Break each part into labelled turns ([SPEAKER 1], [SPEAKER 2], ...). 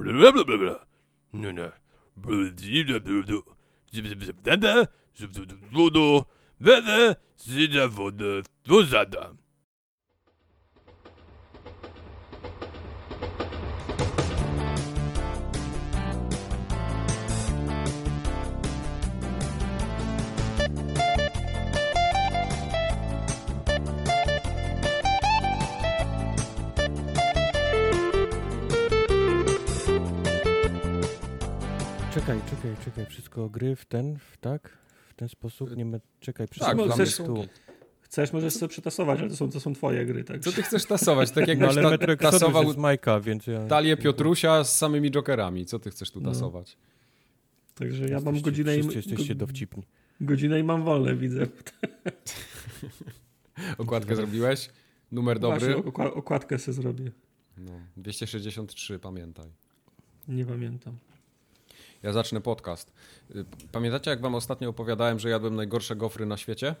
[SPEAKER 1] Blablabla. Nuna. Dada. Vodo. Dada. Zida vodo. Vozada.
[SPEAKER 2] Czekaj, czekaj, czekaj. Wszystko gry w ten, w tak? W ten sposób? Nie ma... Czekaj,
[SPEAKER 3] Tak,
[SPEAKER 2] wszystko jest
[SPEAKER 3] mnie
[SPEAKER 2] tu.
[SPEAKER 4] Chcesz, możesz sobie przetasować, ale to są, to są twoje gry, tak?
[SPEAKER 3] Co ty chcesz tasować? Tak
[SPEAKER 2] No
[SPEAKER 3] jakbyś
[SPEAKER 2] ale
[SPEAKER 3] ta, tasował
[SPEAKER 2] Majka, więc ja...
[SPEAKER 3] talię Piotrusia z samymi jokerami. Co ty chcesz tu
[SPEAKER 4] No.
[SPEAKER 3] tasować?
[SPEAKER 4] Także ja mam godzinę i,
[SPEAKER 2] jesteście dowcipni.
[SPEAKER 4] godzinę i mam wolne, widzę.
[SPEAKER 3] Okładkę zrobiłeś? Numer dobry?
[SPEAKER 4] Właśnie, okła- okładkę sobie zrobię.
[SPEAKER 3] No, 263, pamiętaj.
[SPEAKER 4] Nie pamiętam.
[SPEAKER 3] Ja zacznę podcast. Y, Pamiętacie, jak wam ostatnio opowiadałem, że jadłem najgorsze gofry na świecie?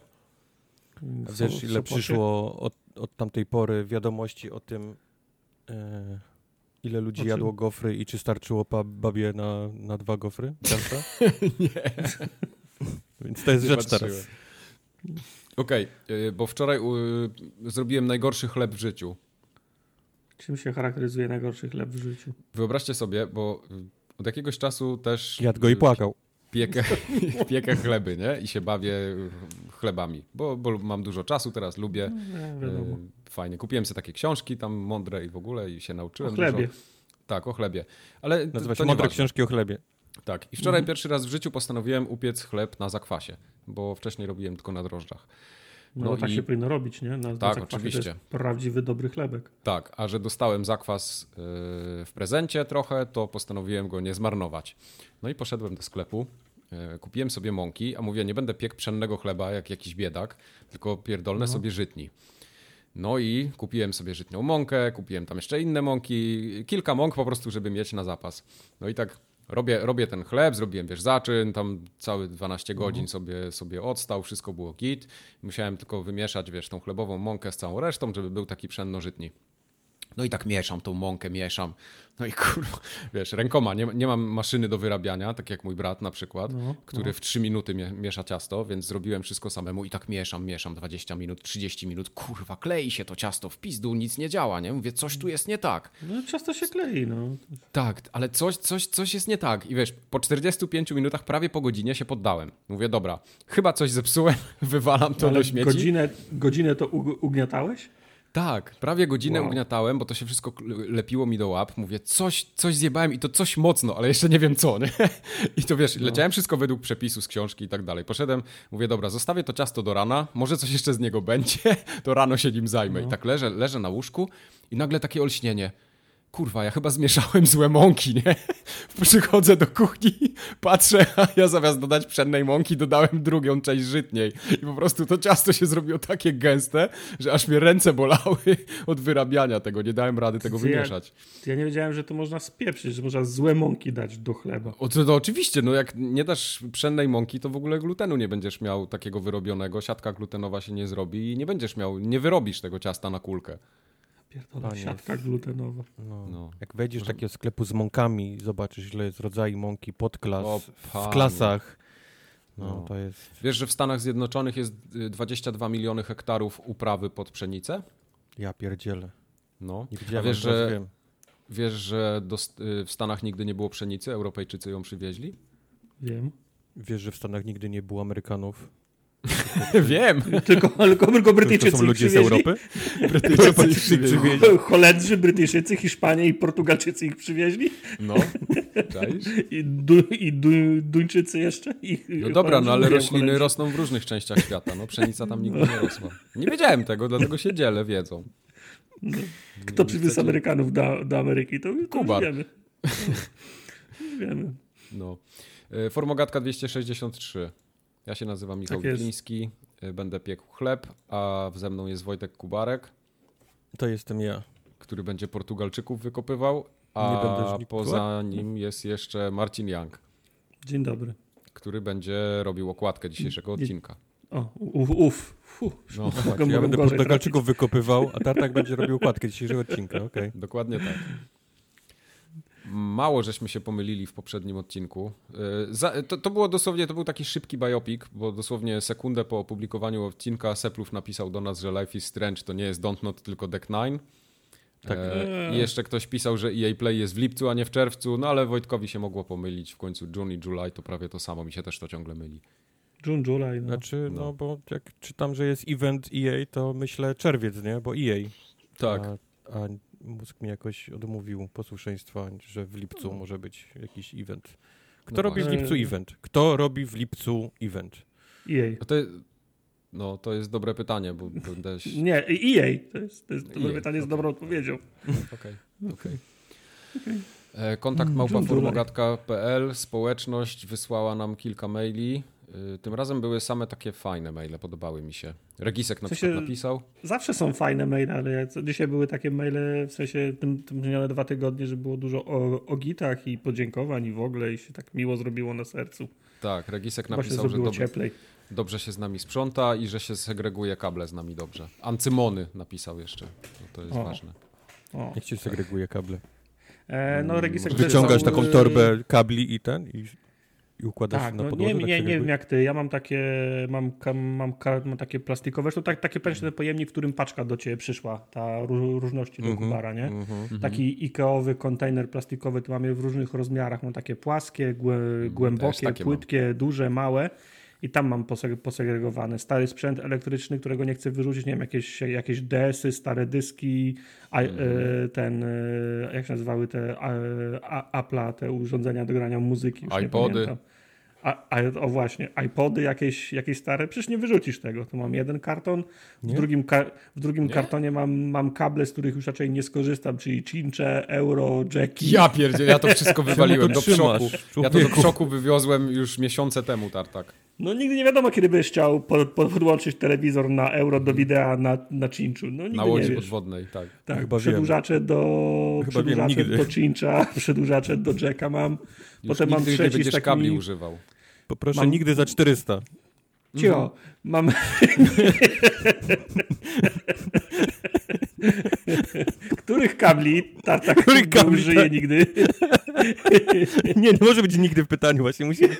[SPEAKER 2] A wiesz, ile przyszło od, od tamtej pory wiadomości o tym, e, ile ludzi jadło gofry i czy starczyło pa, babie na, na dwa gofry?
[SPEAKER 3] Nie.
[SPEAKER 2] Więc to jest
[SPEAKER 3] Nie
[SPEAKER 2] rzecz
[SPEAKER 3] patrzyłem.
[SPEAKER 2] teraz.
[SPEAKER 3] Okej, y, bo wczoraj y, zrobiłem najgorszy chleb w życiu.
[SPEAKER 4] Czym się charakteryzuje najgorszy chleb w życiu?
[SPEAKER 3] Wyobraźcie sobie, bo od jakiegoś czasu też...
[SPEAKER 2] Jadł go i
[SPEAKER 3] y,
[SPEAKER 2] płakał.
[SPEAKER 3] Piekę, piekę chleby, nie? I się bawię y, chlebami, bo, bo mam dużo czasu teraz, lubię.
[SPEAKER 4] Wiadomo.
[SPEAKER 3] Y, Fajnie. Kupiłem sobie takie książki tam mądre i w ogóle i się
[SPEAKER 4] O
[SPEAKER 3] nauczyłem
[SPEAKER 4] chlebie.
[SPEAKER 3] dużo. Tak, o chlebie. Ale
[SPEAKER 2] Nazywa
[SPEAKER 3] to
[SPEAKER 2] się Mądre książki o chlebie.
[SPEAKER 3] Tak. I wczoraj
[SPEAKER 4] Mhm.
[SPEAKER 3] pierwszy raz w życiu postanowiłem upiec chleb na zakwasie, bo wcześniej robiłem tylko na drożdżach.
[SPEAKER 4] No,
[SPEAKER 3] no
[SPEAKER 4] tak
[SPEAKER 3] i-
[SPEAKER 4] się powinno robić, nie? Na na
[SPEAKER 3] Tak,
[SPEAKER 4] zakwasie
[SPEAKER 3] oczywiście.
[SPEAKER 4] To jest prawdziwy, dobry chlebek.
[SPEAKER 3] Tak, a że dostałem zakwas yy, w prezencie trochę, to postanowiłem go nie zmarnować. No i poszedłem do sklepu, yy, kupiłem sobie mąki, a mówię, nie będę piekł pszennego chleba jak jakiś biedak, tylko pierdolne
[SPEAKER 4] No.
[SPEAKER 3] sobie żytni. No i kupiłem sobie żytnią mąkę, kupiłem tam jeszcze inne mąki, kilka mąk po prostu, żeby mieć na zapas. No i tak robię, robię ten chleb, zrobiłem wiesz zaczyn, tam całe 12 godzin sobie, sobie odstał, wszystko było git. Musiałem tylko wymieszać wiesz tą chlebową mąkę z całą resztą, żeby był taki pszenno-żytni. No i tak mieszam tą mąkę, mieszam. No i kurwa, wiesz, rękoma, nie, nie mam maszyny do wyrabiania, tak jak mój brat na przykład,
[SPEAKER 4] No,
[SPEAKER 3] który
[SPEAKER 4] no.
[SPEAKER 3] w 3 minuty mie miesza ciasto, więc zrobiłem wszystko samemu i tak mieszam, mieszam 20 minut, 30 minut. Kurwa, klei się to ciasto w pizdu, nic nie działa, nie? Mówię, coś tu jest nie tak.
[SPEAKER 4] No ciasto się klei, no.
[SPEAKER 3] Tak, ale coś, coś, coś jest nie tak. I wiesz, po 45 minutach, prawie po godzinie się poddałem. Mówię, dobra, chyba coś zepsułem, wywalam to
[SPEAKER 4] Ale
[SPEAKER 3] do śmieci.
[SPEAKER 4] godzinę, godzinę to ug- ugniatałeś?
[SPEAKER 3] Tak, prawie godzinę
[SPEAKER 4] Wow.
[SPEAKER 3] ugniatałem, bo to się wszystko lepiło mi do łap. Mówię, coś, coś zjebałem i to coś mocno, ale jeszcze nie wiem co, nie? I to wiesz, leciałem wszystko według przepisu z książki i tak dalej. Poszedłem, mówię, dobra, zostawię to ciasto do rana, może coś jeszcze z niego będzie, to rano się nim zajmę. I tak leżę, leżę na łóżku i nagle takie olśnienie. Kurwa, ja chyba zmieszałem złe mąki, nie? Przychodzę do kuchni, patrzę, a ja zamiast dodać pszennej mąki, dodałem drugą część żytniej. I po prostu to ciasto się zrobiło takie gęste, że aż mnie ręce bolały od wyrabiania tego. Nie dałem rady tego
[SPEAKER 4] Ja-
[SPEAKER 3] wymieszać.
[SPEAKER 4] Ja nie wiedziałem, że to można spieprzyć, że można złe mąki dać do chleba.
[SPEAKER 3] O, to, to oczywiście, no jak nie dasz pszennej mąki, to w ogóle glutenu nie będziesz miał takiego wyrobionego, siatka glutenowa się nie zrobi i nie będziesz miał, nie wyrobisz tego ciasta na kulkę.
[SPEAKER 4] Pierdolę, siatka glutenowa.
[SPEAKER 2] No.
[SPEAKER 3] No.
[SPEAKER 2] Jak wejdziesz do takiego sklepu z mąkami, zobaczysz ile jest rodzajów mąki, podklas,
[SPEAKER 3] O,
[SPEAKER 2] w klasach. No,
[SPEAKER 3] No.
[SPEAKER 2] to jest...
[SPEAKER 3] Wiesz, że w Stanach Zjednoczonych jest y, 22 miliony hektarów uprawy pod pszenicę?
[SPEAKER 2] Ja pierdzielę.
[SPEAKER 3] No.
[SPEAKER 2] Nie
[SPEAKER 3] A wiesz, że,
[SPEAKER 2] wiem.
[SPEAKER 3] wiesz, że do, y, w Stanach nigdy nie było pszenicy, Europejczycy ją przywieźli?
[SPEAKER 4] Wiem.
[SPEAKER 2] Wiesz, że w Stanach nigdy nie było Amerykanów?
[SPEAKER 3] Wiem!
[SPEAKER 4] Tylko, tylko, tylko
[SPEAKER 2] To,
[SPEAKER 4] Brytyjczycy
[SPEAKER 2] to są ludzie z. Europy?
[SPEAKER 3] Brytyjczycy ich
[SPEAKER 2] przywieźli.
[SPEAKER 4] Holendrzy, Brytyjczycy, Hiszpanie i Portugalczycy ich przywieźli.
[SPEAKER 3] No, czaisz?
[SPEAKER 4] I, du, i du, Duńczycy jeszcze. I,
[SPEAKER 3] No dobra, no ale rośliny
[SPEAKER 4] Holendrzy.
[SPEAKER 3] rosną w różnych częściach świata. No pszenica tam nigdy nie rosła. Nie wiedziałem tego, dlatego się dzielę wiedzą.
[SPEAKER 4] Kto przywiózł Amerykanów do, do Ameryki? To, to
[SPEAKER 3] Kubar.
[SPEAKER 4] wiemy. No, wiemy.
[SPEAKER 3] No. Y, Formogatka 263. Ja się nazywam Michał
[SPEAKER 4] Tak.
[SPEAKER 3] Wikliński, y, będę piekł chleb, a ze mną jest Wojtek Kubarek,
[SPEAKER 2] To jestem ja.
[SPEAKER 3] który będzie Portugalczyków wykopywał, a poza nim jest jeszcze Marcin Young,
[SPEAKER 4] Dzień dobry.
[SPEAKER 3] który będzie robił okładkę dzisiejszego odcinka.
[SPEAKER 4] O, uf, uf.
[SPEAKER 3] No,
[SPEAKER 2] Ja będę Portugalczyków wykopywał, a Tartak będzie robił układkę dzisiejszego odcinka, okej.
[SPEAKER 3] Dokładnie tak. Mało żeśmy się pomylili w poprzednim odcinku. Za, to, to było dosłownie, to był taki szybki biopic, bo dosłownie sekundę po opublikowaniu odcinka Seplów napisał do nas, że Life is Strange to nie jest Don't Not, tylko Deck Nine.
[SPEAKER 2] Tak.
[SPEAKER 3] E, I jeszcze ktoś pisał, że EA Play jest w lipcu, a nie w czerwcu, no ale Wojtkowi się mogło pomylić. W końcu June i July to prawie to samo, mi się też to ciągle myli.
[SPEAKER 4] June, July, no.
[SPEAKER 2] Znaczy, no.
[SPEAKER 3] No.
[SPEAKER 2] bo jak czytam, że jest event EA, to myślę czerwiec, nie? Bo EA.
[SPEAKER 3] Tak.
[SPEAKER 2] A, a mózg mi jakoś odmówił posłuszeństwa, że w lipcu może być jakiś event. Kto
[SPEAKER 3] No
[SPEAKER 2] robi w
[SPEAKER 4] właśnie.
[SPEAKER 2] lipcu event? Kto robi w lipcu event?
[SPEAKER 4] EA.
[SPEAKER 3] To, no, to jest dobre pytanie, bo będę... się-
[SPEAKER 4] Nie, EA. To jest, to jest dobre
[SPEAKER 3] EA,
[SPEAKER 4] pytanie z
[SPEAKER 3] okej.
[SPEAKER 4] dobrą odpowiedzią.
[SPEAKER 3] Okej, okej. E, Kontakt
[SPEAKER 4] Mm,
[SPEAKER 3] małpa
[SPEAKER 4] June, July.
[SPEAKER 3] formogatka.pl Społeczność wysłała nam kilka maili. Y, Tym razem były same takie fajne maile, podobały mi się. Regisek na
[SPEAKER 4] W sensie-
[SPEAKER 3] przykład napisał.
[SPEAKER 4] Zawsze są fajne maile, ale dzisiaj były takie maile, w sensie tym, tym minione dwa tygodnie, że było dużo o, o gitach i podziękowań i w ogóle i się tak miło zrobiło na sercu.
[SPEAKER 3] Tak, Regisek
[SPEAKER 4] Chyba
[SPEAKER 3] napisał, że
[SPEAKER 4] zrobiło
[SPEAKER 3] dobrze,
[SPEAKER 4] cieplej.
[SPEAKER 3] dobrze się z nami sprząta i że się segreguje kable z nami dobrze. Ancymony napisał jeszcze, no, to jest
[SPEAKER 4] O.
[SPEAKER 3] ważne.
[SPEAKER 4] O.
[SPEAKER 2] Jak się segreguje kable?
[SPEAKER 4] E, no, Regisek
[SPEAKER 2] Wyciągasz taką torbę kabli i ten i, i układasz
[SPEAKER 4] Tak,
[SPEAKER 2] na
[SPEAKER 4] no,
[SPEAKER 2] podłodze?
[SPEAKER 4] nie,
[SPEAKER 2] tak
[SPEAKER 4] nie, nie wiem jak ty. Ja mam takie, mam, mam, mam takie plastikowe, to tak, takie pęczny pojemnik, w którym paczka do ciebie przyszła, ta ró- różności do
[SPEAKER 2] Mhm,
[SPEAKER 4] kubara, nie?
[SPEAKER 2] mhm.
[SPEAKER 4] Taki ikeowy kontener plastikowy, to mamy w różnych rozmiarach. Mam takie płaskie, głę- głębokie,
[SPEAKER 3] takie mam.
[SPEAKER 4] płytkie, duże, małe. I tam mam poseg- posegregowany stary sprzęt elektryczny, którego nie chcę wyrzucić. Nie wiem, jakieś, jakieś DS-y, stare dyski, a,
[SPEAKER 3] Mhm.
[SPEAKER 4] e, ten, e, jak się nazywały te a, Apple'a, te urządzenia do grania muzyki. Już nie
[SPEAKER 3] iPody.
[SPEAKER 4] pamiętam. A, a, o właśnie, iPody jakieś, jakieś stare, przecież nie wyrzucisz tego. To mam jeden karton, w
[SPEAKER 2] Nie?
[SPEAKER 4] drugim, ka- w drugim
[SPEAKER 3] Nie?
[SPEAKER 4] kartonie mam, mam kable, z których już raczej nie skorzystam, czyli cincze, euro, jacki.
[SPEAKER 3] Ja pierdzie, ja to wszystko wywaliłem
[SPEAKER 2] to
[SPEAKER 3] do
[SPEAKER 2] trzymasz,
[SPEAKER 3] przoku. Ja to do przoku wywiozłem już miesiące temu, Tartak.
[SPEAKER 4] No nigdy nie wiadomo, kiedy byś chciał po, po, podłączyć telewizor na euro do wideo na, na cinczu. No
[SPEAKER 3] Na
[SPEAKER 4] nie
[SPEAKER 3] łodzi podwodnej, tak.
[SPEAKER 4] Tak,
[SPEAKER 2] Chyba
[SPEAKER 4] przedłużacze do
[SPEAKER 2] Chyba wiem,
[SPEAKER 4] przedłużacze
[SPEAKER 2] nigdy.
[SPEAKER 4] do cincha, przedłużacze do jacka mam.
[SPEAKER 3] Już
[SPEAKER 4] Potem mam
[SPEAKER 3] nigdy nie
[SPEAKER 4] trzeci z
[SPEAKER 3] będziesz
[SPEAKER 4] takimi...
[SPEAKER 3] kabli używał.
[SPEAKER 2] Poproszę
[SPEAKER 4] Mam-
[SPEAKER 2] nigdy za 400.
[SPEAKER 4] Cicho, mam... Których kabli Tartak
[SPEAKER 2] Których
[SPEAKER 4] nie
[SPEAKER 2] kabli,
[SPEAKER 4] użyje
[SPEAKER 2] tak.
[SPEAKER 4] nigdy?
[SPEAKER 2] Nie, nie może być nigdy w pytaniu, właśnie musi być.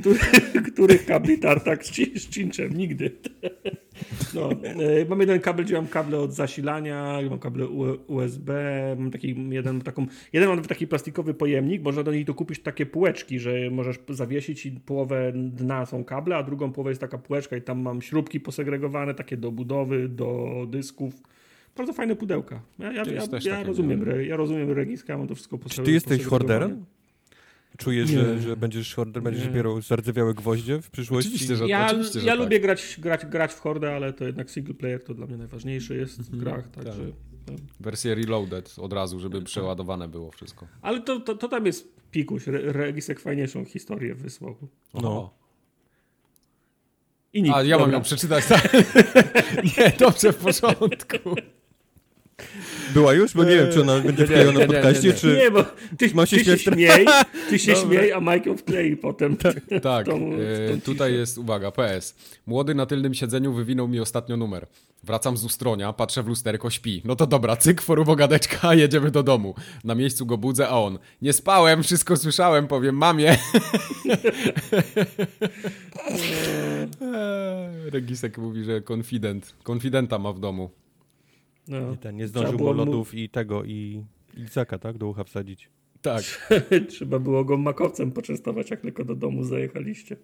[SPEAKER 4] Który, których kabli tartak z, ci- z cinczem? Nigdy. No, e, mam jeden kabel, gdzie mam kable od zasilania, mam kable USB, mam taki jeden, taką, jeden mam taki plastikowy pojemnik, można do niej dokupić takie półeczki, że możesz zawiesić i połowę dna są kable, a drugą połowę jest taka półeczka i tam mam śrubki posegregowane, takie do budowy, do dysków. Bardzo fajne pudełka. Ja, ja, ja, ja rozumiem, re, ja rozumiem regiska, mam to wszystko
[SPEAKER 2] Czy ty jesteś
[SPEAKER 4] posegregowane.
[SPEAKER 2] horderem? Czujesz,
[SPEAKER 4] Nie.
[SPEAKER 2] że, że będziesz horder, będziesz zbierał zardzewiałe gwoździe w przyszłości?
[SPEAKER 3] Oczywiście, że
[SPEAKER 4] Ja,
[SPEAKER 3] oczywiście, że
[SPEAKER 4] ja
[SPEAKER 3] tak.
[SPEAKER 4] lubię grać, grać, grać w hordę, ale to jednak single player to dla mnie najważniejszy jest w grach, także...
[SPEAKER 3] tak. Wersję reloaded od razu, żeby przeładowane było wszystko.
[SPEAKER 4] Ale to, to, to tam jest pikuś. Re, Regisek fajniejszą historię wysłał.
[SPEAKER 2] No.
[SPEAKER 4] I nikt.
[SPEAKER 3] A ja mam ją przeczytać, tak? Nie, dobrze, w porządku.
[SPEAKER 2] Była już? Bo nie wiem, czy ona będzie
[SPEAKER 3] nie,
[SPEAKER 2] wklejona
[SPEAKER 3] nie,
[SPEAKER 2] na
[SPEAKER 3] nie,
[SPEAKER 2] podcaście,
[SPEAKER 3] nie, nie.
[SPEAKER 2] czy...
[SPEAKER 4] Nie, bo ty,
[SPEAKER 2] się
[SPEAKER 4] ty się śmiej, ty się
[SPEAKER 2] Dobra.
[SPEAKER 4] śmiej, a ją wklei potem.
[SPEAKER 3] Tak,
[SPEAKER 4] Tą-
[SPEAKER 3] e,
[SPEAKER 4] tą
[SPEAKER 3] tutaj
[SPEAKER 4] ciszę.
[SPEAKER 3] jest, uwaga, PS. Młody na tylnym siedzeniu wywinął mi ostatnio numer. Wracam z ustronia, patrzę w lusterko, śpi. No to dobra, cyk, forumogadeczka, jedziemy do domu. Na miejscu go budzę, a on. Nie spałem, wszystko słyszałem, powiem mamie. Eee, Regisek mówi, że konfident. Konfidenta ma w domu.
[SPEAKER 4] No.
[SPEAKER 2] Nie, ten, nie zdążył mu
[SPEAKER 4] mu-
[SPEAKER 2] lodów i tego, i i Lizaka, tak? Do ucha wsadzić.
[SPEAKER 3] Tak.
[SPEAKER 4] Trzeba było go makowcem poczęstować, jak tylko do domu zajechaliście.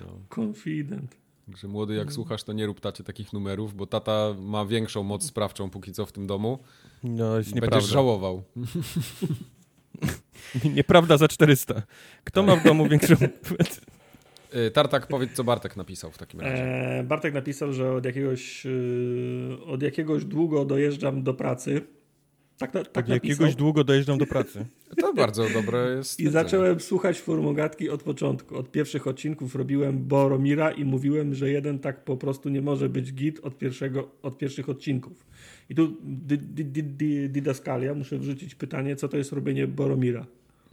[SPEAKER 3] No.
[SPEAKER 4] Confident.
[SPEAKER 3] Także młody, jak słuchasz, to nie rób tacie takich numerów, bo tata ma większą moc sprawczą póki co w tym domu.
[SPEAKER 2] No, jest
[SPEAKER 3] Będziesz
[SPEAKER 2] nieprawda.
[SPEAKER 3] żałował.
[SPEAKER 2] Nieprawda za 400. Kto ma w domu większą...
[SPEAKER 3] Y, Tartak, powiedz, co Bartek napisał w takim razie.
[SPEAKER 4] E, Bartek napisał, że od jakiegoś, y, od jakiegoś długo dojeżdżam do pracy. Tak, tak
[SPEAKER 2] Tak
[SPEAKER 4] napisał.
[SPEAKER 2] jakiegoś długo dojeżdżam do pracy.
[SPEAKER 3] To bardzo dobre jest.
[SPEAKER 4] I zacząłem słuchać formogatki od początku. Od pierwszych odcinków robiłem Boromira i mówiłem, że jeden tak po prostu nie może być git od, pierwszego, od pierwszych odcinków. I tu didaskalia, muszę wrzucić pytanie, co to jest robienie Boromira.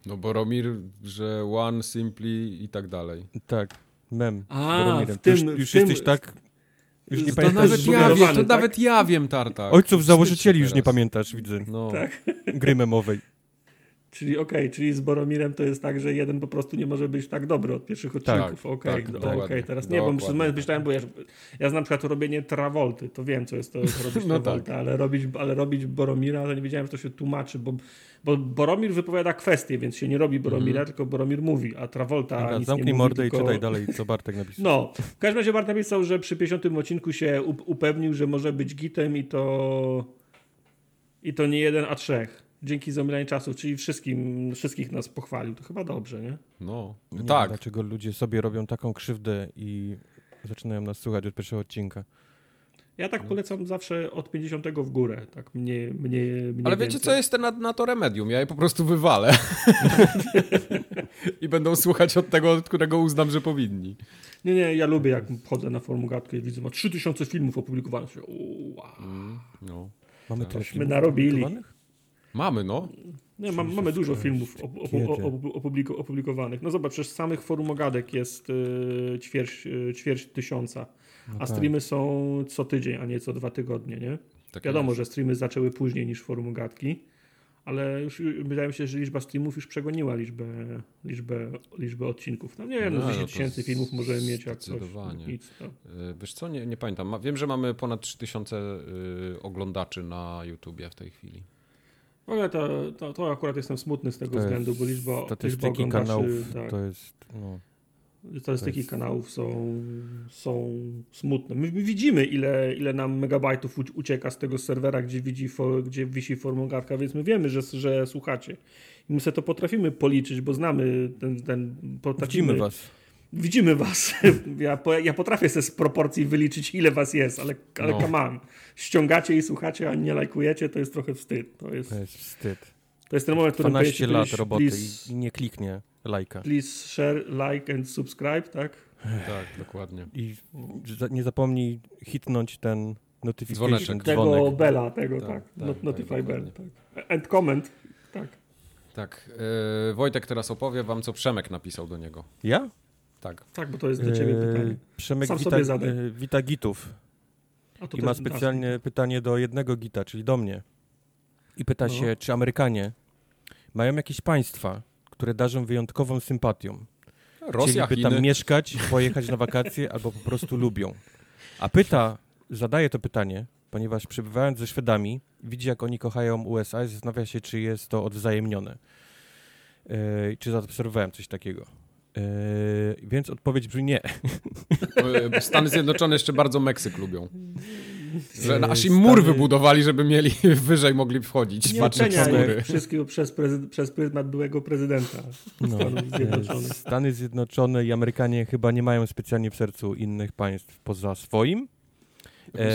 [SPEAKER 3] No Boromir, że one, simply i tak dalej.
[SPEAKER 2] Tak, mem.
[SPEAKER 4] A, w tym-
[SPEAKER 2] Ty już, już
[SPEAKER 4] w tym-
[SPEAKER 2] jesteś tak... Już nie
[SPEAKER 4] To
[SPEAKER 2] pamiętasz...
[SPEAKER 3] nawet ja wiem, to
[SPEAKER 4] tak?
[SPEAKER 3] nawet ja wiem, Tartak.
[SPEAKER 2] Ojców założycieli już nie pamiętasz, widzę.
[SPEAKER 3] No,
[SPEAKER 4] Tak.
[SPEAKER 2] Gry memowej.
[SPEAKER 4] Czyli okej, czyli z Boromirem to jest tak, że jeden po prostu nie może być tak dobry od pierwszych odcinków.
[SPEAKER 3] Tak,
[SPEAKER 4] okej,
[SPEAKER 3] tak,
[SPEAKER 4] no,
[SPEAKER 3] dokładnie.
[SPEAKER 4] okej, teraz nie, bo
[SPEAKER 3] tak.
[SPEAKER 4] myślałem, bo ja, ja znam na przykład robienie Travolty, to wiem, co jest to, robić
[SPEAKER 3] No
[SPEAKER 4] Travolta,
[SPEAKER 3] tak.
[SPEAKER 4] ale, robić, ale robić Boromira, to nie wiedziałem, że to się tłumaczy, bo, bo Boromir wypowiada kwestie, więc się nie robi Boromira, tylko Boromir mówi, a Travolta
[SPEAKER 2] Dobra,
[SPEAKER 4] nic
[SPEAKER 2] zamknij
[SPEAKER 4] nie mówi,
[SPEAKER 2] mordę
[SPEAKER 4] tylko...
[SPEAKER 2] i czytaj dalej, co Bartek napisał.
[SPEAKER 4] No, w każdym razie Bart napisał, że przy 50 odcinku się up- upewnił, że może być gitem i to i to nie jeden, a trzech. Dzięki za omylenie czasu, czyli wszystkim, wszystkich nas pochwalił. To chyba dobrze, nie?
[SPEAKER 3] No,
[SPEAKER 2] Nie wiem,
[SPEAKER 3] tak.
[SPEAKER 2] dlaczego ludzie sobie robią taką krzywdę i zaczynają nas słuchać od pierwszego odcinka.
[SPEAKER 4] Ja tak polecam zawsze od 50 w górę, tak mnie, mnie, mnie
[SPEAKER 3] Ale wiecie, co jest na, na to remedium? Ja je po prostu wywalę. I będą słuchać od tego, od którego uznam, że powinni.
[SPEAKER 4] Nie, nie, ja lubię jak chodzę na formugatkę i widzę, ma 3000 filmów opublikowanych. Wow.
[SPEAKER 3] No.
[SPEAKER 2] Mamy
[SPEAKER 3] Tak.
[SPEAKER 2] tyle
[SPEAKER 4] Myśmy narobili.
[SPEAKER 3] Mamy, no.
[SPEAKER 4] Nie, mam, mamy dużo filmów opubliko, opublikowanych. No zobacz, przecież samych forumogadek jest y, ćwierć, y, ćwierć tysiąca,
[SPEAKER 2] No
[SPEAKER 4] a
[SPEAKER 2] tak.
[SPEAKER 4] streamy są co tydzień, a nie co dwa tygodnie, nie?
[SPEAKER 3] Tak
[SPEAKER 4] Wiadomo,
[SPEAKER 3] jest.
[SPEAKER 4] że streamy zaczęły później niż forumogadki, ale już już wydaje mi się, że liczba streamów już przegoniła liczbę, liczbę, liczbę odcinków. Tam nie wiem, no,
[SPEAKER 3] No,
[SPEAKER 4] 10
[SPEAKER 3] no to
[SPEAKER 4] tysięcy filmów możemy mieć jak coś.
[SPEAKER 3] zdecydowanie.
[SPEAKER 4] Nic, no.
[SPEAKER 3] Y, Wiesz co, nie, nie pamiętam. Ma- Wiem, że mamy ponad 3000 y, oglądaczy na YouTubie w tej chwili.
[SPEAKER 4] W ogóle to, to, to akurat jestem smutny z tego
[SPEAKER 2] To
[SPEAKER 4] względu, bo liczba, liczba oglądaczy,
[SPEAKER 2] kanałów
[SPEAKER 4] tak,
[SPEAKER 2] to jest... No,
[SPEAKER 4] statystyki
[SPEAKER 2] to jest-
[SPEAKER 4] kanałów są, są smutne. My widzimy, ile, ile nam megabajtów uci- ucieka z tego serwera, gdzie, widzi gdzie wisi formogatka, więc my wiemy, że, że słuchacie. I my sobie to potrafimy policzyć, bo znamy ten... ten potrafimy,
[SPEAKER 2] widzimy was.
[SPEAKER 4] Widzimy was. Ja, po, ja potrafię sobie z proporcji wyliczyć, ile was jest, ale, ale
[SPEAKER 3] No.
[SPEAKER 4] come on. Ściągacie i słuchacie, a nie lajkujecie, to jest trochę wstyd. To jest,
[SPEAKER 2] To jest wstyd.
[SPEAKER 4] to jest ten moment, w którym
[SPEAKER 2] 12
[SPEAKER 4] powiecie
[SPEAKER 2] lat roboty
[SPEAKER 4] Please,
[SPEAKER 2] i, nie kliknie lajka.
[SPEAKER 4] please share, like and subscribe, tak?
[SPEAKER 3] Tak, dokładnie.
[SPEAKER 2] I nie zapomnij hitnąć ten notification
[SPEAKER 3] Dzwoneczek.
[SPEAKER 4] Tego
[SPEAKER 2] dzwonek.
[SPEAKER 4] bella, tego,
[SPEAKER 3] Tak,
[SPEAKER 4] tak.
[SPEAKER 3] tak,
[SPEAKER 4] Not,
[SPEAKER 3] tak,
[SPEAKER 4] notify bell,
[SPEAKER 3] dokładnie.
[SPEAKER 4] tak. And comment, tak.
[SPEAKER 3] Tak. y, Wojtek teraz opowie wam, co Przemek napisał do niego.
[SPEAKER 2] Ja?
[SPEAKER 3] Tak.
[SPEAKER 4] Tak, bo to jest do ciebie
[SPEAKER 2] Eee,
[SPEAKER 4] pytanie.
[SPEAKER 2] Przemek
[SPEAKER 4] Sam
[SPEAKER 2] wita,
[SPEAKER 4] sobie zadaj.
[SPEAKER 2] e, wita gitów
[SPEAKER 4] A to
[SPEAKER 2] i ma specjalnie pytanie do jednego gita, czyli do mnie. I pyta
[SPEAKER 4] No.
[SPEAKER 2] się, czy Amerykanie mają jakieś państwa, które darzą wyjątkową sympatią.
[SPEAKER 3] Rosja,
[SPEAKER 2] Chcieliby
[SPEAKER 3] Chiny.
[SPEAKER 2] tam mieszkać, pojechać na wakacje albo po prostu lubią. A pyta, zadaje to pytanie, ponieważ przebywając ze Szwedami, widzi jak oni kochają USA i zastanawia się, czy jest to odwzajemnione. Yy, czy zaobserwowałem coś takiego. Yy, więc odpowiedź brzmi nie.
[SPEAKER 3] Y, Stany Zjednoczone jeszcze bardzo Meksyk lubią. Że
[SPEAKER 2] Eee,
[SPEAKER 3] aż im mur
[SPEAKER 2] Stany-
[SPEAKER 3] wybudowali, żeby mieli wyżej mogli wchodzić,
[SPEAKER 4] Nie
[SPEAKER 3] patrzeć z
[SPEAKER 4] oceniaj
[SPEAKER 3] góry.
[SPEAKER 4] wszystkiego przez, prezy- przez pryzmat byłego prezydenta
[SPEAKER 2] No,
[SPEAKER 4] Stanów Zjednoczonych.
[SPEAKER 2] e, Stany Zjednoczone i Amerykanie chyba nie mają specjalnie w sercu innych państw poza swoim. E,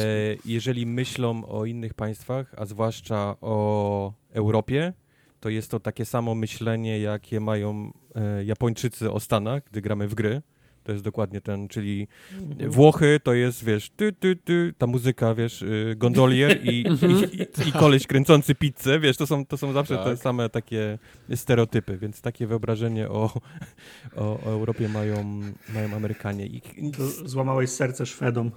[SPEAKER 2] jeżeli myślą o innych państwach, a zwłaszcza o Europie, to jest to takie samo myślenie, jakie mają e, Japończycy o Stanach, gdy gramy w gry. To jest dokładnie ten, czyli Włochy to jest, wiesz, ty, ty, ty, ta muzyka, wiesz, y, gondolier i, i, i, i koleś kręcący pizzę, wiesz, to są, to są zawsze te
[SPEAKER 3] Tak.
[SPEAKER 2] same takie stereotypy, więc takie wyobrażenie o, o, o Europie mają, mają Amerykanie. I, i
[SPEAKER 4] To złamałeś serce Szwedom.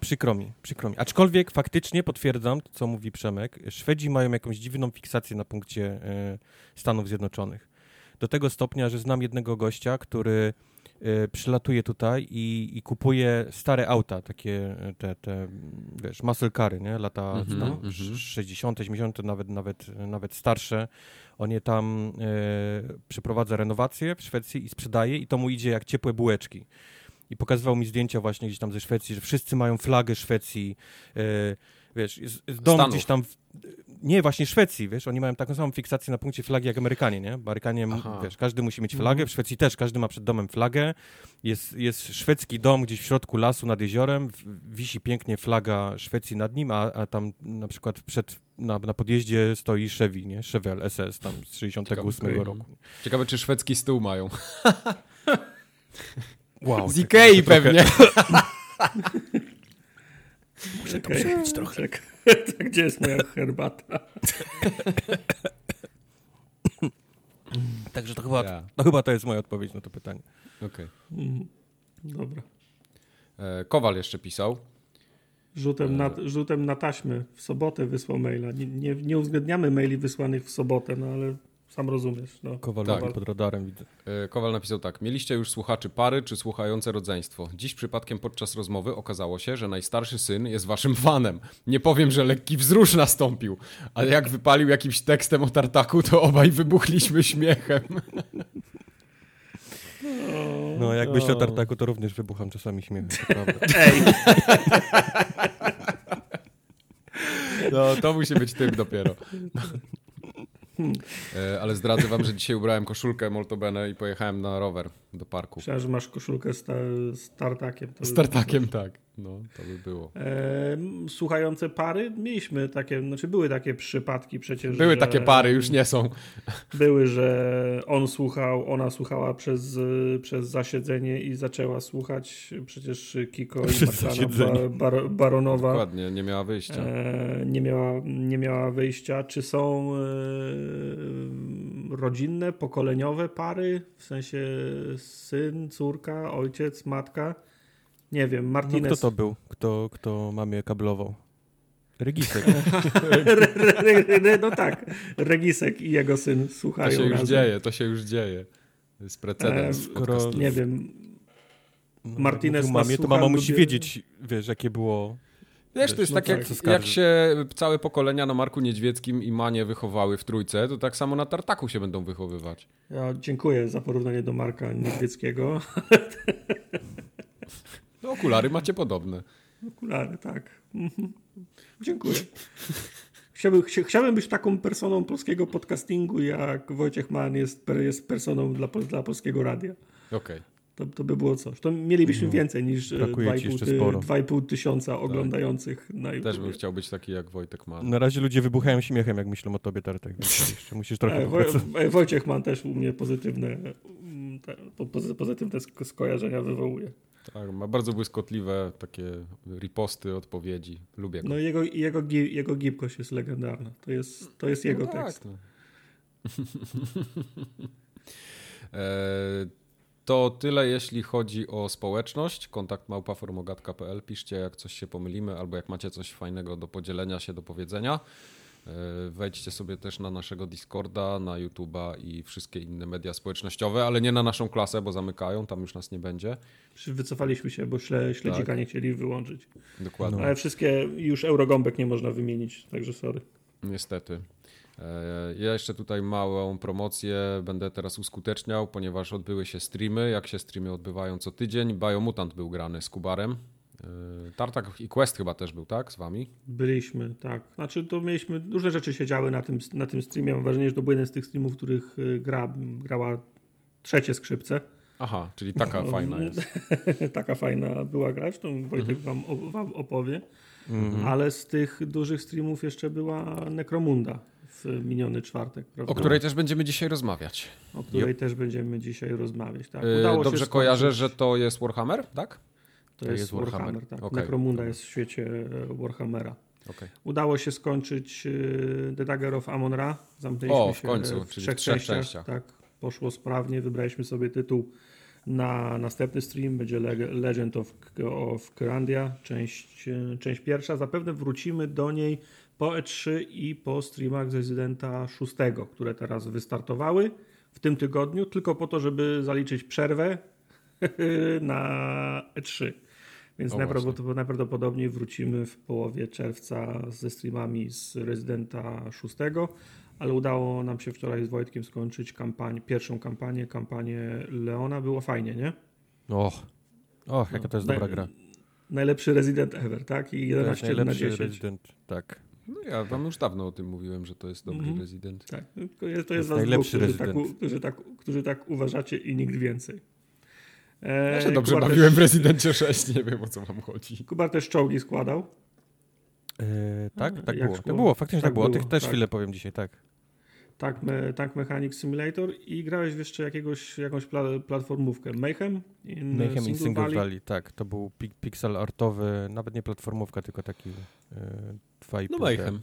[SPEAKER 2] Przykro mi, przykro mi. Aczkolwiek faktycznie potwierdzam, to, co mówi Przemek, Szwedzi mają jakąś dziwną fiksację na punkcie e, Stanów Zjednoczonych. Do tego stopnia, że znam jednego gościa, który e, przylatuje tutaj i, i kupuje stare auta, takie e, te, te wiesz, muscle cary, nie? Lata tam,
[SPEAKER 3] mhm.
[SPEAKER 2] 60., 70., nawet, nawet, nawet starsze. On je tam przeprowadza renowację w Szwecji i sprzedaje i to mu idzie jak ciepłe bułeczki. I pokazywał mi zdjęcia właśnie gdzieś tam ze Szwecji, że wszyscy mają flagę Szwecji. E, wiesz, jest, jest dom
[SPEAKER 3] Stanów.
[SPEAKER 2] gdzieś tam. W, nie, właśnie Szwecji, wiesz, oni mają taką samą fiksację na punkcie flagi jak Amerykanie, nie? Amerykanie,
[SPEAKER 3] Aha.
[SPEAKER 2] wiesz, każdy musi mieć flagę, w Szwecji też, każdy ma przed domem flagę. Jest, jest szwedzki dom gdzieś w środku lasu nad jeziorem, w- wisi pięknie flaga Szwecji nad nim, a, a tam na przykład przed, na, na podjeździe stoi Chevy, nie? Chevelle SS tam z 68
[SPEAKER 3] Ciekawe.
[SPEAKER 2] roku.
[SPEAKER 3] Ciekawe, czy szwedzki stół mają.
[SPEAKER 2] Wow,
[SPEAKER 3] Z Ikei pewnie.
[SPEAKER 4] Muszę to przeżyć trochę. Gdzie jest moja herbata?
[SPEAKER 2] Także to chyba,
[SPEAKER 3] Ja.
[SPEAKER 2] to chyba to jest moja odpowiedź na to pytanie.
[SPEAKER 3] Okej.
[SPEAKER 4] Mm, Dobra.
[SPEAKER 3] E, Kowal jeszcze pisał.
[SPEAKER 4] Rzutem na, rzutem na taśmę w sobotę wysłał maila. Nie, nie, nie uwzględniamy maili wysłanych w sobotę, no ale sam rozumiesz. No.
[SPEAKER 2] Kowal
[SPEAKER 3] Tak.
[SPEAKER 2] pod radarem widzę.
[SPEAKER 3] E, Kowal napisał tak. Mieliście już słuchaczy pary czy słuchające rodzeństwo. Dziś przypadkiem podczas rozmowy okazało się, że najstarszy syn jest waszym fanem. Nie powiem, że lekki wzrusz nastąpił, ale jak wypalił jakimś tekstem o tartaku, to obaj wybuchliśmy śmiechem.
[SPEAKER 2] No, jak myślę o tartaku, to również wybucham czasami śmiechem.
[SPEAKER 4] Ej,
[SPEAKER 3] No, to musi być tym dopiero. E, Ale zdradzę wam, że dzisiaj ubrałem koszulkę Moltobene i pojechałem na rower do parku.
[SPEAKER 4] myślałem, że masz koszulkę z, ta, z tartakiem. To
[SPEAKER 3] Z tartakiem, tak. No, to by było.
[SPEAKER 4] E, słuchające pary, mieliśmy takie, znaczy były takie przypadki przecież.
[SPEAKER 3] Były
[SPEAKER 4] że,
[SPEAKER 3] takie pary, już nie są.
[SPEAKER 4] Były, że on słuchał, ona słuchała przez, y, przez zasiedzenie i zaczęła słuchać. Przecież Kiko i
[SPEAKER 2] Przez
[SPEAKER 4] Martana
[SPEAKER 2] zasiedzenie.
[SPEAKER 4] ba, bar, Baronowa
[SPEAKER 3] Dokładnie, nie miała wyjścia.
[SPEAKER 4] e, nie, miała, nie miała wyjścia. Czy są e, rodzinne, pokoleniowe pary? W sensie syn, córka, ojciec, matka? Nie wiem,
[SPEAKER 2] No
[SPEAKER 4] Martinez.
[SPEAKER 2] kto to był? Kto, kto mamie kablował? Regisek.
[SPEAKER 4] Re- re- re- no tak, Regisek i jego syn
[SPEAKER 3] To
[SPEAKER 4] słuchają
[SPEAKER 3] się już
[SPEAKER 4] razem.
[SPEAKER 3] dzieje, to się już dzieje. To jest precedens.
[SPEAKER 4] E,
[SPEAKER 2] skoro-.
[SPEAKER 4] Nie wiem,
[SPEAKER 2] No,
[SPEAKER 4] Martinez nas
[SPEAKER 2] mamie, to mama musi wiedzieć, wiesz, jakie było...
[SPEAKER 3] Wiesz, to jest
[SPEAKER 4] No
[SPEAKER 3] tak,
[SPEAKER 4] tak,
[SPEAKER 3] jak,
[SPEAKER 2] skarży.
[SPEAKER 3] jak się całe pokolenia na Marku Niedźwieckim i Manie wychowały w trójce, to tak samo na Tartaku się będą wychowywać.
[SPEAKER 4] ja dziękuję za porównanie do Marka Niedźwieckiego.
[SPEAKER 3] No, okulary macie podobne.
[SPEAKER 4] Okulary, tak. Mhm. Dziękuję. Chciałbym, chcia- chciałbym być taką personą polskiego podcastingu, jak Wojciech Mann jest, jest personą dla, dla polskiego radia.
[SPEAKER 3] Okej.
[SPEAKER 4] To, to by było coś. To mielibyśmy więcej niż e,
[SPEAKER 2] No, Brakuje ci
[SPEAKER 4] 2,5
[SPEAKER 2] jeszcze
[SPEAKER 4] ty-
[SPEAKER 2] sporo.
[SPEAKER 4] 2,5 tysiąca oglądających na YouTube.
[SPEAKER 3] Też bym chciał być taki jak Wojtek Mann.
[SPEAKER 2] Na razie ludzie wybuchają śmiechem, jak myślą o tobie, Tartek. Jeszcze musisz trochę
[SPEAKER 4] E. Woj- e, Wojciech Mann też u mnie pozytywne, mm, pozytywne sk- skojarzenia wywołuje.
[SPEAKER 3] Tak, ma bardzo błyskotliwe takie riposty, odpowiedzi. Lubię go.
[SPEAKER 4] No jego, jego, jego gibkość jest legendarna. To jest, to jest jego
[SPEAKER 3] No tak,
[SPEAKER 4] tekst.
[SPEAKER 3] no. E, To tyle, jeśli chodzi o społeczność. Kontakt małpaformogatka.pl. Piszcie, jak coś się pomylimy, albo jak macie coś fajnego do podzielenia się, do powiedzenia. E, Wejdźcie sobie też na naszego Discorda, na YouTube'a i wszystkie inne media społecznościowe, ale nie na naszą klasę, bo zamykają, tam już nas nie będzie.
[SPEAKER 4] Wycofaliśmy się, bo śle, śledzika
[SPEAKER 3] Tak.
[SPEAKER 4] nie chcieli wyłączyć.
[SPEAKER 3] Dokładnie.
[SPEAKER 4] Ale wszystkie, już Eurogąbek nie można wymienić, także sorry.
[SPEAKER 3] Niestety. E, Ja jeszcze tutaj małą promocję będę teraz uskuteczniał, ponieważ odbyły się streamy. Jak się streamy odbywają co tydzień. Biomutant był grany z Kubarem. E, Tartak i Quest chyba też był, tak? Z wami?
[SPEAKER 4] Byliśmy, tak. Znaczy to mieliśmy, różne rzeczy się działy na tym, na tym streamie. Mam wrażenie, że to był jeden z tych streamów, w których y, gra, grała trzecie skrzypce.
[SPEAKER 3] Aha, czyli taka fajna jest.
[SPEAKER 4] Taka fajna była gra, zresztą Wojtek wam, o- wam opowie.
[SPEAKER 2] Mhm.
[SPEAKER 4] Ale z tych dużych streamów jeszcze była Necromunda w miniony czwartek, prawda?
[SPEAKER 3] O której też będziemy dzisiaj rozmawiać.
[SPEAKER 4] o której też będziemy dzisiaj rozmawiać. Tak.
[SPEAKER 3] E,
[SPEAKER 4] Udało się
[SPEAKER 3] Dobrze kojarzę, że to jest Warhammer, tak?
[SPEAKER 4] To,
[SPEAKER 2] to
[SPEAKER 4] jest,
[SPEAKER 2] jest
[SPEAKER 4] Warhammer.
[SPEAKER 2] Warhammer.
[SPEAKER 4] tak.
[SPEAKER 3] Okej.
[SPEAKER 4] Necromunda jest w świecie e, Warhammera.
[SPEAKER 3] Okej.
[SPEAKER 4] Udało się skończyć e, The Dagger of Amon-Ra. Zamknęliśmy
[SPEAKER 3] O, w
[SPEAKER 4] się
[SPEAKER 3] końcu,
[SPEAKER 4] w
[SPEAKER 3] czyli
[SPEAKER 4] trzech,
[SPEAKER 3] trzech
[SPEAKER 4] częściach. Tak, poszło sprawnie. Wybraliśmy sobie tytuł na następny stream. Będzie Leg- Legend of, of Kyrandia, część, e, część pierwsza. Zapewne wrócimy do niej po E3 i po streamach z Residenta 6, które teraz wystartowały w tym tygodniu, tylko po to, żeby zaliczyć przerwę na E3. Więc najprawdopodobniej, najprawdopodobniej wrócimy w połowie czerwca ze streamami z Residenta 6, ale udało nam się wczoraj z Wojtkiem skończyć kampanię, pierwszą kampanię, kampanię Leona. Było fajnie, nie?
[SPEAKER 2] Och, och, jaka to jest
[SPEAKER 4] No,
[SPEAKER 2] dobra gra.
[SPEAKER 4] Najlepszy Resident ever, tak? I
[SPEAKER 2] To jest
[SPEAKER 4] 11 na
[SPEAKER 2] najlepszy
[SPEAKER 4] 10.
[SPEAKER 2] rezydent, tak.
[SPEAKER 3] No ja wam już dawno o tym mówiłem, że to jest dobry
[SPEAKER 4] Mhm.
[SPEAKER 3] rezydent.
[SPEAKER 4] Tak, to jest, to jest
[SPEAKER 2] jest
[SPEAKER 4] was
[SPEAKER 2] najlepszy
[SPEAKER 4] dwóch, którzy tak,
[SPEAKER 2] rezydent.
[SPEAKER 4] którzy, tak, którzy tak uważacie i nikt więcej.
[SPEAKER 3] Ja się dobrze
[SPEAKER 4] Kubar
[SPEAKER 3] bawiłem w
[SPEAKER 4] też,
[SPEAKER 3] Rezydencie 6, nie wiem o co wam chodzi.
[SPEAKER 4] Kubar też czołgi składał.
[SPEAKER 2] E, tak, tak
[SPEAKER 4] jak
[SPEAKER 2] było.
[SPEAKER 4] szło?
[SPEAKER 2] Tak było, faktycznie tak,
[SPEAKER 4] Tak
[SPEAKER 2] było. O
[SPEAKER 4] było,
[SPEAKER 2] tych też
[SPEAKER 4] tak.
[SPEAKER 2] chwilę powiem dzisiaj, tak.
[SPEAKER 4] Tank, me, Tank Mechanic Simulator i grałeś w jeszcze jakiegoś, jakąś pla, platformówkę. Mayhem? In
[SPEAKER 2] Mayhem in
[SPEAKER 4] Single
[SPEAKER 2] Single
[SPEAKER 4] Valley?
[SPEAKER 2] Valley, tak. To był pi pixel artowy, nawet nie platformówka, tylko taki e, 2,5
[SPEAKER 3] No. Mayhem.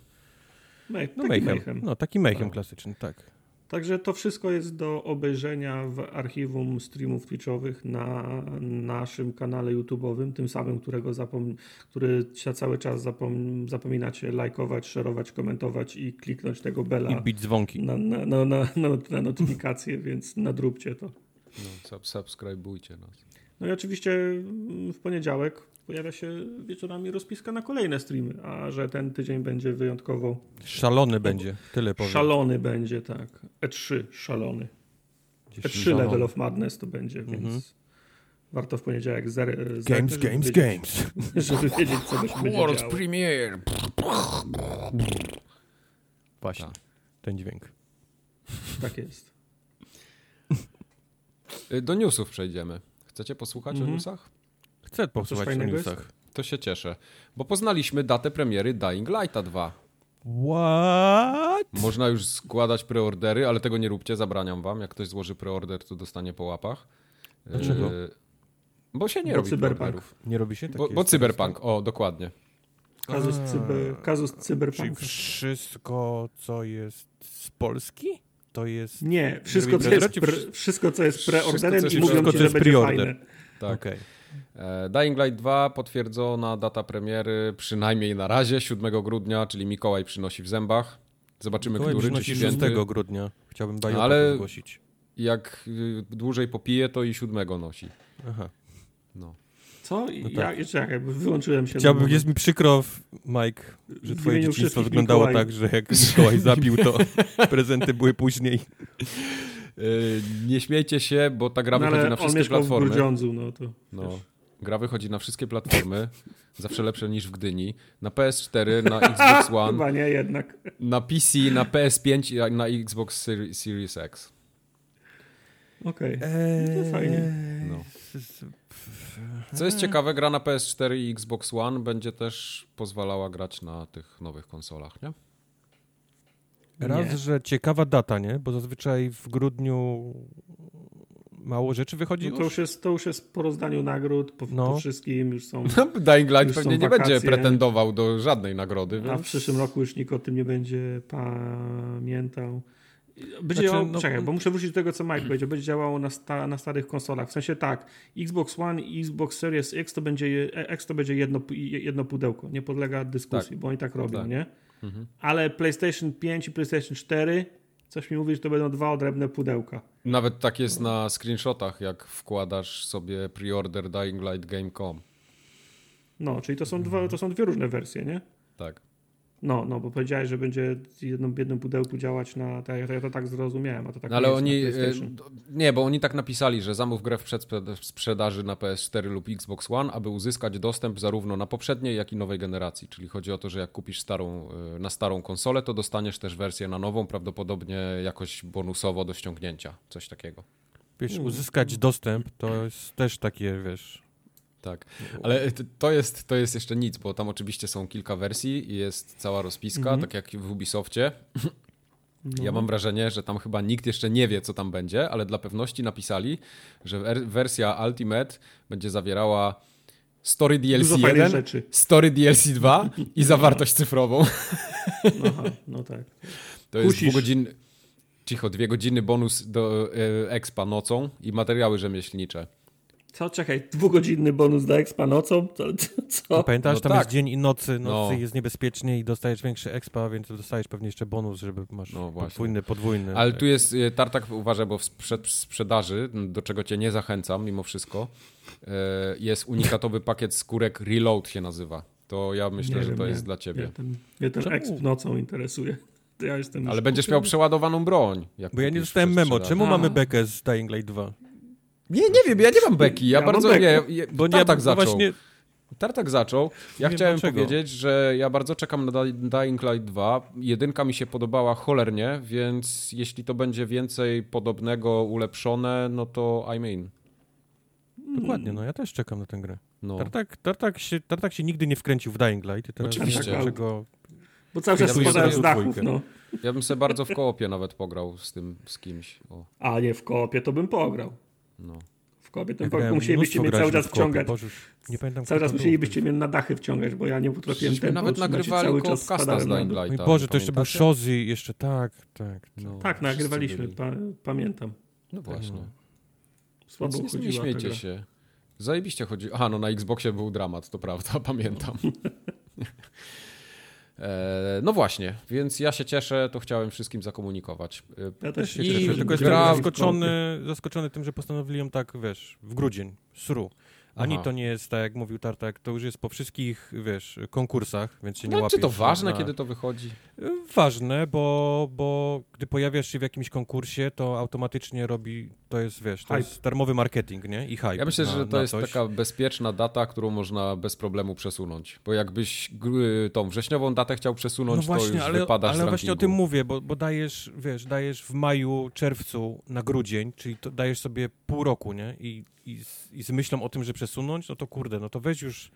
[SPEAKER 4] May,
[SPEAKER 2] No
[SPEAKER 4] taki
[SPEAKER 2] Mayhem.
[SPEAKER 4] Mayhem.
[SPEAKER 2] No taki Mayhem
[SPEAKER 3] No.
[SPEAKER 2] klasyczny, tak.
[SPEAKER 4] Także to wszystko jest do obejrzenia w archiwum streamów Twitchowych na naszym kanale YouTube'owym, tym samym, którego zapom- który cały czas zapom- zapominacie lajkować, szerować, komentować i kliknąć tego bela
[SPEAKER 2] I bić dzwonki.
[SPEAKER 4] na, na, na, na, na, na notyfikacje, więc nadróbcie to.
[SPEAKER 3] No, sub, subskrybujcie nas.
[SPEAKER 4] No i oczywiście w poniedziałek pojawia się wieczorami rozpiska na kolejne streamy, a że ten tydzień będzie wyjątkowo
[SPEAKER 2] Szalony będzie, tyle powiem.
[SPEAKER 4] szalony będzie, tak. E3 szalony.
[SPEAKER 2] Gdzieś
[SPEAKER 4] E3
[SPEAKER 2] szalony.
[SPEAKER 4] Level of Madness to będzie, więc
[SPEAKER 2] Mhm.
[SPEAKER 4] warto w poniedziałek zer-
[SPEAKER 2] Games,
[SPEAKER 4] zerknąć, żeby
[SPEAKER 2] games,
[SPEAKER 4] wiedzieć,
[SPEAKER 2] games.
[SPEAKER 4] Żeby wiedzieć, co będzie będzie
[SPEAKER 3] World
[SPEAKER 4] działo.
[SPEAKER 3] Premiere!
[SPEAKER 2] Właśnie,
[SPEAKER 3] Tak.
[SPEAKER 2] ten dźwięk.
[SPEAKER 4] Tak jest.
[SPEAKER 3] Y, Do newsów przejdziemy. Chcecie posłuchać o
[SPEAKER 4] Mhm.
[SPEAKER 3] newsach?
[SPEAKER 2] Chcę posłuchać o newsach.
[SPEAKER 3] To się cieszę, bo poznaliśmy datę premiery Dying Lighta 2.
[SPEAKER 2] What?
[SPEAKER 3] Można już składać preordery, ale tego nie róbcie, zabraniam wam. Jak ktoś złoży preorder, to dostanie po łapach.
[SPEAKER 2] Dlaczego?
[SPEAKER 3] Y, Bo się nie
[SPEAKER 4] Bo
[SPEAKER 3] robi
[SPEAKER 4] cyberpunk.
[SPEAKER 2] Nie robi się?
[SPEAKER 3] Bo,
[SPEAKER 2] Takie
[SPEAKER 3] bo
[SPEAKER 2] jest-
[SPEAKER 3] cyberpunk, o, dokładnie.
[SPEAKER 4] Kazus, cyber, kazus
[SPEAKER 2] Czyli
[SPEAKER 4] cyberpunk.
[SPEAKER 2] wszystko, co jest z Polski, to jest...
[SPEAKER 4] Nie, wszystko co, jest pre, wszystko, co jest preorderem i mówią
[SPEAKER 2] wszystko,
[SPEAKER 4] ci, że
[SPEAKER 2] jest
[SPEAKER 4] będzie
[SPEAKER 2] preorder.
[SPEAKER 4] fajne.
[SPEAKER 3] Tak.
[SPEAKER 2] Okej.
[SPEAKER 3] E, Dying Light 2 potwierdzona data premiery przynajmniej na razie 7 grudnia, czyli Mikołaj przynosi w zębach. Zobaczymy,
[SPEAKER 2] Mikołaj
[SPEAKER 3] który
[SPEAKER 2] przynosi
[SPEAKER 3] święty.
[SPEAKER 2] 6 grudnia. Chciałbym Bajopę
[SPEAKER 3] Ale-
[SPEAKER 2] zgłosić.
[SPEAKER 3] Jak y, dłużej popije, to i 7 nosi.
[SPEAKER 2] Aha.
[SPEAKER 3] No.
[SPEAKER 4] Co? I
[SPEAKER 2] No
[SPEAKER 4] ja,
[SPEAKER 2] tak.
[SPEAKER 4] jeszcze jak wyłączyłem się.
[SPEAKER 2] Chciałbym, jest mi przykro, Mike, że
[SPEAKER 4] W
[SPEAKER 2] twoje dzieciństwo wyglądało
[SPEAKER 4] Mikołaj.
[SPEAKER 2] tak, że jak Mikołaj zabił, to prezenty były później.
[SPEAKER 3] Y, Nie śmiejcie się, bo ta gra
[SPEAKER 4] no,
[SPEAKER 3] wychodzi na
[SPEAKER 4] on
[SPEAKER 3] wszystkie
[SPEAKER 4] w
[SPEAKER 3] platformy.
[SPEAKER 4] Grudziądzu, no to.
[SPEAKER 3] No. Gra wychodzi na wszystkie platformy, zawsze lepsze niż w Gdyni. Na PS4, na Xbox One,
[SPEAKER 4] Chyba nie jednak.
[SPEAKER 3] na PC, na PS5 i na Xbox Seri- Series X.
[SPEAKER 4] Okej.
[SPEAKER 2] Eee,
[SPEAKER 4] to fajnie.
[SPEAKER 3] No. Co jest ciekawe, gra na PS4 i Xbox One będzie też pozwalała grać na tych nowych konsolach, nie?
[SPEAKER 2] Raz,
[SPEAKER 4] Nie.
[SPEAKER 2] że ciekawa data, nie? Bo zazwyczaj w grudniu mało rzeczy wychodzi
[SPEAKER 4] No to, już jest, to już jest po rozdaniu nagród, po,
[SPEAKER 2] No.
[SPEAKER 4] po wszystkim już są.
[SPEAKER 3] Dying Light pewnie nie
[SPEAKER 4] wakacje.
[SPEAKER 3] będzie pretendował do żadnej nagrody,
[SPEAKER 4] A w
[SPEAKER 3] więc...
[SPEAKER 4] przyszłym roku już nikt o tym nie będzie pamiętał. Będzie
[SPEAKER 2] Znaczy,
[SPEAKER 4] działało,
[SPEAKER 2] no-
[SPEAKER 4] czekaj, bo muszę wrócić do tego, co Mike powiedział. Będzie działało na, sta, na starych konsolach. W sensie tak, Xbox One i Xbox Series X to będzie, je- X to będzie jedno, jedno pudełko. Nie podlega dyskusji,
[SPEAKER 3] Tak.
[SPEAKER 4] bo oni tak robią,
[SPEAKER 3] Tak.
[SPEAKER 4] nie?
[SPEAKER 3] Mhm.
[SPEAKER 4] Ale PlayStation 5 i PlayStation 4 coś mi mówi, że to będą dwa odrębne pudełka.
[SPEAKER 3] Nawet tak jest na screenshotach, jak wkładasz sobie pre-order Dying Light Game.com.
[SPEAKER 4] No, czyli to są, dwa, to są dwie różne wersje, nie?
[SPEAKER 3] Tak.
[SPEAKER 4] No, no, bo powiedziałeś, że będzie w jednym, jednym pudełku działać na. to Ja, ja to tak zrozumiałem, a to tak
[SPEAKER 3] No
[SPEAKER 4] nie
[SPEAKER 3] ale oni. e, Nie, bo oni tak napisali, że zamów grę w przedsprzedaży na PS4 lub Xbox One, aby uzyskać dostęp zarówno na poprzedniej, jak i nowej generacji. Czyli chodzi o to, że jak kupisz starą, e, na starą konsolę, to dostaniesz też wersję na nową, prawdopodobnie jakoś bonusowo do ściągnięcia. Coś takiego.
[SPEAKER 2] Wiesz, uzyskać dostęp to jest też takie, wiesz...
[SPEAKER 3] Tak, ale to jest, to jest jeszcze nic, bo tam oczywiście są kilka wersji i jest cała rozpiska,
[SPEAKER 4] Mhm.
[SPEAKER 3] tak jak w Ubisoftie.
[SPEAKER 4] No.
[SPEAKER 3] Ja mam wrażenie, że tam chyba nikt jeszcze nie wie, co tam będzie, ale dla pewności napisali, że wer- wersja Ultimate będzie zawierała Story DLC
[SPEAKER 4] Dużo fajnych
[SPEAKER 3] 1,
[SPEAKER 4] rzeczy.
[SPEAKER 3] Story DLC 2 i zawartość cyfrową.
[SPEAKER 4] Aha, no tak.
[SPEAKER 3] To jest
[SPEAKER 4] Kusisz.
[SPEAKER 3] dwugodzin... Cicho, dwie godziny bonus do e, expa nocą i materiały rzemieślnicze.
[SPEAKER 4] Co, czekaj, dwugodzinny bonus do expa nocą? Co? co?
[SPEAKER 2] Pamiętasz,
[SPEAKER 3] No
[SPEAKER 2] tam
[SPEAKER 3] tak.
[SPEAKER 2] jest dzień i nocy, nocy
[SPEAKER 3] No.
[SPEAKER 2] jest niebezpiecznie i dostajesz większy expa, więc dostajesz pewnie jeszcze bonus, żeby masz
[SPEAKER 3] No
[SPEAKER 2] podwójny, podwójny.
[SPEAKER 3] Ale
[SPEAKER 2] tak.
[SPEAKER 3] tu jest e, tartak, uważaj, bo w sprzed sprzedaży, do czego cię nie zachęcam mimo wszystko, e, jest unikatowy pakiet skórek Reload się nazywa. To ja myślę,
[SPEAKER 4] Nie
[SPEAKER 3] że
[SPEAKER 4] wiem,
[SPEAKER 3] to
[SPEAKER 4] nie.
[SPEAKER 3] jest dla ciebie.
[SPEAKER 4] Mnie ten, mnie ten exp nocą interesuje. Ja
[SPEAKER 3] Ale będziesz miał przeładowaną broń. jak
[SPEAKER 2] Bo ja nie dostałem memo. Czemu
[SPEAKER 4] A.
[SPEAKER 2] mamy bekę z Dying Light 2?
[SPEAKER 3] Nie, nie wiem, ja nie mam beki. Ja,
[SPEAKER 4] Ja
[SPEAKER 3] bardzo nie. nie
[SPEAKER 2] Bo nie, bo
[SPEAKER 3] zaczął.
[SPEAKER 2] właśnie...
[SPEAKER 3] Tartak zaczął. Ja
[SPEAKER 2] Nie
[SPEAKER 3] chciałem
[SPEAKER 2] dlaczego.
[SPEAKER 3] powiedzieć, że ja bardzo czekam na Dy- Dying Light 2. Jedynka mi się podobała cholernie, więc jeśli to będzie więcej podobnego, ulepszone, no to I'm in.
[SPEAKER 2] Dokładnie, no ja też czekam na tę grę.
[SPEAKER 3] No.
[SPEAKER 2] Tartak, tartak, się, tartak się nigdy nie wkręcił w Dying Light. I teraz
[SPEAKER 3] Oczywiście.
[SPEAKER 2] Dlaczego...
[SPEAKER 4] Bo cały czas
[SPEAKER 3] Ja
[SPEAKER 4] spadałem
[SPEAKER 3] bym
[SPEAKER 4] z dachów, no.
[SPEAKER 3] Ja bym sobie bardzo w koopie nawet pograł z tym, z kimś. O,
[SPEAKER 4] A nie, w koopie to bym pograł.
[SPEAKER 3] No.
[SPEAKER 4] W kopie. Ten
[SPEAKER 2] Ja
[SPEAKER 4] musielibyście mnie cały czas wciągać.
[SPEAKER 2] Boże, nie pamiętam,
[SPEAKER 4] Cały czas musielibyście mnie na dachy wciągać, bo ja nie potrafiłem ten
[SPEAKER 3] nawet nagrywali
[SPEAKER 4] cały czas
[SPEAKER 3] z
[SPEAKER 4] na
[SPEAKER 3] Dying
[SPEAKER 4] dół.
[SPEAKER 3] Lighta.
[SPEAKER 2] Mój Boże, to jeszcze był? Shozy, jeszcze tak, tak.
[SPEAKER 3] No,
[SPEAKER 4] Tak, nagrywaliśmy, pa, pamiętam.
[SPEAKER 3] No właśnie.
[SPEAKER 4] Słabo
[SPEAKER 3] Więc nie, śmiejcie się. Zajebiście chodzi. Aha, no na Xboxie był dramat, to prawda, pamiętam. E, no właśnie, więc ja się cieszę, to chciałem wszystkim zakomunikować. E,
[SPEAKER 4] Ja też się
[SPEAKER 3] I
[SPEAKER 4] cieszę, że
[SPEAKER 2] Tylko jestem zaskoczony, zaskoczony tym, że postanowili ją tak, wiesz, w grudzień, sru. Ani
[SPEAKER 3] Aha.
[SPEAKER 2] to nie jest tak, jak mówił Tartak, to już jest po wszystkich, wiesz, konkursach, więc się nie
[SPEAKER 3] No,
[SPEAKER 2] łapiesz.
[SPEAKER 3] czy to ważne,
[SPEAKER 2] na...
[SPEAKER 3] kiedy to wychodzi?
[SPEAKER 2] Ważne, bo, bo gdy pojawiasz się w jakimś konkursie, to automatycznie robi, to jest, wiesz, to
[SPEAKER 4] Hype.
[SPEAKER 2] jest darmowy marketing, nie? I hype
[SPEAKER 3] Ja myślę,
[SPEAKER 2] na,
[SPEAKER 3] że to jest
[SPEAKER 2] coś.
[SPEAKER 3] taka bezpieczna data, którą można bez problemu przesunąć. Bo jakbyś gr- tą wrześniową datę chciał przesunąć,
[SPEAKER 2] No właśnie,
[SPEAKER 3] to już
[SPEAKER 2] ale,
[SPEAKER 3] wypadasz
[SPEAKER 2] ale
[SPEAKER 3] z
[SPEAKER 2] właśnie o tym mówię, bo, bo dajesz, wiesz, dajesz w maju, czerwcu na grudzień, czyli dajesz sobie pół roku, nie? I, i, z, I z myślą o tym, że przesunąć, no to kurde, no to weź już,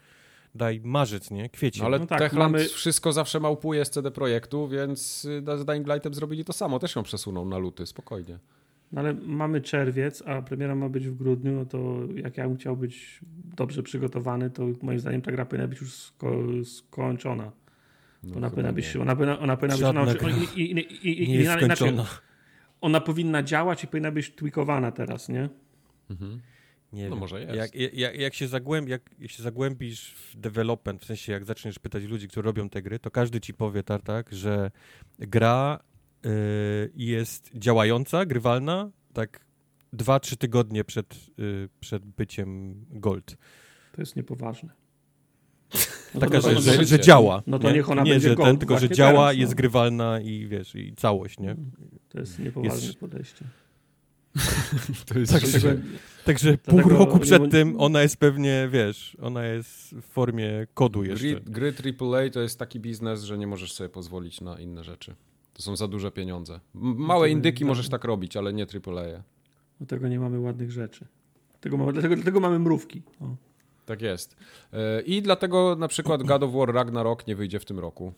[SPEAKER 2] daj marzec, nie? Kwiecień.
[SPEAKER 3] No ale
[SPEAKER 4] No tak,
[SPEAKER 3] Techland
[SPEAKER 4] mamy-
[SPEAKER 3] wszystko zawsze małpuje z CD Projektu, więc y, z Dying Lightem zrobili to samo. Też ją przesuną na luty, spokojnie.
[SPEAKER 4] No ale mamy czerwiec, a premiera ma być w grudniu, no to jak ja bym chciał być dobrze przygotowany, to moim zdaniem ta gra powinna być już sko skończona.
[SPEAKER 3] No,
[SPEAKER 4] ona, powinna być, ona, powinna, ona powinna być... Ona, i, i, i, i,
[SPEAKER 2] nie jest
[SPEAKER 4] inaczej, ona powinna działać i powinna być tweakowana teraz, nie?
[SPEAKER 3] Mhm.
[SPEAKER 2] Nie
[SPEAKER 3] No
[SPEAKER 2] wiem.
[SPEAKER 3] może jest.
[SPEAKER 2] Jak, jak, jak, się zagłęb, jak, jak się zagłębisz w development, w sensie jak zaczniesz pytać ludzi, którzy robią te gry, to każdy ci powie, Tartak, że gra y, jest działająca, grywalna, tak 2-3 tygodnie przed, y, przed byciem gold.
[SPEAKER 4] To jest niepoważne. No
[SPEAKER 2] Taka,
[SPEAKER 4] to-
[SPEAKER 2] że, że, że działa.
[SPEAKER 4] No to
[SPEAKER 2] nie?
[SPEAKER 4] niech ona
[SPEAKER 2] nie,
[SPEAKER 4] będzie
[SPEAKER 2] że
[SPEAKER 4] gold
[SPEAKER 2] ten, tylko że działa,
[SPEAKER 4] teraz, no.
[SPEAKER 2] jest grywalna i wiesz, i całość, nie?
[SPEAKER 4] To jest niepoważne
[SPEAKER 2] Jest-
[SPEAKER 4] podejście.
[SPEAKER 3] To jest
[SPEAKER 2] Tak,
[SPEAKER 3] życie.
[SPEAKER 2] Także pół
[SPEAKER 4] Dlatego
[SPEAKER 2] roku
[SPEAKER 4] nie
[SPEAKER 2] przed
[SPEAKER 4] bądź-
[SPEAKER 2] tym ona jest pewnie, wiesz, ona jest w formie kodu jeszcze.
[SPEAKER 3] Gry, gry AAA to jest taki biznes, że nie możesz sobie pozwolić na inne rzeczy. To są za duże pieniądze. M- Małe
[SPEAKER 4] to
[SPEAKER 3] indyki
[SPEAKER 4] tak.
[SPEAKER 3] możesz tak robić, ale nie AAA.
[SPEAKER 4] Do tego nie mamy ładnych rzeczy. Tego mamy, dlatego, dlatego mamy mrówki. O.
[SPEAKER 3] Tak jest. E, I dlatego na przykład God of War Ragnarok nie wyjdzie w tym roku.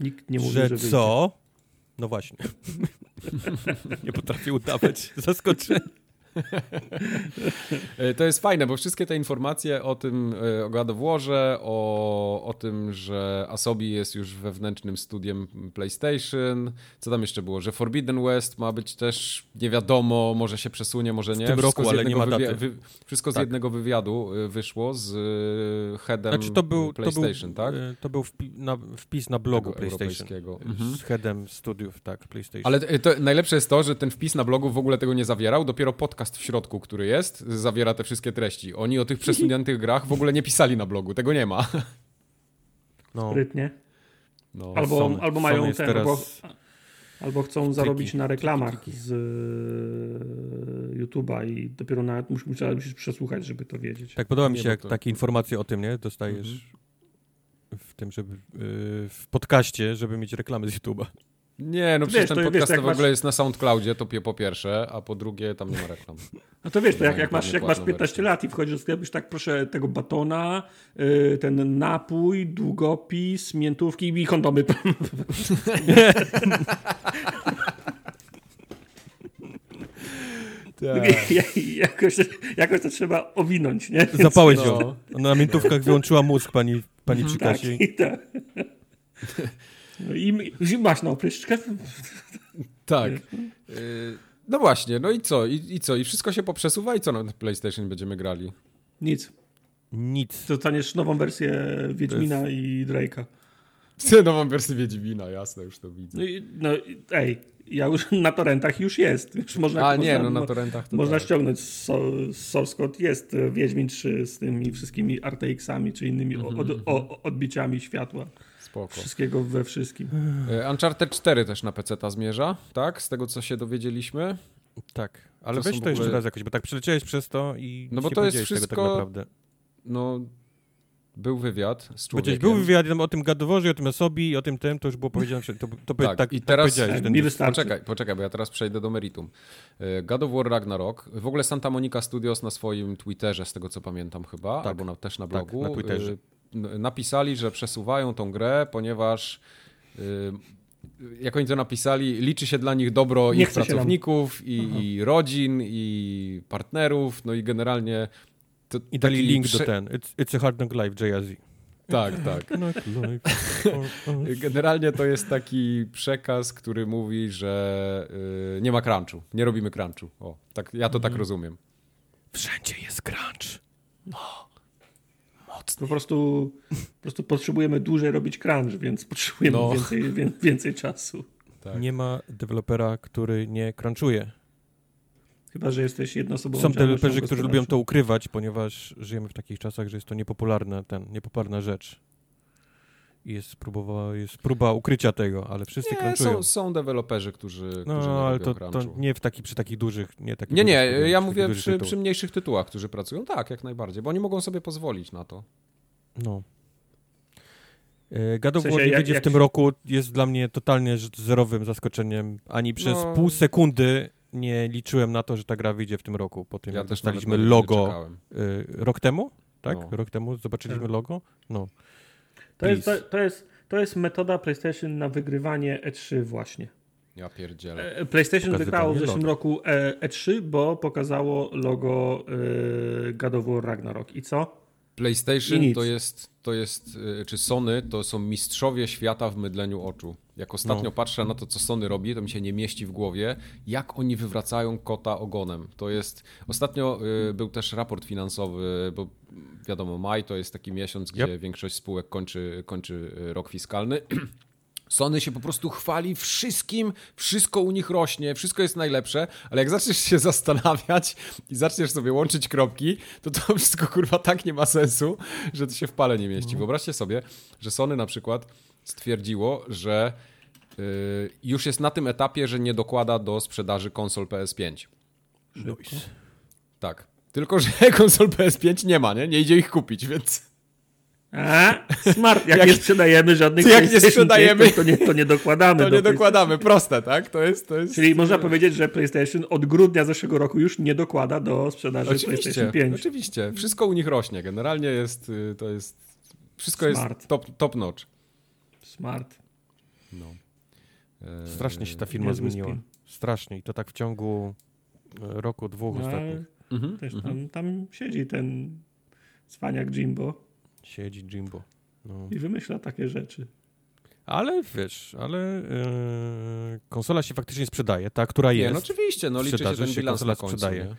[SPEAKER 4] Nikt nie mówi,
[SPEAKER 2] że,
[SPEAKER 4] że, wyjdzie.
[SPEAKER 2] co? No właśnie. nie potrafię udawać zaskoczenia.
[SPEAKER 3] E, To jest fajne, bo wszystkie te informacje o tym, e, o Warze, o, o tym, że Asobi jest już wewnętrznym studiem PlayStation, co tam jeszcze było, że Forbidden West ma być też nie wiadomo, może się przesunie, może nie.
[SPEAKER 2] tym
[SPEAKER 3] Wszystko
[SPEAKER 2] roku,
[SPEAKER 3] z
[SPEAKER 2] ale nie ma daty.
[SPEAKER 3] Wy, wszystko z
[SPEAKER 2] Tak.
[SPEAKER 3] jednego wywiadu e, wyszło z headem
[SPEAKER 2] Znaczy to był, to był,
[SPEAKER 3] PlayStation, tak?
[SPEAKER 2] to był wpi na, wpis na blogu PlayStation.
[SPEAKER 3] Mhm.
[SPEAKER 2] Z headem studiów, tak, PlayStation.
[SPEAKER 3] Ale to, najlepsze jest to, że ten wpis na blogu w ogóle tego nie zawierał. Dopiero podcast w środku, który jest, zawiera te wszystkie treści. Oni o tych przesuniętych grach w ogóle nie pisali na blogu. Tego nie ma.
[SPEAKER 2] no,
[SPEAKER 4] Sprytnie.
[SPEAKER 3] No.
[SPEAKER 4] Albo,
[SPEAKER 2] Sony-
[SPEAKER 4] albo mają ten,
[SPEAKER 2] teraz-
[SPEAKER 4] albo, albo chcą zarobić na reklamach
[SPEAKER 2] triki.
[SPEAKER 4] z e, YouTube'a i dopiero nawet mus- musisz, musisz przesłuchać, żeby to wiedzieć.
[SPEAKER 2] Tak, podoba mi się, jak
[SPEAKER 3] to-
[SPEAKER 2] takie informacje o tym, nie? Dostajesz
[SPEAKER 3] Mhm.
[SPEAKER 2] w tym, żeby w podcaście, żeby mieć reklamy z YouTube'a.
[SPEAKER 3] Nie, no
[SPEAKER 4] Wiesz,
[SPEAKER 3] przecież ten
[SPEAKER 4] wiesz,
[SPEAKER 3] podcast to w ogóle
[SPEAKER 4] masz-
[SPEAKER 3] jest na SoundCloudzie, to pie- po pierwsze, a po drugie tam nie ma reklam.
[SPEAKER 4] No to wiesz, to jak, jak, masz, jak masz
[SPEAKER 3] płatną
[SPEAKER 4] 15
[SPEAKER 3] wersję.
[SPEAKER 4] lat i wchodzisz do sklepu, już tak proszę tego batona, y, ten napój, długopis, miętówki i kondomy. jakoś, jakoś to trzeba owinąć, nie? Więc-
[SPEAKER 2] Zapałeś
[SPEAKER 3] No.
[SPEAKER 2] ją. Ona na miętówkach wyłączyła mózg pani, pani przy
[SPEAKER 4] Tak,
[SPEAKER 2] kasie.
[SPEAKER 4] i tak. No i, masz na opryszczkę.
[SPEAKER 3] Tak. Y, No właśnie, no i co? I, I co? I wszystko się poprzesuwa i co na PlayStation będziemy grali?
[SPEAKER 4] Nic.
[SPEAKER 2] Nic.
[SPEAKER 4] Dostaniesz nową wersję Wiedźmina i Drake'a.
[SPEAKER 3] Chcę nową wersję Wiedźmina, jasne, już to widzę.
[SPEAKER 4] No, i- no ej, ja już na torrentach już jest. Już można,
[SPEAKER 3] A nie,
[SPEAKER 4] można,
[SPEAKER 3] no na torrentach to
[SPEAKER 4] Można
[SPEAKER 3] tak.
[SPEAKER 4] ściągnąć z so- z source code. Jest e, Wiedźmin 3 z tymi wszystkimi RTX-ami, czy innymi
[SPEAKER 3] Mhm,
[SPEAKER 4] od, o, odbiciami światła.
[SPEAKER 3] Spoko.
[SPEAKER 4] Wszystkiego we wszystkim.
[SPEAKER 3] Y, Uncharted 4 też na PC ta zmierza, tak? Z tego, co się dowiedzieliśmy.
[SPEAKER 2] Tak. Ale
[SPEAKER 3] To
[SPEAKER 2] weź to
[SPEAKER 3] w
[SPEAKER 2] jeszcze
[SPEAKER 3] ogóle-
[SPEAKER 2] raz jakoś, bo tak przeleciałeś przez to i
[SPEAKER 3] No bo
[SPEAKER 2] nie
[SPEAKER 3] to jest
[SPEAKER 2] tego
[SPEAKER 3] wszystko-
[SPEAKER 2] tak naprawdę.
[SPEAKER 3] No, był wywiad z człowiekiem.
[SPEAKER 2] był wywiad o tym gadoworze, o tym Asobi i o tym tym, to już było powiedziane, to, to
[SPEAKER 3] Tak,
[SPEAKER 2] tak,
[SPEAKER 3] i
[SPEAKER 2] tak
[SPEAKER 3] teraz-
[SPEAKER 2] powiedziałeś.
[SPEAKER 4] Tak,
[SPEAKER 2] ten-
[SPEAKER 4] wystarczy.
[SPEAKER 3] Poczekaj, poczekaj, bo ja teraz przejdę do meritum. E, God of War Ragnarok. W ogóle Santa Monica Studios na swoim Twitterze, z tego co pamiętam chyba,
[SPEAKER 2] Tak.
[SPEAKER 3] albo na, też na
[SPEAKER 2] Tak,
[SPEAKER 3] blogu,
[SPEAKER 2] na Twitterze.
[SPEAKER 3] Napisali, że przesuwają tą grę, ponieważ e, jak oni to napisali, liczy się dla nich dobro
[SPEAKER 4] Nie
[SPEAKER 3] ich pracowników i, i rodzin i partnerów, no i generalnie to
[SPEAKER 2] I dali
[SPEAKER 3] taki
[SPEAKER 2] link
[SPEAKER 3] prze-
[SPEAKER 2] do ten. It's, it's a hard knock life, Jay-Z.
[SPEAKER 3] Tak, tak. Generalnie to jest taki przekaz, który mówi, że y, nie ma crunchu, nie robimy crunchu. O, tak, ja to tak rozumiem.
[SPEAKER 2] Wszędzie jest crunch.
[SPEAKER 4] Po prostu, po prostu potrzebujemy dłużej robić crunch, więc potrzebujemy
[SPEAKER 3] No.
[SPEAKER 4] więcej, wię- więcej czasu.
[SPEAKER 3] Tak.
[SPEAKER 2] Nie ma dewelopera, który nie crunchuje.
[SPEAKER 4] Chyba, że jesteś jednoosobową
[SPEAKER 2] Są deweloperzy, którzy lubią to ukrywać, ponieważ żyjemy w takich czasach, że jest to niepopularna, ten, niepopularna rzecz. Jest, próbowa, jest próba ukrycia tego, ale wszyscy
[SPEAKER 3] Nie,
[SPEAKER 2] crunchują.
[SPEAKER 3] są, są deweloperzy, którzy, którzy nie
[SPEAKER 2] No, ale to, to nie w taki, przy takich dużych, nie takich
[SPEAKER 3] Nie, nie,
[SPEAKER 2] dużych
[SPEAKER 3] ja
[SPEAKER 2] przy
[SPEAKER 3] mówię przy, przy mniejszych tytułach, którzy pracują. Tak, jak najbardziej, bo oni mogą sobie pozwolić na to.
[SPEAKER 2] No. E, God of
[SPEAKER 4] W sensie,
[SPEAKER 2] War nie wyjdzie w tym roku, jest dla mnie totalnie zerowym zaskoczeniem. Ani przez
[SPEAKER 3] No.
[SPEAKER 2] pół sekundy nie liczyłem na to, że ta gra wyjdzie w tym roku. Po tym
[SPEAKER 3] Ja
[SPEAKER 2] jak
[SPEAKER 3] też
[SPEAKER 2] dostaliśmy logo y, rok temu, tak?
[SPEAKER 3] No.
[SPEAKER 2] Rok temu zobaczyliśmy
[SPEAKER 4] Tak.
[SPEAKER 2] logo. No.
[SPEAKER 4] To jest, to, jest, to jest metoda PlayStation na wygrywanie E3 właśnie.
[SPEAKER 3] Ja pierdzielę.
[SPEAKER 4] E, PlayStation
[SPEAKER 2] Pokazywanie
[SPEAKER 4] wygrało w zeszłym roku E- E3, bo pokazało logo e, God of War Ragnarok. I co?
[SPEAKER 3] PlayStation to jest, to jest, y, czy Sony to są mistrzowie świata w mydleniu oczu. Jak ostatnio
[SPEAKER 2] No.
[SPEAKER 3] patrzę na to, co Sony robi, to mi się nie mieści w głowie, jak oni wywracają kota ogonem. To jest, ostatnio y, był też raport finansowy, bo wiadomo, maj to jest taki miesiąc, gdzie
[SPEAKER 2] Yep.
[SPEAKER 3] większość spółek kończy, kończy y, rok fiskalny. Sony się po prostu chwali wszystkim, wszystko u nich rośnie, wszystko jest najlepsze, ale jak zaczniesz się zastanawiać i zaczniesz sobie łączyć kropki, to to wszystko kurwa tak nie ma sensu, że to się w pale nie mieści. Wyobraźcie sobie, że Sony na przykład stwierdziło, że y, już jest na tym etapie, że nie dokłada do sprzedaży konsol PS5.
[SPEAKER 2] Nice.
[SPEAKER 3] Tak. Tylko, że konsol PS5 nie ma, nie? Nie idzie ich kupić, więc...
[SPEAKER 4] A, smart. Jak,
[SPEAKER 3] Jak-
[SPEAKER 4] nie sprzedajemy żadnych
[SPEAKER 3] jak nie sprzedajemy,
[SPEAKER 4] 5, to, nie, to nie dokładamy.
[SPEAKER 3] To
[SPEAKER 4] do
[SPEAKER 3] nie dokładamy, proste, tak? To jest... To jest...
[SPEAKER 4] Czyli można powiedzieć, że PlayStation od grudnia zeszłego roku już nie dokłada do sprzedaży
[SPEAKER 3] Oczywiście,
[SPEAKER 4] PlayStation 5.
[SPEAKER 3] oczywiście. Wszystko u nich rośnie. Generalnie jest, y, to jest, wszystko
[SPEAKER 4] Smart.
[SPEAKER 3] jest top, top notch.
[SPEAKER 4] Smart.
[SPEAKER 3] No. E,
[SPEAKER 2] Strasznie się ta firma
[SPEAKER 4] niezły
[SPEAKER 2] zmieniła.
[SPEAKER 4] spin.
[SPEAKER 2] Strasznie. I to tak w ciągu e, roku, dwóch
[SPEAKER 4] No,
[SPEAKER 2] ostatnich.
[SPEAKER 3] Mhm,
[SPEAKER 4] też
[SPEAKER 3] mhm.
[SPEAKER 4] tam, tam siedzi ten cwaniak Jimbo
[SPEAKER 2] Siedzi Jimbo. No.
[SPEAKER 4] i wymyśla takie rzeczy.
[SPEAKER 2] Ale wiesz, ale e, konsola się faktycznie sprzedaje, ta, która
[SPEAKER 3] Nie,
[SPEAKER 2] jest.
[SPEAKER 3] no oczywiście, no liczy się ten
[SPEAKER 2] się
[SPEAKER 3] bilans
[SPEAKER 2] konsola
[SPEAKER 3] na końcu.
[SPEAKER 2] sprzedaje.
[SPEAKER 3] Nie?
[SPEAKER 2] E,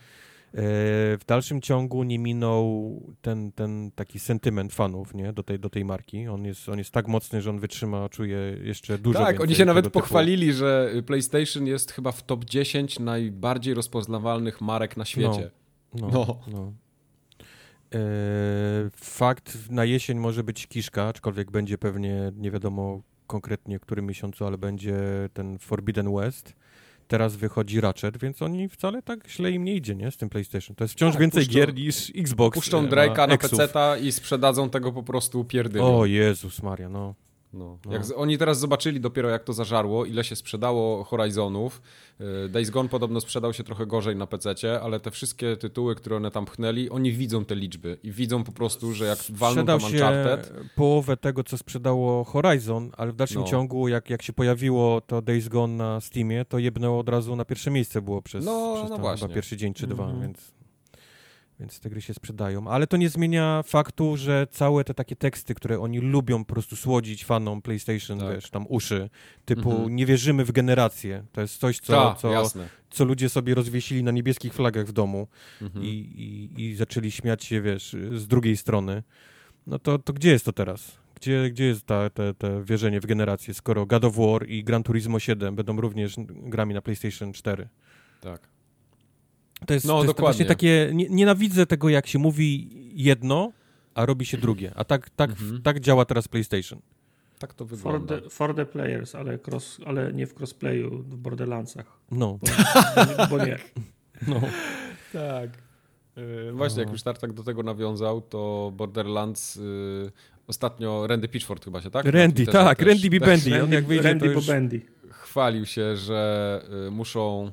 [SPEAKER 2] w dalszym ciągu nie minął ten, ten taki sentyment fanów nie? Do, tej, do tej marki. On jest, on jest tak mocny, że on wytrzyma, czuje jeszcze dużo
[SPEAKER 3] Tak, oni się nawet
[SPEAKER 2] typu-
[SPEAKER 3] pochwalili, że PlayStation jest chyba w top 10 najbardziej rozpoznawalnych marek na świecie.
[SPEAKER 2] No.
[SPEAKER 3] No.
[SPEAKER 2] no. E, fakt, na jesień może być kiszka, aczkolwiek będzie pewnie, nie wiadomo konkretnie w którym miesiącu, ale będzie ten Forbidden West. Teraz wychodzi Ratchet, więc oni wcale tak źle im nie idzie, nie? Z tym PlayStation. To jest wciąż
[SPEAKER 3] Tak,
[SPEAKER 2] więcej
[SPEAKER 3] puszczą-
[SPEAKER 2] gier niż Xbox.
[SPEAKER 3] Puszczą
[SPEAKER 2] e,
[SPEAKER 3] Drake'a na. PC i sprzedadzą tego po prostu pierdylią.
[SPEAKER 2] O Jezus Maria, no.
[SPEAKER 3] No.
[SPEAKER 2] No.
[SPEAKER 3] Jak z, oni teraz zobaczyli dopiero jak to zażarło, ile się sprzedało Horizonów. Y, Days Gone podobno sprzedał się trochę gorzej na PC, ale te wszystkie tytuły, które one tam pchnęli, oni widzą te liczby i widzą po prostu, że jak walną tam
[SPEAKER 2] się
[SPEAKER 3] Uncharted,
[SPEAKER 2] połowę tego, co sprzedało Horizon, ale w dalszym
[SPEAKER 3] No.
[SPEAKER 2] ciągu, jak, jak się pojawiło to Days Gone na Steamie, to jebnęło od razu na pierwsze miejsce było przez,
[SPEAKER 3] No,
[SPEAKER 2] przez
[SPEAKER 3] no
[SPEAKER 2] tam
[SPEAKER 3] właśnie.
[SPEAKER 2] chyba pierwszy dzień czy dwa,
[SPEAKER 4] Mhm.
[SPEAKER 2] więc, więc te gry się sprzedają. Ale to nie zmienia faktu, że całe te takie teksty, które oni lubią po prostu słodzić fanom PlayStation,
[SPEAKER 3] Tak.
[SPEAKER 2] wiesz, tam uszy, typu
[SPEAKER 3] Mhm.
[SPEAKER 2] nie wierzymy w generację. To jest coś, co,
[SPEAKER 3] Ta,
[SPEAKER 2] co,
[SPEAKER 3] jasne.
[SPEAKER 2] co ludzie sobie rozwiesili na niebieskich flagach w domu
[SPEAKER 3] Mhm.
[SPEAKER 2] i, i, i zaczęli śmiać się, wiesz, z drugiej strony, no to, to gdzie jest to teraz? Gdzie, gdzie jest ta, te, te wierzenie w generację, skoro God of War i Gran Turismo 7 będą również grami na PlayStation 4?
[SPEAKER 3] Tak.
[SPEAKER 2] To jest,
[SPEAKER 3] No,
[SPEAKER 2] to jest
[SPEAKER 3] dokładnie.
[SPEAKER 2] właśnie takie, nie, nienawidzę tego, jak się mówi jedno, a robi się drugie. A tak, tak,
[SPEAKER 3] Mhm.
[SPEAKER 2] tak działa teraz PlayStation.
[SPEAKER 3] Tak to
[SPEAKER 4] For
[SPEAKER 3] wygląda.
[SPEAKER 4] the, for the players, ale, cross, ale nie w crossplayu, w Borderlandsach.
[SPEAKER 2] No,
[SPEAKER 4] Bo, bo nie.
[SPEAKER 2] no.
[SPEAKER 3] Tak. Yy, właśnie, jak już Tartak do tego nawiązał, to Borderlands yy, ostatnio Randy Pitchford chyba się, tak?
[SPEAKER 2] Randy, tak,
[SPEAKER 3] też-
[SPEAKER 2] Randy B.
[SPEAKER 3] też
[SPEAKER 2] Bandy. On jak wyjdzie,
[SPEAKER 4] Randy
[SPEAKER 2] to już...
[SPEAKER 4] Bobendi.
[SPEAKER 3] Chwalił się, że y, muszą,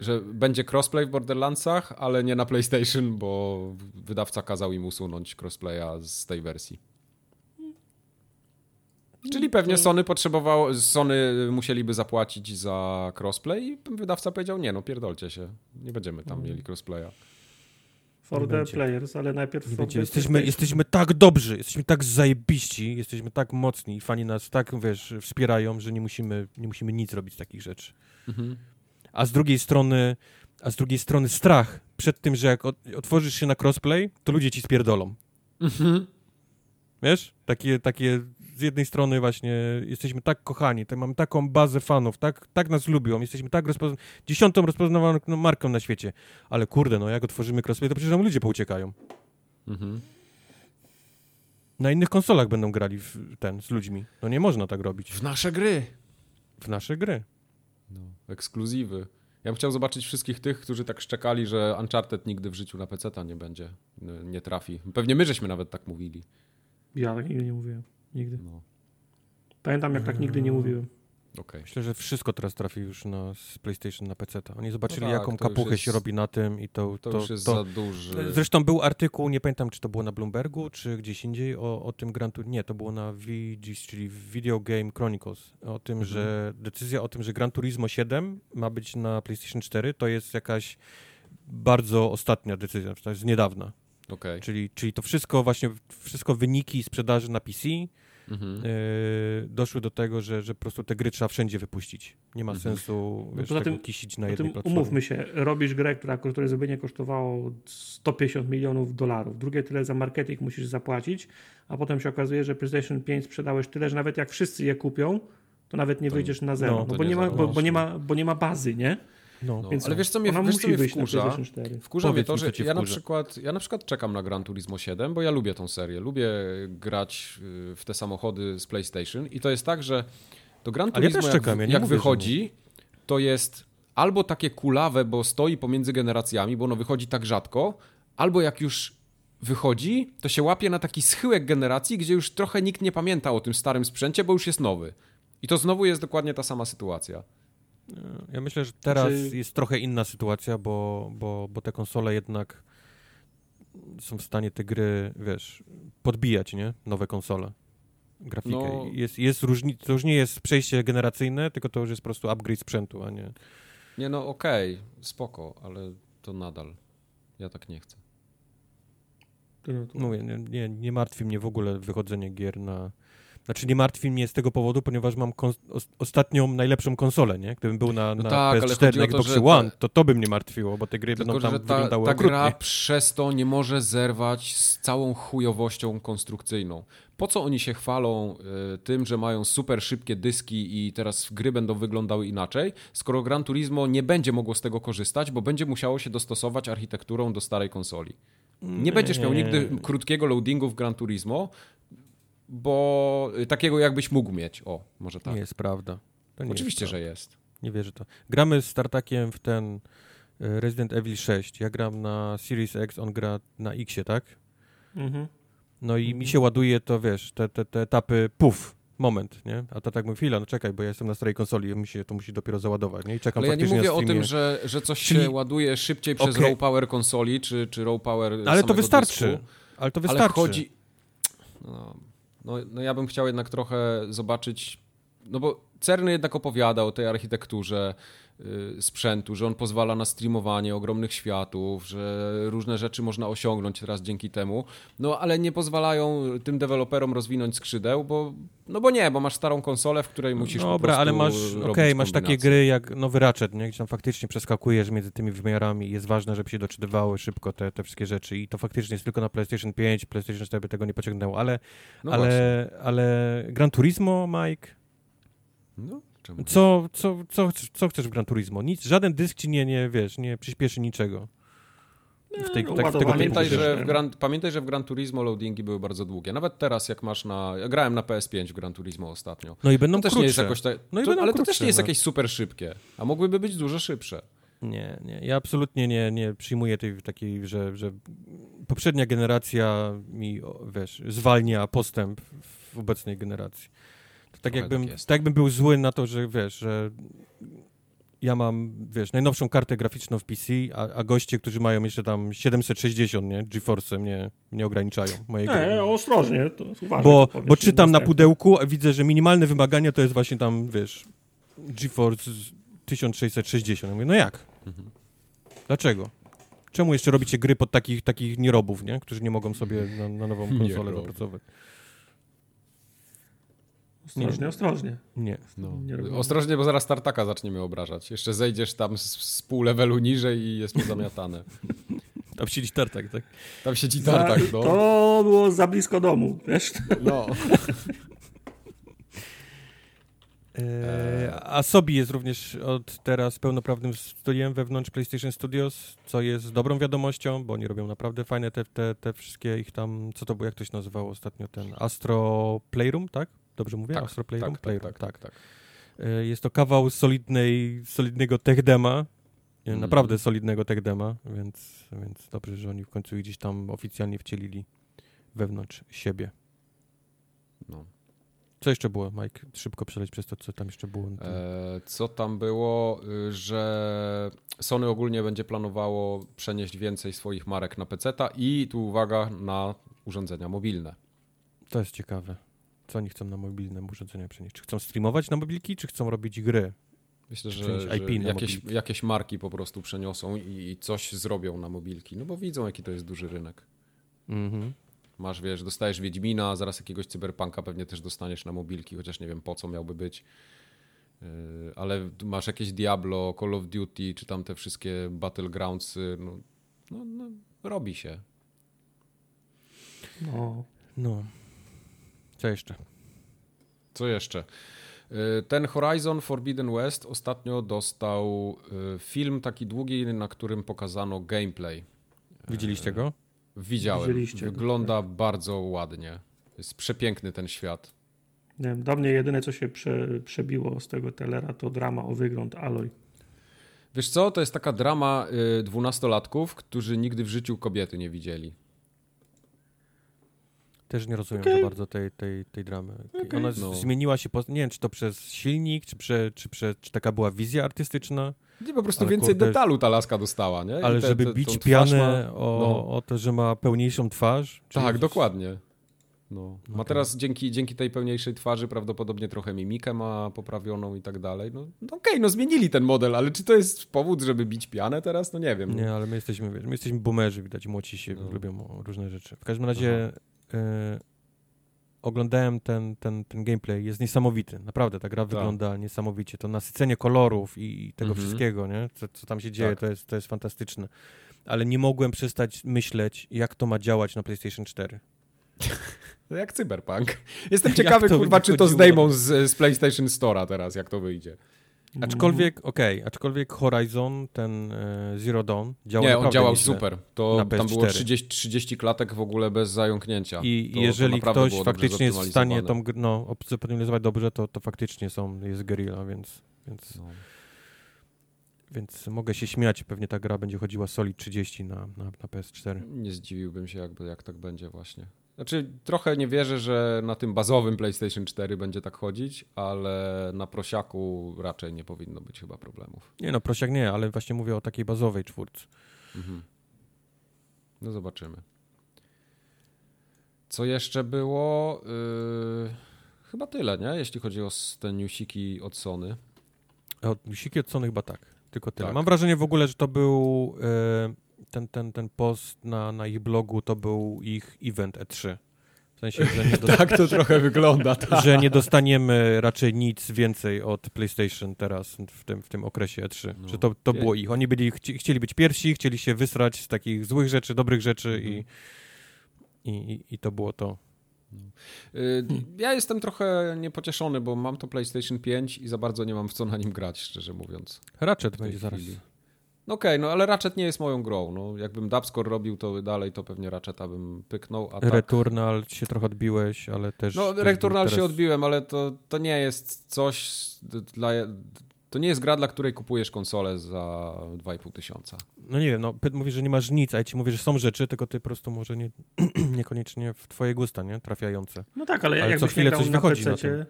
[SPEAKER 3] że będzie crossplay w Borderlandsach, ale nie na PlayStation, bo wydawca kazał im usunąć crossplaya z tej wersji. Czyli pewnie Sony potrzebowało, Sony musieliby zapłacić za crossplay i wydawca powiedział, nie no, pierdolcie się, nie będziemy tam mieli crossplaya.
[SPEAKER 4] For
[SPEAKER 2] Nie
[SPEAKER 4] the
[SPEAKER 2] będzie.
[SPEAKER 4] players, ale najpierw for
[SPEAKER 2] jesteśmy, jesteśmy tak dobrzy, jesteśmy tak zajebiści, jesteśmy tak mocni i fani nas tak, wiesz, wspierają, że nie musimy, nie musimy nic robić z takich rzeczy.
[SPEAKER 3] Mhm.
[SPEAKER 2] A z drugiej strony, a z drugiej strony strach przed tym, że jak ot- otworzysz się na crossplay, to ludzie ci spierdolą.
[SPEAKER 3] Mhm.
[SPEAKER 2] Wiesz? Takie, takie z jednej strony właśnie jesteśmy tak kochani, tak, mamy taką bazę fanów, tak, tak nas lubią, jesteśmy tak rozpozna- dziesiątą rozpoznawaną marką na świecie. Ale kurde, no jak otworzymy crossplay, to przecież nam ludzie pouciekają.
[SPEAKER 3] Mhm.
[SPEAKER 2] Na innych konsolach będą grali w ten z ludźmi. No nie można tak robić.
[SPEAKER 3] W nasze gry.
[SPEAKER 2] W nasze gry.
[SPEAKER 3] No, ekskluzywy. Ja bym chciał zobaczyć wszystkich tych, którzy tak szczekali, że Uncharted nigdy w życiu na PC nie będzie, nie trafi. Pewnie my żeśmy nawet tak mówili.
[SPEAKER 4] Ja tak nigdy nie mówiłem. Nigdy.
[SPEAKER 3] No,
[SPEAKER 4] Pamiętam, jak tak nigdy nie mówiłem.
[SPEAKER 3] Okej.
[SPEAKER 2] Myślę, że wszystko teraz trafi już na z PlayStation na PC. Oni zobaczyli,
[SPEAKER 3] No tak,
[SPEAKER 2] jaką kapuchę
[SPEAKER 3] jest-
[SPEAKER 2] się robi na tym i to.
[SPEAKER 3] To,
[SPEAKER 2] to,
[SPEAKER 3] już jest
[SPEAKER 2] to,
[SPEAKER 3] za duży.
[SPEAKER 2] Zresztą był artykuł, nie pamiętam, czy to było na Bloombergu, czy gdzieś indziej, o, o tym Gran Turismo. Nie, to było na VGs, czyli Video Game Chronicles. O tym,
[SPEAKER 3] Mhm.
[SPEAKER 2] że decyzja o tym, że Gran Turismo 7 ma być na PlayStation 4, to jest jakaś bardzo ostatnia decyzja, to jest z niedawna.
[SPEAKER 3] Okej.
[SPEAKER 2] Czyli, czyli to wszystko właśnie, wszystko wyniki sprzedaży na PC
[SPEAKER 3] Mhm.
[SPEAKER 2] yy, doszły do tego, że, że po prostu te gry trzeba wszędzie wypuścić. Nie ma
[SPEAKER 3] Mhm.
[SPEAKER 2] sensu wiesz,
[SPEAKER 4] poza
[SPEAKER 2] tego
[SPEAKER 4] tym-
[SPEAKER 2] kisić na jednej platformie.
[SPEAKER 4] umówmy się, robisz grę, która, której zrobienie kosztowało 150 milionów dolarów. Drugie tyle za marketing musisz zapłacić, a potem się okazuje, że PlayStation 5 sprzedałeś tyle, że nawet jak wszyscy je kupią, to nawet nie
[SPEAKER 3] To-
[SPEAKER 4] wyjdziesz na zero.
[SPEAKER 2] no,
[SPEAKER 4] No, bo,
[SPEAKER 3] nie
[SPEAKER 4] nie ma, bo, bo,
[SPEAKER 3] zarobisz.
[SPEAKER 4] nie ma, bo nie ma bazy, nie?
[SPEAKER 2] No.
[SPEAKER 3] No,
[SPEAKER 4] Więc
[SPEAKER 3] ale wiesz co mnie, wiesz, co mnie wkurza?
[SPEAKER 4] PlayStation 4.
[SPEAKER 3] Wkurza mnie to, że ja na, przykład, ja na przykład czekam na Gran Turismo 7, bo ja lubię tą serię. Lubię grać y, w te samochody z PlayStation i to jest tak, że to Gran
[SPEAKER 2] ja
[SPEAKER 3] Turismo
[SPEAKER 2] też
[SPEAKER 3] jak,
[SPEAKER 2] czekam, ja
[SPEAKER 3] jak
[SPEAKER 2] mówię,
[SPEAKER 3] wychodzi, to jest albo takie kulawe, bo stoi pomiędzy generacjami, bo ono wychodzi tak rzadko, albo jak już wychodzi, to się łapie na taki schyłek generacji, gdzie już trochę nikt nie pamięta o tym starym sprzęcie, bo już jest nowy. I to znowu jest dokładnie ta sama sytuacja.
[SPEAKER 2] Ja myślę, że teraz
[SPEAKER 4] Znaczy-
[SPEAKER 2] jest trochę inna sytuacja, bo, bo, bo te konsole jednak są w stanie te gry, wiesz, podbijać, nie? Nowe konsole. Grafikę.
[SPEAKER 3] No.
[SPEAKER 2] Jest, jest różni, to już nie jest przejście generacyjne, tylko to już jest po prostu upgrade sprzętu, a nie...
[SPEAKER 3] Nie no, okej, spoko, ale to nadal. Ja tak nie chcę.
[SPEAKER 2] Mówię, nie, nie, nie martwi mnie w ogóle wychodzenie gier na... Znaczy nie martwi mnie z tego powodu, ponieważ mam ostatnią, najlepszą konsolę, nie? Gdybym był na,
[SPEAKER 3] No
[SPEAKER 2] na
[SPEAKER 3] tak, ale
[SPEAKER 2] PS4,
[SPEAKER 3] chodzi
[SPEAKER 2] na Xbox
[SPEAKER 3] że
[SPEAKER 2] One, to to by mnie martwiło, bo te gry
[SPEAKER 3] Tylko,
[SPEAKER 2] będą tam
[SPEAKER 3] ta,
[SPEAKER 2] wyglądały
[SPEAKER 3] ta
[SPEAKER 2] okrutnie.
[SPEAKER 3] gra przez to nie może zerwać z całą chujowością konstrukcyjną. Po co oni się chwalą y, tym, że mają super szybkie dyski i teraz gry będą wyglądały inaczej, skoro Gran Turismo nie będzie mogło z tego korzystać, bo będzie musiało się dostosować architekturą do starej konsoli. Nie, będziesz miał nigdy krótkiego loadingu w Gran Turismo, bo y, takiego jakbyś mógł mieć. O, może tak.
[SPEAKER 2] Nie jest prawda. To nie
[SPEAKER 3] Oczywiście,
[SPEAKER 2] jest
[SPEAKER 3] że
[SPEAKER 2] prawda.
[SPEAKER 3] jest.
[SPEAKER 2] Nie wierzę to. Gramy z Tartakiem w ten e, Resident Evil 6. Ja gram na Series X, on gra na Xie, tak?
[SPEAKER 4] mhm.
[SPEAKER 2] No i mi się ładuje to, wiesz, te, te, te etapy, puf, moment, nie? A to tak mówi, chwila, no czekaj, bo ja jestem na starej konsoli, mi się, to musi dopiero załadować, nie? I czekam
[SPEAKER 3] Ale ja nie mówię o tym, że, że coś
[SPEAKER 2] Czyli-
[SPEAKER 3] się ładuje szybciej przez
[SPEAKER 2] Okej.
[SPEAKER 3] raw power konsoli, czy, czy raw power
[SPEAKER 2] Ale to wystarczy.
[SPEAKER 3] Dysku.
[SPEAKER 2] Ale to
[SPEAKER 3] Ale
[SPEAKER 2] wystarczy.
[SPEAKER 3] chodzi... No, no, no ja bym chciał jednak trochę zobaczyć... No bo Cerny jednak opowiada o tej architekturze y, sprzętu, że on pozwala na streamowanie ogromnych światów, że różne rzeczy można osiągnąć teraz dzięki temu, no ale nie pozwalają tym deweloperom rozwinąć skrzydeł, bo no bo nie, bo masz starą konsolę, w której musisz po
[SPEAKER 2] Dobra, ale masz, okej, masz takie gry jak Nowy Ratchet, nie? Gdzie tam faktycznie przeskakujesz między tymi wymiarami jest ważne, żeby się doczytywały szybko te, te wszystkie rzeczy i to faktycznie jest tylko na PlayStation 5, PlayStation 4 by tego nie pociągnęło, ale,
[SPEAKER 3] No właśnie.
[SPEAKER 2] ale, ale Gran Turismo, Mike,
[SPEAKER 3] No?
[SPEAKER 2] Co, co, co, chcesz- co chcesz w Gran Turismo? Nic, żaden dysk ci nie, nie, wiesz, nie przyspieszy niczego. W tej,
[SPEAKER 4] no,
[SPEAKER 2] tak, w
[SPEAKER 3] Pamiętaj że, w Gran, pamiętaj, że w Gran Turismo loadingi były bardzo długie. Nawet teraz, jak masz na. Ja grałem na PS5 w Gran Turismo ostatnio.
[SPEAKER 2] No i będą
[SPEAKER 3] To też
[SPEAKER 2] krótsze.
[SPEAKER 3] nie jest jakoś tak.
[SPEAKER 2] No i
[SPEAKER 3] to,
[SPEAKER 2] będą
[SPEAKER 3] ale to też
[SPEAKER 2] krótsze,
[SPEAKER 3] nie jest
[SPEAKER 2] no.
[SPEAKER 3] jakieś super szybkie. A mogłyby być dużo szybsze.
[SPEAKER 2] Nie, nie, ja absolutnie nie, nie przyjmuję tej takiej, że, że poprzednia generacja mi, wiesz, zwalnia postęp w obecnej generacji. Tak jakbym,
[SPEAKER 3] tak
[SPEAKER 2] tak, jakbym był zły na to, że wiesz, że ja mam, wiesz, najnowszą kartę graficzną w PC, a, a goście, którzy mają jeszcze tam 760, nie, GeForce mnie nie ograniczają mojej gry.
[SPEAKER 4] Nie, ostrożnie, to uważaj.
[SPEAKER 2] Bo, bo czytam na pudełku, a widzę, że minimalne wymagania to jest właśnie tam, wiesz, GeForce 1660. Ja mówię, no jak? Dlaczego? Czemu jeszcze robicie gry pod takich, takich nierobów, nie? Którzy nie mogą sobie na, na nową konsolę
[SPEAKER 3] Nieroby.
[SPEAKER 4] Ostrożnie, ostrożnie.
[SPEAKER 2] Nie.
[SPEAKER 3] No.
[SPEAKER 4] Nie.
[SPEAKER 3] Ostrożnie, bo zaraz tartaka zaczniemy obrażać. Jeszcze zejdziesz tam z, z pół levelu niżej i jest pozamiatane.
[SPEAKER 2] Tam siedzi tartak, tak?
[SPEAKER 3] Tam siedzi
[SPEAKER 4] Za,
[SPEAKER 3] tartak, no.
[SPEAKER 4] To było za blisko domu, wiesz?
[SPEAKER 3] no.
[SPEAKER 2] Eee, a Sobi jest również od teraz pełnoprawnym studiem wewnątrz PlayStation Studios, co jest dobrą wiadomością, bo oni robią naprawdę fajne te, te, te wszystkie ich tam, co to było, jak to się nazywało ostatnio, ten Astro Playroom, tak? Dobrze mówię?
[SPEAKER 3] Tak,
[SPEAKER 2] Astro Playroom?
[SPEAKER 3] tak, tak,
[SPEAKER 2] Playroom,
[SPEAKER 3] tak, tak, tak.
[SPEAKER 2] E, Jest to kawał solidnej, solidnego techdema, e,
[SPEAKER 3] Mm.
[SPEAKER 2] naprawdę solidnego techdema, więc, więc dobrze, że oni w końcu gdzieś tam oficjalnie wcielili wewnątrz siebie.
[SPEAKER 3] No.
[SPEAKER 2] Co jeszcze było, Mike? Szybko przeleć przez to, co tam jeszcze było.
[SPEAKER 3] E, co tam było, y, że Sony ogólnie będzie planowało przenieść więcej swoich marek na PC-ta i tu uwaga na urządzenia mobilne.
[SPEAKER 2] To jest ciekawe. Co oni chcą na mobilne urządzenia przenieść? Czy chcą streamować na mobilki, czy chcą robić gry?
[SPEAKER 3] Myślę, że, że jakieś, jakieś marki po prostu przeniosą i, i coś zrobią na mobilki, no bo widzą jaki to jest duży rynek.
[SPEAKER 2] Mhm.
[SPEAKER 3] Masz, wiesz, dostajesz Wiedźmina, zaraz jakiegoś cyberpunka pewnie też dostaniesz na mobilki, chociaż nie wiem po co miałby być. Yy, Ale masz jakieś Diablo, Call of Duty, czy tam te wszystkie Battlegrounds, no, no, no robi się.
[SPEAKER 4] No.
[SPEAKER 2] No. Co jeszcze?
[SPEAKER 3] Co jeszcze? Yy, Ten Horizon Forbidden West ostatnio dostał yy, film taki długi, na którym pokazano gameplay.
[SPEAKER 2] Widzieliście go?
[SPEAKER 3] Widziałem.
[SPEAKER 4] Widzieliście go,
[SPEAKER 3] Wygląda bardzo ładnie. Jest przepiękny ten świat.
[SPEAKER 4] Nie wiem, do mnie jedyne, co się prze, przebiło z tego telera, to drama o wygląd Aloy.
[SPEAKER 3] Wiesz co, to jest taka drama y, dwunastolatków, którzy nigdy w życiu kobiety nie widzieli.
[SPEAKER 2] Też nie rozumiem za bardzo tej, tej, tej dramy.
[SPEAKER 4] Okej.
[SPEAKER 2] Ona
[SPEAKER 3] No.
[SPEAKER 2] zmieniła się, po, nie wiem, czy to przez silnik, czy, prze, czy, prze, czy taka była wizja artystyczna,
[SPEAKER 3] Nie, po prostu
[SPEAKER 2] Ale
[SPEAKER 3] więcej
[SPEAKER 2] kurde,
[SPEAKER 3] detalu ta laska dostała, nie? I
[SPEAKER 2] ale
[SPEAKER 3] te-
[SPEAKER 2] żeby
[SPEAKER 3] te-
[SPEAKER 2] bić pianę
[SPEAKER 3] ma-
[SPEAKER 2] o,
[SPEAKER 3] no.
[SPEAKER 2] o to, że ma pełniejszą twarz. czy-
[SPEAKER 3] Tak, dokładnie. No. Ma teraz dzięki, dzięki tej pełniejszej twarzy prawdopodobnie trochę mimikę ma poprawioną i tak dalej. No, no okej, no zmienili ten model, ale czy to jest powód, żeby bić pianę teraz? No nie wiem.
[SPEAKER 2] Nie, ale my jesteśmy, wiesz, my jesteśmy boomerzy, widać, młodsi się
[SPEAKER 3] No.
[SPEAKER 2] lubią różne rzeczy. W każdym razie e, oglądałem ten, ten, ten gameplay, jest niesamowity, naprawdę, ta gra wygląda niesamowicie. To nasycenie kolorów i, i tego
[SPEAKER 3] Tak. Mhm.
[SPEAKER 2] wszystkiego, nie? Co, co tam się dzieje,
[SPEAKER 3] Tak.
[SPEAKER 2] to, jest, to jest fantastyczne. Ale nie mogłem przestać myśleć, jak to ma działać na PlayStation 4.
[SPEAKER 3] No jak cyberpunk. Jestem ciekawy, kurwa, czy to zdejmą z, z PlayStation Store'a teraz, jak to wyjdzie.
[SPEAKER 2] Aczkolwiek, okej, aczkolwiek Horizon, ten e, Zero Dawn, działał
[SPEAKER 3] Nie, on działał super. To tam było
[SPEAKER 2] PS4.
[SPEAKER 3] 30, 30 klatek w ogóle bez zająknięcia.
[SPEAKER 2] I
[SPEAKER 3] to,
[SPEAKER 2] jeżeli
[SPEAKER 3] to
[SPEAKER 2] ktoś faktycznie jest w stanie tą grę no, op- zoptymalizować dobrze, to, to faktycznie są, jest Guerrilla, więc, więc,
[SPEAKER 3] No.
[SPEAKER 2] więc mogę się śmiać. Pewnie ta gra będzie chodziła solid 30 na, na, na PS4.
[SPEAKER 3] Nie zdziwiłbym się, jakby, jak tak będzie właśnie. Znaczy, trochę nie wierzę, że na tym bazowym PlayStation 4 będzie tak chodzić, ale na prosiaku raczej nie powinno być chyba problemów.
[SPEAKER 2] Nie no, prosiak nie, ale właśnie mówię o takiej bazowej czwórce.
[SPEAKER 3] Mhm. No zobaczymy. Co jeszcze było? Yy, chyba tyle, nie? Jeśli chodzi o te newsiki od Sony.
[SPEAKER 2] A Od Siki od Sony chyba tak, tylko tyle.
[SPEAKER 3] Tak.
[SPEAKER 2] Mam wrażenie w ogóle, że to był e, ten, ten, ten post na, na ich blogu, to był ich event E3. W sensie, że nie, dos-
[SPEAKER 3] Tak to trochę wygląda, tak.
[SPEAKER 2] że nie dostaniemy raczej nic więcej od PlayStation teraz w tym, w tym okresie E3.
[SPEAKER 3] No.
[SPEAKER 2] Że to, to było ich. Oni byli, chci, chcieli być pierwsi, chcieli się wysrać z takich złych rzeczy, dobrych rzeczy
[SPEAKER 3] Mhm.
[SPEAKER 2] i, i, i, i to było to.
[SPEAKER 3] Yy, Ja jestem trochę niepocieszony, bo mam to PlayStation 5 i za bardzo nie mam w co na nim grać, szczerze mówiąc.
[SPEAKER 2] Ratchet będzie zaraz.
[SPEAKER 3] chwili. No Okej, no ale Ratchet nie jest moją grą. No, jakbym Dubscore robił to dalej, to pewnie Ratcheta bym pyknął, a tak...
[SPEAKER 2] Returnal się trochę odbiłeś, ale też...
[SPEAKER 3] No,
[SPEAKER 2] też
[SPEAKER 3] Returnal
[SPEAKER 2] teraz-
[SPEAKER 3] się odbiłem, ale to, to nie jest coś dla... To nie jest gra, dla której kupujesz konsolę za 2,5 tysiąca.
[SPEAKER 2] No nie wiem, no Pet mówi, że nie masz nic, a ja ci mówię, że są rzeczy, tylko ty po prostu może nie, niekoniecznie w twoje gusta, nie? Trafiające.
[SPEAKER 4] No tak, ale,
[SPEAKER 2] Ale co
[SPEAKER 4] jakbyś
[SPEAKER 2] chwilę
[SPEAKER 4] nie grał
[SPEAKER 2] coś
[SPEAKER 4] na
[SPEAKER 2] wychodzi na
[SPEAKER 4] PC,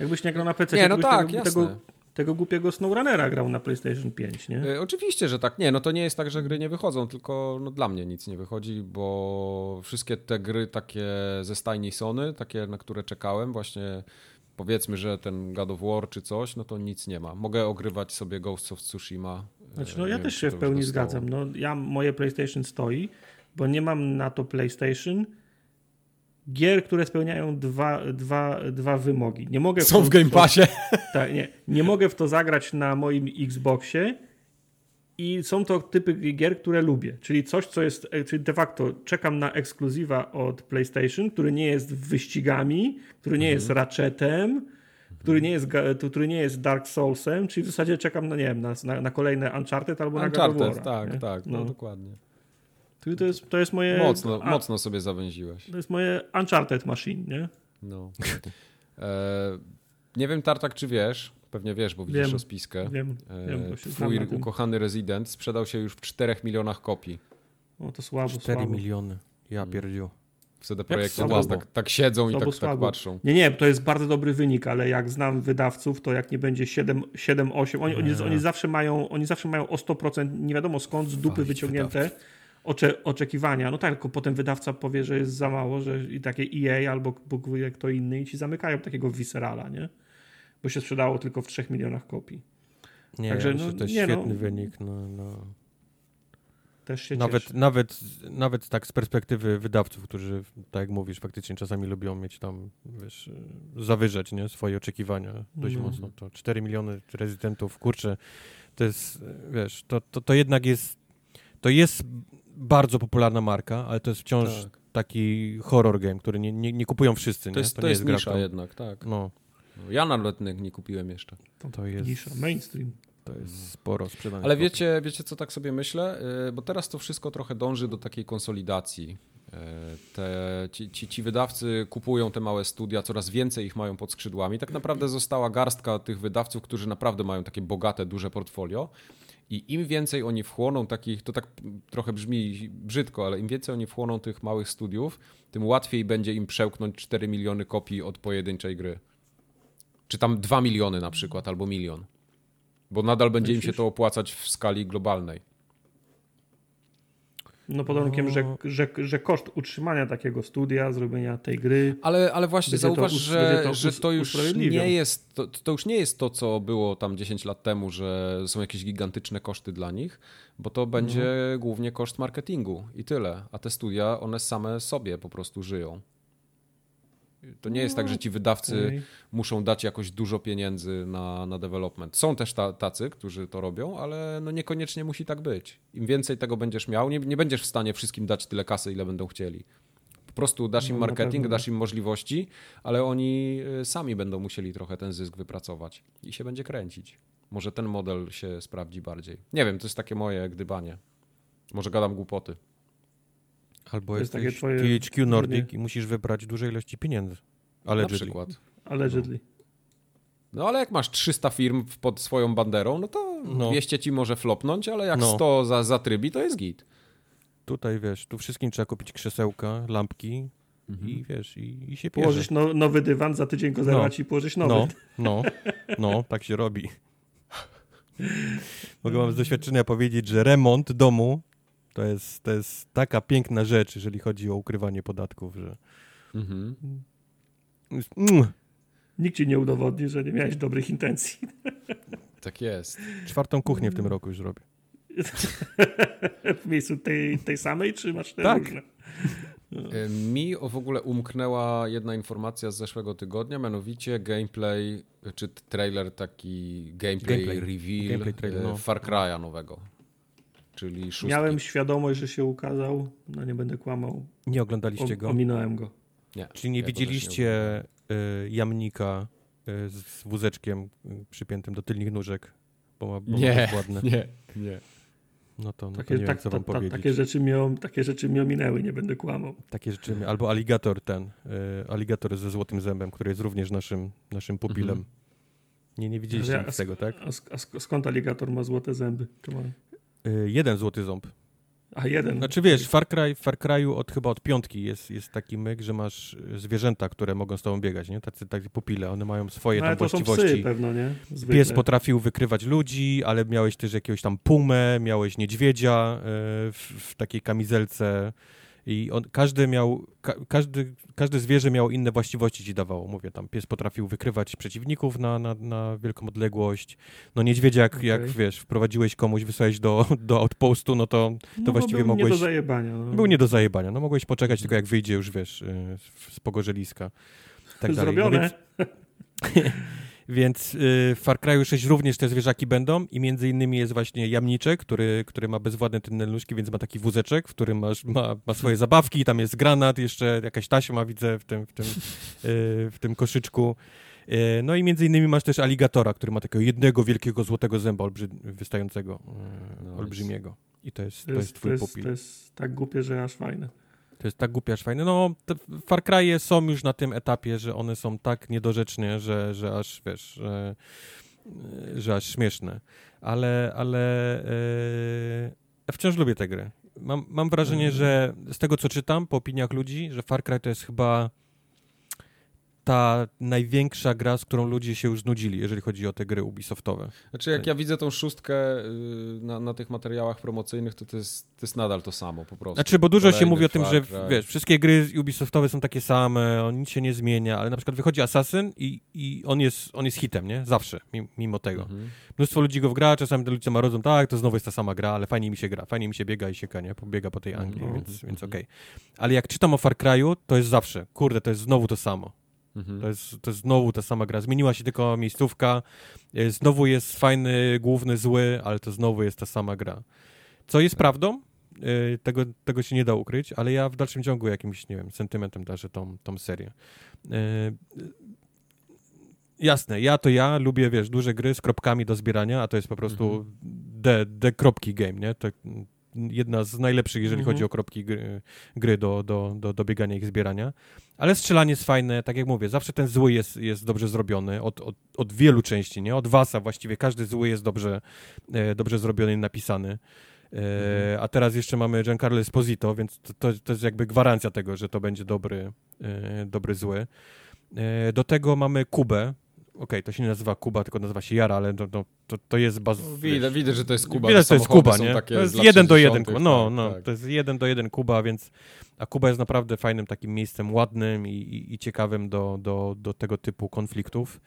[SPEAKER 4] jakbyś nie grał na PC,
[SPEAKER 3] Nie, no tak,
[SPEAKER 4] tego,
[SPEAKER 3] jasne.
[SPEAKER 4] tego, tego głupiego SnowRunnera grał na PlayStation 5, nie?
[SPEAKER 3] E, oczywiście, że tak. Nie, no to nie jest tak, że gry nie wychodzą, tylko no, dla mnie nic nie wychodzi, bo wszystkie te gry takie ze stajni Sony, takie na które czekałem, właśnie powiedzmy, że ten God of War czy coś, no to nic nie ma. Mogę ogrywać sobie Ghost of Tsushima.
[SPEAKER 4] Znaczy,
[SPEAKER 3] E,
[SPEAKER 4] no
[SPEAKER 3] nie
[SPEAKER 4] ja
[SPEAKER 3] wiem,
[SPEAKER 4] też się w pełni zgadzam. No, ja, moje PlayStation stoi, bo nie mam na to PlayStation gier, które spełniają dwa, dwa, dwa wymogi. Nie mogę
[SPEAKER 3] Są
[SPEAKER 4] to-
[SPEAKER 3] w Game
[SPEAKER 4] to-
[SPEAKER 3] Passie.
[SPEAKER 4] Tak, nie. Nie mogę w to zagrać na moim Xboxie i są to typy gier, które lubię. Czyli coś, co jest, e, czyli de facto czekam na ekskluzywa od PlayStation, który nie jest wyścigami, który nie jest Ratchetem, który nie jest, który nie jest Dark Soulsem, czyli w zasadzie czekam na, nie wiem, na, na, na kolejne Uncharted albo na God of
[SPEAKER 3] Uncharted,
[SPEAKER 4] War,
[SPEAKER 3] tak,
[SPEAKER 4] nie?
[SPEAKER 3] tak, no,
[SPEAKER 4] No.
[SPEAKER 3] dokładnie.
[SPEAKER 4] Czyli to jest, to jest moje...
[SPEAKER 3] Mocno,
[SPEAKER 4] a,
[SPEAKER 3] mocno sobie zawęziłeś.
[SPEAKER 4] To jest moje Uncharted machine, nie?
[SPEAKER 3] No. E, nie wiem, Tartak, czy wiesz, pewnie wiesz, bo widzisz
[SPEAKER 4] Wiem.
[SPEAKER 3] rozpiskę.
[SPEAKER 4] Wiem, wiem,
[SPEAKER 3] E,
[SPEAKER 4] znam
[SPEAKER 3] twój ukochany Resident sprzedał się już w 4 milionach kopii.
[SPEAKER 4] O, to słabo,
[SPEAKER 2] 4
[SPEAKER 4] słabo.
[SPEAKER 2] miliony. Ja pierdziu.
[SPEAKER 3] W CD Projekcie
[SPEAKER 2] słabo.
[SPEAKER 3] teraz tak, tak siedzą i
[SPEAKER 4] Słabo,
[SPEAKER 3] tak, tak
[SPEAKER 4] słabo.
[SPEAKER 3] patrzą.
[SPEAKER 4] Nie, nie, to jest bardzo dobry wynik, ale jak znam wydawców, to jak nie będzie 7, 7 8, oni, oni, oni, zawsze mają, oni zawsze mają o 100%, nie wiadomo skąd, z dupy wyciągnięte ocze, oczekiwania. No tak, tylko potem wydawca powie, że jest za mało, że i takie EA albo Bóg wie kto inny i ci zamykają takiego Viscerala, nie? Bo się sprzedało tylko w 3 milionach kopii.
[SPEAKER 2] Nie,
[SPEAKER 4] Także,
[SPEAKER 2] Także,
[SPEAKER 4] no,
[SPEAKER 2] to jest
[SPEAKER 4] nie, no.
[SPEAKER 2] świetny wynik. No, no.
[SPEAKER 4] Też się
[SPEAKER 2] Nawet, nawet, nawet tak z perspektywy wydawców, którzy, tak jak mówisz, faktycznie czasami lubią mieć tam, wiesz, zawyżać nie, swoje oczekiwania dość
[SPEAKER 4] No.
[SPEAKER 2] mocno. To 4 miliony rezydentów, kurczę, to jest, wiesz, to, to, to jednak jest, to jest bardzo popularna marka, ale to jest wciąż
[SPEAKER 3] Tak.
[SPEAKER 2] taki horror game, który nie, nie, nie kupują wszyscy, nie?
[SPEAKER 3] To jest, to
[SPEAKER 2] nie
[SPEAKER 3] jest
[SPEAKER 2] gra,
[SPEAKER 3] nisza jednak, tak.
[SPEAKER 2] No,
[SPEAKER 3] No, ja nawet nie, nie kupiłem jeszcze.
[SPEAKER 2] to jest,
[SPEAKER 4] Nisza, mainstream.
[SPEAKER 2] to jest sporo sprzedanych.
[SPEAKER 3] Ale wiecie, wiecie, co tak sobie myślę? Yy, Bo teraz to wszystko trochę dąży do takiej konsolidacji. Yy, Te, ci, ci, ci wydawcy kupują te małe studia, coraz więcej ich mają pod skrzydłami. Tak naprawdę została garstka tych wydawców, którzy naprawdę mają takie bogate, duże portfolio. I im więcej oni wchłoną takich, to tak trochę brzmi brzydko, ale im więcej oni wchłoną tych małych studiów, tym łatwiej będzie im przełknąć 4 miliony kopii od pojedynczej gry. Czy tam 2 miliony na przykład, albo milion. Bo nadal będzie im się
[SPEAKER 4] Myślisz?
[SPEAKER 3] to opłacać w skali globalnej.
[SPEAKER 4] No pod warunkiem, że, że, że koszt utrzymania takiego studia, zrobienia tej gry,
[SPEAKER 3] Ale, ale właśnie
[SPEAKER 4] to
[SPEAKER 3] zauważ,
[SPEAKER 4] us-
[SPEAKER 3] że,
[SPEAKER 4] to
[SPEAKER 3] że to już nie jest to, to już nie jest to, co było tam 10 lat temu, że są jakieś gigantyczne koszty dla nich, bo to będzie
[SPEAKER 4] Mhm.
[SPEAKER 3] głównie koszt marketingu i tyle. A te studia, one same sobie po prostu żyją. To nie jest tak, że ci wydawcy
[SPEAKER 4] Okej.
[SPEAKER 3] muszą dać jakoś dużo pieniędzy na, na development. Są też ta, tacy, którzy to robią, ale no niekoniecznie musi tak być. Im więcej tego będziesz miał, nie, nie będziesz w stanie wszystkim dać tyle kasy, ile będą chcieli. Po prostu dasz im
[SPEAKER 4] No,
[SPEAKER 3] marketing, dasz im możliwości, ale oni y, sami będą musieli trochę ten zysk wypracować i się będzie kręcić. Może ten model się sprawdzi bardziej. Nie wiem, to jest takie moje gdybanie. Może gadam głupoty.
[SPEAKER 2] Albo
[SPEAKER 4] To jest takie
[SPEAKER 2] jesteś
[SPEAKER 4] twoje
[SPEAKER 2] THQ Nordic i musisz wybrać duże ilości pieniędzy.
[SPEAKER 3] Na
[SPEAKER 2] Allegedly.
[SPEAKER 3] przykład.
[SPEAKER 4] Allegedly.
[SPEAKER 3] No ale jak masz 300 firm pod swoją banderą, no to
[SPEAKER 2] No.
[SPEAKER 3] 200 ci może flopnąć, ale jak
[SPEAKER 2] No.
[SPEAKER 3] 100 za, zatrybi, to jest git.
[SPEAKER 2] Tutaj wiesz, tu wszystkim trzeba kupić krzesełka, lampki
[SPEAKER 3] Mhm.
[SPEAKER 2] i wiesz, i, i się
[SPEAKER 4] Położyć
[SPEAKER 2] pierze.
[SPEAKER 4] no, nowy dywan, za tydzień go zerwać i położyć nowy.
[SPEAKER 2] No, no, no, tak się robi. Mogę wam z doświadczenia powiedzieć, że remont domu to jest, to jest taka piękna rzecz, jeżeli chodzi o ukrywanie podatków, że
[SPEAKER 3] Mhm.
[SPEAKER 2] mm,
[SPEAKER 4] Nikt ci nie udowodni, że nie miałeś dobrych intencji.
[SPEAKER 3] Tak jest.
[SPEAKER 2] czwartą kuchnię w tym roku już robię.
[SPEAKER 4] w miejscu tej, tej samej, czy masz te
[SPEAKER 2] Tak.
[SPEAKER 4] różne?
[SPEAKER 3] E, Mi o- w ogóle umknęła jedna informacja z zeszłego tygodnia, mianowicie gameplay, czy trailer taki gameplay,
[SPEAKER 2] Gameplay.
[SPEAKER 3] reveal
[SPEAKER 2] Gameplay trailer,
[SPEAKER 3] e,
[SPEAKER 2] no.
[SPEAKER 3] Far Cry'a nowego. Czyli szóstki.
[SPEAKER 4] Miałem świadomość, że się ukazał, no nie będę kłamał.
[SPEAKER 2] Nie
[SPEAKER 4] O,
[SPEAKER 2] oglądaliście go?
[SPEAKER 4] ominąłem go.
[SPEAKER 3] Nie,
[SPEAKER 2] Czyli nie
[SPEAKER 3] ja
[SPEAKER 2] widzieliście y, jamnika y, z wózeczkiem y, przypiętym do tylnych nóżek? Bo ma, bo ma
[SPEAKER 3] Nie,
[SPEAKER 2] ładne.
[SPEAKER 3] Nie, nie.
[SPEAKER 2] No to, no to
[SPEAKER 4] Takie,
[SPEAKER 2] nie
[SPEAKER 4] tak,
[SPEAKER 2] wiem, co
[SPEAKER 4] ta,
[SPEAKER 2] wam
[SPEAKER 4] ta,
[SPEAKER 2] powiedzieć.
[SPEAKER 4] takie, rzeczy mnie, takie rzeczy mnie ominęły, nie będę kłamał.
[SPEAKER 2] Takie rzeczy, albo aligator ten, y, aligator ze złotym zębem, który jest również naszym, naszym pupilem.
[SPEAKER 3] Mhm.
[SPEAKER 2] Nie, nie widzieliście
[SPEAKER 4] Ja-
[SPEAKER 2] tego, tak?
[SPEAKER 4] A, sk- a sk- skąd aligator ma złote zęby? Come on.
[SPEAKER 2] Y, jeden złoty ząb.
[SPEAKER 4] A jeden.
[SPEAKER 2] Znaczy wiesz, Far, Cry, w Far Cry'u od, chyba od piątki jest, jest taki myk, że masz y, zwierzęta, które mogą z tobą biegać, nie? Tacy, takie pupile, one mają swoje
[SPEAKER 4] No,
[SPEAKER 2] tam
[SPEAKER 4] to są
[SPEAKER 2] właściwości.
[SPEAKER 4] psy pewno, nie? Zwykle.
[SPEAKER 2] Pies potrafił wykrywać ludzi, ale miałeś też jakiegoś tam pumę, miałeś niedźwiedzia y, w, w takiej kamizelce i on, każdy miał, ka, każdy, każde zwierzę miało inne właściwości ci dawało. Mówię tam, pies potrafił wykrywać przeciwników na, na, na wielką odległość. No niedźwiedzia, jak, jak
[SPEAKER 4] Okej.
[SPEAKER 2] wiesz, wprowadziłeś komuś, wysłałeś do, do outpostu, no to
[SPEAKER 4] no,
[SPEAKER 2] to właściwie
[SPEAKER 4] był Nie
[SPEAKER 2] mogłeś-
[SPEAKER 4] do zajebania. No.
[SPEAKER 2] był nie do zajebania. No mogłeś poczekać tylko jak wyjdzie już, wiesz, y, z pogorzeliska. Tak dalej. No
[SPEAKER 4] Zrobione.
[SPEAKER 2] więc więc y, w Far Cry 6 również te zwierzaki będą i między innymi jest właśnie jamniczek, który, który ma bezwładne tylne nóżki, więc ma taki wózeczek, w którym masz, ma, ma swoje zabawki, tam jest granat, jeszcze jakaś taśma widzę w tym, w tym, y, w tym koszyczku. Y, No i między innymi masz też aligatora, który ma takiego jednego wielkiego złotego zęba olbrzy, wystającego,
[SPEAKER 3] Nice.
[SPEAKER 2] olbrzymiego. I to jest,
[SPEAKER 4] To
[SPEAKER 2] to
[SPEAKER 4] jest, to,
[SPEAKER 2] twój
[SPEAKER 4] jest,
[SPEAKER 2] pupil.
[SPEAKER 4] to jest tak głupie, że aż fajne.
[SPEAKER 2] To jest tak głupie, aż fajne. No, te Far Cry'e są już na tym etapie, że one są tak niedorzecznie, że, że aż, wiesz, że, że aż śmieszne. Ale, ale e, wciąż lubię tę grę. Mam, mam wrażenie,
[SPEAKER 4] Mhm.
[SPEAKER 2] że z tego, co czytam po opiniach ludzi, że Far Cry to jest chyba ta największa gra, z którą ludzie się już znudzili, jeżeli chodzi o te gry Ubisoftowe.
[SPEAKER 3] Znaczy, jak ja widzę tą szóstkę y, na, na tych materiałach promocyjnych, to to jest, to jest nadal to samo po prostu.
[SPEAKER 2] Znaczy, bo dużo się
[SPEAKER 3] Kolejny
[SPEAKER 2] mówi o tym, że wiesz, wszystkie gry Ubisoftowe są takie same, on nic się nie zmienia, ale na przykład wychodzi Assassin i, i on, jest, on jest hitem, nie? Zawsze, mi- mimo tego.
[SPEAKER 3] Mhm.
[SPEAKER 2] Mnóstwo ludzi go wgra, czasami te ludzie marodzą, tak, to znowu jest ta sama gra, ale fajnie mi się gra, fajnie mi się biega i sieka, nie? Pobiega po tej Anglii,
[SPEAKER 3] Mhm.
[SPEAKER 2] więc, więc okej. Ale jak czytam o Far Cry'u, to jest zawsze, kurde, to jest znowu to samo.
[SPEAKER 3] Mhm.
[SPEAKER 2] To jest, to jest znowu ta sama gra. Zmieniła się tylko miejscówka, e, znowu jest fajny, główny, zły, ale to znowu jest ta sama gra. Co jest prawdą, e, tego, tego się nie da ukryć, ale ja w dalszym ciągu jakimś, nie wiem, sentymentem darzę tą, tą serię. E, Jasne, ja to ja, lubię, wiesz, duże gry z kropkami do zbierania, a to jest po prostu the, the kropki game, nie? To jedna z najlepszych, jeżeli
[SPEAKER 4] Mhm.
[SPEAKER 2] chodzi o kropki gry, gry do, do, do, do biegania i ich zbierania. Ale strzelanie jest fajne, tak jak mówię, zawsze ten zły jest, jest dobrze zrobiony, od, od, od wielu części, nie? Od Wasa właściwie, każdy zły jest dobrze, e, dobrze zrobiony i napisany. E, A teraz jeszcze mamy Giancarlo Esposito, więc to, to, to jest jakby gwarancja tego, że to będzie dobry, e, dobry zły. E, Do tego mamy Kubę. Okej, to się nie nazywa Kuba, tylko nazywa się Jara, ale to, to, to, jest baz...
[SPEAKER 3] No, Widać, widać, że to jest Kuba.
[SPEAKER 2] Widać,
[SPEAKER 3] te
[SPEAKER 2] to jest Kuba, nie? To jest jeden do jeden.
[SPEAKER 3] 60.,
[SPEAKER 2] No,
[SPEAKER 3] tak,
[SPEAKER 2] no,
[SPEAKER 3] tak.
[SPEAKER 2] to jest jeden do jeden Kuba, więc a Kuba jest naprawdę fajnym takim miejscem, ładnym i, i, i ciekawym do, do, do tego typu konfliktów.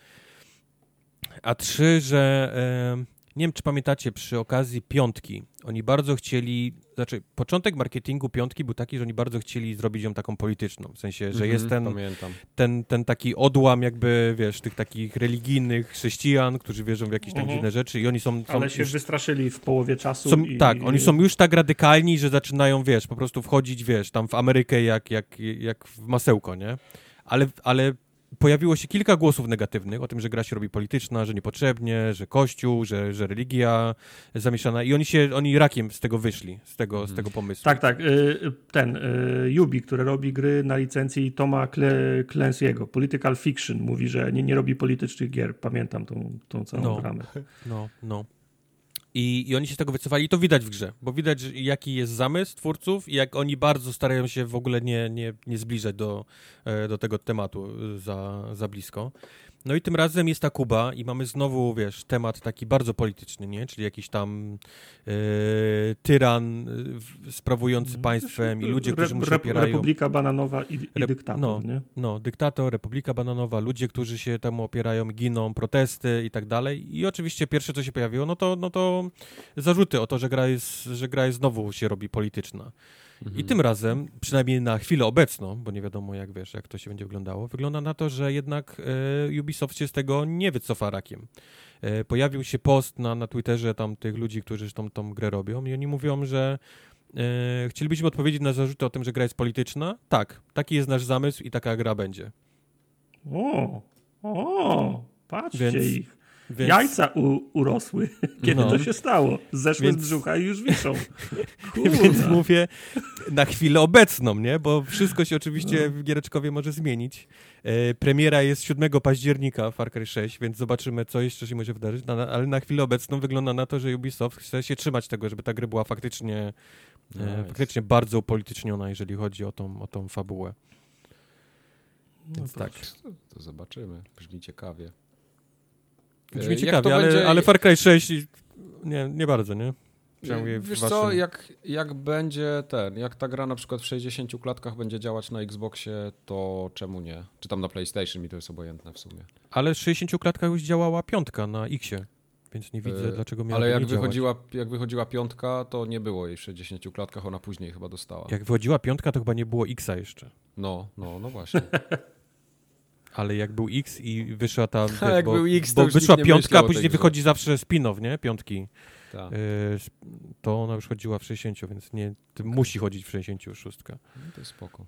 [SPEAKER 2] A trzy, że e, nie wiem, czy pamiętacie, przy okazji piątki, oni bardzo chcieli, znaczy początek marketingu piątki był taki, że oni bardzo chcieli zrobić ją taką polityczną, w sensie, że
[SPEAKER 3] Mhm,
[SPEAKER 2] jest ten,
[SPEAKER 3] Pamiętam.
[SPEAKER 2] ten, ten taki odłam jakby, wiesz, tych takich religijnych chrześcijan, którzy wierzą w jakieś tam
[SPEAKER 4] Mhm.
[SPEAKER 2] dziwne rzeczy i oni są... są
[SPEAKER 4] Ale się
[SPEAKER 2] już-
[SPEAKER 4] wystraszyli w połowie czasu.
[SPEAKER 2] są,
[SPEAKER 4] i,
[SPEAKER 2] tak, oni są już tak radykalni, że zaczynają, wiesz, po prostu wchodzić, wiesz, tam w Amerykę jak, jak, jak w masełko, nie? Ale, ale pojawiło się kilka głosów negatywnych o tym, że gra się robi polityczna, że niepotrzebnie, że kościół, że, że religia zamieszana i oni się, oni rakiem z tego wyszli, z tego, z tego pomysłu.
[SPEAKER 4] Tak, tak. y, Ten Yubi, który robi gry na licencji Toma Clancy'ego, Political Fiction, mówi, że nie, nie robi politycznych gier. Pamiętam tą, tą całą
[SPEAKER 2] No.
[SPEAKER 4] bramę.
[SPEAKER 2] No, no. I, I oni się z tego wycofali i to widać w grze, bo widać, jaki jest zamysł twórców i jak oni bardzo starają się w ogóle nie, nie, nie zbliżać do, e, do tego tematu za, za blisko. No i tym razem jest ta Kuba i mamy znowu, wiesz, temat taki bardzo polityczny, nie? Czyli jakiś tam e, tyran sprawujący państwem i ludzie, którzy mu się opierają.
[SPEAKER 4] Republika Bananowa i, i dyktator,
[SPEAKER 2] no.
[SPEAKER 4] nie?
[SPEAKER 2] No, dyktator, Republika Bananowa, ludzie, którzy się temu opierają, giną, protesty i tak dalej. I oczywiście pierwsze, co się pojawiło, no to, no to zarzuty o to, że gra jest, że gra jest znowu się robi polityczna. I tym razem, przynajmniej na chwilę obecną, bo nie wiadomo jak wiesz, jak to się będzie wyglądało, wygląda na to, że jednak e, Ubisoft się z tego nie wycofa rakiem. E, pojawił się post na, na Twitterze tam tych ludzi, którzy tą, tą grę robią i oni mówią, że e, chcielibyśmy odpowiedzieć na zarzuty o tym, że gra jest polityczna. Tak, taki jest nasz zamysł i taka gra będzie.
[SPEAKER 4] O, o, patrzcie
[SPEAKER 2] Więc-
[SPEAKER 4] ich.
[SPEAKER 2] Więc...
[SPEAKER 4] Jajca u, urosły. Kiedy
[SPEAKER 2] No.
[SPEAKER 4] to się stało? Zeszły
[SPEAKER 2] Więc-
[SPEAKER 4] z brzucha i już wiszą.
[SPEAKER 2] Więc mówię na chwilę obecną, nie? Bo wszystko się oczywiście w Giereczkowie może zmienić. E, premiera jest 7 października Far Cry 6, więc zobaczymy, co jeszcze się może wydarzyć. Na, ale na chwilę obecną wygląda na to, że Ubisoft chce się trzymać tego, żeby ta gra była faktycznie E,
[SPEAKER 3] Nice.
[SPEAKER 2] Faktycznie bardzo upolityczniona, jeżeli chodzi o tą, o tą fabułę. Więc
[SPEAKER 4] to-
[SPEAKER 2] tak.
[SPEAKER 3] To zobaczymy. Brzmi ciekawie.
[SPEAKER 2] Brzmi
[SPEAKER 3] E,
[SPEAKER 2] ciekawie, ale,
[SPEAKER 3] będzie-
[SPEAKER 2] ale Far Cry 6 i- nie, nie bardzo, nie? Przynajmniej
[SPEAKER 3] Wiesz
[SPEAKER 2] waszym-
[SPEAKER 3] co, jak, jak będzie ten, jak ta gra na przykład w 60 klatkach będzie działać na Xboxie, to czemu nie? Czy tam na PlayStation mi to jest obojętne w sumie.
[SPEAKER 2] Ale w 60 klatkach już działała piątka na Xie, więc nie widzę,
[SPEAKER 3] E,
[SPEAKER 2] dlaczego miałaby
[SPEAKER 3] Ale jak
[SPEAKER 2] nie działać.
[SPEAKER 3] wychodziła, jak wychodziła piątka, to nie było jej w 60 klatkach, ona później chyba dostała.
[SPEAKER 2] Jak wychodziła piątka, to chyba nie było Xa jeszcze.
[SPEAKER 3] No, no, no właśnie.
[SPEAKER 2] Ale jak był X i wyszła ta. wiesz,
[SPEAKER 3] jak
[SPEAKER 2] bo,
[SPEAKER 3] był X, to
[SPEAKER 2] bo
[SPEAKER 3] już
[SPEAKER 2] wyszła
[SPEAKER 3] nikt nie
[SPEAKER 2] piątka, a później
[SPEAKER 3] tej grze.
[SPEAKER 2] wychodzi zawsze spin-off, nie? Piątki.
[SPEAKER 3] Tak.
[SPEAKER 2] E, to ona już chodziła w 60, więc nie, to musi chodzić w 66.
[SPEAKER 3] No, to jest spoko.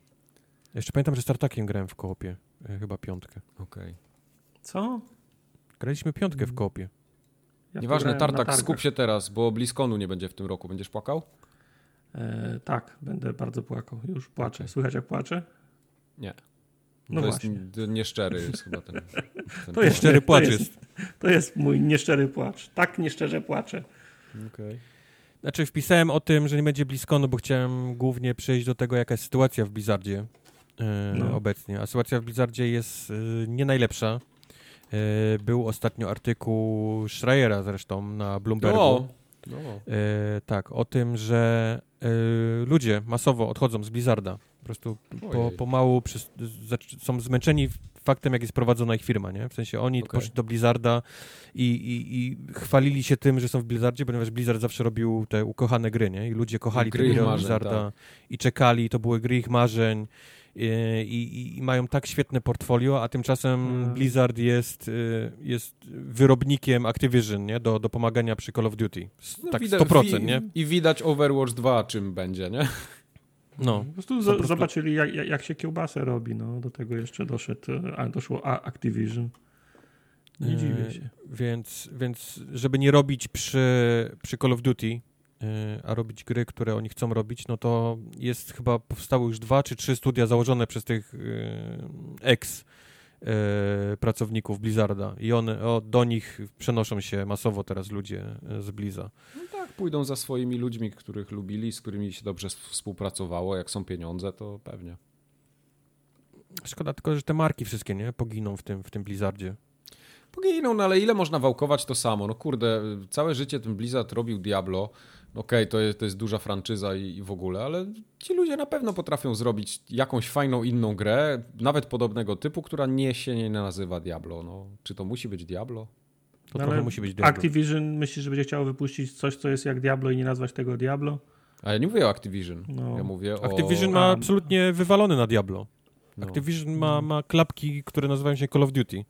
[SPEAKER 2] Jeszcze pamiętam, że z Tartakiem grałem w koopie. E, chyba piątkę.
[SPEAKER 3] Okej.
[SPEAKER 4] Co?
[SPEAKER 2] Graliśmy piątkę w koopie.
[SPEAKER 4] Ja
[SPEAKER 3] Nieważne, Tartak, skup się teraz, bo BlizzConu nie będzie w tym roku. Będziesz płakał?
[SPEAKER 4] E, tak, będę bardzo płakał. Już płaczę. Słychać jak płaczę?
[SPEAKER 3] Nie.
[SPEAKER 4] No
[SPEAKER 3] to
[SPEAKER 4] właśnie.
[SPEAKER 3] jest nieszczery jest chyba ten. ten
[SPEAKER 4] To jest-
[SPEAKER 2] Szczery
[SPEAKER 4] to
[SPEAKER 2] płacz
[SPEAKER 4] jest-
[SPEAKER 2] jest.
[SPEAKER 4] To jest mój nieszczery płacz. Tak nieszczerze płaczę.
[SPEAKER 3] Okej.
[SPEAKER 2] Znaczy wpisałem o tym, że nie będzie BlizzConu, bo chciałem głównie przejść do tego, jaka jest sytuacja w Blizzardzie e,
[SPEAKER 4] No.
[SPEAKER 2] obecnie. A sytuacja w Blizzardzie jest e, nie najlepsza. E, był ostatnio artykuł Schreiera zresztą na Bloombergu.
[SPEAKER 3] No, no.
[SPEAKER 2] E, tak, o tym, że e, ludzie masowo odchodzą z Blizzarda. Po prostu po, pomału są zmęczeni faktem, jak jest prowadzona ich firma, nie? W sensie oni
[SPEAKER 3] Okej.
[SPEAKER 2] poszli do Blizzarda i, i, i chwalili się tym, że są w Blizzardzie, ponieważ Blizzard zawsze robił te ukochane gry, nie? I ludzie kochali
[SPEAKER 3] Gry
[SPEAKER 2] te gry
[SPEAKER 3] marzeń,
[SPEAKER 2] Blizzarda
[SPEAKER 3] tak.
[SPEAKER 2] i czekali, to były gry ich marzeń. e, I, i, I mają tak świetne portfolio, a tymczasem
[SPEAKER 4] Mm.
[SPEAKER 2] Blizzard jest, e, jest wyrobnikiem Activision, nie? Do, do pomagania przy Call of Duty.
[SPEAKER 3] No,
[SPEAKER 2] tak
[SPEAKER 3] widać-
[SPEAKER 2] 100%,
[SPEAKER 3] wi-
[SPEAKER 2] nie?
[SPEAKER 3] I widać Overwatch 2 czym będzie, nie?
[SPEAKER 2] No.
[SPEAKER 4] Po prostu,
[SPEAKER 2] Po prostu-
[SPEAKER 4] zobaczyli, jak, jak- się kiełbasę robi. No, do tego jeszcze doszedł, e, a, doszło Activision. Nie
[SPEAKER 2] E,
[SPEAKER 4] dziwię się.
[SPEAKER 2] Więc, więc żeby nie robić przy, przy Call of Duty, e, a robić gry, które oni chcą robić, no to jest chyba powstały już dwa czy trzy studia założone przez tych ex pracowników Blizzarda i one, o, do nich przenoszą się masowo teraz ludzie e, z Blizza.
[SPEAKER 3] No tak, pójdą za swoimi ludźmi, których lubili, z którymi się dobrze współpracowało. Jak są pieniądze, to pewnie.
[SPEAKER 2] Szkoda tylko, że te marki wszystkie, nie, poginą w tym, w tym Blizzardzie.
[SPEAKER 3] Poginą, no ale ile można wałkować to samo? No kurde, całe życie ten Blizzard robił Diablo. Okej, to, jest, to jest duża franczyza i, i w ogóle, ale ci ludzie na pewno potrafią zrobić jakąś fajną inną grę, nawet podobnego typu, która nie się nie nazywa Diablo. No, czy to musi być Diablo?
[SPEAKER 2] To
[SPEAKER 4] No,
[SPEAKER 2] trochę musi być Diablo.
[SPEAKER 4] Activision myślisz, że będzie chciało wypuścić coś, co jest jak Diablo i nie nazwać tego Diablo?
[SPEAKER 3] A ja nie mówię o Activision.
[SPEAKER 4] No.
[SPEAKER 3] Ja mówię o...
[SPEAKER 2] Activision ma absolutnie wywalony na Diablo.
[SPEAKER 3] no.
[SPEAKER 2] Activision ma, ma klapki, które nazywają się Call of Duty.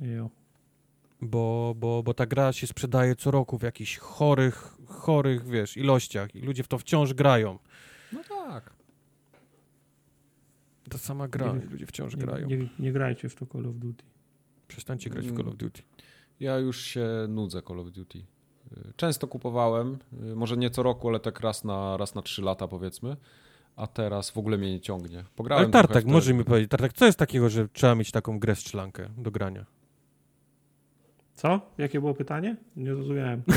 [SPEAKER 4] Jo.
[SPEAKER 2] Bo, bo, bo ta gra się sprzedaje co roku w jakichś chorych, chorych, wiesz, ilościach i ludzie w to wciąż grają.
[SPEAKER 3] No tak.
[SPEAKER 2] Ta sama gra
[SPEAKER 4] Nie-
[SPEAKER 2] ludzie wciąż
[SPEAKER 4] Nie,
[SPEAKER 2] grają.
[SPEAKER 4] nie, nie grajcie w to Call of Duty.
[SPEAKER 2] Przestańcie grać w
[SPEAKER 3] Mm.
[SPEAKER 2] Call of Duty.
[SPEAKER 3] Ja już się nudzę Call of Duty. Y, Często kupowałem, y, może nie co roku, ale tak raz na, raz na trzy lata powiedzmy, a teraz w ogóle mnie nie ciągnie. Pograłem
[SPEAKER 2] Ale Tartak, może mi powiedzieć, Tartak, co jest takiego, że trzeba mieć taką grę strzelankę do grania?
[SPEAKER 4] Co? Jakie było pytanie? Nie zrozumiałem.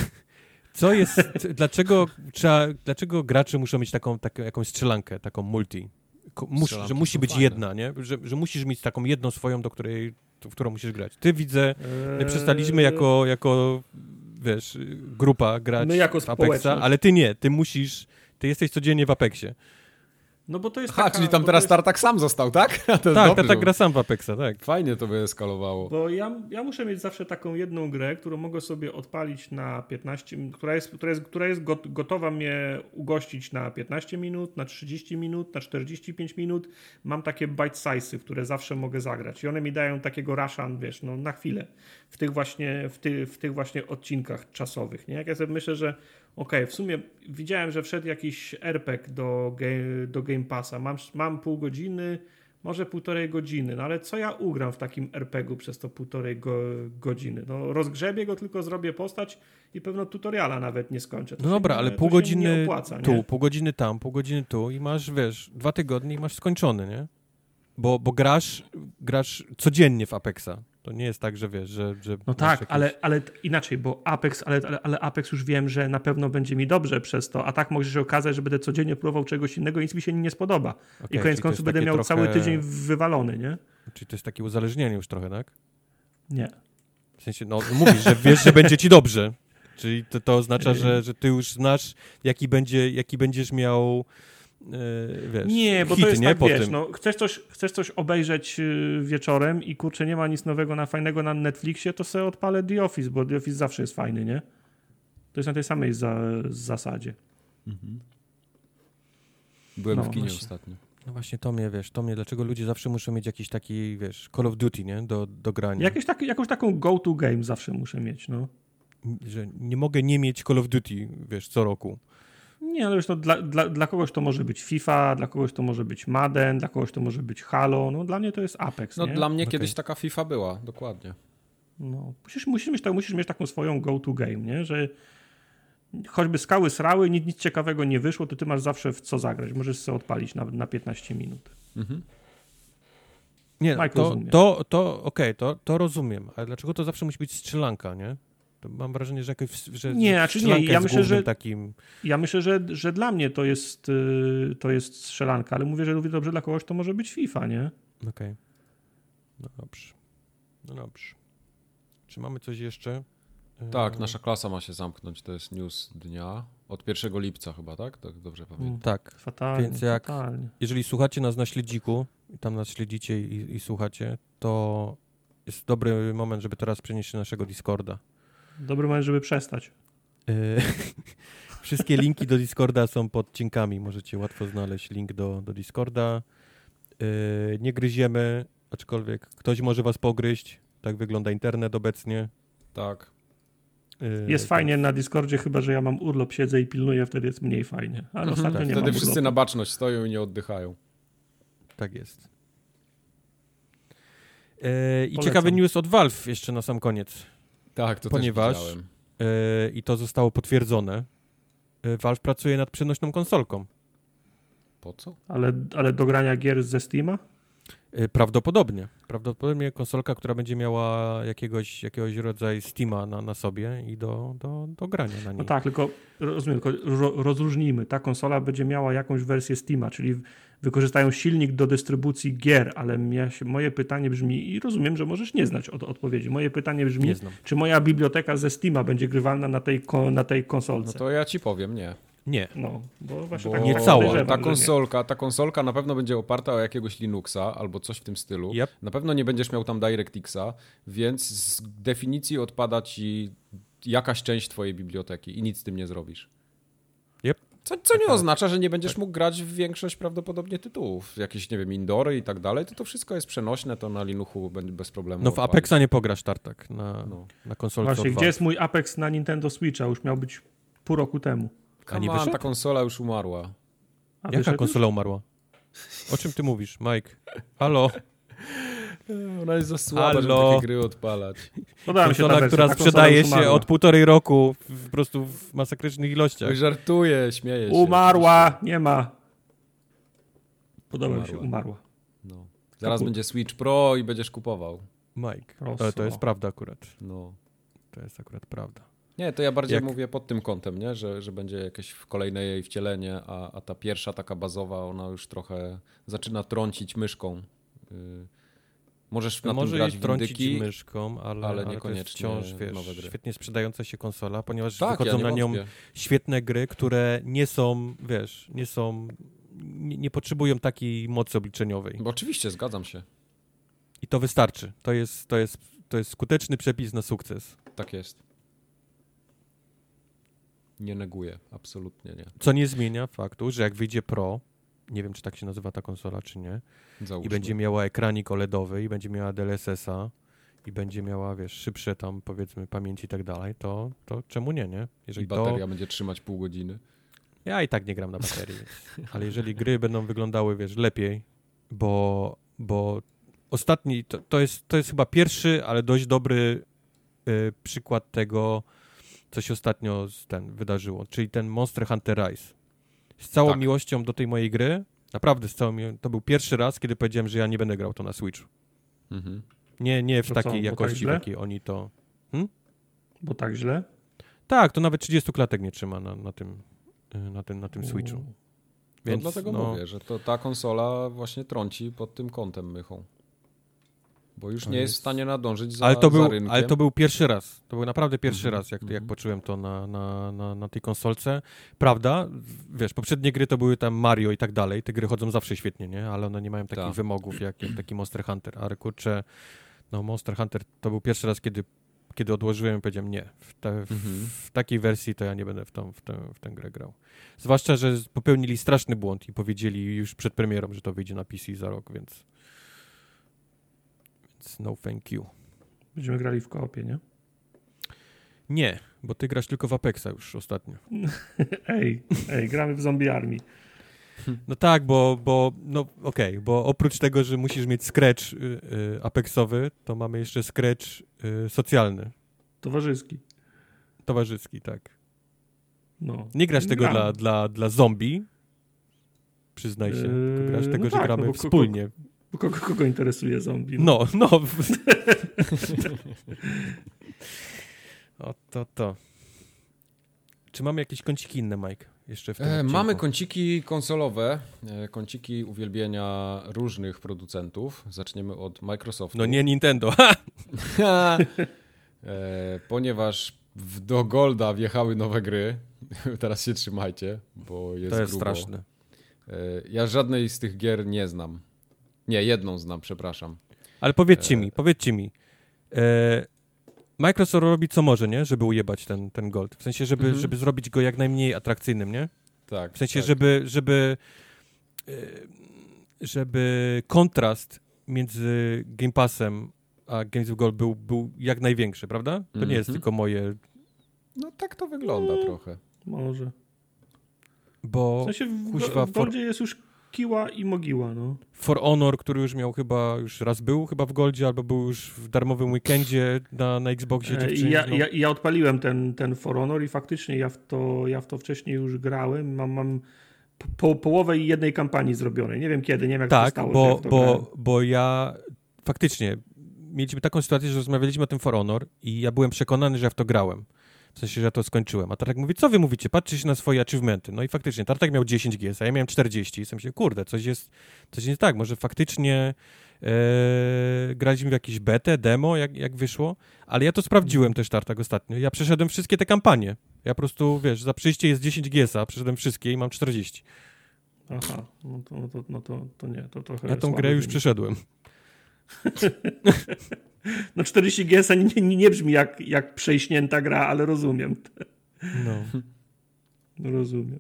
[SPEAKER 2] Co jest, dlaczego trzeba, dlaczego gracze muszą mieć taką, taką jakąś strzelankę, taką multi? Mus, że musi być
[SPEAKER 3] fajne.
[SPEAKER 2] jedna, nie? Że, że musisz mieć taką jedną swoją, do której, w którą musisz grać. Ty widzę, My
[SPEAKER 4] Eee,
[SPEAKER 2] przestaliśmy jako, jako, wiesz, grupa grać
[SPEAKER 4] My jako
[SPEAKER 2] w Apexa, ale ty nie, ty musisz, ty jesteś codziennie w Apexie.
[SPEAKER 4] No bo to jest
[SPEAKER 3] Aha,
[SPEAKER 4] taka,
[SPEAKER 3] czyli tam teraz
[SPEAKER 4] jest,
[SPEAKER 3] Tartak sam został, tak?
[SPEAKER 2] Tak,
[SPEAKER 3] dobrze,
[SPEAKER 2] tak, tak
[SPEAKER 3] bo
[SPEAKER 2] gra sam w Apexa, tak.
[SPEAKER 3] Fajnie to by eskalowało.
[SPEAKER 4] Bo ja, ja muszę mieć zawsze taką jedną grę, którą mogę sobie odpalić na 15, która jest, która jest, która jest got, gotowa mnie ugościć na 15 minut, na 30 minut, na 45 minut. Mam takie bite size'y, które zawsze mogę zagrać i one mi dają takiego rush'an, wiesz, no na chwilę. W tych właśnie, w ty, w tych właśnie odcinkach czasowych, nie? Jak ja sobie myślę, że okej, w sumie widziałem, że wszedł jakiś RPG do, ga- do Game Passa, mam, mam pół godziny, może półtorej godziny, no ale co ja ugram w takim RPG-u przez to półtorej go, godziny? No rozgrzebię go, tylko zrobię postać i pewno tutoriala nawet nie skończę. To
[SPEAKER 2] No dobra,
[SPEAKER 4] nie-
[SPEAKER 2] ale pół godziny
[SPEAKER 4] opłaca,
[SPEAKER 2] tu,
[SPEAKER 4] nie?
[SPEAKER 2] pół godziny tam, pół godziny tu i masz, wiesz, dwa tygodnie i masz skończony, nie? Bo, bo grasz, grasz codziennie w Apexa. To nie jest tak, że wiesz, że... że
[SPEAKER 4] No tak,
[SPEAKER 2] jakieś-
[SPEAKER 4] ale, ale inaczej, bo Apex, ale, ale, ale Apex już wiem, że na pewno będzie mi dobrze przez to, a tak może się okazać, że będę codziennie próbował czegoś innego i nic mi się nie spodoba.
[SPEAKER 2] Okej,
[SPEAKER 4] I koniec końców będę miał
[SPEAKER 2] trochę-
[SPEAKER 4] cały tydzień wywalony, nie?
[SPEAKER 2] Czyli to jest takie uzależnienie już trochę, tak?
[SPEAKER 4] Nie.
[SPEAKER 2] W sensie, no mówisz, że wiesz, że będzie ci dobrze. Czyli to, to oznacza, że, że ty już znasz, jaki, będzie, jaki będziesz miał, wiesz,
[SPEAKER 4] Nie, bo
[SPEAKER 2] hit,
[SPEAKER 4] to jest
[SPEAKER 2] nie?
[SPEAKER 4] tak,
[SPEAKER 2] po
[SPEAKER 4] wiesz,
[SPEAKER 2] tym.
[SPEAKER 4] no, chcesz, coś, chcesz coś obejrzeć y, wieczorem i kurczę, nie ma nic nowego, na fajnego na Netflixie, to sobie odpalę The Office, bo The Office zawsze jest fajny, nie? To jest na tej samej za, zasadzie.
[SPEAKER 3] Byłem
[SPEAKER 4] No,
[SPEAKER 3] w kinie
[SPEAKER 4] właśnie.
[SPEAKER 3] ostatnio.
[SPEAKER 2] No właśnie to mnie, wiesz, to mnie, dlaczego ludzie zawsze muszą mieć jakiś taki, wiesz, Call of Duty, nie? Do, do grania.
[SPEAKER 4] Jakieś tak, jakąś taką go-to game zawsze muszę mieć, no.
[SPEAKER 2] Że nie mogę nie mieć Call of Duty, wiesz, co roku.
[SPEAKER 4] Nie, no wiesz, no, dla, dla, dla kogoś to może być FIFA, dla kogoś to może być Madden, dla kogoś to może być Halo, no dla mnie to jest Apex,
[SPEAKER 3] No
[SPEAKER 4] nie?
[SPEAKER 3] dla mnie
[SPEAKER 2] Okej.
[SPEAKER 3] kiedyś taka FIFA była, dokładnie.
[SPEAKER 4] No, musisz, musisz, mieć, musisz mieć taką swoją go-to game, nie? Że choćby skały srały, nic, nic ciekawego nie wyszło, to ty masz zawsze w co zagrać. Możesz sobie odpalić na, na 15 minut.
[SPEAKER 3] Mhm.
[SPEAKER 2] Nie,
[SPEAKER 4] Mike
[SPEAKER 2] to,
[SPEAKER 4] rozumie.
[SPEAKER 2] to, to okej, to, to rozumiem, ale dlaczego to zawsze musi być strzelanka, nie? Mam wrażenie, że jakoś, że
[SPEAKER 4] Nie, znaczy nie, ja myślę, że-
[SPEAKER 2] takim...
[SPEAKER 4] Ja myślę, że, że dla mnie to jest, yy, to jest strzelanka, ale mówię, że równie dobrze dla kogoś to może być FIFA, nie?
[SPEAKER 2] Okej. No dobrze. No dobrze. Czy mamy coś jeszcze?
[SPEAKER 3] Tak,
[SPEAKER 2] E,
[SPEAKER 3] nasza klasa ma się zamknąć, to jest news dnia. Od 1 lipca chyba, tak? Tak dobrze pamiętam.
[SPEAKER 2] Tak.
[SPEAKER 4] Fatalnie,
[SPEAKER 2] Więc jak-
[SPEAKER 4] fatalnie.
[SPEAKER 2] Jeżeli słuchacie nas na śledziku, i tam nas śledzicie i, i słuchacie, to jest dobry moment, żeby teraz przenieść się na naszego Discorda.
[SPEAKER 4] Dobry moment, żeby przestać.
[SPEAKER 2] E, Wszystkie linki do Discorda są pod odcinkami. Możecie łatwo znaleźć link do, do Discorda. E, Nie gryziemy, aczkolwiek ktoś może was pogryźć. Tak wygląda internet obecnie.
[SPEAKER 3] Tak.
[SPEAKER 2] E,
[SPEAKER 4] Jest fajnie na Discordzie, chyba że ja mam urlop, siedzę i pilnuję, wtedy jest mniej fajnie. Ale
[SPEAKER 3] Mhm.
[SPEAKER 4] ostatnio nie
[SPEAKER 3] Wtedy
[SPEAKER 4] mam
[SPEAKER 3] wszyscy
[SPEAKER 4] urlopu.
[SPEAKER 3] na baczność stoją i nie oddychają.
[SPEAKER 2] Tak jest. I ciekawy news od Valve jeszcze na sam koniec.
[SPEAKER 3] Tak, to
[SPEAKER 2] Ponieważ-
[SPEAKER 3] też widziałem.
[SPEAKER 2] E, I to zostało potwierdzone. E, Valve pracuje nad przenośną konsolką.
[SPEAKER 3] Po co?
[SPEAKER 4] Ale, ale do grania gier ze Steama?
[SPEAKER 2] E, Prawdopodobnie. Prawdopodobnie konsolka, która będzie miała jakiegoś, jakiegoś rodzaju Steama na, na sobie i do, do, do grania na niej.
[SPEAKER 4] No tak, tylko rozumiem, tylko ro, rozróżnijmy. Ta konsola będzie miała jakąś wersję Steama, czyli wykorzystają silnik do dystrybucji gier, ale ja się, moje pytanie brzmi, i rozumiem, że możesz nie znać od, odpowiedzi. Moje pytanie brzmi, czy moja biblioteka ze Steama będzie grywalna na tej, ko, na tej
[SPEAKER 3] No
[SPEAKER 4] konsolce?
[SPEAKER 3] to ja ci powiem, nie.
[SPEAKER 2] Nie.
[SPEAKER 4] No, bo właśnie
[SPEAKER 3] Bo
[SPEAKER 4] tak
[SPEAKER 2] Nie
[SPEAKER 4] tak
[SPEAKER 2] cała.
[SPEAKER 4] podejrzewam,
[SPEAKER 3] Ta konsolka, ta konsolka na pewno będzie oparta o jakiegoś Linuxa albo coś w tym stylu.
[SPEAKER 2] Yep.
[SPEAKER 3] Na pewno nie będziesz miał tam DirectXa, więc z definicji odpada ci jakaś część twojej biblioteki i nic z tym nie zrobisz. Co, co nie oznacza, że nie będziesz mógł grać w większość prawdopodobnie tytułów. Jakieś, nie wiem, indory i tak dalej, to to wszystko jest przenośne, to na Linuchu będzie bez problemu.
[SPEAKER 2] No w
[SPEAKER 3] odpalić.
[SPEAKER 2] Apexa nie pograsz tartak na,
[SPEAKER 3] No.
[SPEAKER 2] na konsolce
[SPEAKER 4] Właśnie, gdzie jest mój Apex na Nintendo Switcha? Już miał być pół roku temu.
[SPEAKER 2] A nie wyszedł?
[SPEAKER 3] ta konsola już umarła.
[SPEAKER 4] A
[SPEAKER 2] Jaka konsola umarła? O czym ty mówisz, Mike? Halo?
[SPEAKER 3] Ona jest za słaba, żeby takie gry odpalać.
[SPEAKER 4] Podoba mi się wersja,
[SPEAKER 2] która sprzedaje się od półtorej roku w, po prostu w masakrycznych ilościach.
[SPEAKER 3] Oj, żartuję, śmieję się.
[SPEAKER 4] Umarła, nie ma. Podoba mi się,
[SPEAKER 3] Umarła. No. Zaraz
[SPEAKER 4] Kapu-
[SPEAKER 3] będzie Switch Pro i będziesz kupował.
[SPEAKER 2] Mike. Ale to jest prawda akurat.
[SPEAKER 3] No.
[SPEAKER 2] To jest akurat prawda.
[SPEAKER 3] Nie, to ja bardziej
[SPEAKER 2] Jak-
[SPEAKER 3] mówię pod tym kątem, nie? Że, że będzie jakieś kolejne jej wcielenie, a, a ta pierwsza taka bazowa, ona już trochę zaczyna trącić myszką. Yy, możesz
[SPEAKER 2] No
[SPEAKER 3] na
[SPEAKER 2] może
[SPEAKER 3] grać
[SPEAKER 2] trącić myszką, ale,
[SPEAKER 3] ale
[SPEAKER 2] ale,
[SPEAKER 3] niekoniecznie
[SPEAKER 2] wciąż, wiesz, świetnie sprzedająca się konsola, ponieważ
[SPEAKER 3] Tak,
[SPEAKER 2] wychodzą
[SPEAKER 3] ja
[SPEAKER 2] na nią
[SPEAKER 3] wątpię.
[SPEAKER 2] świetne gry, które nie są, wiesz, nie są, nie, nie potrzebują takiej mocy obliczeniowej.
[SPEAKER 3] Bo oczywiście, zgadzam się.
[SPEAKER 2] I to wystarczy. To jest, to jest, to jest skuteczny przepis na sukces.
[SPEAKER 3] Tak jest. Nie neguję, absolutnie nie.
[SPEAKER 2] Co nie zmienia faktu, że jak wyjdzie Pro, nie wiem, czy tak się nazywa ta konsola, czy nie,
[SPEAKER 3] Załóżmy.
[SPEAKER 2] i będzie miała ekranik OLEDowy, i będzie miała DLSS-a, i będzie miała, wiesz, szybsze tam, powiedzmy, pamięć i tak dalej, to, to czemu nie, nie?
[SPEAKER 3] I
[SPEAKER 2] Jeżeli
[SPEAKER 3] bateria
[SPEAKER 2] to...
[SPEAKER 3] będzie trzymać pół godziny.
[SPEAKER 2] Ja i tak nie gram na baterii, ale jeżeli gry będą wyglądały, wiesz, lepiej, bo, bo ostatni, to, to, jest, to jest chyba pierwszy, ale dość dobry y, przykład tego, co się ostatnio z ten wydarzyło, czyli ten Monster Hunter Rise. Z całą
[SPEAKER 3] Tak.
[SPEAKER 2] miłością do tej mojej gry, naprawdę z całą miło- to był pierwszy raz, kiedy powiedziałem, że ja nie będę grał to na Switchu.
[SPEAKER 3] Mhm.
[SPEAKER 2] Nie, nie w
[SPEAKER 4] To co,
[SPEAKER 2] takiej
[SPEAKER 4] bo tak
[SPEAKER 2] jakości, w
[SPEAKER 4] źle?
[SPEAKER 2] jakiej oni to...
[SPEAKER 4] Bo tak źle?
[SPEAKER 2] Tak, to nawet 30 klatek nie trzyma na, na tym, y, na tym, na tym Switchu.
[SPEAKER 3] No
[SPEAKER 2] Więc,
[SPEAKER 3] dlatego
[SPEAKER 2] no,
[SPEAKER 3] mówię, że to ta konsola właśnie trąci pod tym kątem mychą. Bo już
[SPEAKER 2] To
[SPEAKER 3] nie jest w stanie nadążyć za,
[SPEAKER 2] ale, to
[SPEAKER 3] za
[SPEAKER 2] był,
[SPEAKER 3] rynkiem.
[SPEAKER 2] ale to był pierwszy raz. To był naprawdę pierwszy
[SPEAKER 3] Mhm,
[SPEAKER 2] raz, jak, jak
[SPEAKER 3] mhm.
[SPEAKER 2] poczułem to na, na, na, na tej konsolce. Prawda? Wiesz, poprzednie gry to były tam Mario i tak dalej. Te gry chodzą zawsze świetnie, nie? Ale one nie mają takich
[SPEAKER 3] Tak.
[SPEAKER 2] wymogów jak, jak taki Monster Hunter. Ale kurczę, no Monster Hunter to był pierwszy raz, kiedy, kiedy odłożyłem i powiedziałem nie. W, te, w,
[SPEAKER 3] Mhm.
[SPEAKER 2] w takiej wersji to ja nie będę w, tą, w, tę, w tę grę grał. Zwłaszcza, że popełnili straszny błąd i powiedzieli już przed premierą, że to wyjdzie na PC za rok, więc... Więc no thank you.
[SPEAKER 4] Będziemy grali w koopie, nie?
[SPEAKER 2] Nie, bo ty grasz tylko w Apexa już ostatnio.
[SPEAKER 4] Ej, ej, gramy w Zombie Army.
[SPEAKER 2] No tak, bo, bo no okej, bo oprócz tego, że musisz mieć scratch y, y, Apexowy, to mamy jeszcze scratch y, socjalny,
[SPEAKER 4] Towarzyski.
[SPEAKER 2] towarzyski, tak.
[SPEAKER 4] No.
[SPEAKER 2] Nie grasz tego
[SPEAKER 4] Gramy.
[SPEAKER 2] dla, dla, dla zombie, przyznaj się,
[SPEAKER 4] Yy,
[SPEAKER 2] grasz tego,
[SPEAKER 4] no
[SPEAKER 2] że
[SPEAKER 4] tak,
[SPEAKER 2] gramy
[SPEAKER 4] no bo ko-
[SPEAKER 2] wspólnie.
[SPEAKER 4] Bo Kogo, kogo interesuje zombie?
[SPEAKER 2] No, no. o, to, to. Czy mamy jakieś kąciki inne, Mike? Jeszcze w tym
[SPEAKER 3] E, mamy kąciki konsolowe, e, kąciki uwielbienia różnych producentów. Zaczniemy od Microsoftu.
[SPEAKER 2] No nie Nintendo.
[SPEAKER 3] e, ponieważ w, do Golda wjechały nowe gry. Teraz się trzymajcie, bo jest
[SPEAKER 2] to jest
[SPEAKER 3] grubo.
[SPEAKER 2] straszne.
[SPEAKER 3] E, ja żadnej z tych gier nie znam. Nie, jedną znam, przepraszam.
[SPEAKER 2] Ale powiedzcie mi, powiedzcie mi. E, Microsoft robi co może, nie? Żeby ujebać ten, ten gold. W sensie, żeby,
[SPEAKER 3] Mhm.
[SPEAKER 2] żeby zrobić go jak najmniej atrakcyjnym, nie?
[SPEAKER 3] Tak.
[SPEAKER 2] W sensie,
[SPEAKER 3] tak.
[SPEAKER 2] żeby, żeby, e, żeby kontrast między Game Passem a Games of Gold był, był jak największy, prawda? To nie jest
[SPEAKER 3] Mhm.
[SPEAKER 2] tylko moje,
[SPEAKER 3] No tak to wygląda trochę.
[SPEAKER 4] Może. W
[SPEAKER 2] bo
[SPEAKER 4] sensie w,
[SPEAKER 2] kuźwa,
[SPEAKER 4] w Goldzie jest już kiła i mogiła, no.
[SPEAKER 2] For Honor, który już miał chyba, już raz był chyba w Goldzie, albo był już w darmowym weekendzie na, na Xboxie
[SPEAKER 4] E, ja,
[SPEAKER 2] no.
[SPEAKER 4] ja, ja odpaliłem ten, ten For Honor i faktycznie ja w to, ja w to wcześniej już grałem. Mam, mam po, połowę jednej kampanii zrobionej. Nie wiem kiedy, nie wiem jak to
[SPEAKER 2] Tak,
[SPEAKER 4] stało, że ja
[SPEAKER 2] bo,
[SPEAKER 4] w to grałem.
[SPEAKER 2] bo, bo ja faktycznie mieliśmy taką sytuację, że rozmawialiśmy o tym For Honor i ja byłem przekonany, że ja w to grałem. W sensie, że ja to skończyłem. A Tartak mówi, co wy mówicie? Patrzcie się na swoje achievementy. No i faktycznie, Tartak miał 10 GS, a ja miałem 40. I sobie myślę, kurde, coś jest, coś nie tak. Może faktycznie e, graliśmy w jakieś betę, demo, jak, jak wyszło. Ale ja to sprawdziłem też, Tartak, ostatnio. Ja przeszedłem wszystkie te kampanie. Ja po prostu, wiesz, za przyjście jest 10 GS, a przeszedłem wszystkie i mam 40.
[SPEAKER 4] Aha, no to, no to, no to, to nie, to trochę
[SPEAKER 2] Ja tą grę już
[SPEAKER 4] wynik.
[SPEAKER 2] przeszedłem.
[SPEAKER 4] No 40 GS nie, nie, nie brzmi jak, jak przejśnięta gra, ale rozumiem.
[SPEAKER 2] No.
[SPEAKER 4] Rozumiem.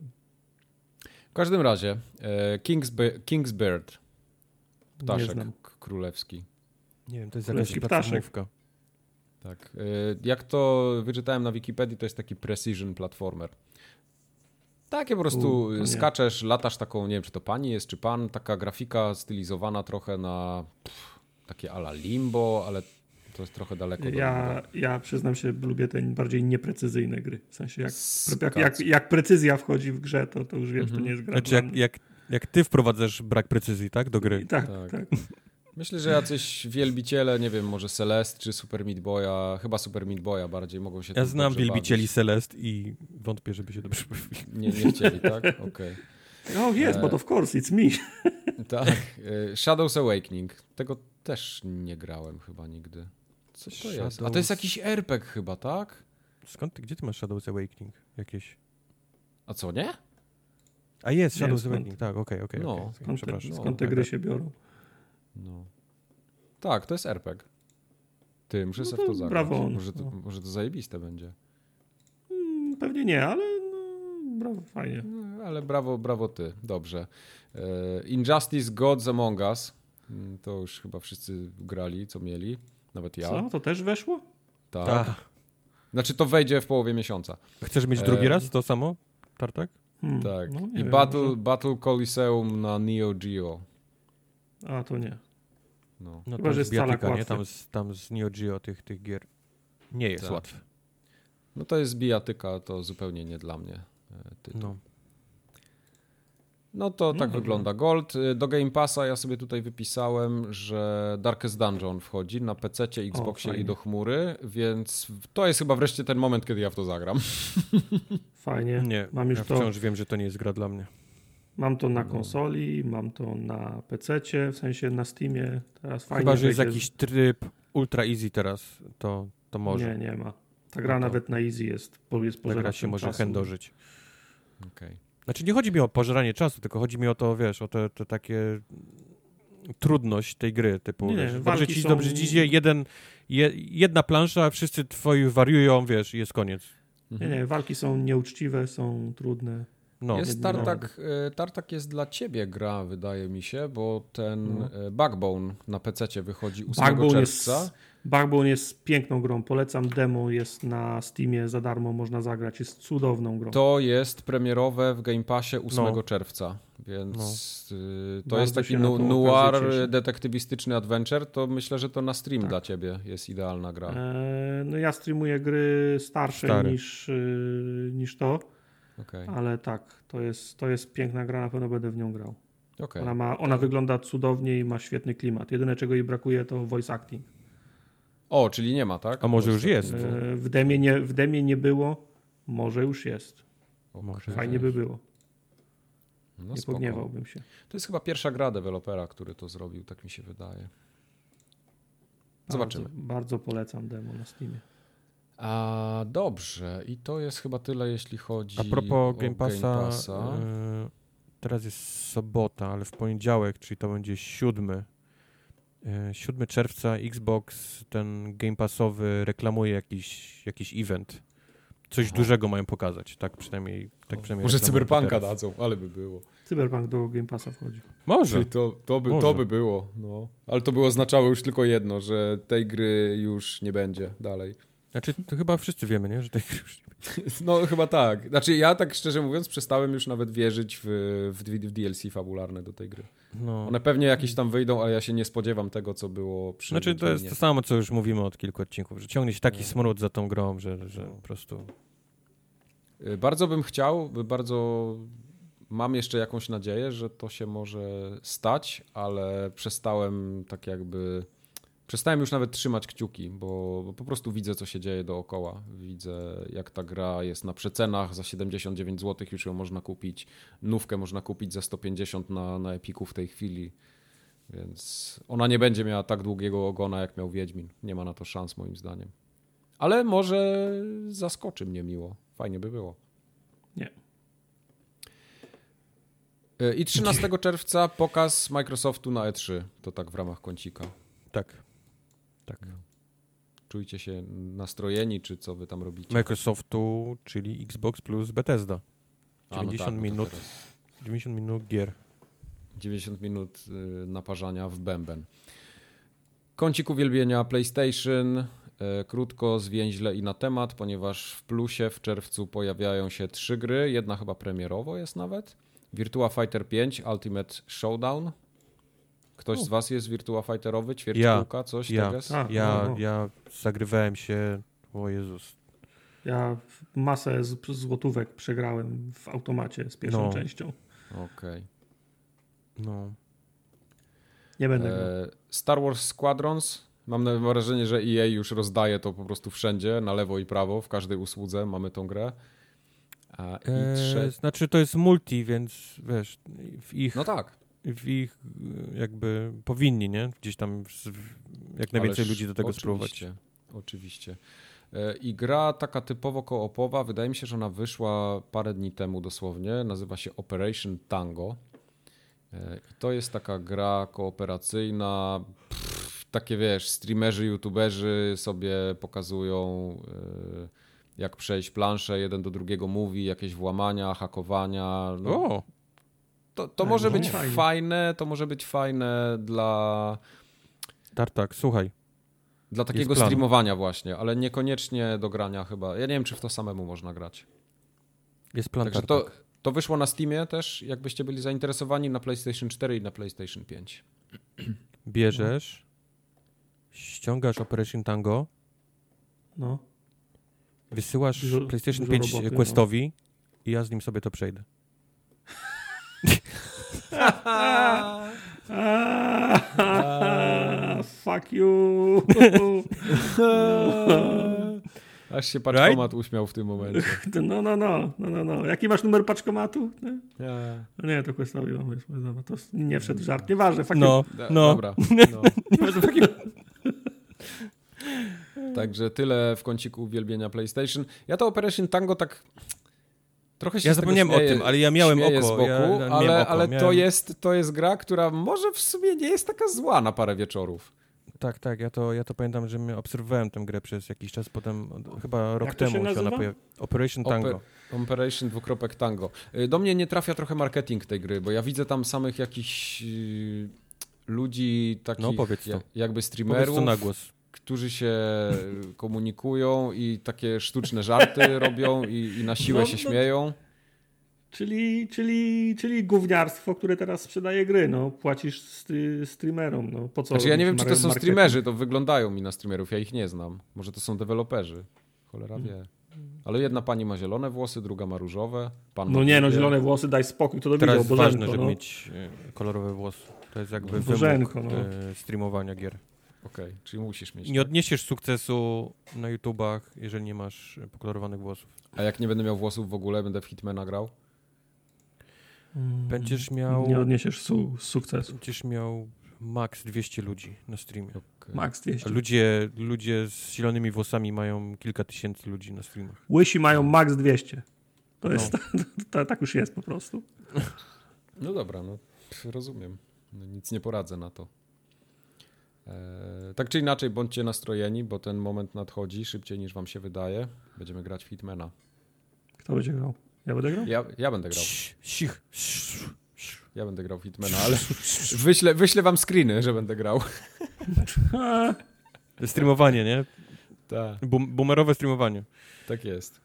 [SPEAKER 3] W każdym razie, e, King's, Be- King's Bird,
[SPEAKER 4] Nie
[SPEAKER 3] ptaszek królewski.
[SPEAKER 2] Nie wiem, to jest
[SPEAKER 4] Królewski
[SPEAKER 2] jakaś
[SPEAKER 4] ptaszek.
[SPEAKER 2] platformówka.
[SPEAKER 3] Tak. E, jak to wyczytałem na Wikipedii, to jest taki precision platformer. Takie po prostu
[SPEAKER 4] U,
[SPEAKER 3] skaczesz, latasz taką, nie wiem, czy to pani jest, czy pan, taka grafika stylizowana trochę na pff, takie ala limbo, ale to jest trochę daleko. do
[SPEAKER 4] Ja,
[SPEAKER 3] limbo.
[SPEAKER 4] ja przyznam się, lubię te bardziej nieprecyzyjne gry. W sensie jak, jak, jak, jak precyzja wchodzi w grze, to, to już wiem, że to
[SPEAKER 3] Mhm.
[SPEAKER 4] nie jest gra.
[SPEAKER 2] Znaczy, jak, jak, jak ty wprowadzasz brak precyzji, tak, do gry.
[SPEAKER 4] I tak,
[SPEAKER 3] Tak.
[SPEAKER 4] tak.
[SPEAKER 3] Myślę, że jacyś wielbiciele, nie wiem, może Celeste czy Super Meat Boya, chyba Super Meat Boya bardziej mogą się
[SPEAKER 2] Ja
[SPEAKER 3] tym
[SPEAKER 2] znam wielbicieli
[SPEAKER 3] bawić.
[SPEAKER 2] Celest i wątpię, żeby się dobrze bawili.
[SPEAKER 3] Nie, nie chcieli, tak? Okej.
[SPEAKER 4] Oh yes,
[SPEAKER 3] E,
[SPEAKER 4] but of course, it's me.
[SPEAKER 3] Tak. e, Shadows Awakening. Tego też nie grałem chyba nigdy. Co to jest? A to jest jakiś RPG chyba, tak?
[SPEAKER 2] Skąd ty, gdzie ty masz Shadows Awakening? Jakieś...
[SPEAKER 3] A co, nie?
[SPEAKER 2] A jest
[SPEAKER 4] Nie,
[SPEAKER 2] Shadows
[SPEAKER 4] skąd?
[SPEAKER 2] Awakening, tak, okej, okej.
[SPEAKER 3] No,
[SPEAKER 2] okej,
[SPEAKER 4] Skąd te,
[SPEAKER 2] Przepraszam.
[SPEAKER 3] no,
[SPEAKER 4] skąd te gry się biorą?
[SPEAKER 3] No. Tak, to jest RPG. Ty, muszę
[SPEAKER 4] No
[SPEAKER 3] sobie w to zagrać.
[SPEAKER 4] brawo,
[SPEAKER 3] Może to,
[SPEAKER 4] no.
[SPEAKER 3] może to zajebiste będzie.
[SPEAKER 4] Mm, Pewnie nie, ale no, brawo, fajnie.
[SPEAKER 3] No, ale brawo, brawo ty. Dobrze. E, Injustice Gods Among Us. Mm, To już chyba wszyscy grali, co mieli. Nawet ja.
[SPEAKER 4] Co? To też weszło?
[SPEAKER 3] Tak.
[SPEAKER 2] Tak.
[SPEAKER 3] Znaczy to wejdzie w połowie miesiąca.
[SPEAKER 2] Chcesz mieć drugi
[SPEAKER 3] E,
[SPEAKER 2] raz to samo, Tartak?
[SPEAKER 4] Hmm,
[SPEAKER 3] Tak.
[SPEAKER 4] no,
[SPEAKER 3] I
[SPEAKER 4] wiem,
[SPEAKER 3] Battle,
[SPEAKER 4] może-
[SPEAKER 3] Battle Coliseum na Neo Geo.
[SPEAKER 4] A, to nie.
[SPEAKER 3] No.
[SPEAKER 2] No
[SPEAKER 4] Chyba, że
[SPEAKER 2] jest bijatyka, nie? Tam z, tam z Neo Geo tych, tych gier nie jest
[SPEAKER 3] Tak.
[SPEAKER 2] łatwe.
[SPEAKER 3] no to jest bijatyka, to zupełnie nie dla mnie e, tytuł.
[SPEAKER 2] No.
[SPEAKER 3] No to tak
[SPEAKER 4] dobra.
[SPEAKER 3] wygląda Gold. Y, Do Game Passa ja sobie tutaj wypisałem, że Darkest Dungeon wchodzi na PC, Xboxie
[SPEAKER 4] fajnie.
[SPEAKER 3] i do chmury, więc to jest chyba wreszcie ten moment, kiedy ja w to zagram.
[SPEAKER 4] Fajnie.
[SPEAKER 2] Nie,
[SPEAKER 4] Mam już
[SPEAKER 2] ja
[SPEAKER 4] to,
[SPEAKER 2] wciąż wiem, że to nie jest gra dla mnie.
[SPEAKER 4] mam to na
[SPEAKER 3] No.
[SPEAKER 4] konsoli, mam to na PC-cie, w sensie na Steamie. Teraz fajnie.
[SPEAKER 2] Chyba, że jest jakiś tryb ultra easy teraz, to, to może.
[SPEAKER 4] Nie, nie ma. Ta gra
[SPEAKER 2] No to-
[SPEAKER 4] nawet na easy jest, bo jest
[SPEAKER 2] Ta
[SPEAKER 4] pożeraczem
[SPEAKER 2] gra się może chędożyć.
[SPEAKER 3] Okej.
[SPEAKER 2] Znaczy nie chodzi mi o pożeranie czasu, tylko chodzi mi o to, wiesz, o te, te takie trudność tej gry, typu,
[SPEAKER 4] Nie,
[SPEAKER 2] wiesz, dobrze ci,
[SPEAKER 4] są-
[SPEAKER 2] dobrze ci idzie, jeden, je, jedna plansza, wszyscy twoi wariują, wiesz, i jest koniec.
[SPEAKER 4] Nie, nie, walki są nieuczciwe, są trudne.
[SPEAKER 2] No,
[SPEAKER 3] Jest Tartak, y, Tartak jest dla ciebie gra, wydaje mi się, bo ten
[SPEAKER 4] No.
[SPEAKER 3] y, Backbone na PC wychodzi 8
[SPEAKER 4] Backbone jest,
[SPEAKER 3] czerwca.
[SPEAKER 4] Backbone jest piękną grą, polecam demo, jest na Steamie za darmo, można zagrać, jest cudowną grą.
[SPEAKER 3] To jest premierowe w Game Passie 8
[SPEAKER 2] No.
[SPEAKER 3] czerwca, więc y, to
[SPEAKER 4] Bardzo
[SPEAKER 3] jest taki nu- noir, detektywistyczny adventure, to myślę, że to na stream
[SPEAKER 4] Tak.
[SPEAKER 3] dla ciebie jest idealna gra.
[SPEAKER 4] E, no ja streamuję gry starsze niż, y, niż to,
[SPEAKER 3] Okej,
[SPEAKER 4] ale tak, to jest, to jest piękna gra, na pewno będę w nią grał.
[SPEAKER 3] okej.
[SPEAKER 4] Ona, ma, ona wygląda cudownie i ma świetny klimat. Jedyne czego jej brakuje to voice acting.
[SPEAKER 3] O, czyli nie ma, tak?
[SPEAKER 2] A może już jest?
[SPEAKER 4] E, w, demie nie, w demie nie było, może już jest.
[SPEAKER 2] może.
[SPEAKER 4] Fajnie by było,
[SPEAKER 3] No
[SPEAKER 4] nie
[SPEAKER 3] spoko.
[SPEAKER 4] pogniewałbym się.
[SPEAKER 3] To jest chyba pierwsza gra dewelopera, który to zrobił, tak mi się wydaje. Zobaczymy.
[SPEAKER 4] Bardzo, bardzo polecam demo na Steamie.
[SPEAKER 3] A dobrze, i to jest chyba tyle, jeśli chodzi
[SPEAKER 2] A propos
[SPEAKER 3] o
[SPEAKER 2] Game Passa,
[SPEAKER 3] Game Passa.
[SPEAKER 2] y, teraz jest sobota, ale w poniedziałek, czyli to będzie siódmy, 7 czerwca Xbox ten Game Passowy reklamuje jakiś, jakiś event. Coś
[SPEAKER 3] Aha.
[SPEAKER 2] dużego mają pokazać, tak przynajmniej. Tak przynajmniej
[SPEAKER 3] Może
[SPEAKER 2] to
[SPEAKER 3] Cyberpunka
[SPEAKER 2] teraz.
[SPEAKER 3] dadzą, ale by było.
[SPEAKER 4] Cyberpunk do Game Passa wchodzi.
[SPEAKER 2] Może.
[SPEAKER 3] Czyli to, to, by, to
[SPEAKER 2] Może.
[SPEAKER 3] by było, no. Ale to by oznaczało już tylko jedno, że tej gry już nie będzie dalej.
[SPEAKER 2] Znaczy, to chyba wszyscy wiemy, nie? Że tej gry już nie
[SPEAKER 3] No chyba tak. Znaczy ja tak szczerze mówiąc przestałem już nawet wierzyć w, w, w DLC fabularne do tej gry.
[SPEAKER 2] No.
[SPEAKER 3] One pewnie jakieś tam wyjdą, ale ja się nie spodziewam tego, co było przy
[SPEAKER 2] Znaczy, to jest to samo, co już mówimy od kilku odcinków, że ciągnie się taki
[SPEAKER 3] No.
[SPEAKER 2] smród za tą grą, że, że po prostu...
[SPEAKER 3] Y, Bardzo bym chciał, by bardzo mam jeszcze jakąś nadzieję, że to się może stać, ale przestałem tak jakby. Przestałem już nawet trzymać kciuki, bo, bo po prostu widzę, co się dzieje dookoła. Widzę, jak ta gra jest na przecenach za 79 zł, już ją można kupić. Nówkę można kupić za 150 na, na Epiku w tej chwili. Więc ona nie będzie miała tak długiego ogona, jak miał Wiedźmin. Nie ma na to szans, moim zdaniem. Ale może zaskoczy mnie miło. Fajnie by było.
[SPEAKER 4] Nie.
[SPEAKER 3] E, I 13 czerwca pokaz Microsoftu na E3. To tak w ramach kącika.
[SPEAKER 2] Tak. Tak.
[SPEAKER 3] Czujcie się nastrojeni, czy co wy tam robicie?
[SPEAKER 2] Microsoftu, czyli Xbox plus Bethesda.
[SPEAKER 3] A, no
[SPEAKER 2] 90
[SPEAKER 3] tak,
[SPEAKER 2] minut.
[SPEAKER 3] teraz
[SPEAKER 2] 90 minut gier.
[SPEAKER 3] 90 minut y, naparzania w bęben. Kącik uwielbienia PlayStation. E, Krótko, zwięźle i na temat, ponieważ w plusie w czerwcu pojawiają się trzy gry. Jedna chyba premierowo jest nawet. Virtua Fighter 5 Ultimate Showdown. Ktoś z was jest Virtua Fighterowy? Ćwierćkółka? Coś?
[SPEAKER 2] Ja.
[SPEAKER 4] A,
[SPEAKER 2] Ja,
[SPEAKER 4] no, no.
[SPEAKER 2] ja zagrywałem się, o Jezus.
[SPEAKER 4] Ja masę z, złotówek przegrałem w automacie z pierwszą
[SPEAKER 2] No.
[SPEAKER 4] częścią.
[SPEAKER 3] Okej.
[SPEAKER 2] No.
[SPEAKER 4] Nie będę.
[SPEAKER 3] E, Star Wars Squadrons. Mam na- wrażenie, że EA już rozdaje to po prostu wszędzie, na lewo i prawo, w każdej usłudze mamy tą grę. A, I
[SPEAKER 2] E,
[SPEAKER 3] trze...
[SPEAKER 2] znaczy to jest multi, więc wiesz, w ich,
[SPEAKER 3] No tak.
[SPEAKER 2] W ich jakby powinni, nie? Gdzieś tam jak najwięcej
[SPEAKER 3] Ależ
[SPEAKER 2] ludzi do tego spróbować.
[SPEAKER 3] Oczywiście, oczywiście. I gra taka typowo koopowa, wydaje mi się, że ona wyszła parę dni temu dosłownie, nazywa się Operation Tango. E, I to jest taka gra kooperacyjna, pff, takie wiesz, streamerzy, youtuberzy sobie pokazują e, jak przejść planszę, jeden do drugiego mówi, jakieś włamania, hakowania. No,
[SPEAKER 2] O,
[SPEAKER 3] to to
[SPEAKER 4] No,
[SPEAKER 3] może
[SPEAKER 4] no
[SPEAKER 3] być
[SPEAKER 4] fajnie.
[SPEAKER 3] fajne, to może być fajne dla
[SPEAKER 2] Tartak, słuchaj.
[SPEAKER 3] Dla takiego streamowania właśnie, ale niekoniecznie do grania chyba. Ja nie wiem, czy w to samemu można grać.
[SPEAKER 2] Jest plan
[SPEAKER 3] Także
[SPEAKER 2] Tartak.
[SPEAKER 3] to, to wyszło na Steamie też, jakbyście byli zainteresowani na PlayStation 4 i na PlayStation 5.
[SPEAKER 2] Bierzesz, ściągasz Operation Tango,
[SPEAKER 4] No.
[SPEAKER 2] wysyłasz
[SPEAKER 4] Dużo-
[SPEAKER 2] PlayStation
[SPEAKER 4] dużo
[SPEAKER 2] 5
[SPEAKER 4] roboty, no.
[SPEAKER 2] Questowi i ja z nim sobie to przejdę.
[SPEAKER 4] Fuck you.
[SPEAKER 3] Aż się paczkomat uśmiał w tym momencie.
[SPEAKER 4] No, no, no, no, no, no. Jaki masz numer paczkomatu? Nie,
[SPEAKER 3] Nie.
[SPEAKER 4] no nie to Questowi mam, dobra, to nie wszedł żart. Nieważne, fuck you.
[SPEAKER 2] No,
[SPEAKER 3] Da-
[SPEAKER 2] no.
[SPEAKER 3] Dobra. No. Także tyle w kąciku uwielbienia PlayStation. Ja to Operation Tango tak trochę się
[SPEAKER 2] Ja zapomniałem o tym, ale ja miałem oko,
[SPEAKER 3] z boku,
[SPEAKER 2] ja- ja miałem
[SPEAKER 3] ale,
[SPEAKER 2] oko,
[SPEAKER 3] ale to,
[SPEAKER 2] miałem-
[SPEAKER 3] jest, to jest gra, która może w sumie nie jest taka zła na parę wieczorów.
[SPEAKER 2] Tak, tak, ja to, ja to pamiętam, że obserwowałem tę grę przez jakiś czas, potem chyba rok
[SPEAKER 4] Jak to się
[SPEAKER 2] temu się ona pojawiła. Operation Tango.
[SPEAKER 3] Oper- Operation dwukropek Tango. Y, Do mnie nie trafia trochę marketing tej gry, bo ja widzę tam samych jakichś y, ludzi takich
[SPEAKER 2] No, powiedz to.
[SPEAKER 3] jak- jakby
[SPEAKER 2] Powiedz
[SPEAKER 3] streamerów,
[SPEAKER 2] to na głos.
[SPEAKER 3] Którzy się komunikują i takie sztuczne żarty robią i, i na siłę
[SPEAKER 4] No,
[SPEAKER 3] się
[SPEAKER 4] no.
[SPEAKER 3] śmieją.
[SPEAKER 4] Czyli, czyli, czyli gówniarstwo, które teraz sprzedaje gry, no. Płacisz stry, streamerom, no. Po co?
[SPEAKER 3] Znaczy ja nie wiem, czy to są
[SPEAKER 4] marketing?
[SPEAKER 3] streamerzy, to wyglądają mi na streamerów, ja ich nie znam. Może to są deweloperzy. Cholera wie. Ale jedna pani ma zielone włosy, druga ma różowe. Pan
[SPEAKER 4] No
[SPEAKER 3] ma
[SPEAKER 4] nie, no zielone włosy, daj spokój, to to
[SPEAKER 2] Teraz
[SPEAKER 4] widział,
[SPEAKER 2] jest ważne, żeby
[SPEAKER 4] no.
[SPEAKER 2] mieć e, kolorowe włosy. To jest jakby
[SPEAKER 4] Bożenko,
[SPEAKER 2] wymóg
[SPEAKER 4] no.
[SPEAKER 2] e, streamowania gier.
[SPEAKER 3] Okej, czyli musisz mieć.
[SPEAKER 2] Nie odniesiesz sukcesu na YouTubach, jeżeli nie masz pokolorowanych włosów.
[SPEAKER 3] A jak nie będę miał włosów w ogóle, będę w Hitmana grał?
[SPEAKER 2] Będziesz miał,
[SPEAKER 4] Nie odniesiesz su sukcesu.
[SPEAKER 2] będziesz miał max 200 ludzi na streamie.
[SPEAKER 3] Okej.
[SPEAKER 4] Max 200.
[SPEAKER 2] A ludzie, ludzie z zielonymi włosami mają kilka tysięcy ludzi na streamach.
[SPEAKER 4] Łysi mają max 200. To jest,
[SPEAKER 2] No.
[SPEAKER 4] to, tak już jest po prostu.
[SPEAKER 3] No dobra, no rozumiem. No, nic nie poradzę na to. E, tak czy inaczej, bądźcie nastrojeni, bo ten moment nadchodzi szybciej niż wam się wydaje. Będziemy grać w Hitmana.
[SPEAKER 4] Kto będzie grał? Ja będę grał?
[SPEAKER 3] Ja, ja będę grał.
[SPEAKER 2] Cich.
[SPEAKER 3] Ja będę grał w Hitmana, ale wyślę, wyślę wam screeny, że będę grał.
[SPEAKER 2] Streamowanie, nie?
[SPEAKER 3] Tak.
[SPEAKER 2] Boom, boomerowe streamowanie.
[SPEAKER 3] Tak jest.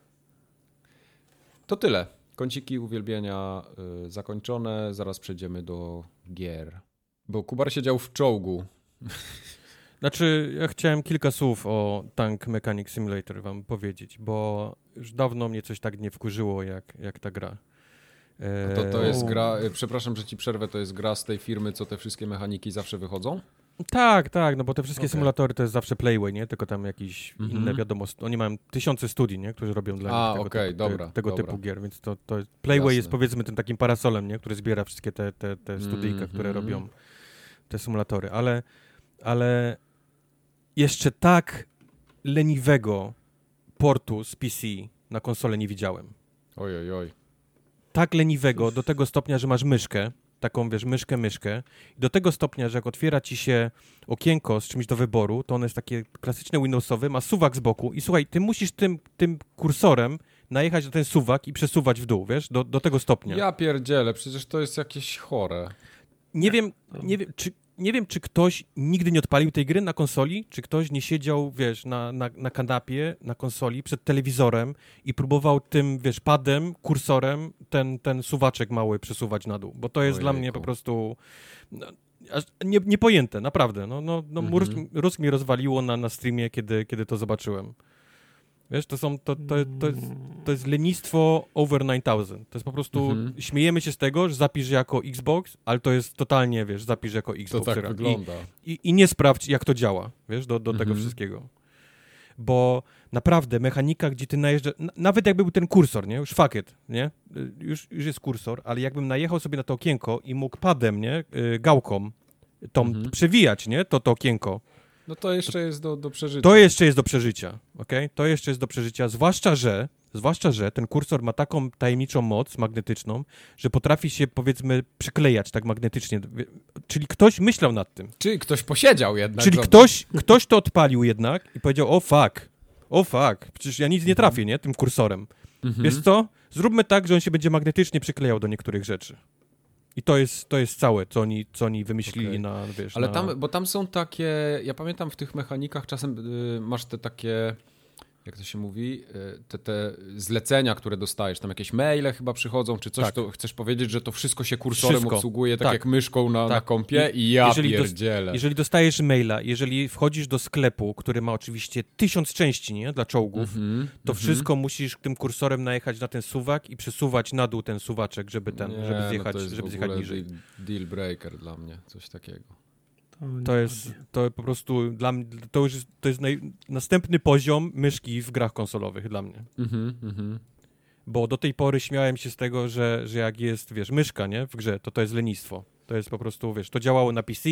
[SPEAKER 3] To tyle. Kąciki uwielbienia y, zakończone. Zaraz przejdziemy do gier. Bo Kubar siedział w czołgu.
[SPEAKER 2] Znaczy, ja chciałem kilka słów o Tank Mechanic Simulator wam powiedzieć, bo już dawno mnie coś tak nie wkurzyło jak, jak ta gra.
[SPEAKER 3] A To, to jest
[SPEAKER 2] Eee,
[SPEAKER 3] gra, y, przepraszam, że ci przerwę, to jest gra z tej firmy, co te wszystkie mechaniki zawsze wychodzą?
[SPEAKER 2] Tak, tak, no bo te wszystkie
[SPEAKER 3] Okej.
[SPEAKER 2] symulatory to jest zawsze Playway, nie? Tylko tam jakieś
[SPEAKER 3] Mhm.
[SPEAKER 2] inne, wiadomo, oni mają tysiące studii, nie? Którzy robią dla
[SPEAKER 3] A,
[SPEAKER 2] nich tego,
[SPEAKER 3] okej,
[SPEAKER 2] typu,
[SPEAKER 3] dobra,
[SPEAKER 2] te, tego
[SPEAKER 3] dobra.
[SPEAKER 2] typu gier, więc to, to Playway
[SPEAKER 3] Jasne.
[SPEAKER 2] jest powiedzmy tym takim parasolem, nie? Który zbiera wszystkie te, te, te studyjka, które
[SPEAKER 3] Mhm.
[SPEAKER 2] robią te symulatory, ale, ale jeszcze tak leniwego portu z PC na konsolę nie widziałem.
[SPEAKER 3] Oj, oj, oj.
[SPEAKER 2] tak leniwego do tego stopnia, że masz myszkę, taką wiesz, myszkę, myszkę, i do tego stopnia, że jak otwiera ci się okienko z czymś do wyboru, to ono jest takie klasyczne Windowsowe, ma suwak z boku i słuchaj, ty musisz tym, tym kursorem najechać na ten suwak i przesuwać w dół, wiesz, do, do tego stopnia.
[SPEAKER 3] Ja pierdzielę, przecież to jest jakieś chore.
[SPEAKER 2] Nie wiem, nie wiem, czy, nie wiem, czy ktoś nigdy nie odpalił tej gry na konsoli, czy ktoś nie siedział, wiesz, na, na, na kanapie, na konsoli, przed telewizorem i próbował tym, wiesz, padem, kursorem ten, ten suwaczek mały przesuwać na dół, bo to jest dla
[SPEAKER 3] Ojejku.
[SPEAKER 2] mnie po prostu no, aż nie, niepojęte, naprawdę. No, no, no
[SPEAKER 3] Mhm.
[SPEAKER 2] mi rozwaliło na, na streamie, kiedy, kiedy to zobaczyłem. Wiesz, to są, to, to, to, jest, to jest lenistwo over 9000. To jest po prostu,
[SPEAKER 3] Mhm.
[SPEAKER 2] śmiejemy się z tego, że zapisz jako Xbox, ale to jest totalnie, wiesz, zapisz jako
[SPEAKER 3] To
[SPEAKER 2] Xbox.
[SPEAKER 3] tak
[SPEAKER 2] teraz.
[SPEAKER 3] wygląda.
[SPEAKER 2] I, i, I nie sprawdź, jak to działa, wiesz, do, do tego
[SPEAKER 3] Mhm.
[SPEAKER 2] wszystkiego. Bo naprawdę mechanika, gdzie ty najeżdżasz, nawet jakby był ten kursor, nie, już fuck it, nie, Y, już, już jest kursor, ale jakbym najechał sobie na to okienko i mógł padem, nie, y, gałką, tą
[SPEAKER 3] Mhm.
[SPEAKER 2] przewijać, nie, to, to okienko,
[SPEAKER 3] No to jeszcze jest do, do przeżycia.
[SPEAKER 2] to jeszcze jest do przeżycia, okej? To jeszcze jest do przeżycia, zwłaszcza, że zwłaszcza, że ten kursor ma taką tajemniczą moc magnetyczną, że potrafi się, powiedzmy, przyklejać tak magnetycznie. Czyli ktoś myślał nad tym.
[SPEAKER 3] Czy ktoś posiedział jednak?
[SPEAKER 2] Czyli ktoś, ktoś to odpalił jednak i powiedział, o fuck, o fuck, przecież ja nic nie trafię, nie, tym kursorem.
[SPEAKER 3] Mhm.
[SPEAKER 2] Wiesz co? Zróbmy tak, że on się będzie magnetycznie przyklejał do niektórych rzeczy. I to jest, to jest całe, co oni, co oni wymyślili
[SPEAKER 3] Okej.
[SPEAKER 2] na, wiesz,
[SPEAKER 3] Ale
[SPEAKER 2] na...
[SPEAKER 3] tam, bo tam są takie, ja pamiętam w tych mechanikach czasem y, masz te takie jak to się mówi, y, te, te zlecenia, które dostajesz, tam jakieś maile chyba przychodzą, czy coś,
[SPEAKER 2] Tak.
[SPEAKER 3] to chcesz powiedzieć, że to wszystko się kursorem
[SPEAKER 2] Wszystko.
[SPEAKER 3] obsługuje, tak,
[SPEAKER 2] Tak.
[SPEAKER 3] jak myszką na, na
[SPEAKER 2] Tak.
[SPEAKER 3] kompie
[SPEAKER 2] I-
[SPEAKER 3] i ja
[SPEAKER 2] jeżeli dos-
[SPEAKER 3] pierdzielę.
[SPEAKER 2] Jeżeli dostajesz maila, jeżeli wchodzisz do sklepu, który ma oczywiście tysiąc części, nie, dla czołgów,
[SPEAKER 3] Mhm,
[SPEAKER 2] to
[SPEAKER 3] mhm.
[SPEAKER 2] wszystko musisz tym kursorem najechać na ten suwak i przesuwać na dół ten suwaczek, żeby ten,
[SPEAKER 3] Nie,
[SPEAKER 2] żeby
[SPEAKER 3] no
[SPEAKER 2] zjechać,
[SPEAKER 3] to jest
[SPEAKER 2] żeby zjechać niżej.
[SPEAKER 3] deal breaker dla mnie, coś takiego.
[SPEAKER 2] To jest, to po prostu dla mnie, to już jest, to jest naj, następny poziom myszki w grach konsolowych dla mnie.
[SPEAKER 3] Mhm, mhm.
[SPEAKER 2] Bo do tej pory śmiałem się z tego, że, że jak jest, wiesz, myszka, nie, w grze, to to jest lenistwo. To jest po prostu, wiesz, to działało na PC,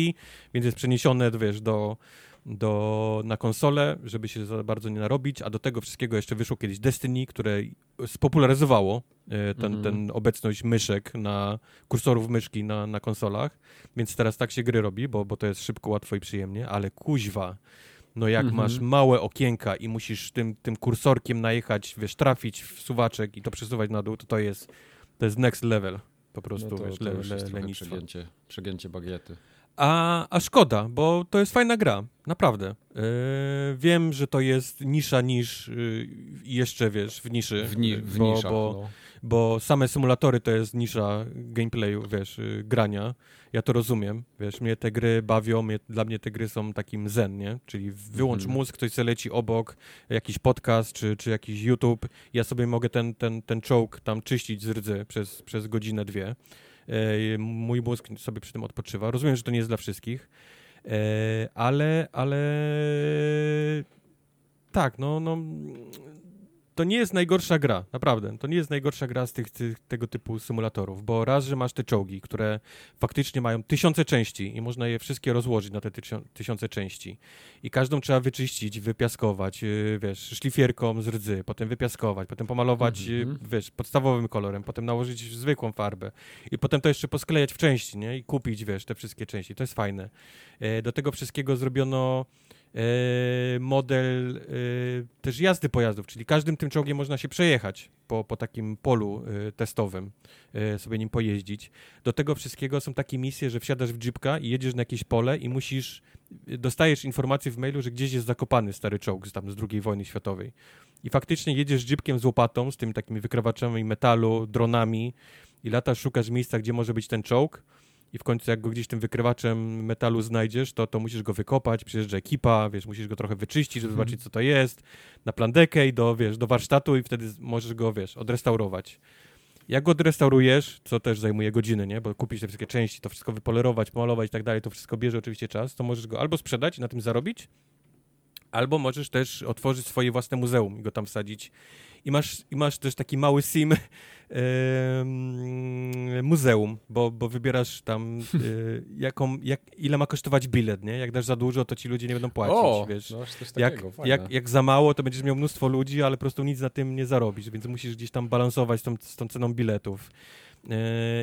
[SPEAKER 2] więc jest przeniesione, wiesz, do, do, na konsolę, żeby się za bardzo nie narobić, a do tego wszystkiego jeszcze wyszło kiedyś Destiny, które spopularyzowało e, ten,
[SPEAKER 3] Mhm.
[SPEAKER 2] ten obecność myszek na, kursorów myszki na, na konsolach, więc teraz tak się gry robi, bo, bo to jest szybko, łatwo i przyjemnie, ale kuźwa, no jak
[SPEAKER 3] Mhm.
[SPEAKER 2] masz małe okienka i musisz tym, tym kursorkiem najechać, wiesz, trafić w suwaczek i to przesuwać na dół, to to jest, to jest next level. Po prostu,
[SPEAKER 3] No to,
[SPEAKER 2] wiesz,
[SPEAKER 3] to
[SPEAKER 2] le, le,
[SPEAKER 3] przegięcie, przegięcie bagiety.
[SPEAKER 2] A, a szkoda, bo to jest fajna gra, naprawdę. Yy, wiem, że to jest nisza niż yy, jeszcze, wiesz, w niszy.
[SPEAKER 3] W, ni- w
[SPEAKER 2] bo,
[SPEAKER 3] niszach,
[SPEAKER 2] bo,
[SPEAKER 3] no.
[SPEAKER 2] bo same symulatory to jest nisza gameplayu, wiesz, yy, grania. Ja to rozumiem, wiesz, mnie te gry bawią, mnie, dla mnie te gry są takim zen, nie? Czyli wyłącz
[SPEAKER 3] Mhm.
[SPEAKER 2] mózg, ktoś se leci obok, jakiś podcast czy, czy jakiś YouTube, ja sobie mogę ten, ten, ten czołg tam czyścić z rdzy przez, przez godzinę, dwie. Mój mózg sobie przy tym odpoczywa. Rozumiem, że to nie jest dla wszystkich, e, ale, ale tak, no, no to nie jest najgorsza gra, naprawdę. To nie jest najgorsza gra z tych, tych, tego typu symulatorów, bo raz, że masz te czołgi, które faktycznie mają tysiące części i można je wszystkie rozłożyć na te tysią- tysiące części i każdą trzeba wyczyścić, wypiaskować, yy, wiesz, szlifierką z rdzy, potem wypiaskować, potem pomalować,
[SPEAKER 3] Mhm.
[SPEAKER 2] yy, wiesz, podstawowym kolorem, potem nałożyć zwykłą farbę i potem to jeszcze posklejać w części, nie? I kupić, wiesz, te wszystkie części. To jest fajne. E, Do tego wszystkiego zrobiono model e, też jazdy pojazdów, czyli każdym tym czołgiem można się przejechać po, po takim polu e, testowym, e, sobie nim pojeździć. Do tego wszystkiego są takie misje, że wsiadasz w jeepka i jedziesz na jakieś pole i musisz, dostajesz informację w mailu, że gdzieś jest zakopany stary czołg z, tam z II wojny światowej. I faktycznie jedziesz jeepkiem z łopatą, z tymi takimi wykrawaczami metalu, dronami i latasz, szukasz miejsca, gdzie może być ten czołg i w końcu jak go gdzieś tym wykrywaczem metalu znajdziesz, to, to musisz go wykopać, przyjeżdża ekipa, wiesz, musisz go trochę wyczyścić, żeby
[SPEAKER 3] Mhm.
[SPEAKER 2] zobaczyć, co to jest, na plandekę i do, wiesz, do warsztatu i wtedy możesz go, wiesz, odrestaurować. Jak go odrestaurujesz, co też zajmuje godziny, nie? Bo kupić te wszystkie części, to wszystko wypolerować, pomalować i tak dalej, to wszystko bierze oczywiście czas, to możesz go albo sprzedać i na tym zarobić, albo możesz też otworzyć swoje własne muzeum i go tam wsadzić. I masz, i masz też taki mały sim em, muzeum, bo, bo wybierasz tam e, jaką, jak, ile ma kosztować bilet, nie? Jak dasz za dużo, to ci ludzie nie będą płacić,
[SPEAKER 3] o,
[SPEAKER 2] wiesz.
[SPEAKER 3] no, coś
[SPEAKER 2] Jak,
[SPEAKER 3] takiego, fajne.
[SPEAKER 2] jak, jak za mało, to będziesz miał mnóstwo ludzi, ale po prostu nic na tym nie zarobisz, więc musisz gdzieś tam balansować z tą, z tą ceną biletów. Yy,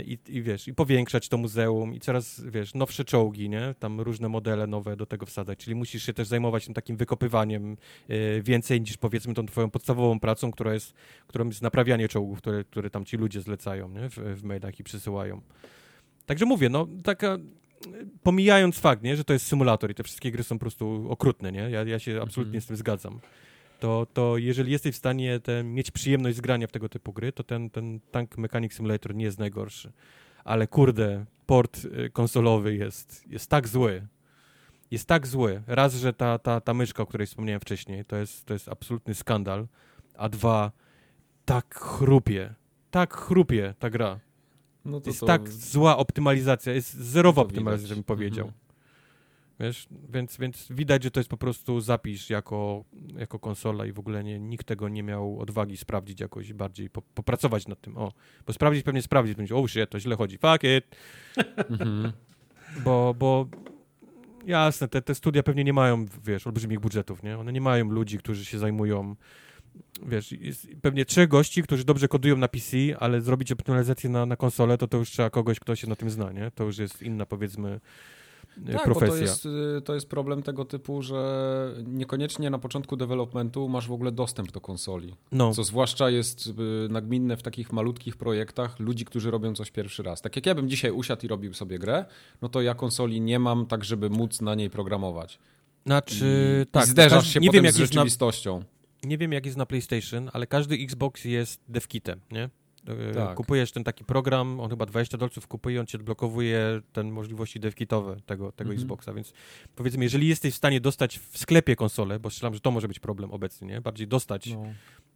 [SPEAKER 2] I, I wiesz, i powiększać to muzeum, i coraz, wiesz, nowsze czołgi, nie? Tam różne modele nowe do tego wsadzać, czyli musisz się też zajmować tym takim wykopywaniem yy, więcej niż powiedzmy tą twoją podstawową pracą, która jest, którą jest naprawianie czołgów, które, które tam ci ludzie zlecają, nie? W, w mailach i przysyłają. Także mówię, no, taka pomijając fakt, nie, że to jest symulator i te wszystkie gry są po prostu okrutne, nie? Ja, ja się absolutnie
[SPEAKER 3] Mhm.
[SPEAKER 2] z tym zgadzam. To, to jeżeli jesteś w stanie te, mieć przyjemność z grania w tego typu gry, to ten, ten Tank Mechanic Simulator nie jest najgorszy. Ale kurde, port y, konsolowy jest, jest tak zły. Jest tak zły. Raz, że ta, ta, ta myszka, o której wspomniałem wcześniej, to jest, to jest absolutny skandal. A dwa, tak chrupie. Tak chrupie ta gra.
[SPEAKER 3] no to,
[SPEAKER 2] Jest
[SPEAKER 3] to,
[SPEAKER 2] tak zła optymalizacja, jest zerowa optymalizacja, bym powiedział.
[SPEAKER 3] Mhm.
[SPEAKER 2] Wiesz, więc, więc widać, że to jest po prostu zapis jako, jako konsola i w ogóle nie, nikt tego nie miał odwagi sprawdzić jakoś bardziej, po, popracować nad tym. O, bo sprawdzić pewnie sprawdzić, będzie, oh shit, to źle chodzi, fuck it,
[SPEAKER 3] Mhm.
[SPEAKER 2] bo, bo jasne, te, te studia pewnie nie mają, wiesz, olbrzymich budżetów, nie? One nie mają ludzi, którzy się zajmują, wiesz, jest pewnie trzech gości, którzy dobrze kodują na PC, ale zrobić optymalizację na, na konsolę, to to już trzeba kogoś, kto się na tym zna, nie? To już jest inna, powiedzmy,
[SPEAKER 3] Tak,
[SPEAKER 2] profesja.
[SPEAKER 3] bo to jest, y, to jest problem tego typu, że niekoniecznie na początku developmentu masz w ogóle dostęp do konsoli.
[SPEAKER 2] no.
[SPEAKER 3] Co zwłaszcza jest y, nagminne w takich malutkich projektach ludzi, którzy robią coś pierwszy raz. Tak jak ja bym dzisiaj usiadł i robił sobie grę, no to ja konsoli nie mam tak, żeby móc na niej programować.
[SPEAKER 2] Znaczy,
[SPEAKER 3] I,
[SPEAKER 2] tak.
[SPEAKER 3] Zderzasz się
[SPEAKER 2] nie
[SPEAKER 3] potem
[SPEAKER 2] wiem, jak
[SPEAKER 3] z
[SPEAKER 2] jest na,
[SPEAKER 3] rzeczywistością.
[SPEAKER 2] nie wiem jak jest na PlayStation, ale każdy Xbox jest devkitem, nie? E,
[SPEAKER 3] Tak.
[SPEAKER 2] Kupujesz ten taki program, on chyba 20 dolców kupuje, on ci odblokowuje ten możliwości devkitowe tego, tego
[SPEAKER 3] Mhm.
[SPEAKER 2] Xboxa, więc powiedzmy, jeżeli jesteś w stanie dostać w sklepie konsolę, bo strzelam, że to może być problem obecnie, nie? Bardziej dostać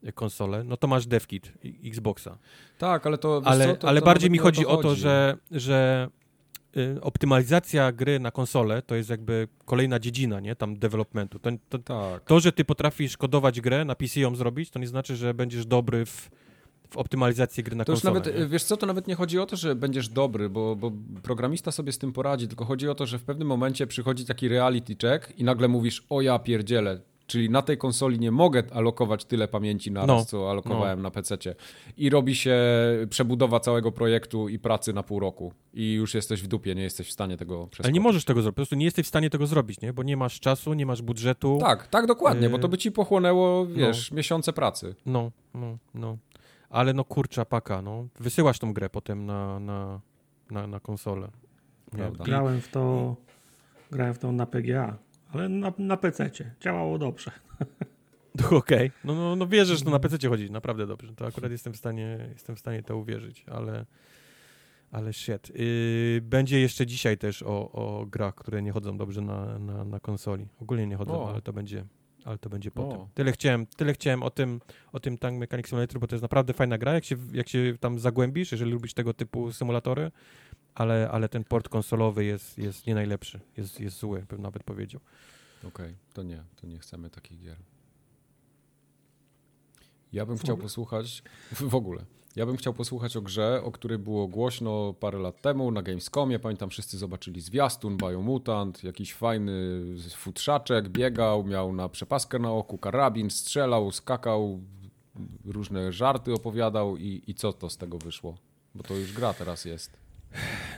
[SPEAKER 3] No.
[SPEAKER 2] konsolę, no to masz devkit Xboxa.
[SPEAKER 3] Tak, ale to.
[SPEAKER 2] Ale,
[SPEAKER 3] co, to,
[SPEAKER 2] ale
[SPEAKER 3] to
[SPEAKER 2] bardziej mi chodzi o to,
[SPEAKER 3] chodzi.
[SPEAKER 2] że, że y, optymalizacja gry na konsolę to jest jakby kolejna dziedzina, nie? Tam developmentu. To, to,
[SPEAKER 3] Tak.
[SPEAKER 2] to, że ty potrafisz kodować grę, na PC ją zrobić, to nie znaczy, że będziesz dobry w, w optymalizacji gry na
[SPEAKER 3] To już
[SPEAKER 2] konsolę.
[SPEAKER 3] nawet,
[SPEAKER 2] nie?
[SPEAKER 3] wiesz co, to nawet nie chodzi o to, że będziesz dobry, bo, bo programista sobie z tym poradzi, tylko chodzi o to, że w pewnym momencie przychodzi taki reality check i nagle mówisz, o ja pierdzielę, czyli na tej konsoli nie mogę alokować tyle pamięci naraz,
[SPEAKER 2] No.
[SPEAKER 3] co alokowałem na PC-cie. I robi się przebudowa całego projektu i pracy na pół roku. I już jesteś w dupie, nie jesteś w stanie tego przeskoczyć.
[SPEAKER 2] Ale nie możesz tego zrobić, po prostu nie jesteś w stanie tego zrobić, nie? Bo nie masz czasu, nie masz budżetu.
[SPEAKER 3] Tak, tak dokładnie, bo to
[SPEAKER 2] Yy,
[SPEAKER 3] by ci pochłonęło, wiesz, miesiące pracy.
[SPEAKER 2] No, no, no. Ale no kurcza paka, no. Wysyłasz tą grę potem na, na, na, na konsolę.
[SPEAKER 3] Prawda.
[SPEAKER 4] Grałem w to, grałem w to na PGA, ale na, na PC-cie. Działało dobrze.
[SPEAKER 2] Okej, no, no, no wierzę, że to na PC chodzi naprawdę dobrze. To akurat jestem w stanie, jestem w stanie to uwierzyć, ale, ale shit. Yy, będzie jeszcze dzisiaj też o, o grach, które nie chodzą dobrze na, na, na konsoli. Ogólnie nie chodzą,
[SPEAKER 3] O.
[SPEAKER 2] ale to będzie, ale to będzie potem.
[SPEAKER 3] O.
[SPEAKER 2] Tyle chciałem, tyle chciałem o tym, o tym Tank Mechanic Simulator, bo to jest naprawdę fajna gra, jak się, jak się tam zagłębisz, jeżeli lubisz tego typu symulatory, ale, ale ten port konsolowy jest, jest nie najlepszy, jest, jest zły, bym nawet powiedział.
[SPEAKER 3] Okej, to nie, to nie chcemy takich gier. Ja bym
[SPEAKER 4] W
[SPEAKER 3] chciał
[SPEAKER 4] ogóle?
[SPEAKER 3] posłuchać, w ogóle, ja bym chciał posłuchać o grze, o której było głośno parę lat temu na Gamescomie. Pamiętam, wszyscy zobaczyli zwiastun, Biomutant, jakiś fajny futrzaczek, biegał, miał na przepaskę na oku, karabin, strzelał, skakał, różne żarty opowiadał i, i co to z tego wyszło? Bo to już gra teraz jest.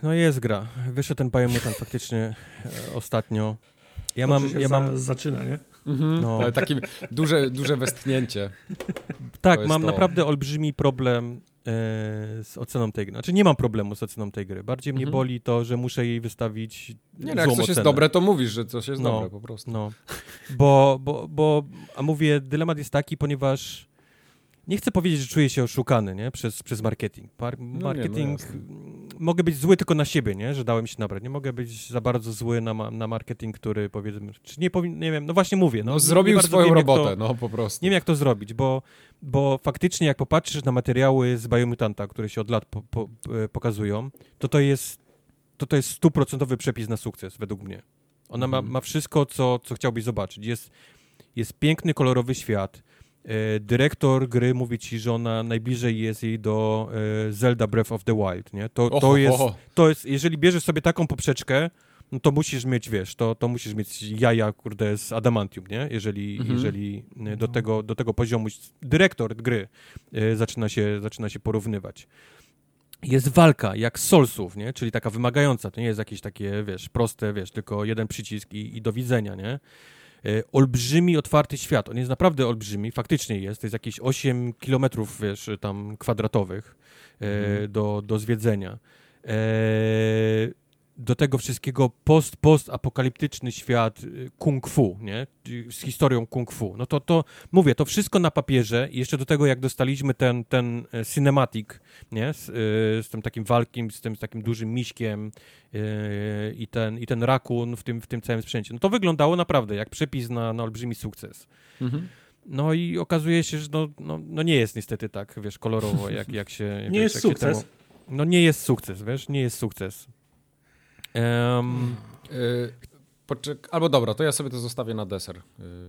[SPEAKER 2] No jest gra. Wyszedł ten Biomutant faktycznie e, ostatnio. Ja mam,
[SPEAKER 4] Dobrze się
[SPEAKER 2] ja
[SPEAKER 4] za,
[SPEAKER 2] mam,
[SPEAKER 4] zaczyna, nie?
[SPEAKER 2] No,
[SPEAKER 3] Ale takie duże, duże westchnięcie.
[SPEAKER 2] tak,
[SPEAKER 3] jest
[SPEAKER 2] mam
[SPEAKER 3] to.
[SPEAKER 2] naprawdę olbrzymi problem e, z oceną tej gry. Znaczy nie mam problemu z oceną tej gry. Bardziej mnie
[SPEAKER 3] Mhm.
[SPEAKER 2] boli to, że muszę jej wystawić
[SPEAKER 3] Nie no, jak coś jest
[SPEAKER 2] ocenę.
[SPEAKER 3] dobre, to mówisz, że coś jest
[SPEAKER 2] No.
[SPEAKER 3] dobre po prostu.
[SPEAKER 2] No, bo, bo, bo, a mówię, dylemat jest taki, ponieważ nie chcę powiedzieć, że czuję się oszukany, nie, przez, przez marketing. Mar
[SPEAKER 3] nie, no
[SPEAKER 2] marketing,
[SPEAKER 3] jasne.
[SPEAKER 2] Mogę być zły tylko na siebie, nie, że dałem się nabrać. Nie mogę być za bardzo zły na, ma na marketing, który powiedzmy, czy nie powinien, nie wiem, no właśnie mówię. No,
[SPEAKER 3] No, zrobił swoją
[SPEAKER 2] wiem,
[SPEAKER 3] robotę,
[SPEAKER 2] To,
[SPEAKER 3] no po prostu.
[SPEAKER 2] nie wiem, jak to zrobić, bo, bo faktycznie jak popatrzysz na materiały z Biomutanta, które się od lat po, po, e, pokazują, to to jest to, to jest stuprocentowy przepis na sukces, według mnie. Ona ma,
[SPEAKER 3] Mhm.
[SPEAKER 2] ma wszystko, co, co chciałbyś zobaczyć. Jest, jest piękny, kolorowy świat. E, dyrektor gry mówi ci, że ona najbliżej jest jej do e, Zelda Breath of the Wild, nie? To,
[SPEAKER 3] Oho,
[SPEAKER 2] to, jest,
[SPEAKER 3] oho.
[SPEAKER 2] to jest, jeżeli bierzesz sobie taką poprzeczkę, no to musisz mieć, wiesz, to, to musisz mieć jaja, kurde, z adamantium, nie? Jeżeli,
[SPEAKER 3] Mhm.
[SPEAKER 2] jeżeli e, do, tego, do tego poziomu dyrektor gry zaczyna, się, zaczyna się porównywać. Jest walka, jak z Soulsów, nie? Czyli taka wymagająca, to nie jest jakieś takie, wiesz, proste, wiesz, tylko jeden przycisk i, i do widzenia, nie? E, olbrzymi, otwarty świat. On jest naprawdę olbrzymi, faktycznie jest. To jest jakieś 8 kilometrów, wiesz, tam kwadratowych e,
[SPEAKER 3] Mhm.
[SPEAKER 2] do, do zwiedzenia. E, do tego wszystkiego post, post-apokaliptyczny świat y, kung fu, nie? Y, Z historią kung fu. No to, to mówię, to wszystko na papierze i jeszcze do tego, jak dostaliśmy ten, ten e, cinematic, nie? Z, y, z tym takim walkiem, z tym z takim dużym miśkiem y, i ten, i ten rakun w tym, w tym całym sprzęcie. No to wyglądało naprawdę jak przepis na, na olbrzymi sukces.
[SPEAKER 3] Mhm.
[SPEAKER 2] No i okazuje się, że no, no, no nie jest niestety tak, wiesz, kolorowo, jak, jak się...
[SPEAKER 4] Nie
[SPEAKER 2] wiesz,
[SPEAKER 4] jest
[SPEAKER 2] jak
[SPEAKER 4] sukces.
[SPEAKER 2] Temu... No nie jest sukces, wiesz, nie jest sukces. Em,
[SPEAKER 3] Y, poczek- Albo dobra, to ja sobie to zostawię na deser. Y,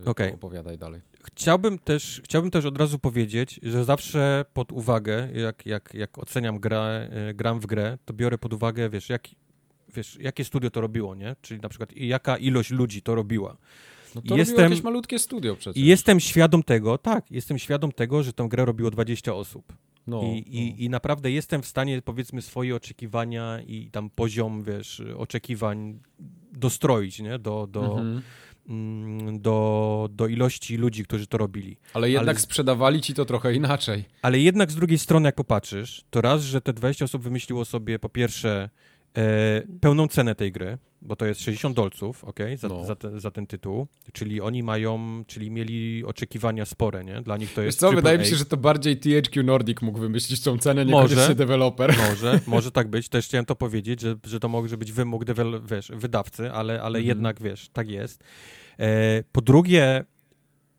[SPEAKER 2] Okej.
[SPEAKER 3] Opowiadaj dalej.
[SPEAKER 2] chciałbym, też, chciałbym też od razu powiedzieć, że zawsze pod uwagę, jak, jak, jak oceniam grę, e, gram w grę, to biorę pod uwagę, wiesz, jak, wiesz, jakie studio to robiło, nie? Czyli na przykład jaka ilość ludzi to robiła.
[SPEAKER 3] No to
[SPEAKER 2] Jestem-
[SPEAKER 3] jakieś malutkie studio przecież.
[SPEAKER 2] I jestem świadom tego, tak, jestem świadom tego, że tę grę robiło 20 osób.
[SPEAKER 3] No,
[SPEAKER 2] I,
[SPEAKER 3] no.
[SPEAKER 2] i, I naprawdę jestem w stanie, powiedzmy, swoje oczekiwania i tam poziom, wiesz, oczekiwań dostroić, nie? Do, do,
[SPEAKER 3] Mhm.
[SPEAKER 2] mm, do, do ilości ludzi, którzy to robili.
[SPEAKER 3] Ale jednak
[SPEAKER 2] ale-
[SPEAKER 3] sprzedawali ci to trochę inaczej.
[SPEAKER 2] Ale jednak z drugiej strony, jak popatrzysz, to raz, że te 20 osób wymyśliło sobie po pierwsze e, pełną cenę tej gry, bo to jest 60 dolców, ok, za,
[SPEAKER 3] No.
[SPEAKER 2] za, te, za ten tytuł, czyli oni mają, czyli mieli oczekiwania spore, nie? Dla nich to
[SPEAKER 3] Wiesz
[SPEAKER 2] jest
[SPEAKER 3] co, wydaje mi się, że to bardziej THQ Nordic mógł wymyślić tą cenę, niekoniecznie deweloper.
[SPEAKER 2] Może, może tak być. Też chciałem to powiedzieć, że, że to może być wymóg dewel- wiesz, wydawcy, ale, ale
[SPEAKER 3] Mhm.
[SPEAKER 2] jednak, wiesz, tak jest. E, po drugie,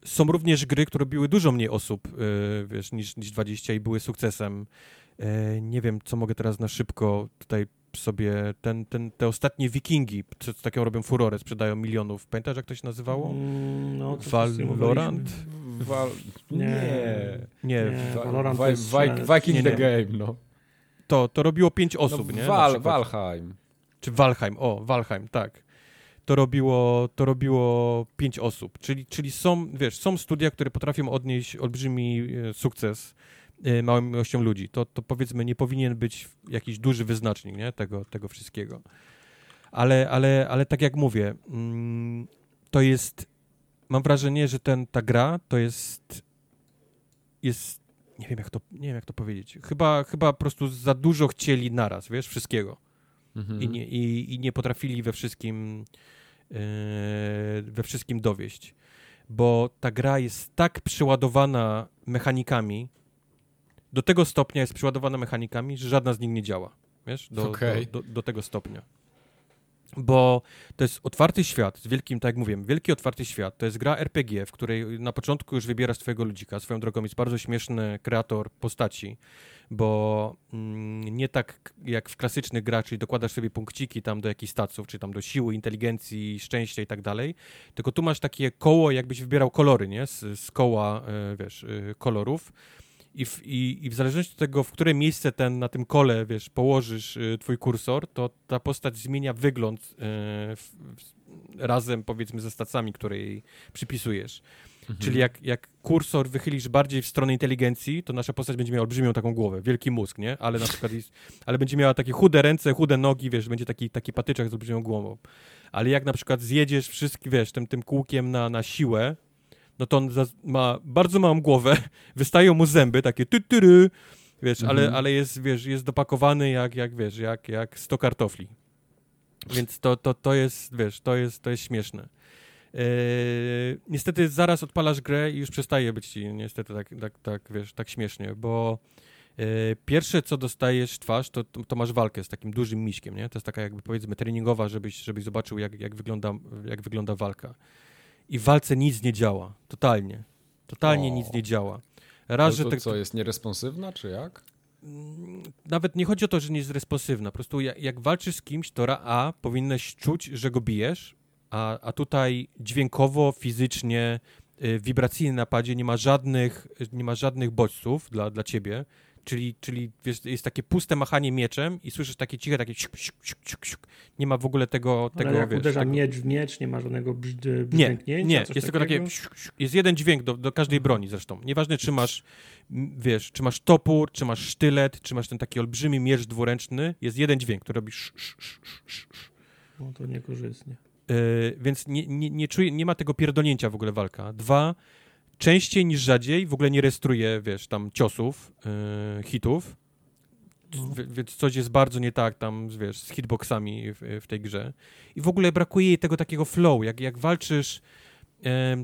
[SPEAKER 2] są również gry, które biły dużo mniej osób, e, wiesz, niż, niż 20 i były sukcesem. E, nie wiem, co mogę teraz na szybko tutaj sobie, ten, ten, te ostatnie Wikingi, co, takiego robią furorę, sprzedają milionów. Pamiętasz, jak to się nazywało?
[SPEAKER 4] Mm, No, to
[SPEAKER 2] Valorant?
[SPEAKER 3] Wal...
[SPEAKER 4] Nie.
[SPEAKER 3] Nie.
[SPEAKER 2] Nie,
[SPEAKER 4] Valorant
[SPEAKER 3] Vi-
[SPEAKER 4] strzelec.
[SPEAKER 3] Viking
[SPEAKER 2] Nie,
[SPEAKER 3] the. Game, no.
[SPEAKER 2] to, to robiło pięć osób,
[SPEAKER 3] no
[SPEAKER 2] nie?
[SPEAKER 3] Val. Valheim.
[SPEAKER 2] Czy Valheim, o, Valheim, tak. To robiło, to robiło pięć osób, czyli, czyli są, wiesz, są studia, które potrafią odnieść olbrzymi e, sukces małą ilością ludzi. To, to powiedzmy nie powinien być jakiś duży wyznacznik, nie, tego, tego wszystkiego. Ale, ale, ale tak jak mówię, mm, to jest, mam wrażenie, że ten, ta gra to jest, jest, nie wiem jak to, nie wiem jak to powiedzieć, chyba, chyba po prostu za dużo chcieli naraz, wiesz, wszystkiego
[SPEAKER 3] Mhm.
[SPEAKER 2] i, nie, i, i nie potrafili we wszystkim e, we wszystkim dowieść. Bo ta gra jest tak przeładowana mechanikami, do tego stopnia jest przeładowana mechanikami, że żadna z nich nie działa. Wiesz? Do,
[SPEAKER 3] Okej.
[SPEAKER 2] do, do, do tego stopnia. Bo to jest otwarty świat, z wielkim, tak jak mówiłem, wielki otwarty świat. To jest gra RPG, w której na początku już wybierasz swojego ludzika. Swoją drogą jest bardzo śmieszny kreator postaci, bo mm, nie tak jak w klasycznych grach, czyli dokładasz sobie punkciki tam do jakichś staców, czy tam do siły, inteligencji, szczęścia i tak dalej, tylko tu masz takie koło, jakbyś wybierał kolory, nie? Z, z koła, e, wiesz, e, kolorów. I w, i, I w zależności od tego, w które miejsce ten, na tym kole, wiesz, położysz y, twój kursor, to ta postać zmienia wygląd y, w, razem, powiedzmy, ze stacjami, które jej przypisujesz. Czyli jak, jak kursor wychylisz bardziej w stronę inteligencji, to nasza postać będzie miała olbrzymią taką głowę, wielki mózg, nie? Ale na przykład jest, ale będzie miała takie chude ręce, chude nogi, wiesz, będzie taki, taki patyczek z olbrzymią głową. Ale jak na przykład zjedziesz wszystkie, wiesz, tym, tym kółkiem na, na siłę, no to on ma bardzo małą głowę, wystają mu zęby, takie ty, ty, wiesz, ale,
[SPEAKER 3] Mhm.
[SPEAKER 2] ale jest, wiesz, jest dopakowany jak, jak wiesz, jak, jak 100 kartofli. Więc to, to, to jest, wiesz, to jest, to jest śmieszne. Eee, niestety zaraz odpalasz grę i już przestaje być ci niestety tak, tak, tak wiesz, tak śmiesznie, bo e, pierwsze co dostajesz twarz, to, to, to masz walkę z takim dużym miśkiem, nie? To jest taka jakby powiedzmy treningowa, żebyś, żebyś zobaczył jak, jak, wygląda, jak wygląda walka. I w walce nic nie działa, totalnie. Totalnie
[SPEAKER 3] O.
[SPEAKER 2] nic nie działa. Raz, że
[SPEAKER 3] to
[SPEAKER 2] te,
[SPEAKER 3] co, jest nieresponsywna, czy jak?
[SPEAKER 2] Mm, nawet nie chodzi o to, że nie jest responsywna. Po prostu jak, jak walczysz z kimś, to ra- A, powinnaś czuć, że go bijesz, a, a tutaj dźwiękowo, fizycznie, y, wibracyjnie na napadzie nie ma żadnych, nie ma żadnych bodźców dla, dla ciebie. Czyli, czyli wiesz, jest takie puste machanie mieczem i słyszysz takie ciche, takie siuk, siuk, siuk, siuk, siuk. Nie ma w ogóle tego, tego
[SPEAKER 4] Ale jak
[SPEAKER 2] wiesz,
[SPEAKER 4] uderza
[SPEAKER 2] tego...
[SPEAKER 4] miecz w miecz, nie ma żadnego brz-
[SPEAKER 2] Nie,
[SPEAKER 4] brzdęknięcia?
[SPEAKER 2] nie,
[SPEAKER 4] coś
[SPEAKER 2] jest tylko takie. psiu, psiu. Jest jeden dźwięk do, do każdej broni zresztą. Nieważne, czy masz, wiesz, czy masz topór, czy masz sztylet, czy masz ten taki olbrzymi miecz dwuręczny, jest jeden dźwięk, który robi. Sz, sz, sz.
[SPEAKER 4] No to niekorzystnie.
[SPEAKER 2] Yy, więc nie, nie, nie, czuję, nie ma tego pierdolnięcia w ogóle walka. Dwa, częściej niż rzadziej w ogóle nie rejestruje, wiesz, tam ciosów, yy, hitów. Więc coś jest bardzo nie tak tam, wiesz, z hitboxami w, w tej grze. I w ogóle brakuje jej tego takiego flow, jak, jak walczysz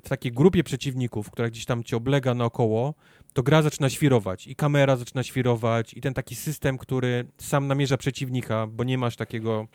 [SPEAKER 2] w takiej grupie przeciwników, która gdzieś tam cię oblega naokoło, to gra zaczyna świrować i kamera zaczyna świrować i ten taki system, który sam namierza przeciwnika, bo nie masz takiego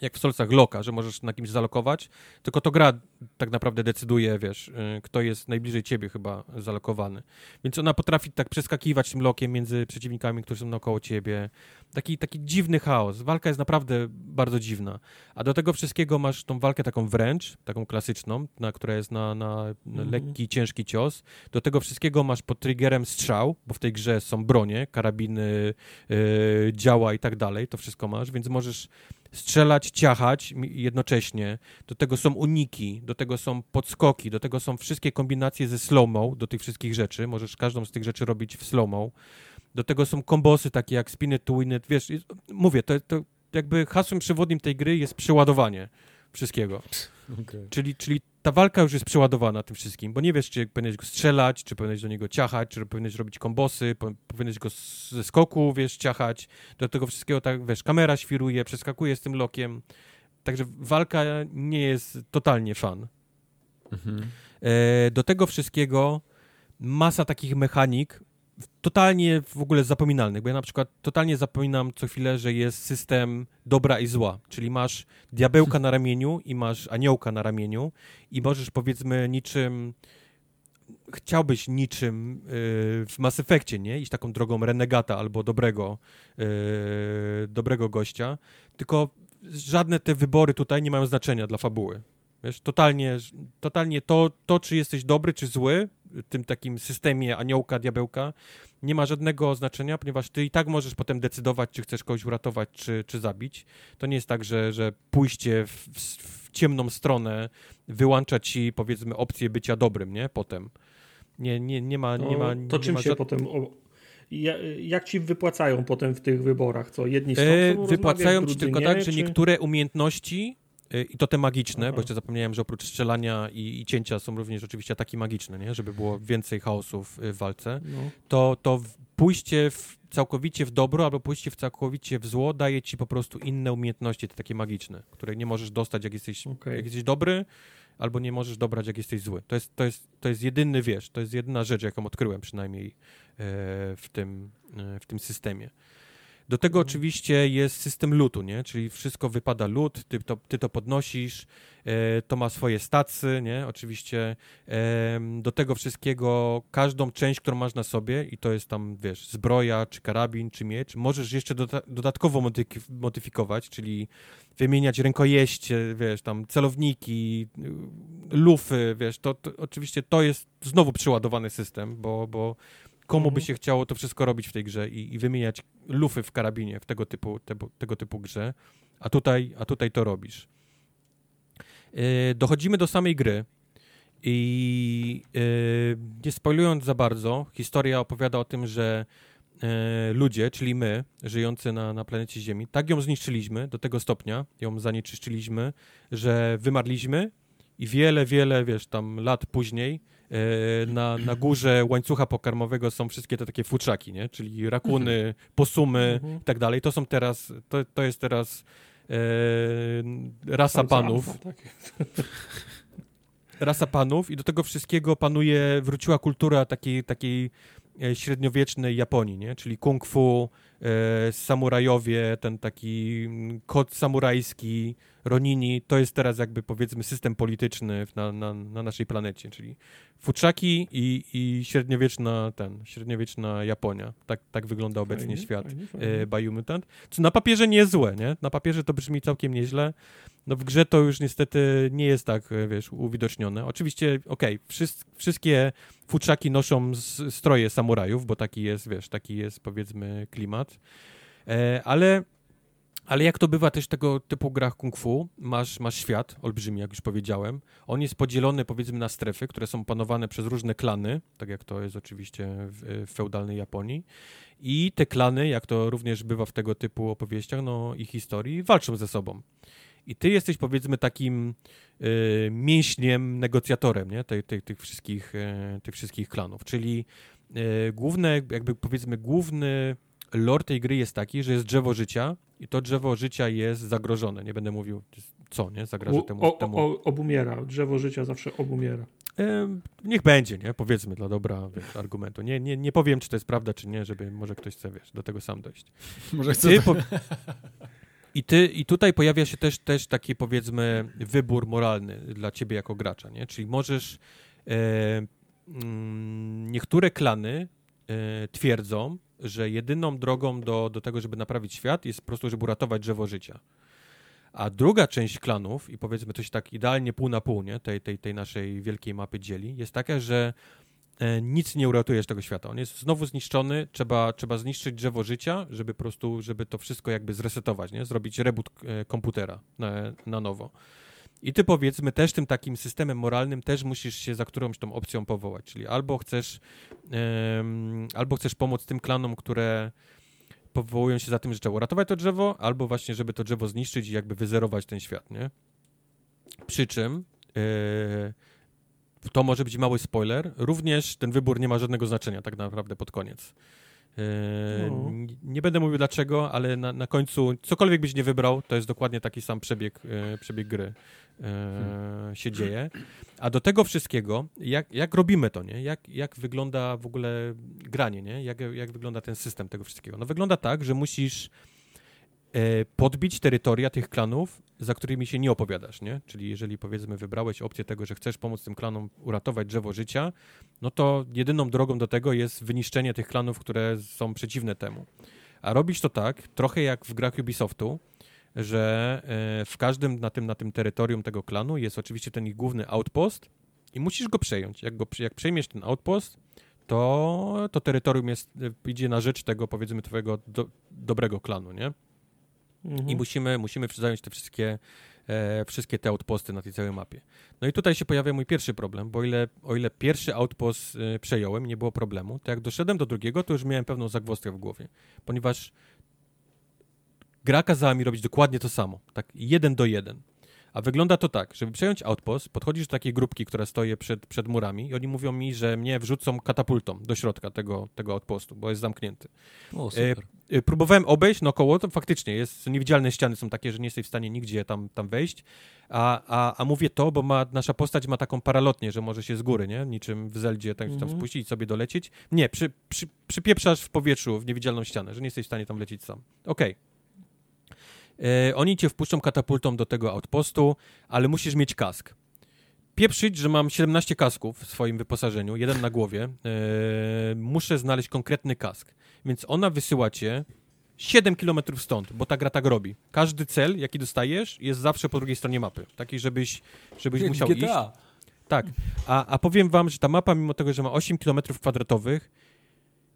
[SPEAKER 2] jak w solcach loka, że możesz na kimś zalokować, tylko to gra tak naprawdę decyduje, wiesz, y, kto jest najbliżej ciebie chyba zalokowany. Więc ona potrafi tak przeskakiwać tym lokiem między przeciwnikami, którzy są naokoło ciebie. Taki, taki dziwny chaos. Walka jest naprawdę bardzo dziwna. A do tego wszystkiego masz tą walkę taką wręcz, taką klasyczną, na, która jest na, na,
[SPEAKER 4] Mhm.
[SPEAKER 2] lekki, ciężki cios. Do tego wszystkiego masz pod triggerem strzał, bo w tej grze są bronie, karabiny, yy, działa i tak dalej. To wszystko masz, więc możesz strzelać, ciachać jednocześnie. Do tego są uniki, do tego są podskoki, do tego są wszystkie kombinacje ze slow-mo, do tych wszystkich rzeczy. Możesz każdą z tych rzeczy robić w slow-mo. Do tego są kombosy takie jak spin it to win it. Wiesz, mówię, to, to jakby hasłem przewodnim tej gry jest przeładowanie wszystkiego. Czyli, czyli ta walka już jest przeładowana tym wszystkim, bo nie wiesz, czy powinieneś go strzelać, czy powinieneś do niego ciachać, czy powinieneś robić kombosy, po- powinieneś go ze skoku, wiesz, ciachać. Do tego wszystkiego, tak, wiesz, kamera świruje, przeskakuje z tym lokiem. także walka nie jest totalnie fan.
[SPEAKER 3] Mhm.
[SPEAKER 2] E, do tego wszystkiego masa takich mechanik, totalnie w ogóle zapominalnych, bo ja na przykład totalnie zapominam co chwilę, że jest system dobra i zła, czyli masz diabełka na ramieniu i masz aniołka na ramieniu i możesz powiedzmy niczym chciałbyś niczym y, w Mass Effectie, nie? Iść taką drogą renegata albo dobrego, y, dobrego gościa, tylko żadne te wybory tutaj nie mają znaczenia dla fabuły. Wiesz, totalnie, totalnie to, to, czy jesteś dobry, czy zły tym takim systemie aniołka, diabełka, nie ma żadnego znaczenia, ponieważ ty i tak możesz potem decydować, czy chcesz kogoś uratować, czy, czy zabić. To nie jest tak, że, że pójście w, w, w ciemną stronę wyłącza ci, powiedzmy, opcję bycia dobrym, nie? Potem. Nie, nie, nie ma... Nie ma
[SPEAKER 4] to
[SPEAKER 2] nie
[SPEAKER 4] czym
[SPEAKER 2] ma
[SPEAKER 4] się
[SPEAKER 2] żad...
[SPEAKER 4] potem... O... Jak ci wypłacają potem w tych wyborach? Co jedni z
[SPEAKER 2] E, wypłacają ci tylko tak, że
[SPEAKER 4] czy-
[SPEAKER 2] niektóre umiejętności i to te magiczne,
[SPEAKER 4] Aha.
[SPEAKER 2] bo jeszcze zapomniałem, że oprócz strzelania i, i cięcia są również oczywiście ataki magiczne, nie? żeby było więcej chaosów y, w walce,
[SPEAKER 4] No.
[SPEAKER 2] to, to pójście w, całkowicie w dobro albo pójście w całkowicie w zło daje ci po prostu inne umiejętności, te takie magiczne, które nie możesz dostać jak jesteś,
[SPEAKER 4] Okej.
[SPEAKER 2] jak jesteś dobry, albo nie możesz dobrać jak jesteś zły. To jest, to jest, to jest jedyny, wiesz, to jest jedyna rzecz, jaką odkryłem przynajmniej e, w, tym, e, w tym systemie. Do tego oczywiście jest system lutu, nie? Czyli wszystko wypada lód, ty to, ty to podnosisz, e, to ma swoje stacy, nie? Oczywiście em, do tego wszystkiego każdą część, którą masz na sobie i to jest tam, wiesz, zbroja, czy karabin, czy miecz, możesz jeszcze doda dodatkowo modyf- modyfikować, czyli wymieniać rękojeście, wiesz, tam celowniki, lufy, wiesz, to, to oczywiście to jest znowu przyładowany system, bo, bo komu by
[SPEAKER 4] Mhm.
[SPEAKER 2] się chciało to wszystko robić w tej grze i, i wymieniać lufy w karabinie w tego typu, tego, tego typu grze, a tutaj, a tutaj to robisz. Yy, dochodzimy do samej gry i yy, nie spoilując za bardzo, historia opowiada o tym, że yy, ludzie, czyli my, żyjący na, na planecie Ziemi, tak ją zniszczyliśmy do tego stopnia, ją zanieczyszczyliśmy, że wymarliśmy i wiele, wiele, wiesz, tam lat później na, na górze łańcucha pokarmowego są wszystkie te takie futrzaki, nie? Czyli rakuny, posumy
[SPEAKER 4] Mhm.
[SPEAKER 2] i tak dalej. To są teraz, to, to jest teraz e, rasa panów,
[SPEAKER 4] tak.
[SPEAKER 2] rasa panów i do tego wszystkiego panuje, wróciła kultura takiej, takiej e, średniowiecznej Japonii, nie? Czyli kung fu, e, samurajowie, ten taki kod samurajski, ronini, to jest teraz jakby powiedzmy system polityczny na, na, na naszej planecie, czyli futrzaki i, i średniowieczna ten, średniowieczna Japonia. Tak, tak wygląda obecnie
[SPEAKER 4] Fajnie,
[SPEAKER 2] świat
[SPEAKER 4] fajnie, fajnie.
[SPEAKER 2] e, Biomutant. Co na papierze nie jest złe, nie? Na papierze to brzmi całkiem nieźle. No w grze to już niestety nie jest tak, e, wiesz, uwidocznione. Oczywiście, okej, wszys- wszystkie futrzaki noszą stroje samurajów, bo taki jest, wiesz, taki jest powiedzmy klimat. E, ale, ale jak to bywa też w tego typu grach kung fu, masz, masz świat olbrzymi, jak już powiedziałem. On jest podzielony powiedzmy na strefy, które są panowane przez różne klany, tak jak to jest oczywiście w, w feudalnej Japonii. I te klany, jak to również bywa w tego typu opowieściach, no i historii, walczą ze sobą. I ty jesteś powiedzmy takim y, mięśniem, negocjatorem, nie? Tej, tej, tych, wszystkich, e, tych wszystkich klanów. Czyli e, główne, jakby powiedzmy, główny lore tej gry jest taki, że jest drzewo życia i to drzewo życia jest zagrożone. Nie będę mówił co, nie? Zagraża temu.
[SPEAKER 4] o,
[SPEAKER 2] temu.
[SPEAKER 4] o, obumiera. Drzewo życia zawsze obumiera.
[SPEAKER 2] E, niech będzie, nie? Powiedzmy dla dobra wiesz, argumentu. Nie, nie, nie powiem, czy to jest prawda, czy nie, żeby może ktoś chce, wiesz, do tego sam dojść.
[SPEAKER 3] Może chcę...
[SPEAKER 2] Ty po... I, ty, I tutaj pojawia się też, też taki, powiedzmy, wybór moralny dla ciebie jako gracza, nie? Czyli możesz... E, mm, niektóre klany e, twierdzą, że jedyną drogą do, do tego, żeby naprawić świat jest po prostu, żeby uratować drzewo życia. A druga część klanów, i powiedzmy coś tak idealnie pół na pół, nie? Tej, tej, tej naszej wielkiej mapy dzieli, jest taka, że nic nie uratujesz tego świata. On jest znowu zniszczony, trzeba, trzeba zniszczyć drzewo życia, żeby po prostu, żeby to wszystko jakby zresetować, nie? Zrobić reboot e, komputera na, na nowo. I ty powiedzmy też tym takim systemem moralnym też musisz się za którąś tą opcją powołać, czyli albo chcesz em, albo chcesz pomóc tym klanom, które powołują się za tym, że trzeba uratować to drzewo, albo właśnie, żeby to drzewo zniszczyć i jakby wyzerować ten świat, nie? Przy czym e, to może być mały spoiler, również ten wybór nie ma żadnego znaczenia tak naprawdę pod koniec. E,
[SPEAKER 4] No.
[SPEAKER 2] Nie będę mówił dlaczego, ale na, na końcu cokolwiek byś nie wybrał, to jest dokładnie taki sam przebieg, e, przebieg gry e, się dzieje. A do tego wszystkiego, jak, jak robimy to, nie? Jak, jak wygląda w ogóle granie, nie? Jak, jak wygląda ten system tego wszystkiego? No wygląda tak, że musisz e, podbić terytoria tych klanów, za którymi się nie opowiadasz, nie? Czyli jeżeli powiedzmy wybrałeś opcję tego, że chcesz pomóc tym klanom uratować drzewo życia, no to jedyną drogą do tego jest wyniszczenie tych klanów, które są przeciwne temu. A robisz to tak, trochę jak w grach Ubisoftu, że e, w każdym na tym, na tym terytorium tego klanu jest oczywiście ten ich główny outpost i musisz go przejąć. Jak, go, jak przejmiesz ten outpost, to to terytorium jest, e, idzie na rzecz tego, powiedzmy, twojego do, dobrego klanu, nie?
[SPEAKER 4] Mhm.
[SPEAKER 2] I musimy, musimy zająć te wszystkie, e, wszystkie te outposty na tej całej mapie. No i tutaj się pojawia mój pierwszy problem, bo o ile, o ile pierwszy outpost e, przejąłem, nie było problemu, to jak doszedłem do drugiego, to już miałem pewną zagwozdkę w głowie, ponieważ gra kazała mi robić dokładnie to samo, tak jeden do jeden. A wygląda to tak, żeby przejąć outpost, podchodzisz do takiej grupki, która stoi przed, przed murami i oni mówią mi, że mnie wrzucą katapultą do środka tego, tego outpostu, bo jest zamknięty.
[SPEAKER 5] O, super.
[SPEAKER 2] Y, Próbowałem obejść naokoło, to faktycznie jest, niewidzialne ściany są takie, że nie jesteś w stanie nigdzie tam, tam wejść, a, a, a mówię to, bo ma, nasza postać ma taką paralotnię, że może się z góry, nie? Niczym w Zeldzie tam
[SPEAKER 4] Mhm.
[SPEAKER 2] spuścić i sobie dolecieć. Nie, przy, przy, przypieprzasz w powietrzu w niewidzialną ścianę, że nie jesteś w stanie tam lecieć sam. Okej. E, Oni cię wpuszczą katapultą do tego outpostu, ale musisz mieć kask. Pieprzyć, że mam 17 kasków w swoim wyposażeniu, jeden na głowie. E, muszę znaleźć konkretny kask. Więc ona wysyła cię 7 km stąd, bo ta gra tak robi. Każdy cel, jaki dostajesz, jest zawsze po drugiej stronie mapy. Taki, żebyś, żebyś musiał
[SPEAKER 5] GTA.
[SPEAKER 2] iść. Tak. A, a powiem wam, że ta mapa, mimo tego, że ma 8 km kwadratowych,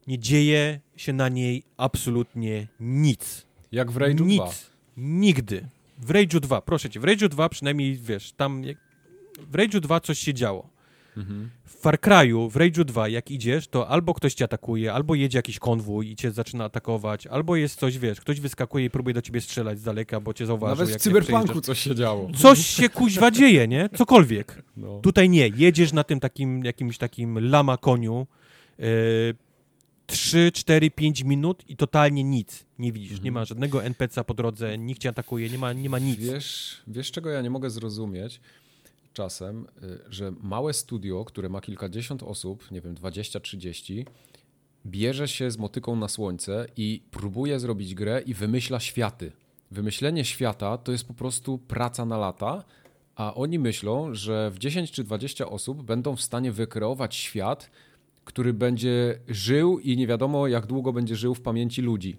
[SPEAKER 2] nie dzieje się na niej absolutnie nic.
[SPEAKER 3] Jak w Rage'u
[SPEAKER 2] nic.
[SPEAKER 3] 2.
[SPEAKER 2] Nigdy. W Rage'u 2, proszę cię, w Rage'u 2 przynajmniej, wiesz, tam... jak- W Rage'u 2 coś się działo.
[SPEAKER 3] Mhm.
[SPEAKER 2] W Far Cry'u, w Rage'u 2, jak idziesz, to albo ktoś cię atakuje, albo jedzie jakiś konwój i cię zaczyna atakować, albo jest coś, wiesz, ktoś wyskakuje i próbuje do ciebie strzelać z daleka, bo cię zauważył.
[SPEAKER 3] Nawet w Cyberpunku coś się działo.
[SPEAKER 2] Coś się kuźwa dzieje, nie? Cokolwiek.
[SPEAKER 3] No.
[SPEAKER 2] Tutaj nie. Jedziesz na tym takim, jakimś takim lama koniu, yy, 3, 4, 5 minut i totalnie nic nie widzisz. Nie ma żadnego NPC-a po drodze, nikt cię atakuje, nie ma, nie ma nic.
[SPEAKER 3] Wiesz, wiesz, czego ja nie mogę zrozumieć czasem, y, że małe studio, które ma kilkadziesiąt osób, nie wiem, 20-30, bierze się z motyką na słońce i próbuje zrobić grę i wymyśla światy. Wymyślenie świata to jest po prostu praca na lata, a oni myślą, że w 10 czy 20 osób będą w stanie wykreować świat, który będzie żył i nie wiadomo jak długo będzie żył w pamięci ludzi.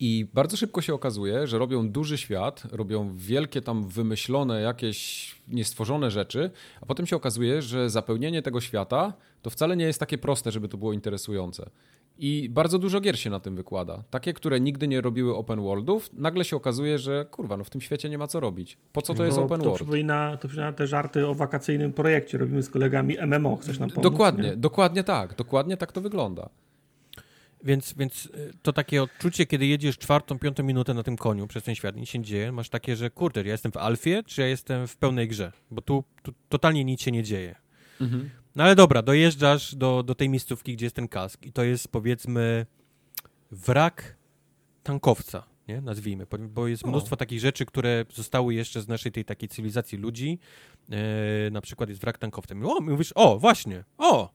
[SPEAKER 3] I bardzo szybko się okazuje, że robią duży świat, robią wielkie tam wymyślone jakieś niestworzone rzeczy, a potem się okazuje, że zapełnienie tego świata to wcale nie jest takie proste, żeby to było interesujące. I bardzo dużo gier się na tym wykłada. Takie, które nigdy nie robiły open worldów, nagle się okazuje, że kurwa, no w tym świecie nie ma co robić. Po co to jest
[SPEAKER 4] No,
[SPEAKER 3] open
[SPEAKER 4] to
[SPEAKER 3] world?
[SPEAKER 4] Przypomina, to przypomina te żarty o wakacyjnym projekcie. Robimy z kolegami MMO. Chcesz nam pomóc?
[SPEAKER 3] Dokładnie,
[SPEAKER 4] Nie?
[SPEAKER 3] dokładnie tak. Dokładnie tak to wygląda.
[SPEAKER 2] Więc, więc y, to takie odczucie, kiedy jedziesz czwartą, piątą minutę na tym koniu przez ten świat, nic się nie dzieje, masz takie, że kurde, ja jestem w alfie, czy ja jestem w pełnej grze? Bo tu, tu totalnie nic się nie dzieje. No ale dobra, dojeżdżasz do, do tej miejscówki, gdzie jest ten kask i to jest powiedzmy wrak tankowca, nie? Nazwijmy, bo- jest
[SPEAKER 3] O.
[SPEAKER 2] mnóstwo takich rzeczy, które zostały jeszcze z naszej tej takiej cywilizacji ludzi. E, na przykład jest wrak tankowca. O, mówisz, o, właśnie, o,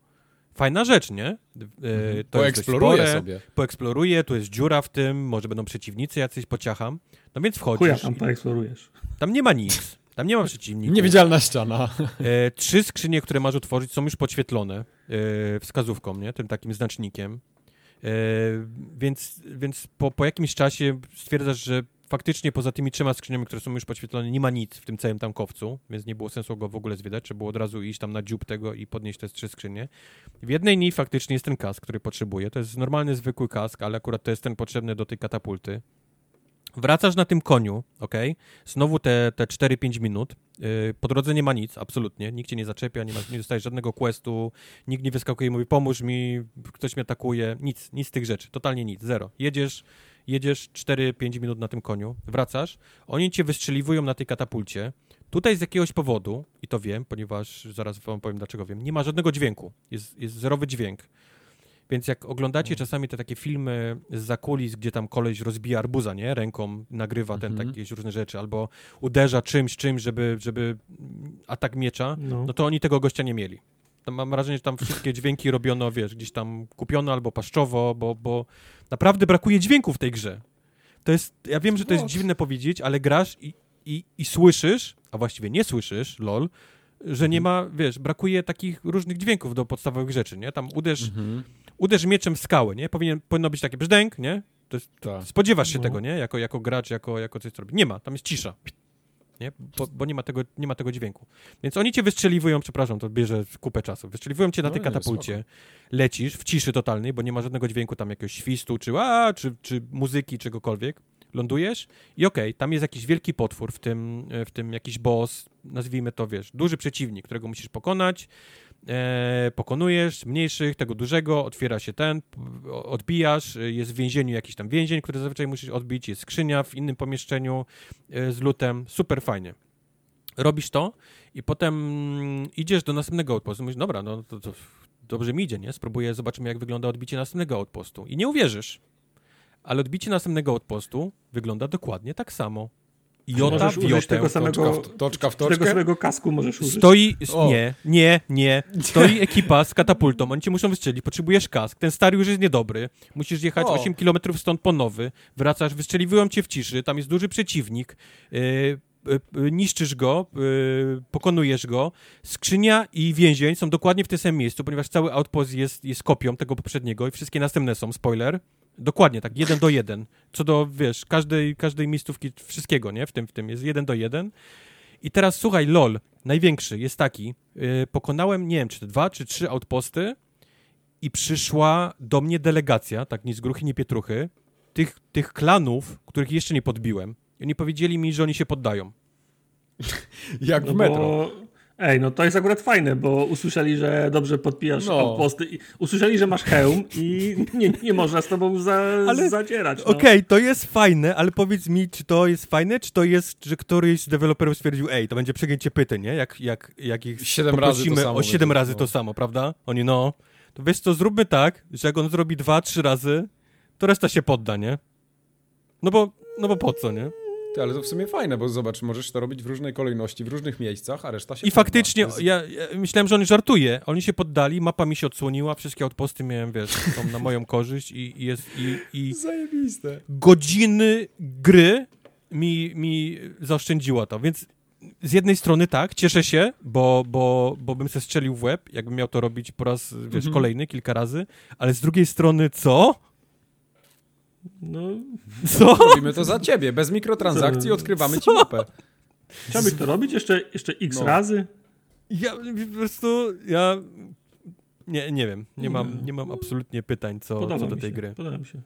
[SPEAKER 2] fajna rzecz, nie? E, to jest dość
[SPEAKER 3] Poeksploruję
[SPEAKER 2] spore,
[SPEAKER 3] sobie.
[SPEAKER 2] Poeksploruję, tu jest dziura w tym, może będą przeciwnicy jacyś, pociacham. No więc
[SPEAKER 4] Chuja
[SPEAKER 2] wchodzisz,
[SPEAKER 4] tam
[SPEAKER 2] i
[SPEAKER 4] poeksplorujesz.
[SPEAKER 2] tam nie ma nic. Tam nie ma przeciwników.
[SPEAKER 3] Niewidzialna ściana.
[SPEAKER 2] E, trzy skrzynie, które masz otworzyć, są już podświetlone e, wskazówką, nie? tym takim znacznikiem. E, więc więc po, po jakimś czasie stwierdzasz, że faktycznie poza tymi trzema skrzyniami, które są już podświetlone, nie ma nic w tym całym tankowcu, więc nie było sensu go w ogóle zwiedzać, trzeba było od razu iść tam na dziób tego i podnieść te trzy skrzynie. W jednej niej faktycznie jest ten kask, który potrzebuję. To jest normalny, zwykły kask, ale akurat to jest ten potrzebny do tej katapulty. Wracasz na tym koniu, ok? Znowu te, te 4-5 minut. Yy, po drodze nie ma nic, absolutnie. Nikt cię nie zaczepia, nie, ma, nie dostajesz żadnego questu, nikt nie wyskakuje i mówi pomóż mi, ktoś mnie atakuje. Nic, nic z tych rzeczy, totalnie nic, zero. Jedziesz, jedziesz 4-5 minut na tym koniu, wracasz, oni cię wystrzeliwują na tej katapulcie. Tutaj z jakiegoś powodu, i to wiem, ponieważ zaraz wam powiem dlaczego wiem, nie ma żadnego dźwięku. Jest, jest zerowy dźwięk. Więc jak oglądacie czasami te takie filmy z zakulis, gdzie tam koleś rozbija arbuza, nie? Ręką nagrywa ten
[SPEAKER 3] Mhm.
[SPEAKER 2] jakieś różne rzeczy, albo uderza czymś, czymś, żeby, żeby atak miecza,
[SPEAKER 4] No.
[SPEAKER 2] no to oni tego gościa nie mieli. Tam mam wrażenie, że tam wszystkie dźwięki robiono, wiesz, gdzieś tam kupiono albo paszczowo, bo, bo naprawdę brakuje dźwięku w tej grze. To jest, ja wiem, że to jest dziwne powiedzieć, ale grasz i, i, i słyszysz, a właściwie nie słyszysz, lol, że nie ma, wiesz, brakuje takich różnych dźwięków do podstawowych rzeczy, nie? Tam uderz,
[SPEAKER 3] Mhm.
[SPEAKER 2] uderz mieczem w skałę, nie? Powinien, powinno być takie brzdęk, nie? To jest,
[SPEAKER 3] Tak.
[SPEAKER 2] spodziewasz się
[SPEAKER 4] No.
[SPEAKER 2] tego, nie? Jako, jako gracz, jako, jako coś, co robi. Nie ma, tam jest cisza. Nie? Bo, bo nie, ma tego, nie ma tego dźwięku. Więc oni cię wystrzeliwują, przepraszam, to bierze kupę czasu. Wystrzeliwują cię na
[SPEAKER 3] No
[SPEAKER 2] tej
[SPEAKER 3] nie,
[SPEAKER 2] katapulcie, lecisz w ciszy totalnej, bo nie ma żadnego dźwięku tam jakiegoś świstu, czy, a, czy, czy muzyki, czegokolwiek. Lądujesz i okej, tam jest jakiś wielki potwór, w tym, e, w tym jakiś boss, nazwijmy to, wiesz, duży przeciwnik, którego musisz pokonać. E, pokonujesz mniejszych, tego dużego, otwiera się ten, odbijasz, e, jest w więzieniu jakiś tam więzień, który zazwyczaj musisz odbić, jest skrzynia w innym pomieszczeniu e, z lutem, super fajnie. Robisz to i potem idziesz do następnego outpostu, mówisz, dobra, no to, to dobrze mi idzie, nie? Spróbuję, zobaczymy jak wygląda odbicie następnego outpostu. I nie uwierzysz, ale odbicie następnego outpostu wygląda dokładnie tak samo. Jota
[SPEAKER 4] Możesz
[SPEAKER 2] w
[SPEAKER 4] użyć
[SPEAKER 2] jotę.
[SPEAKER 4] tego samego,
[SPEAKER 3] Toczka w, toczka w
[SPEAKER 4] tego
[SPEAKER 3] toczkę?
[SPEAKER 4] samego kasku możesz użyć.
[SPEAKER 2] Stoi,
[SPEAKER 3] O.
[SPEAKER 2] nie, nie, nie. Stoi ekipa z katapultą, oni cię muszą wystrzelić, potrzebujesz kask, ten stary już jest niedobry, musisz jechać
[SPEAKER 3] O.
[SPEAKER 2] 8 km stąd po nowy, wracasz, wystrzeliwują cię w ciszy, tam jest duży przeciwnik, yy, niszczysz go, yy, pokonujesz go, skrzynia i więzień są dokładnie w tym samym miejscu, ponieważ cały outpost jest, jest kopią tego poprzedniego i wszystkie następne są, spoiler, Dokładnie tak, jeden do jeden. Co do, wiesz, każdej, każdej miejscówki, wszystkiego, nie? W tym, w tym jest jeden do jeden. I teraz słuchaj, LOL, największy jest taki. Yy, pokonałem, nie wiem, czy to dwa, czy trzy outposty i przyszła do mnie delegacja, tak ni z gruchy, ni pietruchy, tych, tych klanów, których jeszcze nie podbiłem. I oni powiedzieli mi, że oni się poddają.
[SPEAKER 3] Jak
[SPEAKER 4] No
[SPEAKER 3] w metro.
[SPEAKER 4] Bo... Ej, no to jest akurat fajne, bo usłyszeli, że dobrze podpijasz
[SPEAKER 3] No.
[SPEAKER 4] outposty. i Usłyszeli, że masz hełm i nie, nie można z tobą za,
[SPEAKER 2] Ale-
[SPEAKER 4] zadzierać. No.
[SPEAKER 2] Okej, to jest fajne, ale powiedz mi, czy to jest fajne, czy to jest, że któryś z deweloperów stwierdził, ej, to będzie przegięcie pyty, nie? Jak, jak, jak ich
[SPEAKER 3] Siedem razy to samo
[SPEAKER 2] o siedem
[SPEAKER 3] będzie,
[SPEAKER 2] razy
[SPEAKER 3] no.
[SPEAKER 2] to samo, prawda? Oni, no, to wiesz co, zróbmy tak, że jak on zrobi dwa, trzy razy, to reszta się podda, nie? No bo, no bo po co, nie?
[SPEAKER 3] Ty, ale to w sumie fajne, bo zobacz, możesz to robić w różnej kolejności, w różnych miejscach, a reszta się
[SPEAKER 2] I faktycznie,
[SPEAKER 3] jest-
[SPEAKER 2] ja, ja myślałem, że on żartuje. Oni się poddali, mapa mi się odsłoniła, wszystkie outposty miałem, wiesz, są na moją korzyść i, i jest, i, i
[SPEAKER 3] Zajebiste.
[SPEAKER 2] godziny gry mi, mi zaoszczędziła to, więc z jednej strony tak, cieszę się, bo, bo, bo bym se strzelił w łeb, jakbym miał to robić po raz, wiesz,
[SPEAKER 3] Mhm.
[SPEAKER 2] kolejny, kilka razy, ale z drugiej strony co?
[SPEAKER 4] No,
[SPEAKER 2] Co?
[SPEAKER 3] Robimy to za ciebie, bez mikrotransakcji
[SPEAKER 4] Co?
[SPEAKER 3] odkrywamy ci mapę.
[SPEAKER 4] chciałbyś to robić jeszcze, jeszcze x
[SPEAKER 3] No.
[SPEAKER 4] razy?
[SPEAKER 2] Ja po prostu, ja nie, nie wiem, nie mam, nie mam absolutnie pytań co,
[SPEAKER 4] Podoba
[SPEAKER 2] co do tej
[SPEAKER 4] się,
[SPEAKER 2] gry.
[SPEAKER 4] Podoba mi się.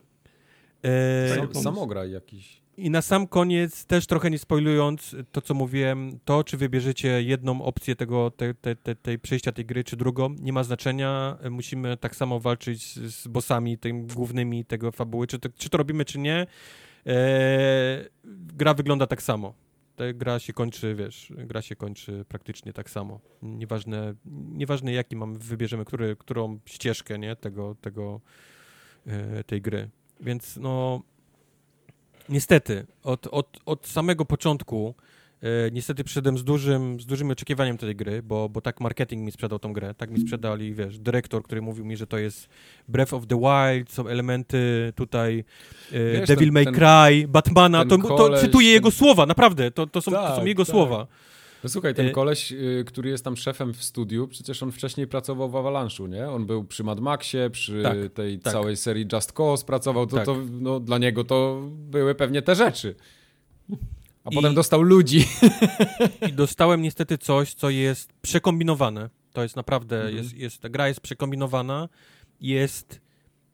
[SPEAKER 2] E,
[SPEAKER 3] Sam,
[SPEAKER 4] pomysł.
[SPEAKER 3] samograj jakiś.
[SPEAKER 2] I na sam koniec, też trochę nie spoilując to, co mówiłem, to, czy wybierzecie jedną opcję tego, te, te, te, tej przejścia tej gry, czy drugą, nie ma znaczenia. Musimy tak samo walczyć z, z bossami, tymi głównymi tego fabuły, czy to, czy to robimy, czy nie. Eee, gra wygląda tak samo. Ta gra się kończy, wiesz, gra się kończy praktycznie tak samo. Nieważne, nieważne jaki mam, wybierzemy, który, którą ścieżkę, nie, tego, tego, e, tej gry. Więc no, niestety, od, od, od samego początku e, niestety przyszedłem z dużym, z dużym oczekiwaniem tej gry, bo, bo tak marketing mi sprzedał tą grę, tak mi sprzedali, wiesz, dyrektor, który mówił mi, że to jest Breath of the Wild, są elementy tutaj e,
[SPEAKER 3] Wiesz,
[SPEAKER 2] Devil
[SPEAKER 3] ten-
[SPEAKER 2] May Cry, Batmana, to, to
[SPEAKER 3] koleś,
[SPEAKER 2] cytuję
[SPEAKER 3] ten-
[SPEAKER 2] jego słowa, naprawdę, to, to, są, to są
[SPEAKER 3] Tak,
[SPEAKER 2] jego
[SPEAKER 3] tak.
[SPEAKER 2] słowa.
[SPEAKER 3] No słuchaj, ten
[SPEAKER 2] Y-
[SPEAKER 3] koleś, y, który jest tam szefem w studiu, przecież on wcześniej pracował w Avalanche'u, nie? On był przy Mad Maxie, przy
[SPEAKER 2] Tak,
[SPEAKER 3] tej
[SPEAKER 2] tak.
[SPEAKER 3] całej serii Just Cause pracował, to,
[SPEAKER 2] Tak.
[SPEAKER 3] to no, dla niego to były pewnie te rzeczy. A
[SPEAKER 2] I-
[SPEAKER 3] potem dostał ludzi.
[SPEAKER 2] I dostałem niestety coś, co jest przekombinowane. To jest naprawdę,
[SPEAKER 3] Mhm.
[SPEAKER 2] jest, jest, ta gra jest przekombinowana, jest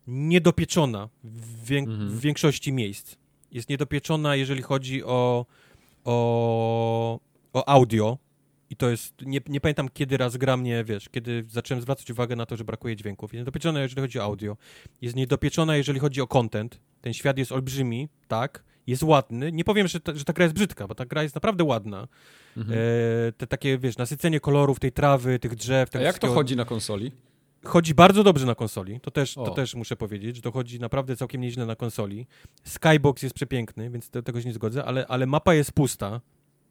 [SPEAKER 2] niedopieczona w, wię
[SPEAKER 3] Mhm.
[SPEAKER 2] w większości miejsc. Jest niedopieczona, jeżeli chodzi o, o, o audio. I to jest, nie, nie pamiętam kiedy raz gra mnie, wiesz, kiedy zacząłem zwracać uwagę na to, że brakuje dźwięków. Jest niedopieczona, jeżeli chodzi o audio. Jest niedopieczona, jeżeli chodzi o content. Ten świat jest olbrzymi, tak, jest ładny. Nie powiem, że ta, że ta gra jest brzydka, bo ta gra jest naprawdę ładna.
[SPEAKER 3] Mhm.
[SPEAKER 2] E, te takie, wiesz, nasycenie kolorów tej trawy, tych drzew,
[SPEAKER 3] A jak to chodzi na konsoli?
[SPEAKER 2] chodzi bardzo dobrze na konsoli, to też, to też muszę powiedzieć, że to chodzi naprawdę całkiem nieźle na konsoli. Skybox jest przepiękny, więc do tego się nie zgodzę, ale, ale mapa jest pusta.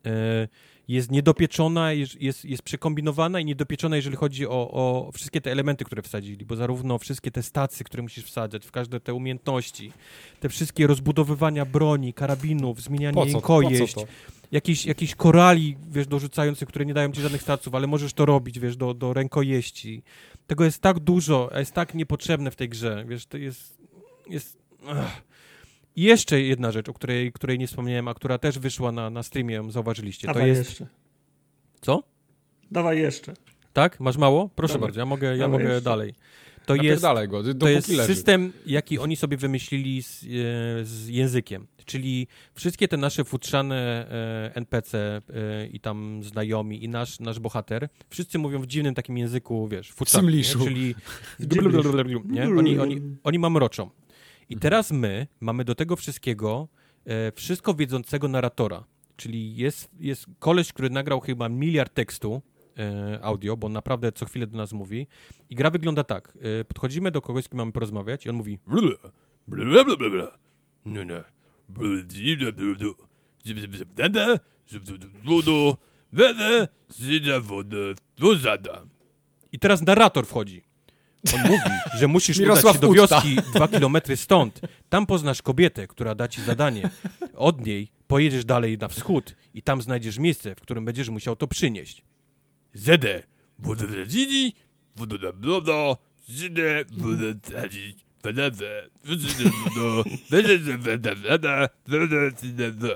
[SPEAKER 2] E, jest niedopieczona, jest, jest, przekombinowana i niedopieczona, jeżeli chodzi o, o wszystkie te elementy, które wsadzili, bo zarówno wszystkie te stacje, które musisz wsadzać, w każde te umiejętności, te wszystkie rozbudowywania broni, karabinów, zmienianie
[SPEAKER 3] Po co,
[SPEAKER 2] jej kojeść, jakiś korali, wiesz, dorzucających, które nie dają ci żadnych staców, ale możesz to robić, wiesz, do, do rękojeści. Tego jest tak dużo, a jest tak niepotrzebne w tej grze, wiesz, to jest... jest ach. I jeszcze jedna rzecz, o której, której nie wspomniałem, a która też wyszła na, na streamie, ją zauważyliście, to
[SPEAKER 4] Dawaj
[SPEAKER 2] jest...
[SPEAKER 4] jeszcze.
[SPEAKER 2] Co?
[SPEAKER 4] Dawaj jeszcze.
[SPEAKER 2] Tak? Masz mało? Proszę
[SPEAKER 4] Dawaj.
[SPEAKER 2] bardzo, ja mogę, ja
[SPEAKER 4] Dawaj
[SPEAKER 2] mogę
[SPEAKER 4] jeszcze.
[SPEAKER 2] dalej. To jest,
[SPEAKER 3] Napierdalaj go,
[SPEAKER 2] to jest
[SPEAKER 3] leży.
[SPEAKER 2] system, jaki oni sobie wymyślili z, e, z językiem. Czyli wszystkie te nasze futrzane e, NPC e, i tam znajomi i nasz, nasz bohater, wszyscy mówią w dziwnym takim języku, wiesz, futrzanym, czyli? Oni, oni, oni mamroczą. I teraz my mamy do tego wszystkiego e, wszystko wiedzącego narratora. Czyli jest, jest koleś, który nagrał chyba miliard tekstu e, audio, bo naprawdę co chwilę do nas mówi. I gra wygląda tak. E, podchodzimy do kogoś, z kim mamy porozmawiać i on mówi.
[SPEAKER 1] No, no.
[SPEAKER 2] I teraz narrator wchodzi. On mówi, że musisz udać
[SPEAKER 3] Mirosław
[SPEAKER 2] się do wioski dwa kilometry stąd. Tam poznasz kobietę, która da ci zadanie. Od niej pojedziesz dalej na wschód i tam znajdziesz miejsce, w którym będziesz musiał to przynieść.
[SPEAKER 1] Zede. Woda, da, dzidi. Woda, da, bla, bla. Zyda, woda, da, dzi. Wada, da. Zyda, woda. Wada, da, wada, wada. Wada, zyda, da.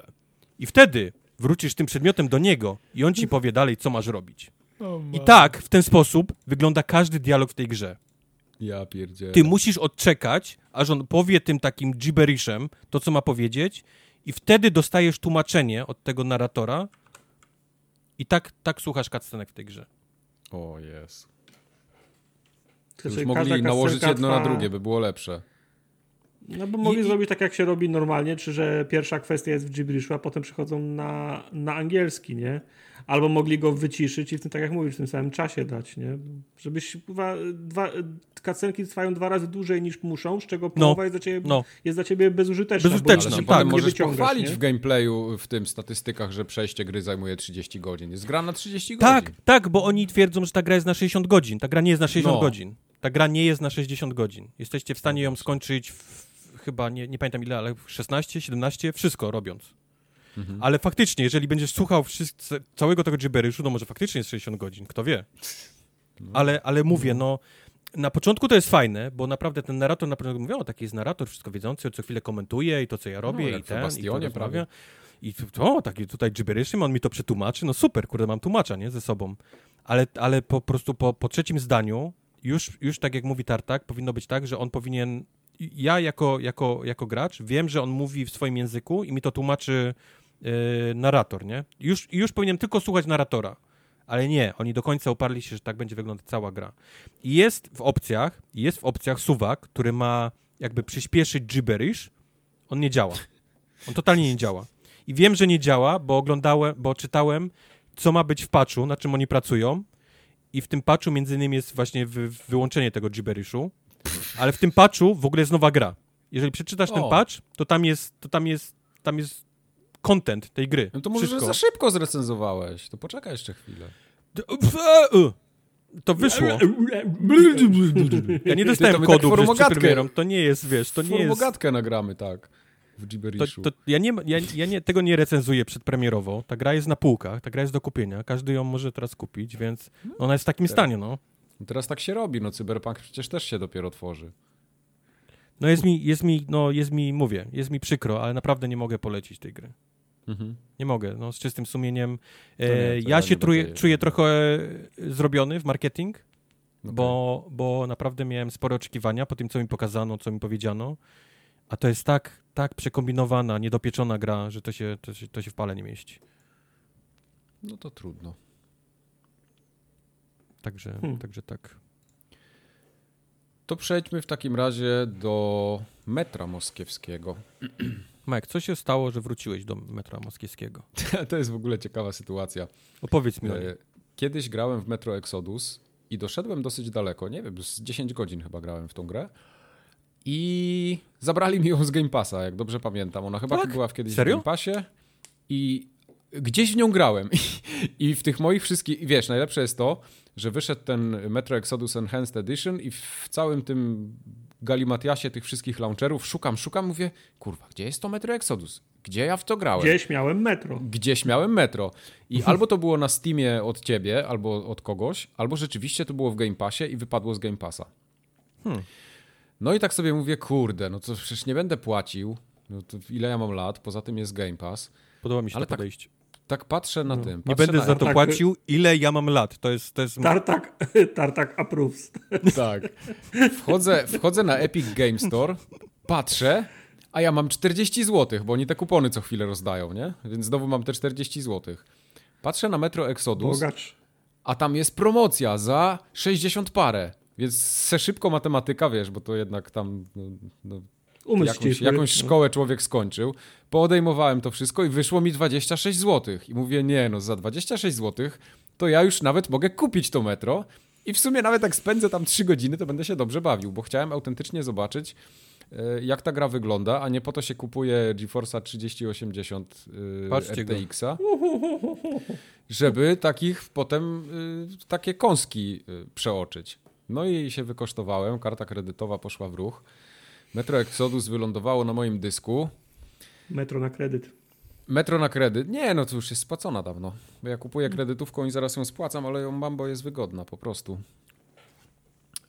[SPEAKER 2] I wtedy wrócisz tym przedmiotem do niego i on ci powie dalej, co masz robić. I tak, w ten sposób wygląda każdy dialog w tej grze.
[SPEAKER 3] Ja pierdzielę.
[SPEAKER 2] Ty musisz odczekać, aż on powie tym takim gibberishem to, co ma powiedzieć i wtedy dostajesz tłumaczenie od tego narratora i tak, tak słuchasz cutscenek w tej grze.
[SPEAKER 3] O jest. Już mogli nałożyć jedno na
[SPEAKER 4] trwa-
[SPEAKER 3] drugie, by było lepsze.
[SPEAKER 4] No bo mogli
[SPEAKER 2] I-
[SPEAKER 4] zrobić tak, jak się robi normalnie, czy że pierwsza kwestia jest w gibberishu, a potem przychodzą na, na angielski, nie? Albo mogli go wyciszyć i w tym, tak jak mówisz, w tym samym czasie dać, nie? Żebyś, kurwa, dwa, kacenki trwają dwa razy dłużej niż muszą, z czego połowa jest, dla ciebie,
[SPEAKER 2] no.
[SPEAKER 4] jest dla ciebie bezużyteczna. bo
[SPEAKER 2] Bezużyteczna,
[SPEAKER 4] się
[SPEAKER 2] tak,
[SPEAKER 3] możesz pochwalić
[SPEAKER 4] nie?
[SPEAKER 3] w gameplayu, w tym statystykach, że przejście gry zajmuje 30 godzin. Jest gra na 30
[SPEAKER 2] Tak,
[SPEAKER 3] godzin.
[SPEAKER 2] tak, bo oni twierdzą, że ta gra jest na 60 godzin. Ta gra nie jest na 60
[SPEAKER 3] No.
[SPEAKER 2] godzin. Ta gra nie jest na 60 godzin. Jesteście w stanie ją skończyć w, chyba, nie, nie pamiętam ile, ale w 16, 17, wszystko robiąc.
[SPEAKER 3] Mhm.
[SPEAKER 2] Ale faktycznie, jeżeli będziesz słuchał wszyscy, całego tego gibberishu, no może faktycznie jest 60 godzin, kto wie.
[SPEAKER 3] No.
[SPEAKER 2] Ale, ale mówię, no, na początku to jest fajne, bo naprawdę ten narrator na początku mówią, o, taki jest narrator, wszystko wiedzący, co chwilę komentuje i to, co ja robię,
[SPEAKER 3] No,
[SPEAKER 2] i ten, i to rozmawia. I to, o, taki tutaj gibberishim, on mi to przetłumaczy, no super, kurde, mam tłumacza, nie, ze sobą. Ale, ale po prostu po, po trzecim zdaniu, już, już tak jak mówi Tartak, powinno być tak, że on powinien, ja jako, jako, jako gracz wiem, że on mówi w swoim języku i mi to tłumaczy yy, narrator, nie? Już, już powinien tylko słuchać narratora. Ale nie, oni do końca uparli się, że tak będzie wyglądać cała gra. I jest w opcjach, jest w opcjach suwak, który ma jakby przyspieszyć gibberish, on nie działa. On totalnie nie działa. I wiem, że nie działa, bo oglądałem, bo czytałem, co ma być w patchu, na czym oni pracują. I w tym patchu między innymi jest właśnie wy, wyłączenie tego gibberishu. Ale w tym patchu w ogóle jest nowa gra. Jeżeli przeczytasz ten
[SPEAKER 3] O.
[SPEAKER 2] patch, to tam jest, to tam jest, tam jest content tej gry.
[SPEAKER 3] No to może,
[SPEAKER 2] Wszystko.
[SPEAKER 3] za szybko zrecenzowałeś. To poczekaj jeszcze chwilę.
[SPEAKER 2] To wyszło. Ja nie
[SPEAKER 3] Ty,
[SPEAKER 2] dostałem
[SPEAKER 3] to my tak
[SPEAKER 2] kodu przed premierą. To nie jest, wiesz, to nie jest...
[SPEAKER 3] Formogatkę nagramy, tak. W
[SPEAKER 2] To,
[SPEAKER 3] gibberishu.
[SPEAKER 2] to ja nie, ja, ja nie, tego nie recenzuję przedpremierowo. Ta gra jest na półkach, ta gra jest do kupienia. Każdy ją może teraz kupić, więc ona jest w takim stanie, no.
[SPEAKER 3] No Teraz tak się robi, no Cyberpunk przecież też się dopiero tworzy.
[SPEAKER 2] No jest mi, jest mi, no jest mi, mówię, jest mi przykro, ale naprawdę nie mogę polecić tej gry.
[SPEAKER 3] Mhm.
[SPEAKER 2] Nie mogę, no z czystym sumieniem.
[SPEAKER 3] nie,
[SPEAKER 2] E,
[SPEAKER 3] to
[SPEAKER 2] ja
[SPEAKER 3] ja
[SPEAKER 2] się
[SPEAKER 3] nie
[SPEAKER 2] czuję, trochę e, zrobiony w marketing,
[SPEAKER 3] Okej.
[SPEAKER 2] bo, bo naprawdę miałem spore oczekiwania po tym, co mi pokazano, co mi powiedziano. A to jest tak, tak przekombinowana, niedopieczona gra, że to się, to się, to się w pale nie mieści.
[SPEAKER 3] No to trudno.
[SPEAKER 2] Także,
[SPEAKER 4] Hmm.
[SPEAKER 2] także tak.
[SPEAKER 3] To przejdźmy w takim razie do metra moskiewskiego.
[SPEAKER 2] Mike, co się stało, że wróciłeś do metra moskiewskiego?
[SPEAKER 3] to jest w ogóle ciekawa sytuacja.
[SPEAKER 2] Opowiedz mi.
[SPEAKER 3] E, Kiedyś grałem w Metro Exodus i doszedłem dosyć daleko, nie wiem, z 10 godzin chyba grałem w tą grę. I zabrali mi ją z Game Passa, jak dobrze pamiętam. Ona chyba
[SPEAKER 2] Tak?
[SPEAKER 3] była kiedyś
[SPEAKER 2] Serio?
[SPEAKER 3] w Game Passie i gdzieś w nią grałem. I, I w tych moich wszystkich, wiesz, najlepsze jest to, że wyszedł ten Metro Exodus Enhanced Edition i w całym tym galimatiasie tych wszystkich launcherów szukam, szukam, mówię, kurwa, gdzie jest to Metro Exodus? Gdzie ja w to grałem?
[SPEAKER 4] Gdzieś miałem metro.
[SPEAKER 3] gdzieś miałem metro. I albo to było na Steamie od ciebie, albo od kogoś, albo rzeczywiście to było w Game Passie i wypadło z Game Passa. No i tak sobie mówię, kurde, no to przecież nie będę płacił. No to ile ja mam lat? Poza tym jest Game Pass.
[SPEAKER 2] Podoba mi się
[SPEAKER 3] Ale
[SPEAKER 2] to
[SPEAKER 3] tak
[SPEAKER 2] podejście.
[SPEAKER 3] Tak patrzę na tym.
[SPEAKER 2] Nie
[SPEAKER 3] Patrzę
[SPEAKER 2] będę
[SPEAKER 3] na
[SPEAKER 2] za to
[SPEAKER 4] tak-
[SPEAKER 2] płacił, ile ja mam lat. To jest, to jest
[SPEAKER 4] Tartak, tartak approves.
[SPEAKER 3] Tak. Wchodzę, wchodzę na Epic Game Store, patrzę, a ja mam 40 zł, bo oni te kupony co chwilę rozdają, nie? Więc znowu mam te 40 zł. Patrzę na Metro Exodus,
[SPEAKER 4] Bogacz.
[SPEAKER 3] a tam jest promocja za 60 parę. Więc se szybko matematyka, wiesz, bo to jednak tam no, no,
[SPEAKER 4] Umysł
[SPEAKER 3] jakąś, jakąś szkołę człowiek skończył. Poodejmowałem to wszystko i wyszło mi 26 zł. I mówię, nie no, za 26 zł to ja już nawet mogę kupić to metro. I w sumie nawet jak spędzę tam 3 godziny, to będę się dobrze bawił, bo chciałem autentycznie zobaczyć, e, jak ta gra wygląda, a nie po to się kupuje GeForce'a 3080 e,
[SPEAKER 2] Patrzcie go.
[SPEAKER 3] RTX-a, żeby takich potem y, takie kąski y, przeoczyć. No i się wykosztowałem, karta kredytowa poszła w ruch. Metro Exodus wylądowało na moim dysku.
[SPEAKER 4] Metro na kredyt.
[SPEAKER 3] Metro na kredyt. Nie, no to już jest spłacona dawno. Bo ja kupuję kredytówką i zaraz ją spłacam, ale ją mam, bo jest wygodna po prostu.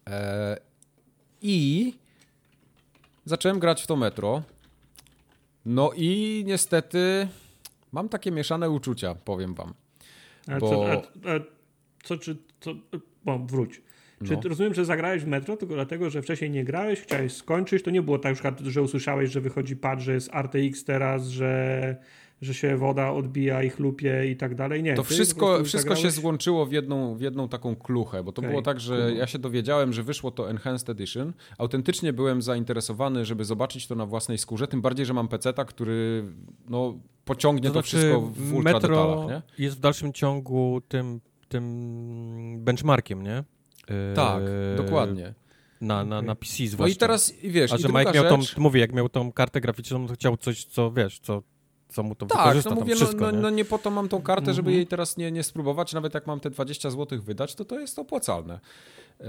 [SPEAKER 3] E, I zacząłem grać w to metro. No i niestety mam takie mieszane uczucia, powiem wam.
[SPEAKER 4] A
[SPEAKER 3] Bo-
[SPEAKER 4] co, a, a, co, czy, co, bo wróć. Czy
[SPEAKER 3] No.
[SPEAKER 4] ty rozumiem, że zagrałeś w Metro tylko dlatego, że wcześniej nie grałeś, chciałeś skończyć, to nie było tak, że usłyszałeś, że wychodzi patch, że jest RTX teraz, że, że się woda odbija i chlupie i tak dalej. Nie.
[SPEAKER 3] To wszystko, wszystko się złączyło w jedną, w jedną taką kluchę, bo to
[SPEAKER 4] Okej,
[SPEAKER 3] było tak, że ja się dowiedziałem, że wyszło to Enhanced Edition. Autentycznie byłem zainteresowany, żeby zobaczyć to na własnej skórze, tym bardziej, że mam peceta, który no, pociągnie to,
[SPEAKER 2] znaczy,
[SPEAKER 3] wszystko w ultra
[SPEAKER 2] Metro
[SPEAKER 3] detalach, nie?
[SPEAKER 2] jest w dalszym ciągu tym, tym benchmarkiem, nie? Yy,
[SPEAKER 3] Tak, dokładnie.
[SPEAKER 2] Na, na, na PC zwłaszcza.
[SPEAKER 3] No i teraz, wiesz,
[SPEAKER 2] A że Mike miał tą,
[SPEAKER 3] rzecz,
[SPEAKER 2] mówię, jak miał tą kartę graficzną, to chciał coś, co wiesz, co, co mu to
[SPEAKER 3] Tak, no mówię, no,
[SPEAKER 2] wszystko,
[SPEAKER 3] no,
[SPEAKER 2] nie?
[SPEAKER 3] no nie po to mam tą kartę, żeby
[SPEAKER 4] Mhm.
[SPEAKER 3] jej teraz nie, nie spróbować, nawet jak mam te 20 zł wydać, to to jest opłacalne. E,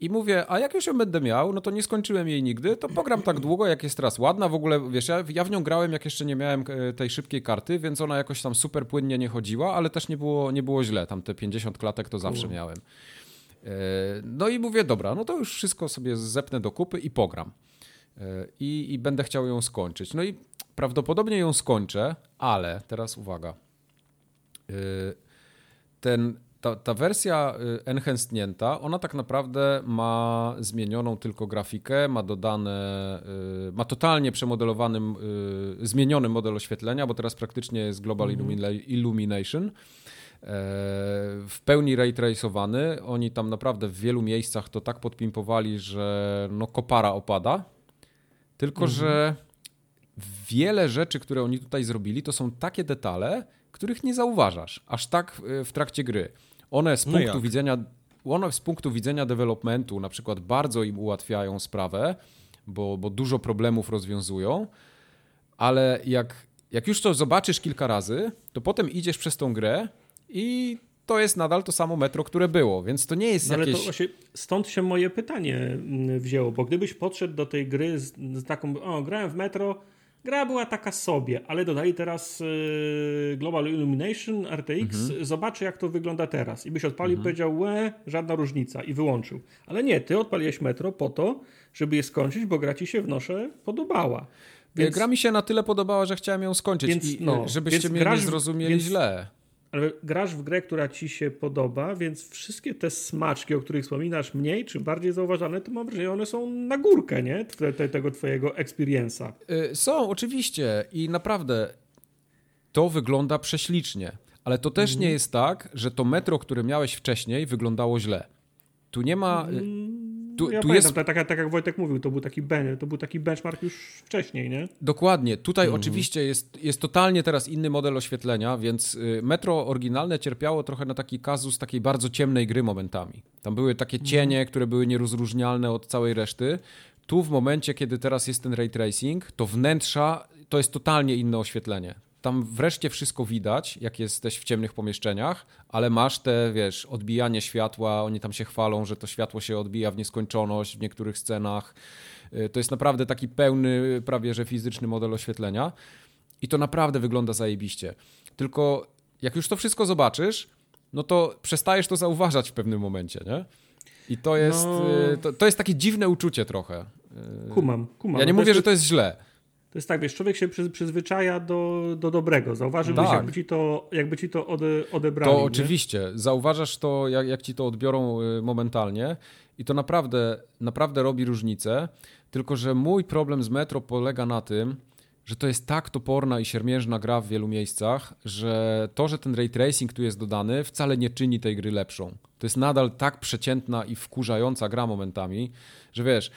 [SPEAKER 3] I mówię, a jak już ją będę miał, no to nie skończyłem jej nigdy, to pogram tak długo, jak jest teraz ładna. W ogóle, wiesz, ja, ja w nią grałem, jak jeszcze nie miałem e, tej szybkiej karty, więc ona jakoś tam super płynnie nie chodziła, ale też nie było, nie było źle. Tam te 50 klatek to zawsze miałem. E, No i mówię, dobra, no to już wszystko sobie zepnę do kupy i pogram. E, I, I będę chciał ją skończyć. No i prawdopodobnie ją skończę, ale teraz uwaga. E, Ten, ta, ta wersja enhancednięta, ona tak naprawdę ma zmienioną tylko grafikę, ma dodane, ma totalnie przemodelowany, zmieniony model oświetlenia, bo teraz praktycznie jest Global Illumina- Illumination. E, w pełni ray tracowany. Oni tam naprawdę w wielu miejscach to tak podpimpowali, że no kopara opada. Tylko, że wiele rzeczy, które oni tutaj zrobili, to są takie detale, których nie zauważasz aż tak e, w trakcie gry. One z
[SPEAKER 2] No
[SPEAKER 3] punktu
[SPEAKER 2] jak?
[SPEAKER 3] widzenia one z punktu widzenia developmentu na przykład bardzo im ułatwiają sprawę, bo, bo dużo problemów rozwiązują, ale jak, jak już to zobaczysz kilka razy, to potem idziesz przez tą grę i to jest nadal to samo metro, które było, więc to nie jest
[SPEAKER 4] No ale to
[SPEAKER 3] jakieś...
[SPEAKER 4] właśnie stąd się moje pytanie mm, wzięło, bo gdybyś podszedł do tej gry z, z taką, o, grałem w Metro, gra była taka sobie, ale dodali teraz y, Global Illumination, RTX,
[SPEAKER 3] Mhm.
[SPEAKER 4] zobaczę jak to wygląda teraz. I byś odpalił i powiedział, łe, żadna różnica i wyłączył. Ale nie, ty odpaliłeś Metro po to, żeby je skończyć, bo gra ci się w nosze podobała.
[SPEAKER 3] Więc... Gra mi się na tyle podobała, że chciałem ją skończyć
[SPEAKER 4] Więc,
[SPEAKER 3] i
[SPEAKER 4] no,
[SPEAKER 3] żebyście mnie
[SPEAKER 4] grasz
[SPEAKER 3] nie zrozumieli
[SPEAKER 4] więc-
[SPEAKER 3] źle.
[SPEAKER 4] Ale grasz w grę, która ci się podoba, więc wszystkie te smaczki, o których wspominasz, mniej czy bardziej zauważalne, to mam wrażenie, one są na górkę, nie? Te, te, tego twojego experience'a.
[SPEAKER 3] Y, Są, oczywiście. I naprawdę to wygląda prześlicznie. Ale to też nie jest tak, że to metro, które miałeś wcześniej, wyglądało źle. Tu nie ma. y, Tu,
[SPEAKER 4] ja
[SPEAKER 3] tu
[SPEAKER 4] pamiętam,
[SPEAKER 3] jest
[SPEAKER 4] tak, tak, tak jak Wojtek mówił, to był taki, ben, to był taki benchmark już wcześniej, nie?
[SPEAKER 3] Dokładnie. Tutaj oczywiście jest, jest totalnie teraz inny model oświetlenia, więc y, Metro oryginalne cierpiało trochę na taki kazus takiej bardzo ciemnej gry momentami. Tam były takie cienie, które były nierozróżnialne od całej reszty. Tu w momencie, kiedy teraz jest ten ray tracing, to wnętrza to jest totalnie inne oświetlenie. Tam wreszcie wszystko widać, jak jesteś w ciemnych pomieszczeniach, ale masz te, wiesz, odbijanie światła, oni tam się chwalą, że to światło się odbija w nieskończoność w niektórych scenach. Y, To jest naprawdę taki pełny, prawie że fizyczny model oświetlenia i to naprawdę wygląda zajebiście. Tylko jak już to wszystko zobaczysz, no to przestajesz to zauważać w pewnym momencie, nie? I to jest,
[SPEAKER 4] No.
[SPEAKER 3] y, to, to jest takie dziwne uczucie trochę.
[SPEAKER 4] Kumam, kumam.
[SPEAKER 3] Ja nie mówię, że to jest źle.
[SPEAKER 4] To jest tak, wiesz, człowiek się przyz, przyzwyczaja do, do dobrego. Zauważyłbyś,
[SPEAKER 3] Tak.
[SPEAKER 4] jakby ci to, jakby ci to ode, odebrali.
[SPEAKER 3] To
[SPEAKER 4] nie?
[SPEAKER 3] oczywiście. Zauważasz to, jak, jak ci to odbiorą y, momentalnie i to naprawdę, naprawdę robi różnicę. Tylko, że mój problem z Metro polega na tym, że to jest tak toporna i siermiężna gra w wielu miejscach, że to, że ten ray tracing tu jest dodany, wcale nie czyni tej gry lepszą. To jest nadal tak przeciętna i wkurzająca gra momentami, że wiesz,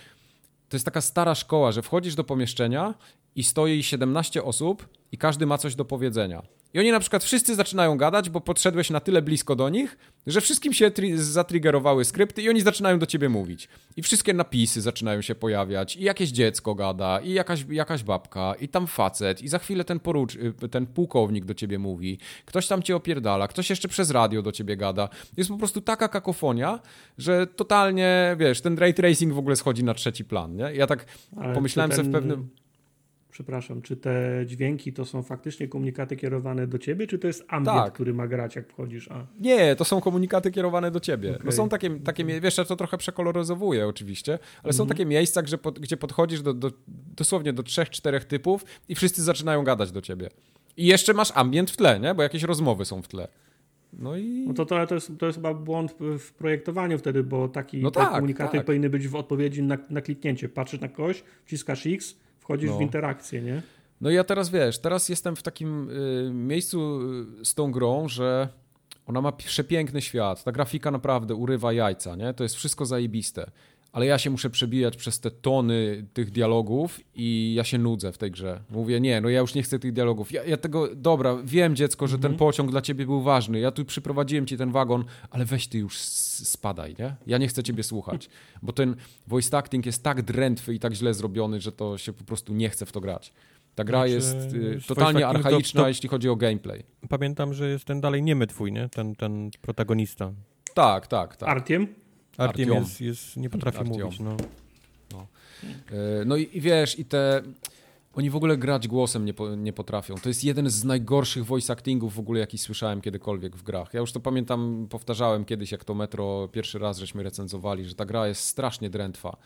[SPEAKER 3] to jest taka stara szkoła, że wchodzisz do pomieszczenia i stoi 17 osób i każdy ma coś do powiedzenia. I oni na przykład wszyscy zaczynają gadać, bo podszedłeś na tyle blisko do nich, że wszystkim się tri- zatriggerowały skrypty i oni zaczynają do ciebie mówić. I wszystkie napisy zaczynają się pojawiać, i jakieś dziecko gada, i jakaś, jakaś babka, i tam facet, i za chwilę ten, porucz, ten pułkownik do ciebie mówi, ktoś tam cię opierdala, ktoś jeszcze przez radio do ciebie gada. Jest po prostu taka kakofonia, że totalnie, wiesz, ten ray tracing w ogóle schodzi na trzeci plan, nie? Ja tak
[SPEAKER 4] Ale
[SPEAKER 3] pomyślałem
[SPEAKER 4] czy
[SPEAKER 3] sobie w
[SPEAKER 4] ten-
[SPEAKER 3] pewnym...
[SPEAKER 4] Przepraszam, czy te dźwięki to są faktycznie komunikaty kierowane do ciebie, czy to jest ambient,
[SPEAKER 3] Tak.
[SPEAKER 4] który ma grać, jak wchodzisz? A,
[SPEAKER 3] Nie, to są komunikaty kierowane do ciebie. No
[SPEAKER 4] Okej.
[SPEAKER 3] są takie, takie mie- wiesz, ja to trochę przekoloryzowuję oczywiście, ale są
[SPEAKER 4] Mhm.
[SPEAKER 3] takie miejsca, gdzie, pod, gdzie podchodzisz do, do, dosłownie do trzech, czterech typów i wszyscy zaczynają gadać do ciebie. I jeszcze masz ambient w tle, nie? Bo jakieś rozmowy są w tle. No i...
[SPEAKER 4] no to, to, to, jest, to jest chyba błąd w- projektowaniu wtedy, bo taki,
[SPEAKER 3] No tak,
[SPEAKER 4] komunikaty
[SPEAKER 3] tak.
[SPEAKER 4] powinny być w odpowiedzi na, na kliknięcie. Patrzysz na kogoś, wciskasz X, wchodzisz
[SPEAKER 3] No.
[SPEAKER 4] w interakcję, nie?
[SPEAKER 3] No i ja teraz wiesz, teraz jestem w takim y, miejscu y, z tą grą, że ona ma przepiękny świat. Ta grafika naprawdę urywa jajca, nie? To jest wszystko zajebiste. Ale ja się muszę przebijać przez te tony tych dialogów i ja się nudzę w tej grze. Mówię, nie, no ja już nie chcę tych dialogów. Ja, ja tego, dobra, wiem dziecko, że ten pociąg dla ciebie był ważny. Ja tu przyprowadziłem ci ten wagon, ale weź ty już spadaj, nie? Ja nie chcę ciebie słuchać. Bo ten voice acting jest tak drętwy i tak źle zrobiony, że to się po prostu nie chce w to grać. Ta gra
[SPEAKER 2] Znaczy,
[SPEAKER 3] jest y, totalnie
[SPEAKER 2] acting to-
[SPEAKER 3] archaiczna,
[SPEAKER 2] to-
[SPEAKER 3] jeśli chodzi o gameplay.
[SPEAKER 2] Pamiętam, że jest ten dalej niemy twój, nie? Ten, ten protagonista.
[SPEAKER 3] Tak, tak, tak.
[SPEAKER 4] Artiem?
[SPEAKER 3] Artiom.
[SPEAKER 2] jest, jest, nie potrafi
[SPEAKER 3] Artiom.
[SPEAKER 2] mówić, no.
[SPEAKER 3] E, No i, i wiesz, i te. Oni w ogóle grać głosem nie, po, nie potrafią. To jest jeden z najgorszych voice actingów w ogóle, jaki słyszałem kiedykolwiek w grach. Ja już to pamiętam, powtarzałem kiedyś, jak to Metro pierwszy raz żeśmy recenzowali, że ta gra jest strasznie drętwa.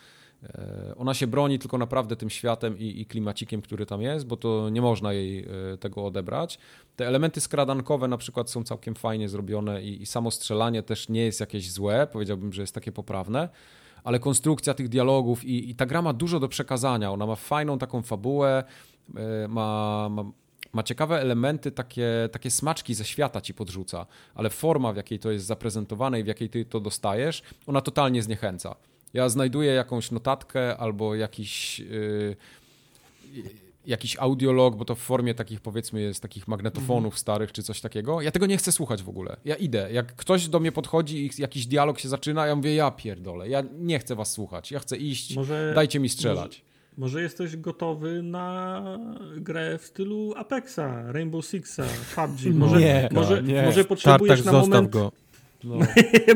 [SPEAKER 3] E, Ona się broni tylko naprawdę tym światem i, i klimacikiem, który tam jest, bo to nie można jej e, tego odebrać. Te elementy skradankowe na przykład są całkiem fajnie zrobione i, i samo strzelanie też nie jest jakieś złe, powiedziałbym, że jest takie poprawne ale konstrukcja tych dialogów i, i ta gra ma dużo do przekazania. Ona ma fajną taką fabułę, e, ma, ma, ma ciekawe elementy, takie, takie smaczki ze świata ci podrzuca, ale forma, w jakiej to jest zaprezentowane i w jakiej ty to dostajesz, ona totalnie zniechęca. Ja znajduję jakąś notatkę albo jakiś. Yy, jakiś audiolog, bo to w formie takich powiedzmy jest takich magnetofonów starych czy coś takiego. Ja tego nie chcę słuchać w ogóle. Ja idę. Jak ktoś do mnie podchodzi i jakiś dialog się zaczyna, ja mówię, ja pierdolę, ja nie chcę was słuchać. Ja chcę iść,
[SPEAKER 4] Może,
[SPEAKER 3] dajcie mi strzelać.
[SPEAKER 4] może jesteś gotowy na grę w stylu Apexa, Rainbow Sixa, PUBG? Może,
[SPEAKER 3] Nie,
[SPEAKER 4] może,
[SPEAKER 3] nie.
[SPEAKER 4] może potrzebujesz
[SPEAKER 2] Tartak,
[SPEAKER 4] na moment...
[SPEAKER 2] go.
[SPEAKER 3] No.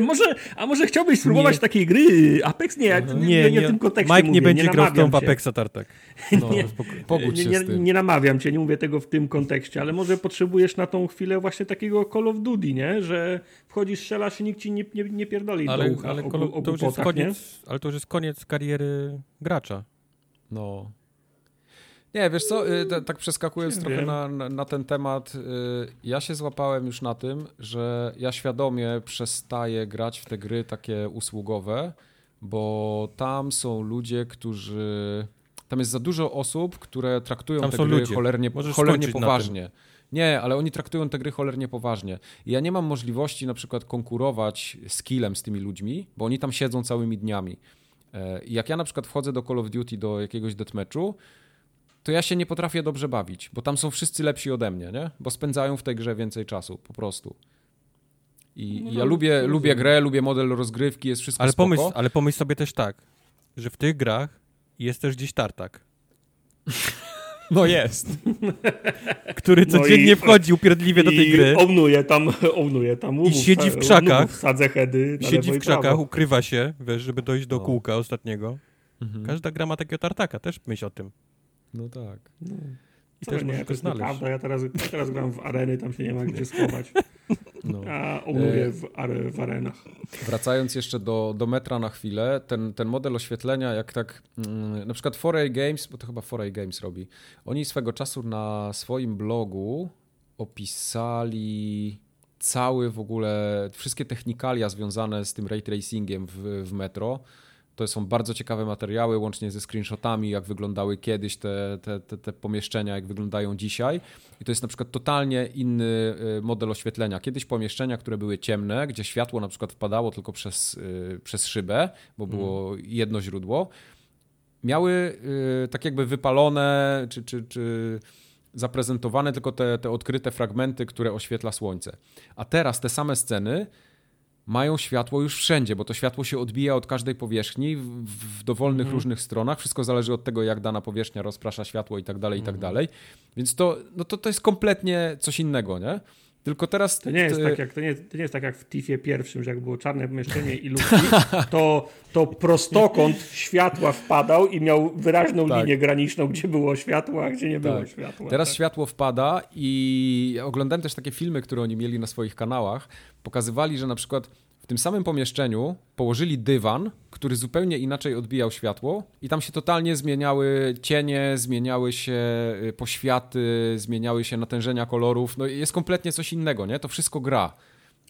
[SPEAKER 4] może, a może chciałbyś spróbować
[SPEAKER 2] Nie.
[SPEAKER 4] takiej gry? Apex? Nie, ja- nie, nie, w tym kontekście
[SPEAKER 2] Mike nie
[SPEAKER 4] mówię,
[SPEAKER 2] będzie grał z
[SPEAKER 4] namawiam
[SPEAKER 2] tą w
[SPEAKER 4] cię.
[SPEAKER 2] Apexa Tartak.
[SPEAKER 3] No,
[SPEAKER 4] Nie.
[SPEAKER 3] Pogódź
[SPEAKER 4] nie,
[SPEAKER 3] się
[SPEAKER 4] nie,
[SPEAKER 3] z tym.
[SPEAKER 4] nie namawiam cię, nie mówię tego w tym kontekście, ale może potrzebujesz na tą chwilę właśnie takiego Call of Duty, nie? Że wchodzisz, strzelasz i nikt ci nie, nie, nie pierdoli
[SPEAKER 2] Ale,
[SPEAKER 4] do ucha
[SPEAKER 2] ale
[SPEAKER 4] o,
[SPEAKER 2] kolo-
[SPEAKER 4] o
[SPEAKER 2] to już jest
[SPEAKER 4] nie?
[SPEAKER 2] koniec, ale to już jest koniec kariery gracza.
[SPEAKER 3] No. Nie, wiesz co, y, ta- tak przeskakując
[SPEAKER 4] Nie
[SPEAKER 3] trochę na, na, ten temat, y, ja się złapałem już na tym, że ja świadomie przestaję grać w te gry takie usługowe, bo tam są ludzie, którzy... Tam jest za dużo osób, które traktują
[SPEAKER 2] Tam
[SPEAKER 3] te gry
[SPEAKER 2] ludzie.
[SPEAKER 3] cholernie,
[SPEAKER 2] Możesz
[SPEAKER 3] cholernie poważnie. Nie, ale oni traktują te gry cholernie poważnie. I ja nie mam możliwości na przykład konkurować skillem z tymi ludźmi, bo oni tam siedzą całymi dniami. E, jak ja na przykład wchodzę do Call of Duty, do jakiegoś deathmatchu, to ja się nie potrafię dobrze bawić, bo tam są wszyscy lepsi ode mnie, nie? Bo spędzają w tej grze więcej czasu, po prostu. I
[SPEAKER 4] No
[SPEAKER 3] ja lubię, lubię grę, lubię model rozgrywki, jest wszystko
[SPEAKER 2] Ale
[SPEAKER 3] spoko.
[SPEAKER 2] pomyśl, ale pomyśl sobie też tak, że w tych grach jest też gdzieś tartak,
[SPEAKER 3] No jest.
[SPEAKER 2] który
[SPEAKER 4] No
[SPEAKER 2] codziennie
[SPEAKER 4] i-
[SPEAKER 2] wchodzi upierdliwie do tej
[SPEAKER 4] I
[SPEAKER 2] gry,
[SPEAKER 4] ownuje tam, ownuje tam łubów,
[SPEAKER 2] siedzi w
[SPEAKER 4] sa-
[SPEAKER 2] krzakach.
[SPEAKER 4] Sadze hedy
[SPEAKER 2] siedzi w
[SPEAKER 4] i
[SPEAKER 2] krzakach,
[SPEAKER 4] prawo.
[SPEAKER 2] ukrywa się, wiesz, żeby dojść do
[SPEAKER 3] No.
[SPEAKER 2] kółka ostatniego.
[SPEAKER 3] Mhm.
[SPEAKER 2] Każda gra ma takiego tartaka, też myśl o tym.
[SPEAKER 3] No tak.
[SPEAKER 2] I
[SPEAKER 4] Co
[SPEAKER 2] też
[SPEAKER 4] nie,
[SPEAKER 2] możesz
[SPEAKER 4] to jest
[SPEAKER 2] znaleźć.
[SPEAKER 4] nieprawda. Ja teraz, ja teraz gram w areny, tam się nie ma gdzie schować.
[SPEAKER 3] No.
[SPEAKER 4] A ownuję
[SPEAKER 3] E,
[SPEAKER 4] w, are, w arenach.
[SPEAKER 3] Wracając jeszcze do, do metra na chwilę, ten, ten model oświetlenia, jak tak, mm, na przykład 4A Games, bo to chyba 4A Games robi, oni swego czasu na swoim blogu opisali cały w ogóle, wszystkie technikalia związane z tym ray tracingiem w, w metro. To są bardzo ciekawe materiały, łącznie ze screenshotami, jak wyglądały kiedyś te, te, te, te pomieszczenia, jak wyglądają dzisiaj. I to jest na przykład totalnie inny y, model oświetlenia. Kiedyś pomieszczenia, które były ciemne, gdzie światło na przykład wpadało tylko przez, y, przez szybę, bo było jedno źródło, miały y, tak jakby wypalone czy, czy, czy zaprezentowane tylko te, te odkryte fragmenty, które oświetla słońce. A teraz te same sceny mają światło już wszędzie, bo to światło się odbija od każdej powierzchni w, w dowolnych różnych stronach. Wszystko zależy od tego, jak dana powierzchnia rozprasza światło i tak dalej, i tak dalej. Więc to, no to, to jest kompletnie coś innego, nie? Tylko teraz...
[SPEAKER 4] To nie jest, tak jak, to nie, to nie jest tak jak w TIFie pierwszym, że jak było czarne pomieszczenie i lufki, to, to prostokąt światła wpadał i miał wyraźną
[SPEAKER 3] Tak.
[SPEAKER 4] linię graniczną, gdzie było światło, a gdzie nie było
[SPEAKER 3] Tak.
[SPEAKER 4] światła.
[SPEAKER 3] Teraz
[SPEAKER 4] tak.
[SPEAKER 3] światło wpada i oglądałem też takie filmy, które oni mieli na swoich kanałach. Pokazywali, że na przykład tym samym pomieszczeniu położyli dywan, który zupełnie inaczej odbijał światło i tam się totalnie zmieniały cienie, zmieniały się y, poświaty, zmieniały się natężenia kolorów. No jest kompletnie coś innego, nie? To wszystko gra.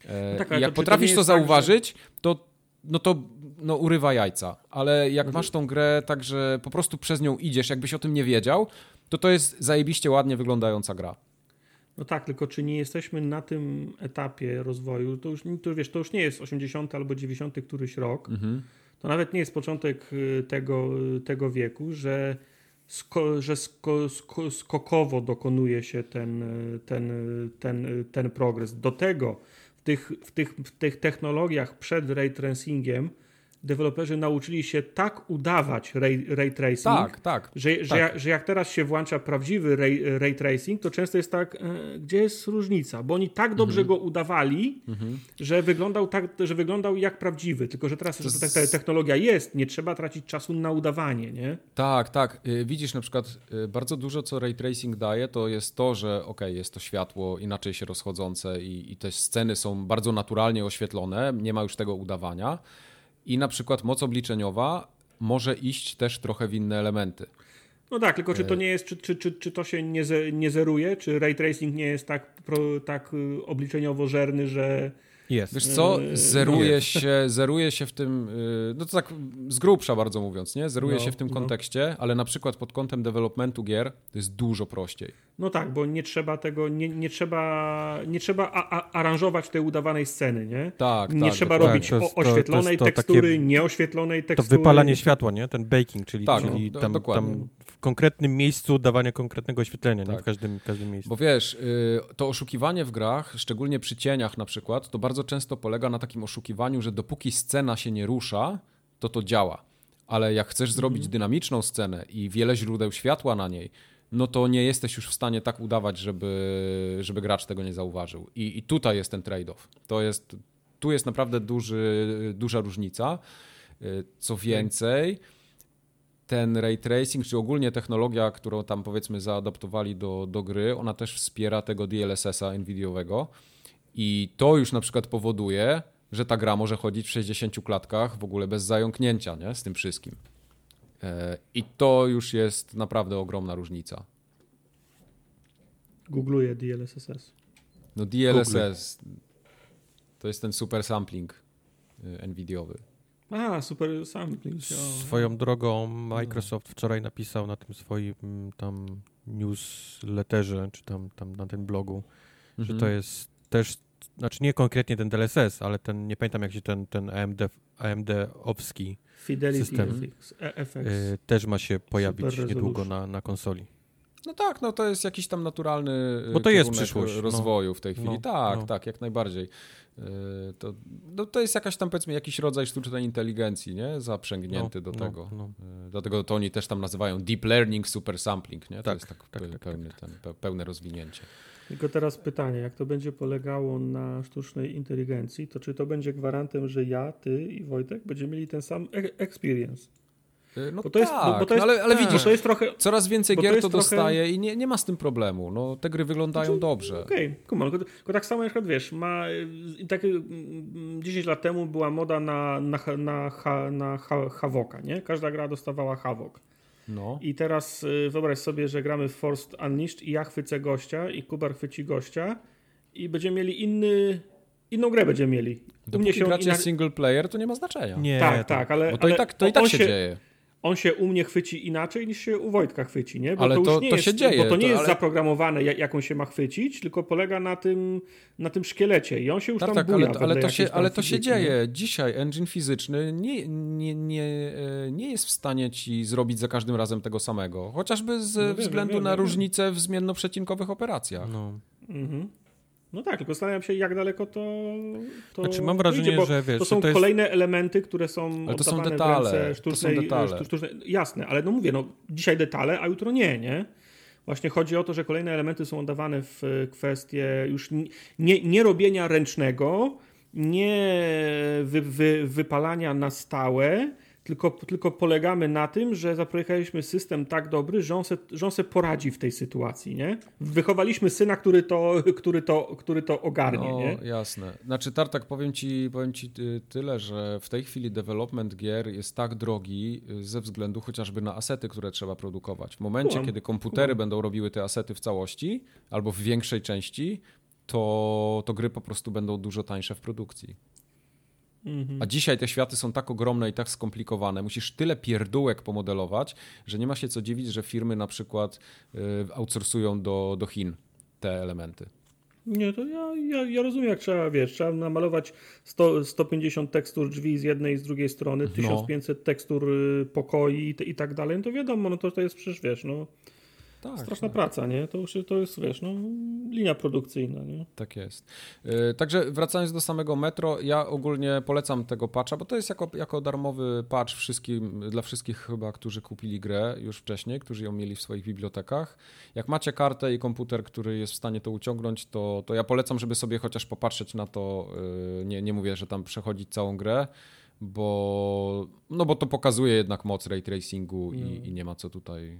[SPEAKER 3] E,
[SPEAKER 4] No tak,
[SPEAKER 3] jak
[SPEAKER 4] to to
[SPEAKER 3] potrafisz
[SPEAKER 4] nie
[SPEAKER 3] to,
[SPEAKER 4] jest tak, że-
[SPEAKER 3] zauważyć, to no to no, urywa jajca. Ale jak
[SPEAKER 4] No
[SPEAKER 3] masz tą grę tak, że po prostu przez nią idziesz, jakbyś o tym nie wiedział, to to jest zajebiście ładnie wyglądająca gra.
[SPEAKER 4] No tak, tylko czy nie jesteśmy na tym etapie rozwoju, to już, to, wiesz, to już nie jest 80 albo 90 któryś rok,
[SPEAKER 3] Mhm.
[SPEAKER 4] to nawet nie jest początek y, tego, y, tego wieku, że, sko, że sko, sko, skokowo dokonuje się ten, y, ten, ten, ten progres. Do tego w tych, w tych, w tych technologiach przed ray tracingiem deweloperzy nauczyli się tak udawać ray, ray tracing,
[SPEAKER 3] Tak, tak.
[SPEAKER 4] że, że,
[SPEAKER 3] Tak.
[SPEAKER 4] jak, że jak teraz się włącza prawdziwy ray, ray tracing, to często jest tak, e, gdzie jest różnica? Bo oni tak dobrze
[SPEAKER 3] Mhm.
[SPEAKER 4] go udawali, że, wyglądał tak, że wyglądał jak prawdziwy. Tylko, że teraz że ta, technologia jest, nie trzeba tracić czasu na udawanie, nie?
[SPEAKER 3] Tak, tak. Y, Widzisz na przykład y, bardzo dużo, co ray tracing daje, to jest to, że ok, jest to światło inaczej się rozchodzące i, i te sceny są bardzo naturalnie oświetlone, nie ma już tego udawania. I na przykład moc obliczeniowa może iść też trochę w inne elementy.
[SPEAKER 4] No tak, tylko czy
[SPEAKER 3] E.
[SPEAKER 4] to nie jest, czy, czy, czy, czy to się nie, ze, nie zeruje? Czy ray tracing nie jest tak, pro, tak y, obliczeniowo żerny, że
[SPEAKER 2] Jest.
[SPEAKER 3] Wiesz co,
[SPEAKER 4] Yy,
[SPEAKER 3] zeruje
[SPEAKER 2] no.
[SPEAKER 3] się, zeruje się w tym, yy, no to tak z grubsza bardzo mówiąc, nie? Zeruje
[SPEAKER 4] No,
[SPEAKER 3] się w tym
[SPEAKER 4] no.
[SPEAKER 3] kontekście, ale na przykład pod kątem developmentu gier to jest dużo prościej.
[SPEAKER 4] No tak, bo nie trzeba tego, nie, nie trzeba, nie trzeba a, a, aranżować tej udawanej sceny, nie?
[SPEAKER 3] Tak,
[SPEAKER 4] nie
[SPEAKER 3] tak,
[SPEAKER 4] trzeba
[SPEAKER 3] dokładnie.
[SPEAKER 4] robić
[SPEAKER 2] To jest- to-
[SPEAKER 4] oświetlonej
[SPEAKER 2] to to
[SPEAKER 4] tekstury,
[SPEAKER 2] takie-
[SPEAKER 4] nieoświetlonej
[SPEAKER 2] To
[SPEAKER 4] tekstury.
[SPEAKER 2] wypalanie światła, nie? Ten baking, czyli,
[SPEAKER 3] Tak,
[SPEAKER 2] czyli
[SPEAKER 3] no,
[SPEAKER 2] tam,
[SPEAKER 3] dokładnie.
[SPEAKER 2] tam w konkretnym miejscu dawanie konkretnego oświetlenia, nie?
[SPEAKER 3] Tak.
[SPEAKER 2] W każdym, każdym miejscu.
[SPEAKER 3] Bo wiesz, y, to oszukiwanie w grach, szczególnie przy cieniach na przykład, to bardzo często polega na takim oszukiwaniu, że dopóki scena się nie rusza, to to działa. Ale jak chcesz zrobić dynamiczną scenę i wiele źródeł światła na niej, no to nie jesteś już w stanie tak udawać, żeby, żeby gracz tego nie zauważył. I, I tutaj jest ten trade-off. To jest, tu jest naprawdę duży, duża różnica. Y, Co więcej, ten ray tracing, czy ogólnie technologia, którą tam powiedzmy zaadaptowali do, do gry, ona też wspiera tego DLSS-a Nvidiowego i to już na przykład powoduje, że ta gra może chodzić w 60 klatkach w ogóle bez zająknięcia, nie? Z tym wszystkim. E, I to już jest naprawdę ogromna różnica.
[SPEAKER 4] Googluję DLSS.
[SPEAKER 3] No DLSS to jest ten super sampling y, Nvidiowy.
[SPEAKER 4] A, super sampling. o.
[SPEAKER 2] Swoją drogą Microsoft wczoraj napisał na tym swoim mm, tam newsletterze, czy tam, tam na tym blogu, że
[SPEAKER 3] Mhm.
[SPEAKER 2] to jest też znaczy nie konkretnie ten DLSS, ale ten, nie pamiętam jak się ten, ten AMD, AMD-owski
[SPEAKER 4] Fidelity
[SPEAKER 2] System.
[SPEAKER 4] FX, e- FX.
[SPEAKER 2] y, też ma się pojawić niedługo na, na konsoli.
[SPEAKER 3] No tak, no to jest jakiś tam naturalny y,
[SPEAKER 2] Bo to jest
[SPEAKER 3] kierunek
[SPEAKER 2] przyszłość, no.
[SPEAKER 3] rozwoju w tej chwili.
[SPEAKER 2] No,
[SPEAKER 3] tak,
[SPEAKER 2] no.
[SPEAKER 3] tak, jak najbardziej. Y, To, no to jest jakaś tam powiedzmy jakiś rodzaj sztucznej inteligencji, nie? Zaprzęgnięty
[SPEAKER 2] No,
[SPEAKER 3] do
[SPEAKER 2] no,
[SPEAKER 3] tego.
[SPEAKER 2] no.
[SPEAKER 3] Y, Dlatego to oni też tam nazywają deep learning super sampling, nie? To
[SPEAKER 2] Tak,
[SPEAKER 3] jest tak,
[SPEAKER 2] tak,
[SPEAKER 3] pe-
[SPEAKER 2] tak,
[SPEAKER 3] pełny, Ten, pe- pełne rozwinięcie.
[SPEAKER 4] Tylko teraz pytanie, jak to będzie polegało na sztucznej inteligencji, to czy to będzie gwarantem, że ja, ty i Wojtek będziemy mieli ten sam e- experience?
[SPEAKER 3] Y, No
[SPEAKER 4] Bo to jest,
[SPEAKER 3] tak,
[SPEAKER 4] bo, bo to jest,
[SPEAKER 3] no ale, ale
[SPEAKER 2] tak.
[SPEAKER 3] widzisz,
[SPEAKER 4] to jest trochę...
[SPEAKER 3] coraz więcej
[SPEAKER 4] bo to
[SPEAKER 3] gier to,
[SPEAKER 4] jest trochę-
[SPEAKER 3] dostaje i nie, nie ma z tym problemu. No, te gry wyglądają
[SPEAKER 4] Znaczy,
[SPEAKER 3] dobrze.
[SPEAKER 4] Okej, okay, tylko, tylko tak samo na przykład, wiesz, ma, y, tak, y, mm, 10 lat temu była moda na, na, na, ha- na ha- Havoka, nie? Każda gra dostawała Havok.
[SPEAKER 3] No.
[SPEAKER 4] I teraz wyobraź sobie, że gramy w Forced Unleashed i ja chwycę gościa i Kubar chwyci gościa i będziemy mieli inny, inną grę będziemy mieli.
[SPEAKER 3] Dopóki
[SPEAKER 4] się
[SPEAKER 3] gracie
[SPEAKER 4] ina-
[SPEAKER 3] single player, to nie ma znaczenia.
[SPEAKER 2] Nie,
[SPEAKER 4] Tak, tak, ale,
[SPEAKER 3] Bo to
[SPEAKER 4] ale
[SPEAKER 3] i tak, to i tak
[SPEAKER 4] on
[SPEAKER 3] się, dzieje.
[SPEAKER 4] On się u mnie chwyci inaczej niż się u Wojtka chwyci, nie? Bo
[SPEAKER 3] Ale
[SPEAKER 4] to,
[SPEAKER 3] to-
[SPEAKER 4] już nie
[SPEAKER 3] to
[SPEAKER 4] jest,
[SPEAKER 3] się dzieje,
[SPEAKER 4] Bo to nie
[SPEAKER 3] to-
[SPEAKER 4] jest
[SPEAKER 3] ale-
[SPEAKER 4] zaprogramowane, jak, jaką się ma chwycić, tylko polega na tym, na tym szkielecie i on się już
[SPEAKER 3] Tak,
[SPEAKER 4] tam
[SPEAKER 3] tak,
[SPEAKER 4] buja
[SPEAKER 3] ale, to- ale, to się, ale to się dzieje. Dzisiaj engine fizyczny nie, nie, nie, e, nie jest w stanie ci zrobić za każdym razem tego samego. Chociażby z
[SPEAKER 4] No wiem,
[SPEAKER 3] względu
[SPEAKER 4] wiem,
[SPEAKER 3] na
[SPEAKER 4] wiem.
[SPEAKER 3] różnice w zmiennoprzecinkowych operacjach.
[SPEAKER 2] no.
[SPEAKER 4] Mhm. No tak, tylko zastanawiam się, jak daleko to. to
[SPEAKER 2] Znaczy, mam wrażenie,
[SPEAKER 4] bo
[SPEAKER 2] że, wiesz,
[SPEAKER 4] To są
[SPEAKER 2] to jest-
[SPEAKER 4] kolejne elementy, które są.
[SPEAKER 3] Ale to są detale,
[SPEAKER 4] ręce
[SPEAKER 3] to są
[SPEAKER 4] Sztucznej,
[SPEAKER 3] detale.
[SPEAKER 4] sztu- Sztucznej, jasne, ale no mówię, no, dzisiaj detale, a jutro nie, nie? Właśnie chodzi o to, że kolejne elementy są oddawane w kwestie już nie, nie robienia ręcznego, nie wy, wy, wypalania na stałe, tylko, tylko polegamy na tym, że zaprojektowaliśmy system tak dobry, że on, se, że on se poradzi w tej sytuacji, nie? Wychowaliśmy syna, który to, który to, który to ogarnie,
[SPEAKER 3] No,
[SPEAKER 4] nie?
[SPEAKER 3] jasne. Znaczy, Tartak, powiem ci, powiem ci tyle, że w tej chwili development gier jest tak drogi y, ze względu chociażby na asety, które trzeba produkować. W momencie,
[SPEAKER 4] Kumam,
[SPEAKER 3] kiedy komputery
[SPEAKER 4] kumam.
[SPEAKER 3] będą robiły te asety w całości albo w większej części, to, to gry po prostu będą dużo tańsze w produkcji.
[SPEAKER 4] Mhm.
[SPEAKER 3] A dzisiaj te światy są tak ogromne i tak skomplikowane. Musisz tyle pierdółek pomodelować, że nie ma się co dziwić, że firmy na przykład y, outsourcują do, do Chin te elementy.
[SPEAKER 4] Nie, to ja, ja, ja rozumiem, jak trzeba, wiesz, trzeba namalować 100, 150 tekstur drzwi z jednej i z drugiej strony, 1500 tekstur y, pokoi i, i tak dalej, no to wiadomo, no to, to jest przecież, wiesz, no,
[SPEAKER 3] Tak,
[SPEAKER 4] straszna praca, nie? To już to jest, wiesz, no, linia produkcyjna, nie?
[SPEAKER 3] Tak jest. Yy, Także wracając do samego Metro, ja ogólnie polecam tego patcha, bo to jest jako, jako darmowy patch wszystkim, dla wszystkich chyba, którzy kupili grę już wcześniej, którzy ją mieli w swoich bibliotekach. Jak macie kartę i komputer, który jest w stanie to uciągnąć, to, to ja polecam, żeby sobie chociaż popatrzeć na to. Yy, Nie, nie mówię, że tam przechodzić całą grę, bo, no bo to pokazuje jednak moc ray tracingu i, i nie ma co tutaj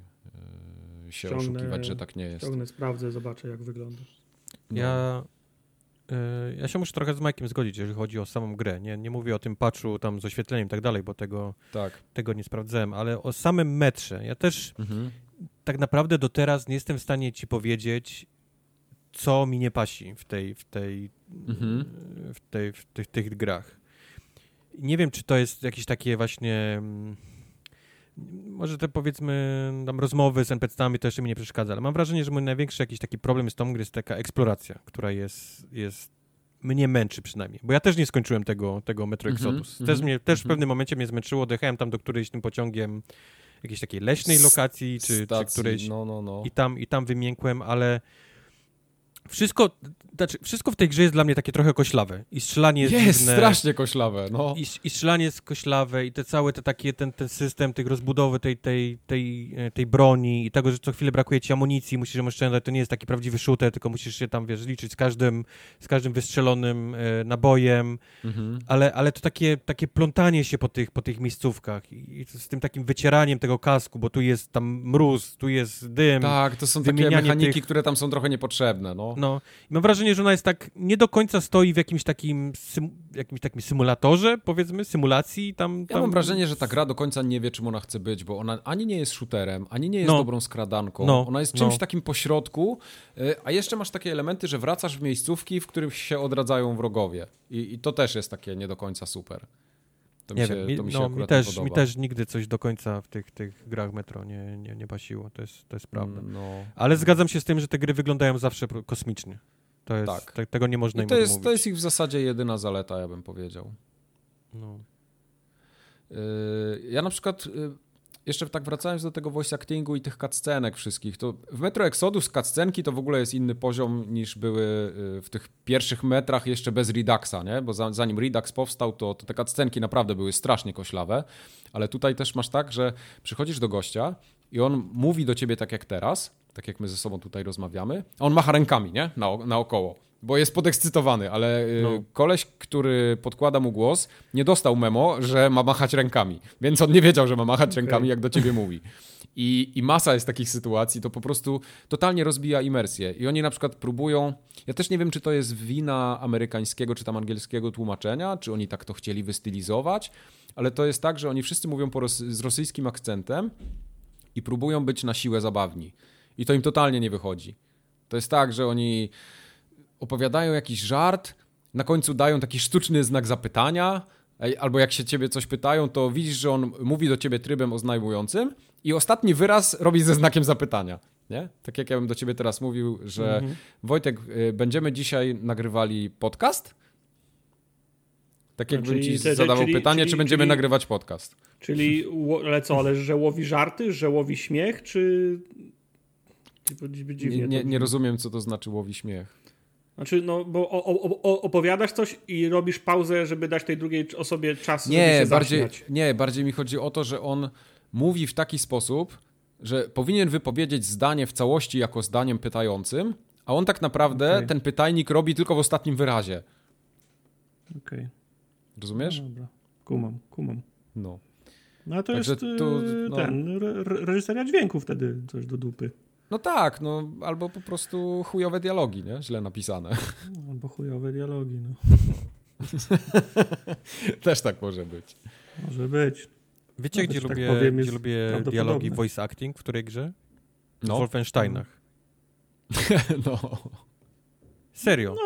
[SPEAKER 3] się
[SPEAKER 4] Ściągnę-
[SPEAKER 3] oszukiwać, że tak nie jest.
[SPEAKER 4] Ciągnę, sprawdzę, zobaczę, jak wygląda.
[SPEAKER 3] No.
[SPEAKER 2] Ja, y, ja się muszę trochę z Majkiem zgodzić, jeżeli chodzi o samą grę. Nie, nie mówię o tym patchu tam z oświetleniem i tak dalej, bo tego,
[SPEAKER 3] Tak.
[SPEAKER 2] tego nie sprawdzałem, ale o samym metrze. Ja też
[SPEAKER 3] Mhm.
[SPEAKER 2] tak naprawdę do teraz nie jestem w stanie ci powiedzieć, co mi nie pasi w tej, w tej,
[SPEAKER 3] Mhm.
[SPEAKER 2] w tej, w tych, tych grach. Nie wiem, czy to jest jakieś takie właśnie. mm, Może te powiedzmy tam rozmowy z NPC-ami to jeszcze mi nie przeszkadza, ale mam wrażenie, że mój największy jakiś taki problem z tą grą jest taka eksploracja, która jest, jest mnie męczy przynajmniej, bo ja też nie skończyłem tego, tego Metro
[SPEAKER 3] Mhm,
[SPEAKER 2] Exodus.
[SPEAKER 3] mhm,
[SPEAKER 2] też, mnie, też w
[SPEAKER 3] mhm.
[SPEAKER 2] pewnym momencie mnie zmęczyło, dojechałem tam do którejś tym pociągiem jakiejś takiej leśnej lokacji, czy, czy
[SPEAKER 3] Stacji,
[SPEAKER 2] którejś
[SPEAKER 3] No, no, no.
[SPEAKER 2] i tam, i tam wymiękłem, ale wszystko, znaczy wszystko w tej grze jest dla mnie takie trochę koślawe i strzelanie jest,
[SPEAKER 3] Jest
[SPEAKER 2] dziwne,
[SPEAKER 3] strasznie koślawe, no.
[SPEAKER 2] i, i strzelanie jest koślawe i te całe te takie, ten, ten system tych rozbudowy tej, tej, tej, e, tej broni i tego, że co chwilę brakuje ci amunicji, musisz ją oszczędzać, to nie jest taki prawdziwy shooter, tylko musisz się tam, wiesz, liczyć z każdym, z każdym wystrzelonym e, nabojem,
[SPEAKER 3] Mhm.
[SPEAKER 2] ale, ale to takie, takie plątanie się po tych, po tych miejscówkach i, i z tym takim wycieraniem tego kasku, bo tu jest tam mróz, tu jest dym.
[SPEAKER 3] Tak, to są takie mechaniki,
[SPEAKER 2] tych-
[SPEAKER 3] które tam są trochę niepotrzebne, no.
[SPEAKER 2] No, i mam wrażenie, że ona jest tak, nie do końca stoi w jakimś takim, sym, jakimś takim symulatorze, powiedzmy, symulacji tam.
[SPEAKER 3] Ja
[SPEAKER 2] tam...
[SPEAKER 3] mam wrażenie, że ta gra do końca nie wie, czym ona chce być, bo ona ani nie jest shooterem, ani nie jest
[SPEAKER 2] No.
[SPEAKER 3] dobrą skradanką.
[SPEAKER 2] No,
[SPEAKER 3] Ona jest czymś
[SPEAKER 2] no.
[SPEAKER 3] takim pośrodku, y, a jeszcze masz takie elementy, że wracasz w miejscówki, w których się odradzają wrogowie. I, i to też jest takie nie do końca super. To mi
[SPEAKER 2] Nie
[SPEAKER 3] się,
[SPEAKER 2] wiem, mi,
[SPEAKER 3] to mi się
[SPEAKER 2] no, mi, też,
[SPEAKER 3] podoba.
[SPEAKER 2] mi też nigdy coś do końca w tych, tych grach Metro nie, nie, nie basiło, to jest, to jest prawda.
[SPEAKER 3] No.
[SPEAKER 2] Ale zgadzam się z tym, że te gry wyglądają zawsze kosmicznie. To jest,
[SPEAKER 3] Tak.
[SPEAKER 2] te, tego nie można
[SPEAKER 3] I
[SPEAKER 2] im
[SPEAKER 3] to jest,
[SPEAKER 2] odmówić.
[SPEAKER 3] to jest ich w zasadzie jedyna zaleta, ja bym powiedział.
[SPEAKER 2] No.
[SPEAKER 3] Yy, Ja na przykład, yy, jeszcze tak wracając do tego voice actingu i tych cutscenek wszystkich, to w Metro Exodus cutscenki to w ogóle jest inny poziom niż były yy, w tych pierwszych metrach jeszcze bez Reduxa, nie? Bo za, zanim Redux powstał, to, to te cutscenki naprawdę były strasznie koślawe, ale tutaj też masz tak, że przychodzisz do gościa i on mówi do ciebie tak jak teraz, tak jak my ze sobą tutaj rozmawiamy, a on macha rękami, nie? Na, naokoło. Bo jest podekscytowany, ale yy,
[SPEAKER 2] No.
[SPEAKER 3] koleś, który podkłada mu głos, nie dostał memo, że ma machać rękami. Więc on nie wiedział, że ma machać rękami, jak do ciebie mówi. I, I masa jest takich sytuacji, to po prostu totalnie rozbija imersję. I oni na przykład próbują. Ja też nie wiem, czy to jest wina amerykańskiego, czy tam angielskiego tłumaczenia, czy oni tak to chcieli wystylizować, ale to jest tak, że oni wszyscy mówią z rosyjskim akcentem i próbują być na siłę zabawni. I to im totalnie nie wychodzi. To jest tak, że oni opowiadają jakiś żart, na końcu dają taki sztuczny znak zapytania, albo jak się ciebie coś pytają, to widzisz, że on mówi do ciebie trybem oznajmującym i ostatni wyraz robi ze znakiem zapytania. Nie? Tak jak ja bym do ciebie teraz mówił, że Wojtek, y, będziemy dzisiaj nagrywali podcast? Tak jakbym ci zadawał
[SPEAKER 4] czyli-
[SPEAKER 3] pytanie,
[SPEAKER 4] czyli-
[SPEAKER 3] czy będziemy
[SPEAKER 4] czyli-
[SPEAKER 3] nagrywać podcast.
[SPEAKER 4] Czyli, ale co, ale że łowi żarty, że łowi śmiech, czy...
[SPEAKER 3] Nie, nie, nie rozumiem, co to znaczy łowi śmiech.
[SPEAKER 4] Znaczy, no, bo opowiadasz coś i robisz pauzę, żeby dać tej drugiej osobie czas,
[SPEAKER 3] Nie, bardziej,
[SPEAKER 4] zaśmiać.
[SPEAKER 3] nie, bardziej mi chodzi o to, że on mówi w taki sposób, że powinien wypowiedzieć zdanie w całości jako zdaniem pytającym, a on tak naprawdę
[SPEAKER 4] Okej.
[SPEAKER 3] ten pytajnik robi tylko w ostatnim wyrazie.
[SPEAKER 4] Okej,
[SPEAKER 3] Rozumiesz?
[SPEAKER 4] dobra. Kumam, kumam.
[SPEAKER 3] No.
[SPEAKER 4] No to
[SPEAKER 3] Także
[SPEAKER 4] jest
[SPEAKER 3] tu,
[SPEAKER 4] e,
[SPEAKER 3] no.
[SPEAKER 4] ten, re, re- reżyseria dźwięku wtedy coś do dupy.
[SPEAKER 3] No tak, no albo po prostu chujowe dialogi, nie? Źle napisane.
[SPEAKER 4] Albo chujowe dialogi, no.
[SPEAKER 3] Też tak może być.
[SPEAKER 4] Może być.
[SPEAKER 2] Wiecie,
[SPEAKER 4] No,
[SPEAKER 2] gdzie,
[SPEAKER 4] tak
[SPEAKER 2] lubię,
[SPEAKER 4] powiem,
[SPEAKER 2] gdzie lubię dialogi voice acting, w której grze? W
[SPEAKER 3] No.
[SPEAKER 2] Wolfensteinach.
[SPEAKER 3] no.
[SPEAKER 2] Serio.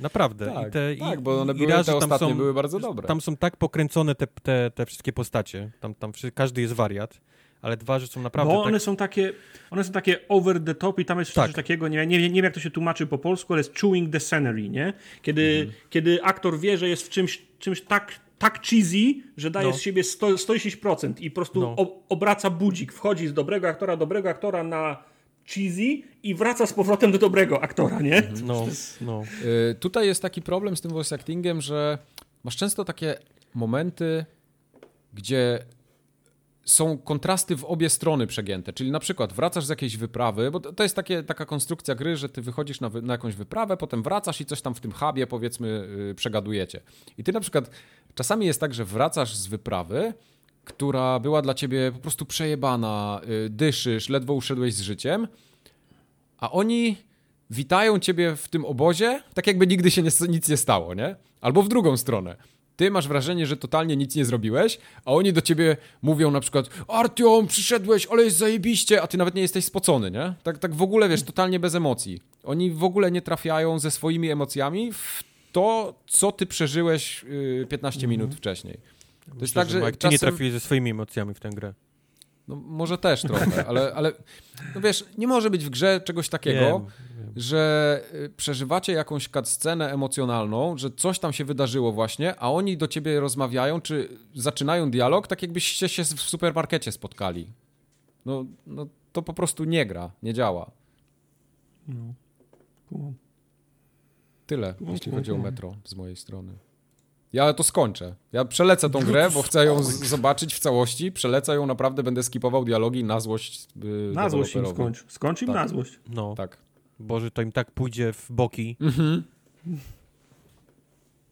[SPEAKER 2] Naprawdę.
[SPEAKER 3] Tak,
[SPEAKER 2] I te,
[SPEAKER 3] tak,
[SPEAKER 2] i,
[SPEAKER 3] bo one
[SPEAKER 2] i
[SPEAKER 3] były,
[SPEAKER 2] raz,
[SPEAKER 3] te
[SPEAKER 2] że tam
[SPEAKER 3] ostatnie
[SPEAKER 2] są,
[SPEAKER 3] były bardzo dobre.
[SPEAKER 2] Tam są tak pokręcone te, te, te wszystkie postacie. Tam, tam każdy jest wariat. Ale dwa, że są naprawdę
[SPEAKER 4] Bo
[SPEAKER 2] tak...
[SPEAKER 4] one są takie, one są takie over the top i tam jest
[SPEAKER 2] Tak.
[SPEAKER 4] coś takiego, nie, nie, nie wiem jak to się tłumaczy po polsku, ale jest chewing the scenery, nie? Kiedy,
[SPEAKER 2] Mhm.
[SPEAKER 4] kiedy aktor wie, że jest w czymś, czymś tak, tak cheesy, że daje
[SPEAKER 2] No.
[SPEAKER 4] z siebie 100, 110% i po prostu
[SPEAKER 2] No.
[SPEAKER 4] obraca budzik, wchodzi z dobrego aktora, dobrego aktora na cheesy i wraca z powrotem do dobrego aktora, nie?
[SPEAKER 2] No, no.
[SPEAKER 3] Y, Tutaj jest taki problem z tym voice actingiem, że masz często takie momenty, gdzie są kontrasty w obie strony przegięte. Czyli na przykład wracasz z jakiejś wyprawy, bo to jest takie, taka konstrukcja gry, że ty wychodzisz na, wy, na jakąś wyprawę, potem wracasz i coś tam w tym hubie powiedzmy yy, przegadujecie. I ty na przykład czasami jest tak, że wracasz z wyprawy, która była dla ciebie po prostu przejebana, yy, dyszysz, ledwo uszedłeś z życiem, a oni witają ciebie w tym obozie, tak jakby nigdy się nie, nic nie stało, nie? Albo w drugą stronę. Ty masz wrażenie, że totalnie nic nie zrobiłeś, a oni do ciebie mówią na przykład Artiom, przyszedłeś, ale jest zajebiście, a ty nawet nie jesteś spocony, nie? Tak, tak w ogóle, wiesz, totalnie bez emocji. Oni w ogóle nie trafiają ze swoimi emocjami w to, co ty przeżyłeś yy, 15 minut wcześniej. To jest tak, że
[SPEAKER 2] Mike, ty nie
[SPEAKER 3] czasem...
[SPEAKER 2] trafiłeś ze swoimi emocjami w tę grę.
[SPEAKER 3] No, może też trochę, ale, ale no wiesz, nie może być w grze czegoś takiego,
[SPEAKER 2] Wiem,
[SPEAKER 3] że y, przeżywacie jakąś scenę emocjonalną, że coś tam się wydarzyło właśnie, a oni do ciebie rozmawiają, czy zaczynają dialog, tak jakbyście się w supermarkecie spotkali. No, no to po prostu nie gra, nie działa.
[SPEAKER 4] No.
[SPEAKER 3] Tyle, jeśli chodzi o metro z mojej strony. Ja to skończę. Ja przelecę tą grę, bo chcę ją zobaczyć w całości. Przelecę ją, naprawdę będę skipował dialogi na złość yy,
[SPEAKER 4] Na złość im skończ. Skończ im
[SPEAKER 3] Tak.
[SPEAKER 4] na złość.
[SPEAKER 2] No,
[SPEAKER 3] Tak.
[SPEAKER 2] Boże, to im tak pójdzie w boki.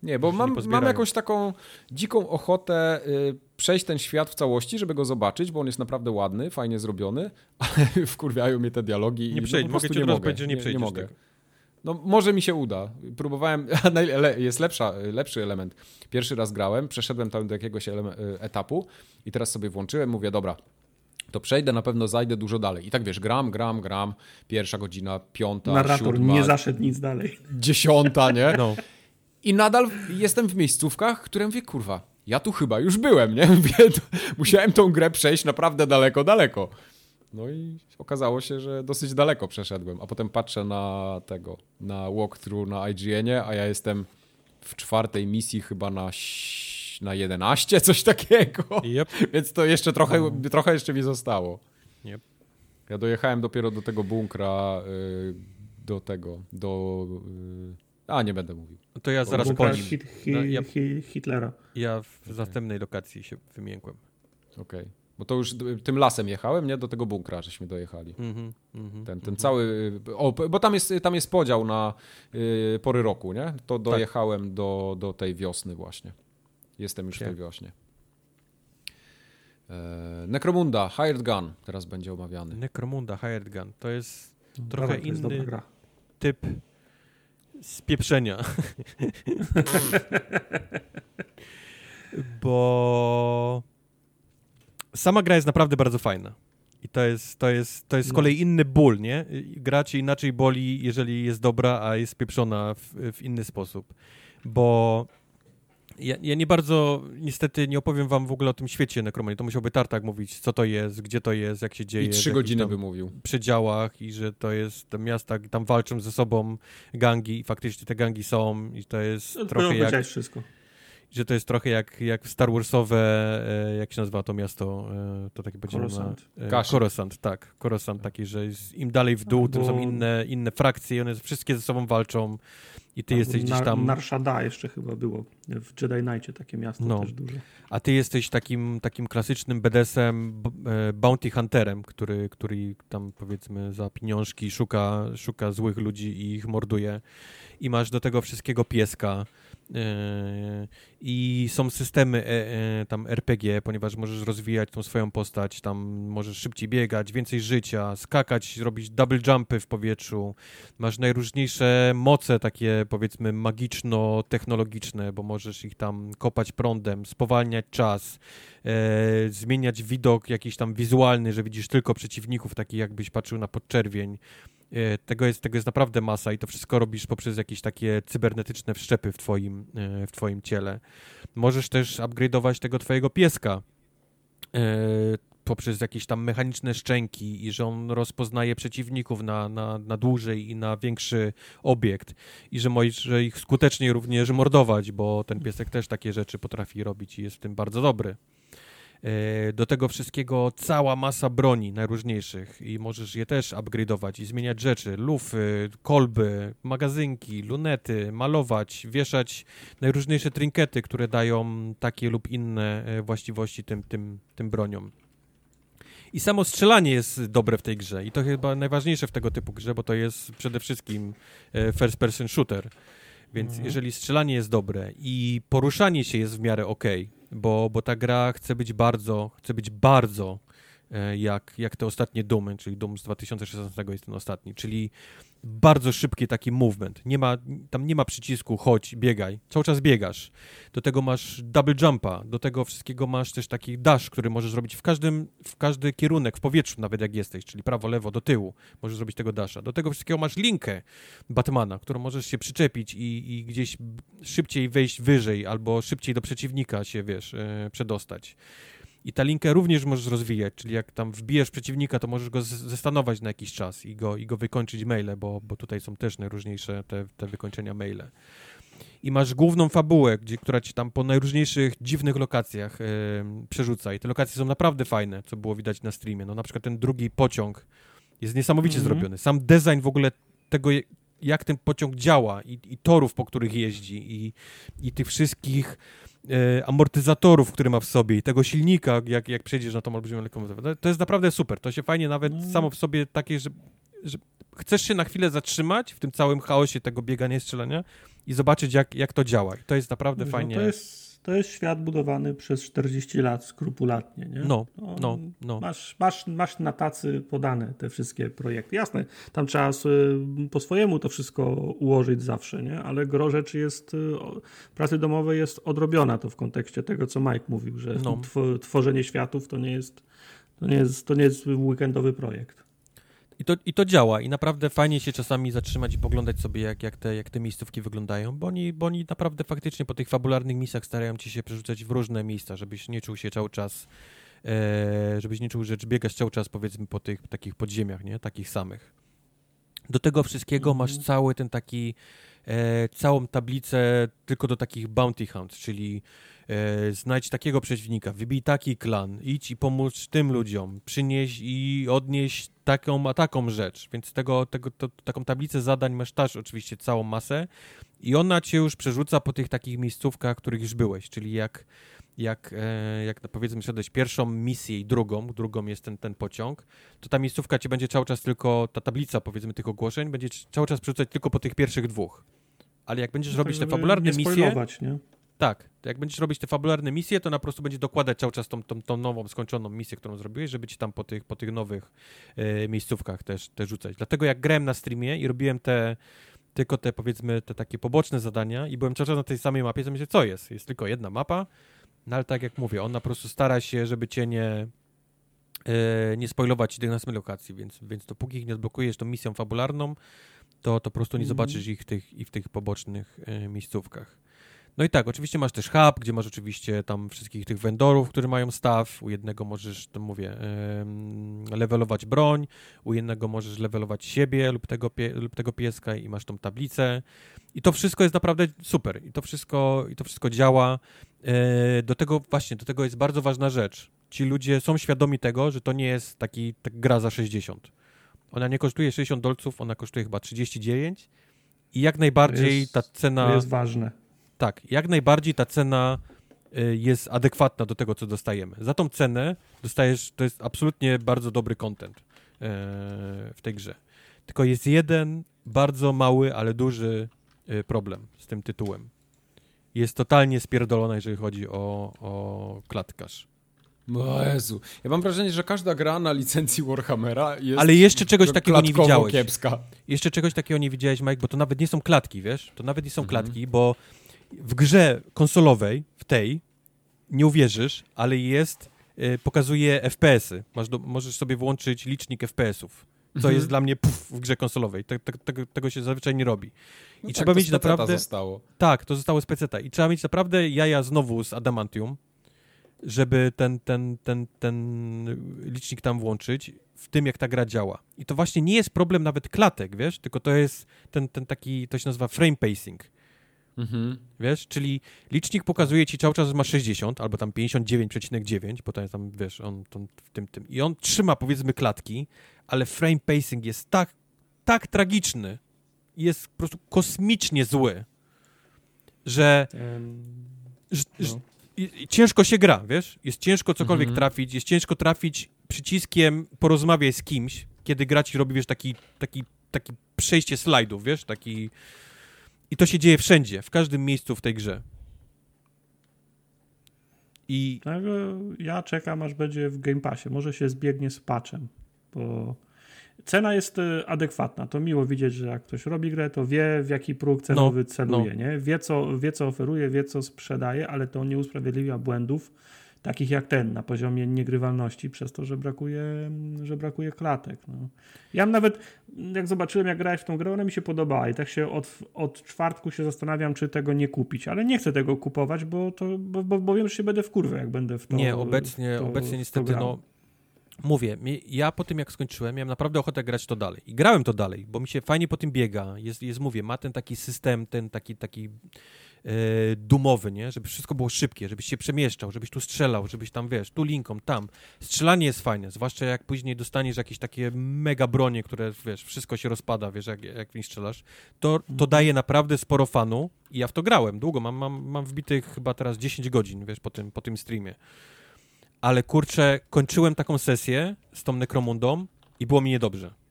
[SPEAKER 3] Nie, bo
[SPEAKER 2] nie
[SPEAKER 3] mam, mam jakąś taką dziką ochotę y, przejść ten świat w całości, żeby go zobaczyć, bo on jest naprawdę ładny, fajnie zrobiony, ale wkurwiają mnie te dialogi
[SPEAKER 2] Nie
[SPEAKER 3] i
[SPEAKER 2] przejdź,
[SPEAKER 3] no, po
[SPEAKER 2] mogę
[SPEAKER 3] prostu
[SPEAKER 2] ci
[SPEAKER 3] nie
[SPEAKER 2] od razu
[SPEAKER 3] mogę.
[SPEAKER 2] powiedzieć, że nie
[SPEAKER 3] nie, nie
[SPEAKER 2] przejdziesz
[SPEAKER 3] mogę.
[SPEAKER 2] tego.
[SPEAKER 3] No może mi się uda. Próbowałem, jest lepsza, lepszy element. Pierwszy raz grałem, przeszedłem tam do jakiegoś y, etapu i teraz sobie włączyłem, mówię, dobra, to przejdę, na pewno zajdę dużo dalej. I tak wiesz, gram, gram, gram, pierwsza godzina, piąta,
[SPEAKER 4] Narrator
[SPEAKER 3] siódma,
[SPEAKER 4] nie zaszedł nic dalej.
[SPEAKER 3] dziesiąta, nie?
[SPEAKER 2] No,
[SPEAKER 3] I nadal jestem w miejscówkach, które mówię, kurwa, ja tu chyba już byłem, nie? Mówię, musiałem tą grę przejść naprawdę daleko, daleko. No i okazało się, że dosyć daleko przeszedłem, a potem patrzę na tego, na walkthrough na IGN-ie, a ja jestem w czwartej misji chyba na, na 11, coś takiego.
[SPEAKER 2] Yep.
[SPEAKER 3] Więc to jeszcze trochę, trochę jeszcze mi zostało.
[SPEAKER 2] Yep.
[SPEAKER 3] Ja dojechałem dopiero do tego bunkra, y, do tego, do... y, a, nie będę mówił.
[SPEAKER 2] To ja zaraz po nim.
[SPEAKER 4] hit, hi,
[SPEAKER 2] No, ja-
[SPEAKER 4] hi, Hitlera.
[SPEAKER 2] Ja w następnej lokacji się wymiękłem.
[SPEAKER 3] Okej. Bo to już tym lasem jechałem, nie? Do tego bunkra, żeśmy dojechali.
[SPEAKER 2] Mhm, mhm.
[SPEAKER 3] Ten, ten cały. O, bo tam jest, tam jest podział na y, pory roku, nie? To dojechałem do, do tej wiosny właśnie. Jestem już w tej
[SPEAKER 2] Tak.
[SPEAKER 3] wiośnie. E, Necromunda, Hired Gun teraz będzie omawiany.
[SPEAKER 2] Necromunda, Hired Gun. To jest trochę
[SPEAKER 4] Dawaj, to jest
[SPEAKER 2] inny
[SPEAKER 4] gra.
[SPEAKER 2] typ spieprzenia. Bo sama gra jest naprawdę bardzo fajna. I to jest, to jest, to jest z
[SPEAKER 4] No.
[SPEAKER 2] kolei inny ból, nie? Gra cię inaczej boli, jeżeli jest dobra, a jest spieprzona w, w inny sposób. Bo ja, ja nie bardzo, niestety nie opowiem wam w ogóle o tym świecie Necromanii. To musiałby Tartak mówić, co to jest, gdzie to jest, jak się dzieje.
[SPEAKER 3] I
[SPEAKER 2] w
[SPEAKER 3] trzy godziny by mówił.
[SPEAKER 2] przedziałach i że to jest te miasta, tam walczą ze sobą gangi i faktycznie te gangi są i to jest
[SPEAKER 4] No,
[SPEAKER 2] trochę jak,
[SPEAKER 4] wszystko.
[SPEAKER 2] Że to jest trochę jak, jak Star Warsowe, e, jak się nazywa to miasto, e, to takie
[SPEAKER 4] Coruscant.
[SPEAKER 2] Na, e, tak, Coruscant taki, że jest, im dalej w dół, tym są
[SPEAKER 4] Albo-
[SPEAKER 2] inne, inne frakcje i one wszystkie ze sobą walczą i ty
[SPEAKER 4] Albo
[SPEAKER 2] jesteś gdzieś
[SPEAKER 4] Nar-
[SPEAKER 2] tam...
[SPEAKER 4] Narshada jeszcze chyba było. W Jedi Knightie takie miasto
[SPEAKER 2] No.
[SPEAKER 4] też duże.
[SPEAKER 2] A ty jesteś takim, takim klasycznym BDS-em, e, bounty hunterem, który, który tam powiedzmy za pieniążki szuka, szuka złych ludzi i ich morduje. I masz do tego wszystkiego pieska. E, I są systemy e, e, tam RPG, ponieważ możesz rozwijać tą swoją postać, tam możesz szybciej biegać, więcej życia, skakać, robić double jumpy w powietrzu. Masz najróżniejsze moce takie powiedzmy magiczno-technologiczne, bo możesz ich tam kopać prądem, spowalniać czas, e, zmieniać widok jakiś tam wizualny, że widzisz tylko przeciwników, taki jakbyś patrzył na podczerwień. E, tego, jest, tego jest naprawdę masa i to wszystko robisz poprzez jakieś takie cybernetyczne wszczepy w twoim, e, w twoim ciele. Możesz też upgrade'ować tego twojego pieska e, poprzez jakieś tam mechaniczne szczęki i że on rozpoznaje przeciwników na, na, na dłużej i na większy obiekt i że może ich skutecznie również mordować, bo ten piesek też takie rzeczy potrafi robić i jest w tym bardzo dobry. E, Do tego wszystkiego cała masa broni najróżniejszych i możesz je też upgrade'ować i zmieniać rzeczy, lufy, kolby, magazynki, lunety, malować, wieszać najróżniejsze trinkety, które dają takie lub inne e, właściwości tym, tym, tym broniom. I samo strzelanie jest dobre w tej grze i to chyba najważniejsze w tego typu grze, bo to jest przede wszystkim e, first person shooter. Więc
[SPEAKER 4] Mhm.
[SPEAKER 2] jeżeli strzelanie jest dobre i poruszanie się jest w miarę ok, bo, bo ta gra chce być bardzo, chce być bardzo e, jak, jak te ostatnie Doomy, czyli Doom z 2016 jest ten ostatni, czyli bardzo szybki taki movement. Nie ma, tam nie ma przycisku chodź, biegaj. Cały czas biegasz. Do tego masz double jumpa, do tego wszystkiego masz też taki dash, który możesz zrobić w każdym, w każdy kierunek, w powietrzu nawet jak jesteś, czyli prawo, lewo, do tyłu. Możesz zrobić tego dasha. Do tego wszystkiego masz linkę Batmana, którą możesz się przyczepić i, i gdzieś szybciej wejść wyżej albo szybciej do przeciwnika się, wiesz, e, przedostać. I ta linkę również możesz rozwijać, czyli jak tam wbijesz przeciwnika, to możesz go z- zestanować na jakiś czas i go, i go wykończyć maile, bo, bo tutaj są też najróżniejsze te, te wykończenia maile. I masz główną fabułę, gdzie, która ci tam po najróżniejszych dziwnych lokacjach e, przerzuca. I te lokacje są naprawdę fajne, co było widać na streamie. No na przykład ten drugi pociąg jest niesamowicie
[SPEAKER 4] Mhm.
[SPEAKER 2] zrobiony. Sam design w ogóle tego, jak ten pociąg działa i, i torów, po których jeździ i, i tych wszystkich e, amortyzatorów, które ma w sobie i tego silnika, jak, jak przejdziesz na tą olbrzymią lokomotywę. To, to jest naprawdę super. To się fajnie nawet
[SPEAKER 4] Mm.
[SPEAKER 2] samo w sobie takie, że, że chcesz się na chwilę zatrzymać w tym całym chaosie tego biegania i strzelania i zobaczyć, jak, jak to działa. I to jest naprawdę
[SPEAKER 4] No,
[SPEAKER 2] fajnie.
[SPEAKER 4] To jest, to jest świat budowany przez 40 lat skrupulatnie, nie?
[SPEAKER 2] No, no, no.
[SPEAKER 4] Masz, masz, masz na tacy podane te wszystkie projekty. Jasne, tam trzeba po swojemu to wszystko ułożyć zawsze, nie? Ale gro rzeczy jest, y, pracy domowej jest odrobiona to w kontekście tego, co Mike mówił, że
[SPEAKER 2] No.
[SPEAKER 4] tw- tworzenie światów to nie jest to nie jest, to nie jest weekendowy projekt.
[SPEAKER 2] I to, I to działa i naprawdę fajnie się czasami zatrzymać i poglądać sobie, jak, jak, te, jak te miejscówki wyglądają, bo oni, bo oni naprawdę faktycznie po tych fabularnych misjach starają ci się przerzucać w różne miejsca, żebyś nie czuł się cały czas e, żebyś nie czuł, że biegasz cały czas powiedzmy po tych takich podziemiach, nie? Takich samych. Do tego wszystkiego
[SPEAKER 4] Mhm.
[SPEAKER 2] masz cały ten taki, e, całą tablicę tylko do takich bounty hunts, czyli e, znajdź takiego przeciwnika, wybij taki klan, idź i pomóż tym ludziom, przynieś i odnieś taką a taką rzecz. Więc tego, tego, to, taką tablicę zadań masz też oczywiście całą masę i ona cię już przerzuca po tych takich miejscówkach, których już byłeś, czyli jak jak, e, jak no powiedzmy szedłeś pierwszą misję i drugą, drugą jest ten, ten pociąg, to ta miejscówka ci będzie cały czas tylko, ta tablica powiedzmy tych ogłoszeń, będzie cały czas przerzucać tylko po tych pierwszych dwóch. Ale jak będziesz robić te fabularne
[SPEAKER 4] nie
[SPEAKER 2] misje,
[SPEAKER 4] nie?
[SPEAKER 2] Tak, jak będziesz robić te fabularne misje, to na prostu będzie dokładać cały czas tą, tą, tą nową, skończoną misję, którą zrobiłeś, żeby ci tam po tych, po tych nowych e, miejscówkach też, też rzucać. Dlatego jak grałem na streamie i robiłem te, tylko te powiedzmy te takie poboczne zadania i byłem cały czas na tej samej mapie, to myślę, co jest? Jest tylko jedna mapa, no ale tak jak mówię, ona po prostu stara się, żeby cię nie, e, nie spoilować tych następnych lokacji, więc, więc dopóki ich nie odblokujesz tą misją fabularną, to, to po prostu nie
[SPEAKER 4] Mhm.
[SPEAKER 2] zobaczysz ich w tych, i w tych pobocznych e, miejscówkach. No i tak, oczywiście masz też hub, gdzie masz oczywiście tam wszystkich tych vendorów, którzy mają staw. U jednego możesz, to mówię, levelować broń, u jednego możesz levelować siebie lub tego, pie, lub tego pieska i masz tą tablicę. I to wszystko jest naprawdę super. I to wszystko, i to wszystko działa. E, do tego właśnie, do tego jest bardzo ważna rzecz. Ci ludzie są świadomi tego, że to nie jest taki tak gra za 60. Ona nie kosztuje 60 dolców, ona kosztuje chyba 39 i jak najbardziej
[SPEAKER 4] jest-
[SPEAKER 2] ta cena...
[SPEAKER 4] To jest ważne.
[SPEAKER 2] Tak, jak najbardziej ta cena y, jest adekwatna do tego, co dostajemy. Za tą cenę dostajesz, to jest absolutnie bardzo dobry content e, w tej grze. Tylko jest jeden bardzo mały, ale duży y, problem z tym tytułem. Jest totalnie spierdolona, jeżeli chodzi o, o klatkarz.
[SPEAKER 3] O Jezu. Ja mam wrażenie, że każda gra na licencji Warhammera jest
[SPEAKER 2] Ale jeszcze czegoś takiego nie widziałeś.
[SPEAKER 3] kiepska.
[SPEAKER 2] Jeszcze czegoś takiego nie widziałeś, Mike, bo to nawet nie są klatki, wiesz? To nawet nie są
[SPEAKER 3] Mhm.
[SPEAKER 2] klatki, bo w grze konsolowej, w tej, nie uwierzysz, ale jest, y, pokazuje FPS-y. Masz do, możesz sobie włączyć licznik FPS-ów, co
[SPEAKER 3] Mhm.
[SPEAKER 2] jest dla mnie puf, w grze konsolowej. Te, te, tego, tego się zazwyczaj nie robi.
[SPEAKER 3] No
[SPEAKER 2] I
[SPEAKER 3] tak,
[SPEAKER 2] trzeba
[SPEAKER 3] to
[SPEAKER 2] mieć naprawdę...
[SPEAKER 3] zostało.
[SPEAKER 2] Tak, to zostało z peceta. I trzeba mieć naprawdę jaja znowu z Adamantium, żeby ten, ten, ten, ten licznik tam włączyć w tym, jak ta gra działa. I to właśnie nie jest problem nawet klatek, wiesz, tylko to jest ten, ten taki, to się nazywa frame pacing,
[SPEAKER 3] Mhm.
[SPEAKER 2] wiesz, czyli licznik pokazuje ci cały czas, że ma 60 albo tam 59,9, bo to jest tam, wiesz, on tam w tym, tym. I on trzyma, powiedzmy, klatki, ale frame pacing jest tak, tak tragiczny, jest po prostu kosmicznie zły, że że,
[SPEAKER 4] No.
[SPEAKER 2] że ciężko się gra, wiesz? Jest ciężko cokolwiek
[SPEAKER 3] Mhm.
[SPEAKER 2] trafić, jest ciężko trafić przyciskiem porozmawiaj z kimś, kiedy gra ci robi, wiesz, taki, taki, taki przejście slajdów, wiesz, taki... I to się dzieje wszędzie, w każdym miejscu w tej grze. I
[SPEAKER 4] Dlatego ja czekam, aż będzie w Game Passie. Może się zbiegnie z patchem, bo cena jest e, adekwatna. To miło widzieć, że jak ktoś robi grę, to wie, w jaki próg cenowy celuje, nie? Wie co, wie, co oferuje, wie, co sprzedaje, ale to nie usprawiedliwia błędów takich jak ten, na poziomie niegrywalności, przez to, że brakuje, że brakuje klatek. No. Ja nawet, jak zobaczyłem, jak grałeś w tą grę, ona mi się podobała i tak się od, od czwartku się zastanawiam, czy tego nie kupić, ale nie chcę tego kupować, bo, to, bo, bo, bo wiem, że się będę w kurwę, jak będę w to
[SPEAKER 2] nie, obecnie,
[SPEAKER 4] to,
[SPEAKER 2] obecnie niestety, no... Mówię, ja po tym jak skończyłem, miałem naprawdę ochotę grać to dalej. I grałem to dalej, bo mi się fajnie po tym biega. Jest, jest mówię, ma ten taki system, ten taki, taki dumowy, nie? Żeby wszystko było szybkie, żebyś się przemieszczał, żebyś tu strzelał, żebyś tam, wiesz, tu linką, tam. Strzelanie jest fajne, zwłaszcza jak później dostaniesz jakieś takie mega bronie, które, wiesz, wszystko się rozpada, wiesz, jak, jak w nich strzelasz. To, to daje naprawdę sporo fanu i ja w to grałem długo. Mam, mam, mam wbitych chyba teraz 10 godzin, wiesz, po tym, po tym streamie. Ale kurczę, kończyłem taką sesję z tą Necromundą i było mi niedobrze.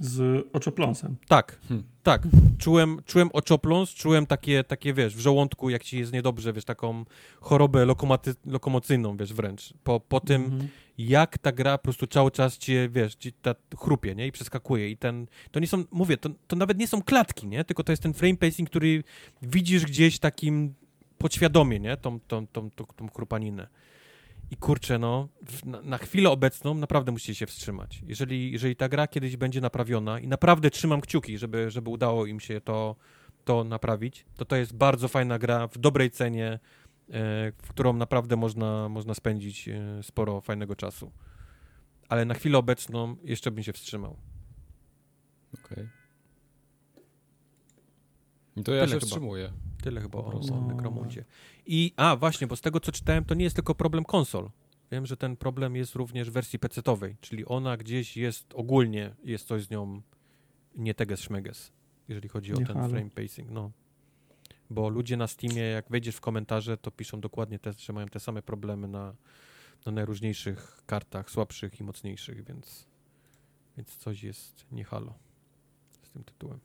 [SPEAKER 4] Z oczopląsem.
[SPEAKER 2] Tak,
[SPEAKER 3] Hmm.
[SPEAKER 2] tak. Czułem, czułem oczopląs, czułem takie, takie, wiesz, w żołądku, jak ci jest niedobrze, wiesz, taką chorobę lokomaty, lokomocyjną, wiesz, wręcz. Po, po tym,
[SPEAKER 4] Mhm.
[SPEAKER 2] jak ta gra po prostu cały czas cię, wiesz, ci ta chrupie, nie? I przeskakuje. I ten, to nie są, mówię, to, to nawet nie są klatki, nie? Tylko to jest ten frame pacing, który widzisz gdzieś takim podświadomie, nie? Tą, tą, tą, tą, tą chrupaninę. I kurczę, no, na, na chwilę obecną naprawdę musicie się wstrzymać. Jeżeli, jeżeli ta gra kiedyś będzie naprawiona i naprawdę trzymam kciuki, żeby, żeby udało im się to, to naprawić, to to jest bardzo fajna gra w dobrej cenie w którą naprawdę można, można spędzić e, sporo fajnego czasu. Ale na chwilę obecną jeszcze bym się wstrzymał.
[SPEAKER 3] Okej. I to ja
[SPEAKER 2] Tyle
[SPEAKER 3] się
[SPEAKER 2] chyba.
[SPEAKER 3] wstrzymuję.
[SPEAKER 2] Tyle chyba o, o Necromundzie. I, a właśnie, bo z tego co czytałem, to nie jest tylko problem konsol. Wiem, że ten problem jest również w wersji PC-owej, czyli ona gdzieś jest ogólnie, jest coś z nią nie teges szmeges, jeżeli chodzi o
[SPEAKER 4] Nie
[SPEAKER 2] ten
[SPEAKER 4] halo.
[SPEAKER 2] frame pacing, no. Bo ludzie na Steamie, jak wejdziesz w komentarze, to piszą dokładnie te, że mają te same problemy na, na najróżniejszych kartach, słabszych i mocniejszych, więc, więc coś jest nie halo z tym tytułem.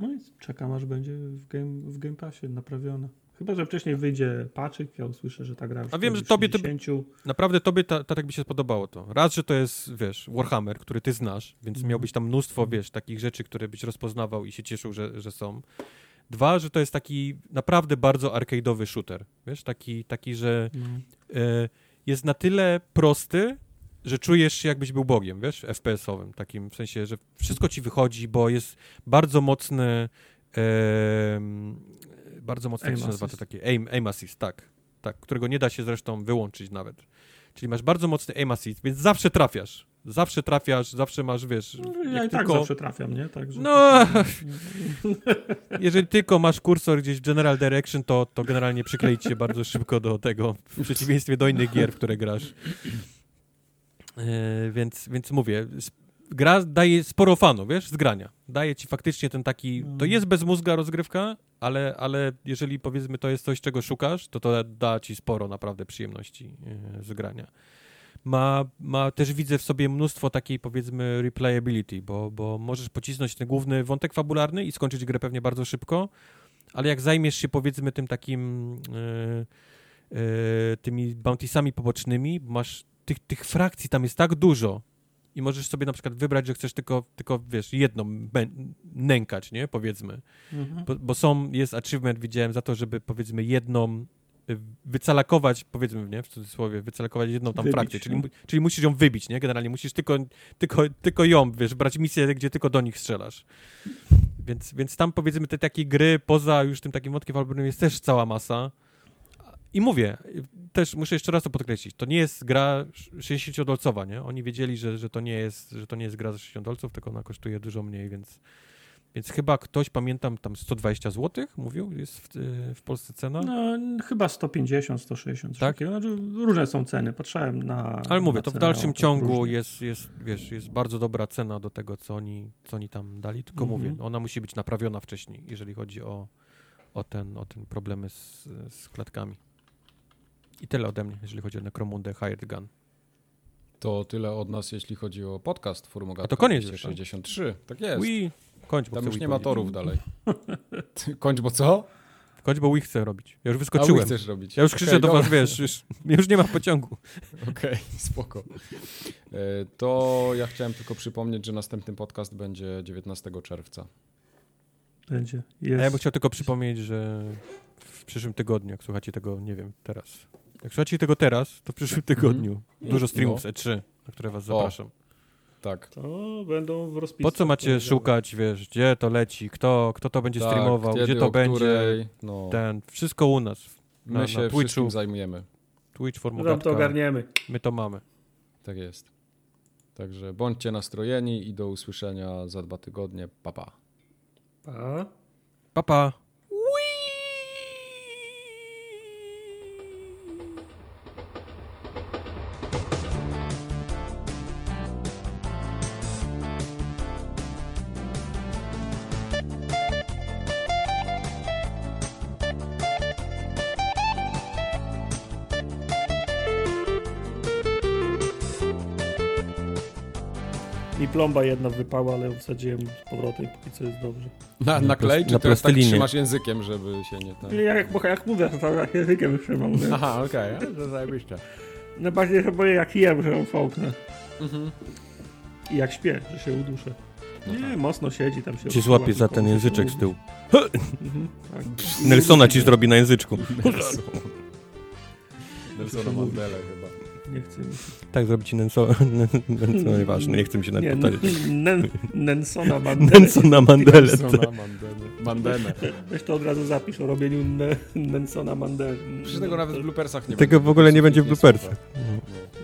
[SPEAKER 4] No i czekam, aż będzie w Game, w game Passie naprawione. Chyba, że wcześniej wyjdzie paczyk, ja usłyszę, że ta gra już
[SPEAKER 2] A wiem, że tobie to-
[SPEAKER 4] 60.
[SPEAKER 2] Naprawdę tobie ta, tak by się spodobało to. Raz, że to jest, wiesz, Warhammer, który ty znasz, więc
[SPEAKER 4] Mhm.
[SPEAKER 2] miałbyś tam mnóstwo, wiesz, takich rzeczy, które byś rozpoznawał i się cieszył, że, że są. Dwa, że to jest taki naprawdę bardzo arcade'owy shooter, wiesz, taki, taki że
[SPEAKER 4] No.
[SPEAKER 2] e, jest na tyle prosty, że czujesz się jakbyś był bogiem, wiesz, FPS-owym, takim w sensie, że wszystko ci wychodzi, bo jest bardzo mocny em, bardzo mocno, jak się nazywa to takie, aim, aim assist, tak, tak, którego nie da się zresztą wyłączyć nawet. Czyli masz bardzo mocny aim assist, więc zawsze trafiasz, zawsze trafiasz, zawsze masz, wiesz,
[SPEAKER 4] Ja
[SPEAKER 2] jak
[SPEAKER 4] i tak
[SPEAKER 2] tylko...
[SPEAKER 4] zawsze trafiam, nie? Także...
[SPEAKER 2] No, jeżeli tylko masz kursor gdzieś w General Direction, to, to generalnie przykleić się bardzo szybko do tego, w przeciwieństwie do innych gier, w które grasz. E, więc, więc mówię, gra daje sporo fanu, wiesz, z grania. Daje ci faktycznie ten taki, to jest bezmózga rozgrywka, ale, ale jeżeli powiedzmy to jest coś, czego szukasz, to to da ci sporo naprawdę przyjemności e, z grania. Ma, ma też widzę w sobie mnóstwo takiej powiedzmy replayability, bo, bo możesz pocisnąć ten główny wątek fabularny i skończyć grę pewnie bardzo szybko, ale jak zajmiesz się powiedzmy tym takim e, tymi bountiesami pobocznymi, masz tych, tych frakcji tam jest tak dużo i możesz sobie na przykład wybrać, że chcesz tylko, tylko wiesz, jedną nękać, nie, powiedzmy.
[SPEAKER 4] Mhm.
[SPEAKER 2] Bo, bo są, jest achievement, widziałem, za to, żeby powiedzmy jedną y, wycalakować, powiedzmy, nie, w cudzysłowie, wycalakować jedną tam
[SPEAKER 4] Wybić,
[SPEAKER 2] frakcję, czyli,
[SPEAKER 4] no.
[SPEAKER 2] czyli musisz ją wybić, nie, generalnie musisz tylko, tylko, tylko ją, wiesz, brać misję, gdzie tylko do nich strzelasz. Więc, więc tam powiedzmy te takie gry poza już tym takim wątkiem fabularnym jest też cała masa. I mówię, też muszę jeszcze raz to podkreślić, to nie jest gra 60-dolcowa, nie? Oni wiedzieli, że, że, to nie jest, że to nie jest gra za 60 dolców, tylko ona kosztuje dużo mniej, więc, więc chyba ktoś, pamiętam, tam 120 zł, mówił, jest w, w Polsce cena.
[SPEAKER 4] No, chyba 150, 160.
[SPEAKER 2] Tak?
[SPEAKER 4] Znaczy, różne są ceny. Patrzyłem na.
[SPEAKER 2] Ale mówię,
[SPEAKER 4] na
[SPEAKER 2] to w dalszym ciągu jest, jest, wiesz, jest bardzo dobra cena do tego, co oni, co oni tam dali, tylko
[SPEAKER 4] Mhm.
[SPEAKER 2] mówię, ona musi być naprawiona wcześniej, jeżeli chodzi o, o, ten, o ten problemy z, z klatkami. I tyle ode mnie, jeżeli chodzi o Necromundę Hired Gun.
[SPEAKER 3] To tyle od nas, jeśli chodzi o podcast Forum Ogatka.
[SPEAKER 2] A to koniec już, tak?
[SPEAKER 3] 63. Tak jest.
[SPEAKER 2] Wii, kończ, bo
[SPEAKER 3] Tam już nie ma torów dalej. Kończ, bo co?
[SPEAKER 2] Kończ, bo Wii chcę robić. Ja już
[SPEAKER 3] A
[SPEAKER 2] wyskoczyłem.
[SPEAKER 3] Wii chcesz robić.
[SPEAKER 2] Ja już krzyczę
[SPEAKER 3] Okej,
[SPEAKER 2] do
[SPEAKER 3] dobra.
[SPEAKER 2] was, wiesz, już, już nie ma pociągu.
[SPEAKER 3] Okej, spoko. E, To ja chciałem tylko przypomnieć, że następny podcast będzie 19 czerwca.
[SPEAKER 4] Będzie.
[SPEAKER 2] A
[SPEAKER 4] Jest.
[SPEAKER 2] ja bym chciał tylko przypomnieć, że w przyszłym tygodniu, jak słuchacie tego, nie wiem, teraz. Jak słuchacie tego teraz, to w przyszłym tygodniu dużo streamów z E3, na które was
[SPEAKER 3] O.
[SPEAKER 2] zapraszam.
[SPEAKER 3] Tak.
[SPEAKER 4] To będą w rozpisce.
[SPEAKER 2] Po co macie szukać, wiesz, gdzie to leci, kto, kto to będzie
[SPEAKER 3] tak,
[SPEAKER 2] streamował,
[SPEAKER 3] kiedy,
[SPEAKER 2] gdzie to
[SPEAKER 3] o
[SPEAKER 2] będzie,
[SPEAKER 3] Której, no,
[SPEAKER 2] ten, wszystko u nas.
[SPEAKER 3] my
[SPEAKER 2] na- na
[SPEAKER 3] się
[SPEAKER 2] Twitchu.
[SPEAKER 3] wszystkim zajmujemy.
[SPEAKER 2] Twitch,
[SPEAKER 4] Tam to
[SPEAKER 2] Formogatka,
[SPEAKER 4] ogarniemy.
[SPEAKER 2] my to mamy.
[SPEAKER 3] Tak jest. Także bądźcie nastrojeni i do usłyszenia za dwa tygodnie. Pa, pa.
[SPEAKER 4] Pa.
[SPEAKER 2] Pa, pa.
[SPEAKER 4] Plomba jedna wypała, ale ją wsadziłem z powrotem, póki co jest dobrze.
[SPEAKER 3] Na, na klej, czy
[SPEAKER 2] na
[SPEAKER 3] teraz tak trzymasz językiem, żeby się nie... Ten...
[SPEAKER 4] Jak, jak, jak mówię, to tak językiem trzymam.
[SPEAKER 3] Aha, okej, okay. to zajebiście.
[SPEAKER 4] No bardziej się boję jak jem, że ją fołknę.
[SPEAKER 3] Mhm.
[SPEAKER 4] I jak śpię, że się uduszę.
[SPEAKER 3] No
[SPEAKER 4] nie,
[SPEAKER 3] tak.
[SPEAKER 4] mocno siedzi tam się.
[SPEAKER 2] Cię złapie za ten języczek z tyłu.
[SPEAKER 4] Mhm, tak.
[SPEAKER 2] Nelsona ci zrobi na języczku.
[SPEAKER 3] Nelson. Nelsona Mandela chyba.
[SPEAKER 4] Nie chcę mi się.
[SPEAKER 2] Tak, zrobić Nenso... Nenso, nieważne, nie chcę mi się nawet
[SPEAKER 4] Nie,
[SPEAKER 2] powtarzać.
[SPEAKER 4] Nen, Nensona Mandela.
[SPEAKER 2] Nensona Mandela.
[SPEAKER 3] Nelsona Mandelę. Mandelę.
[SPEAKER 4] Weź to od razu zapisz o robieniu Ne- Nensona Mandela.
[SPEAKER 3] Przecież tego nawet w bloopersach nie
[SPEAKER 2] Tego w ogóle nie będzie w bloopersach.
[SPEAKER 3] słowa. No.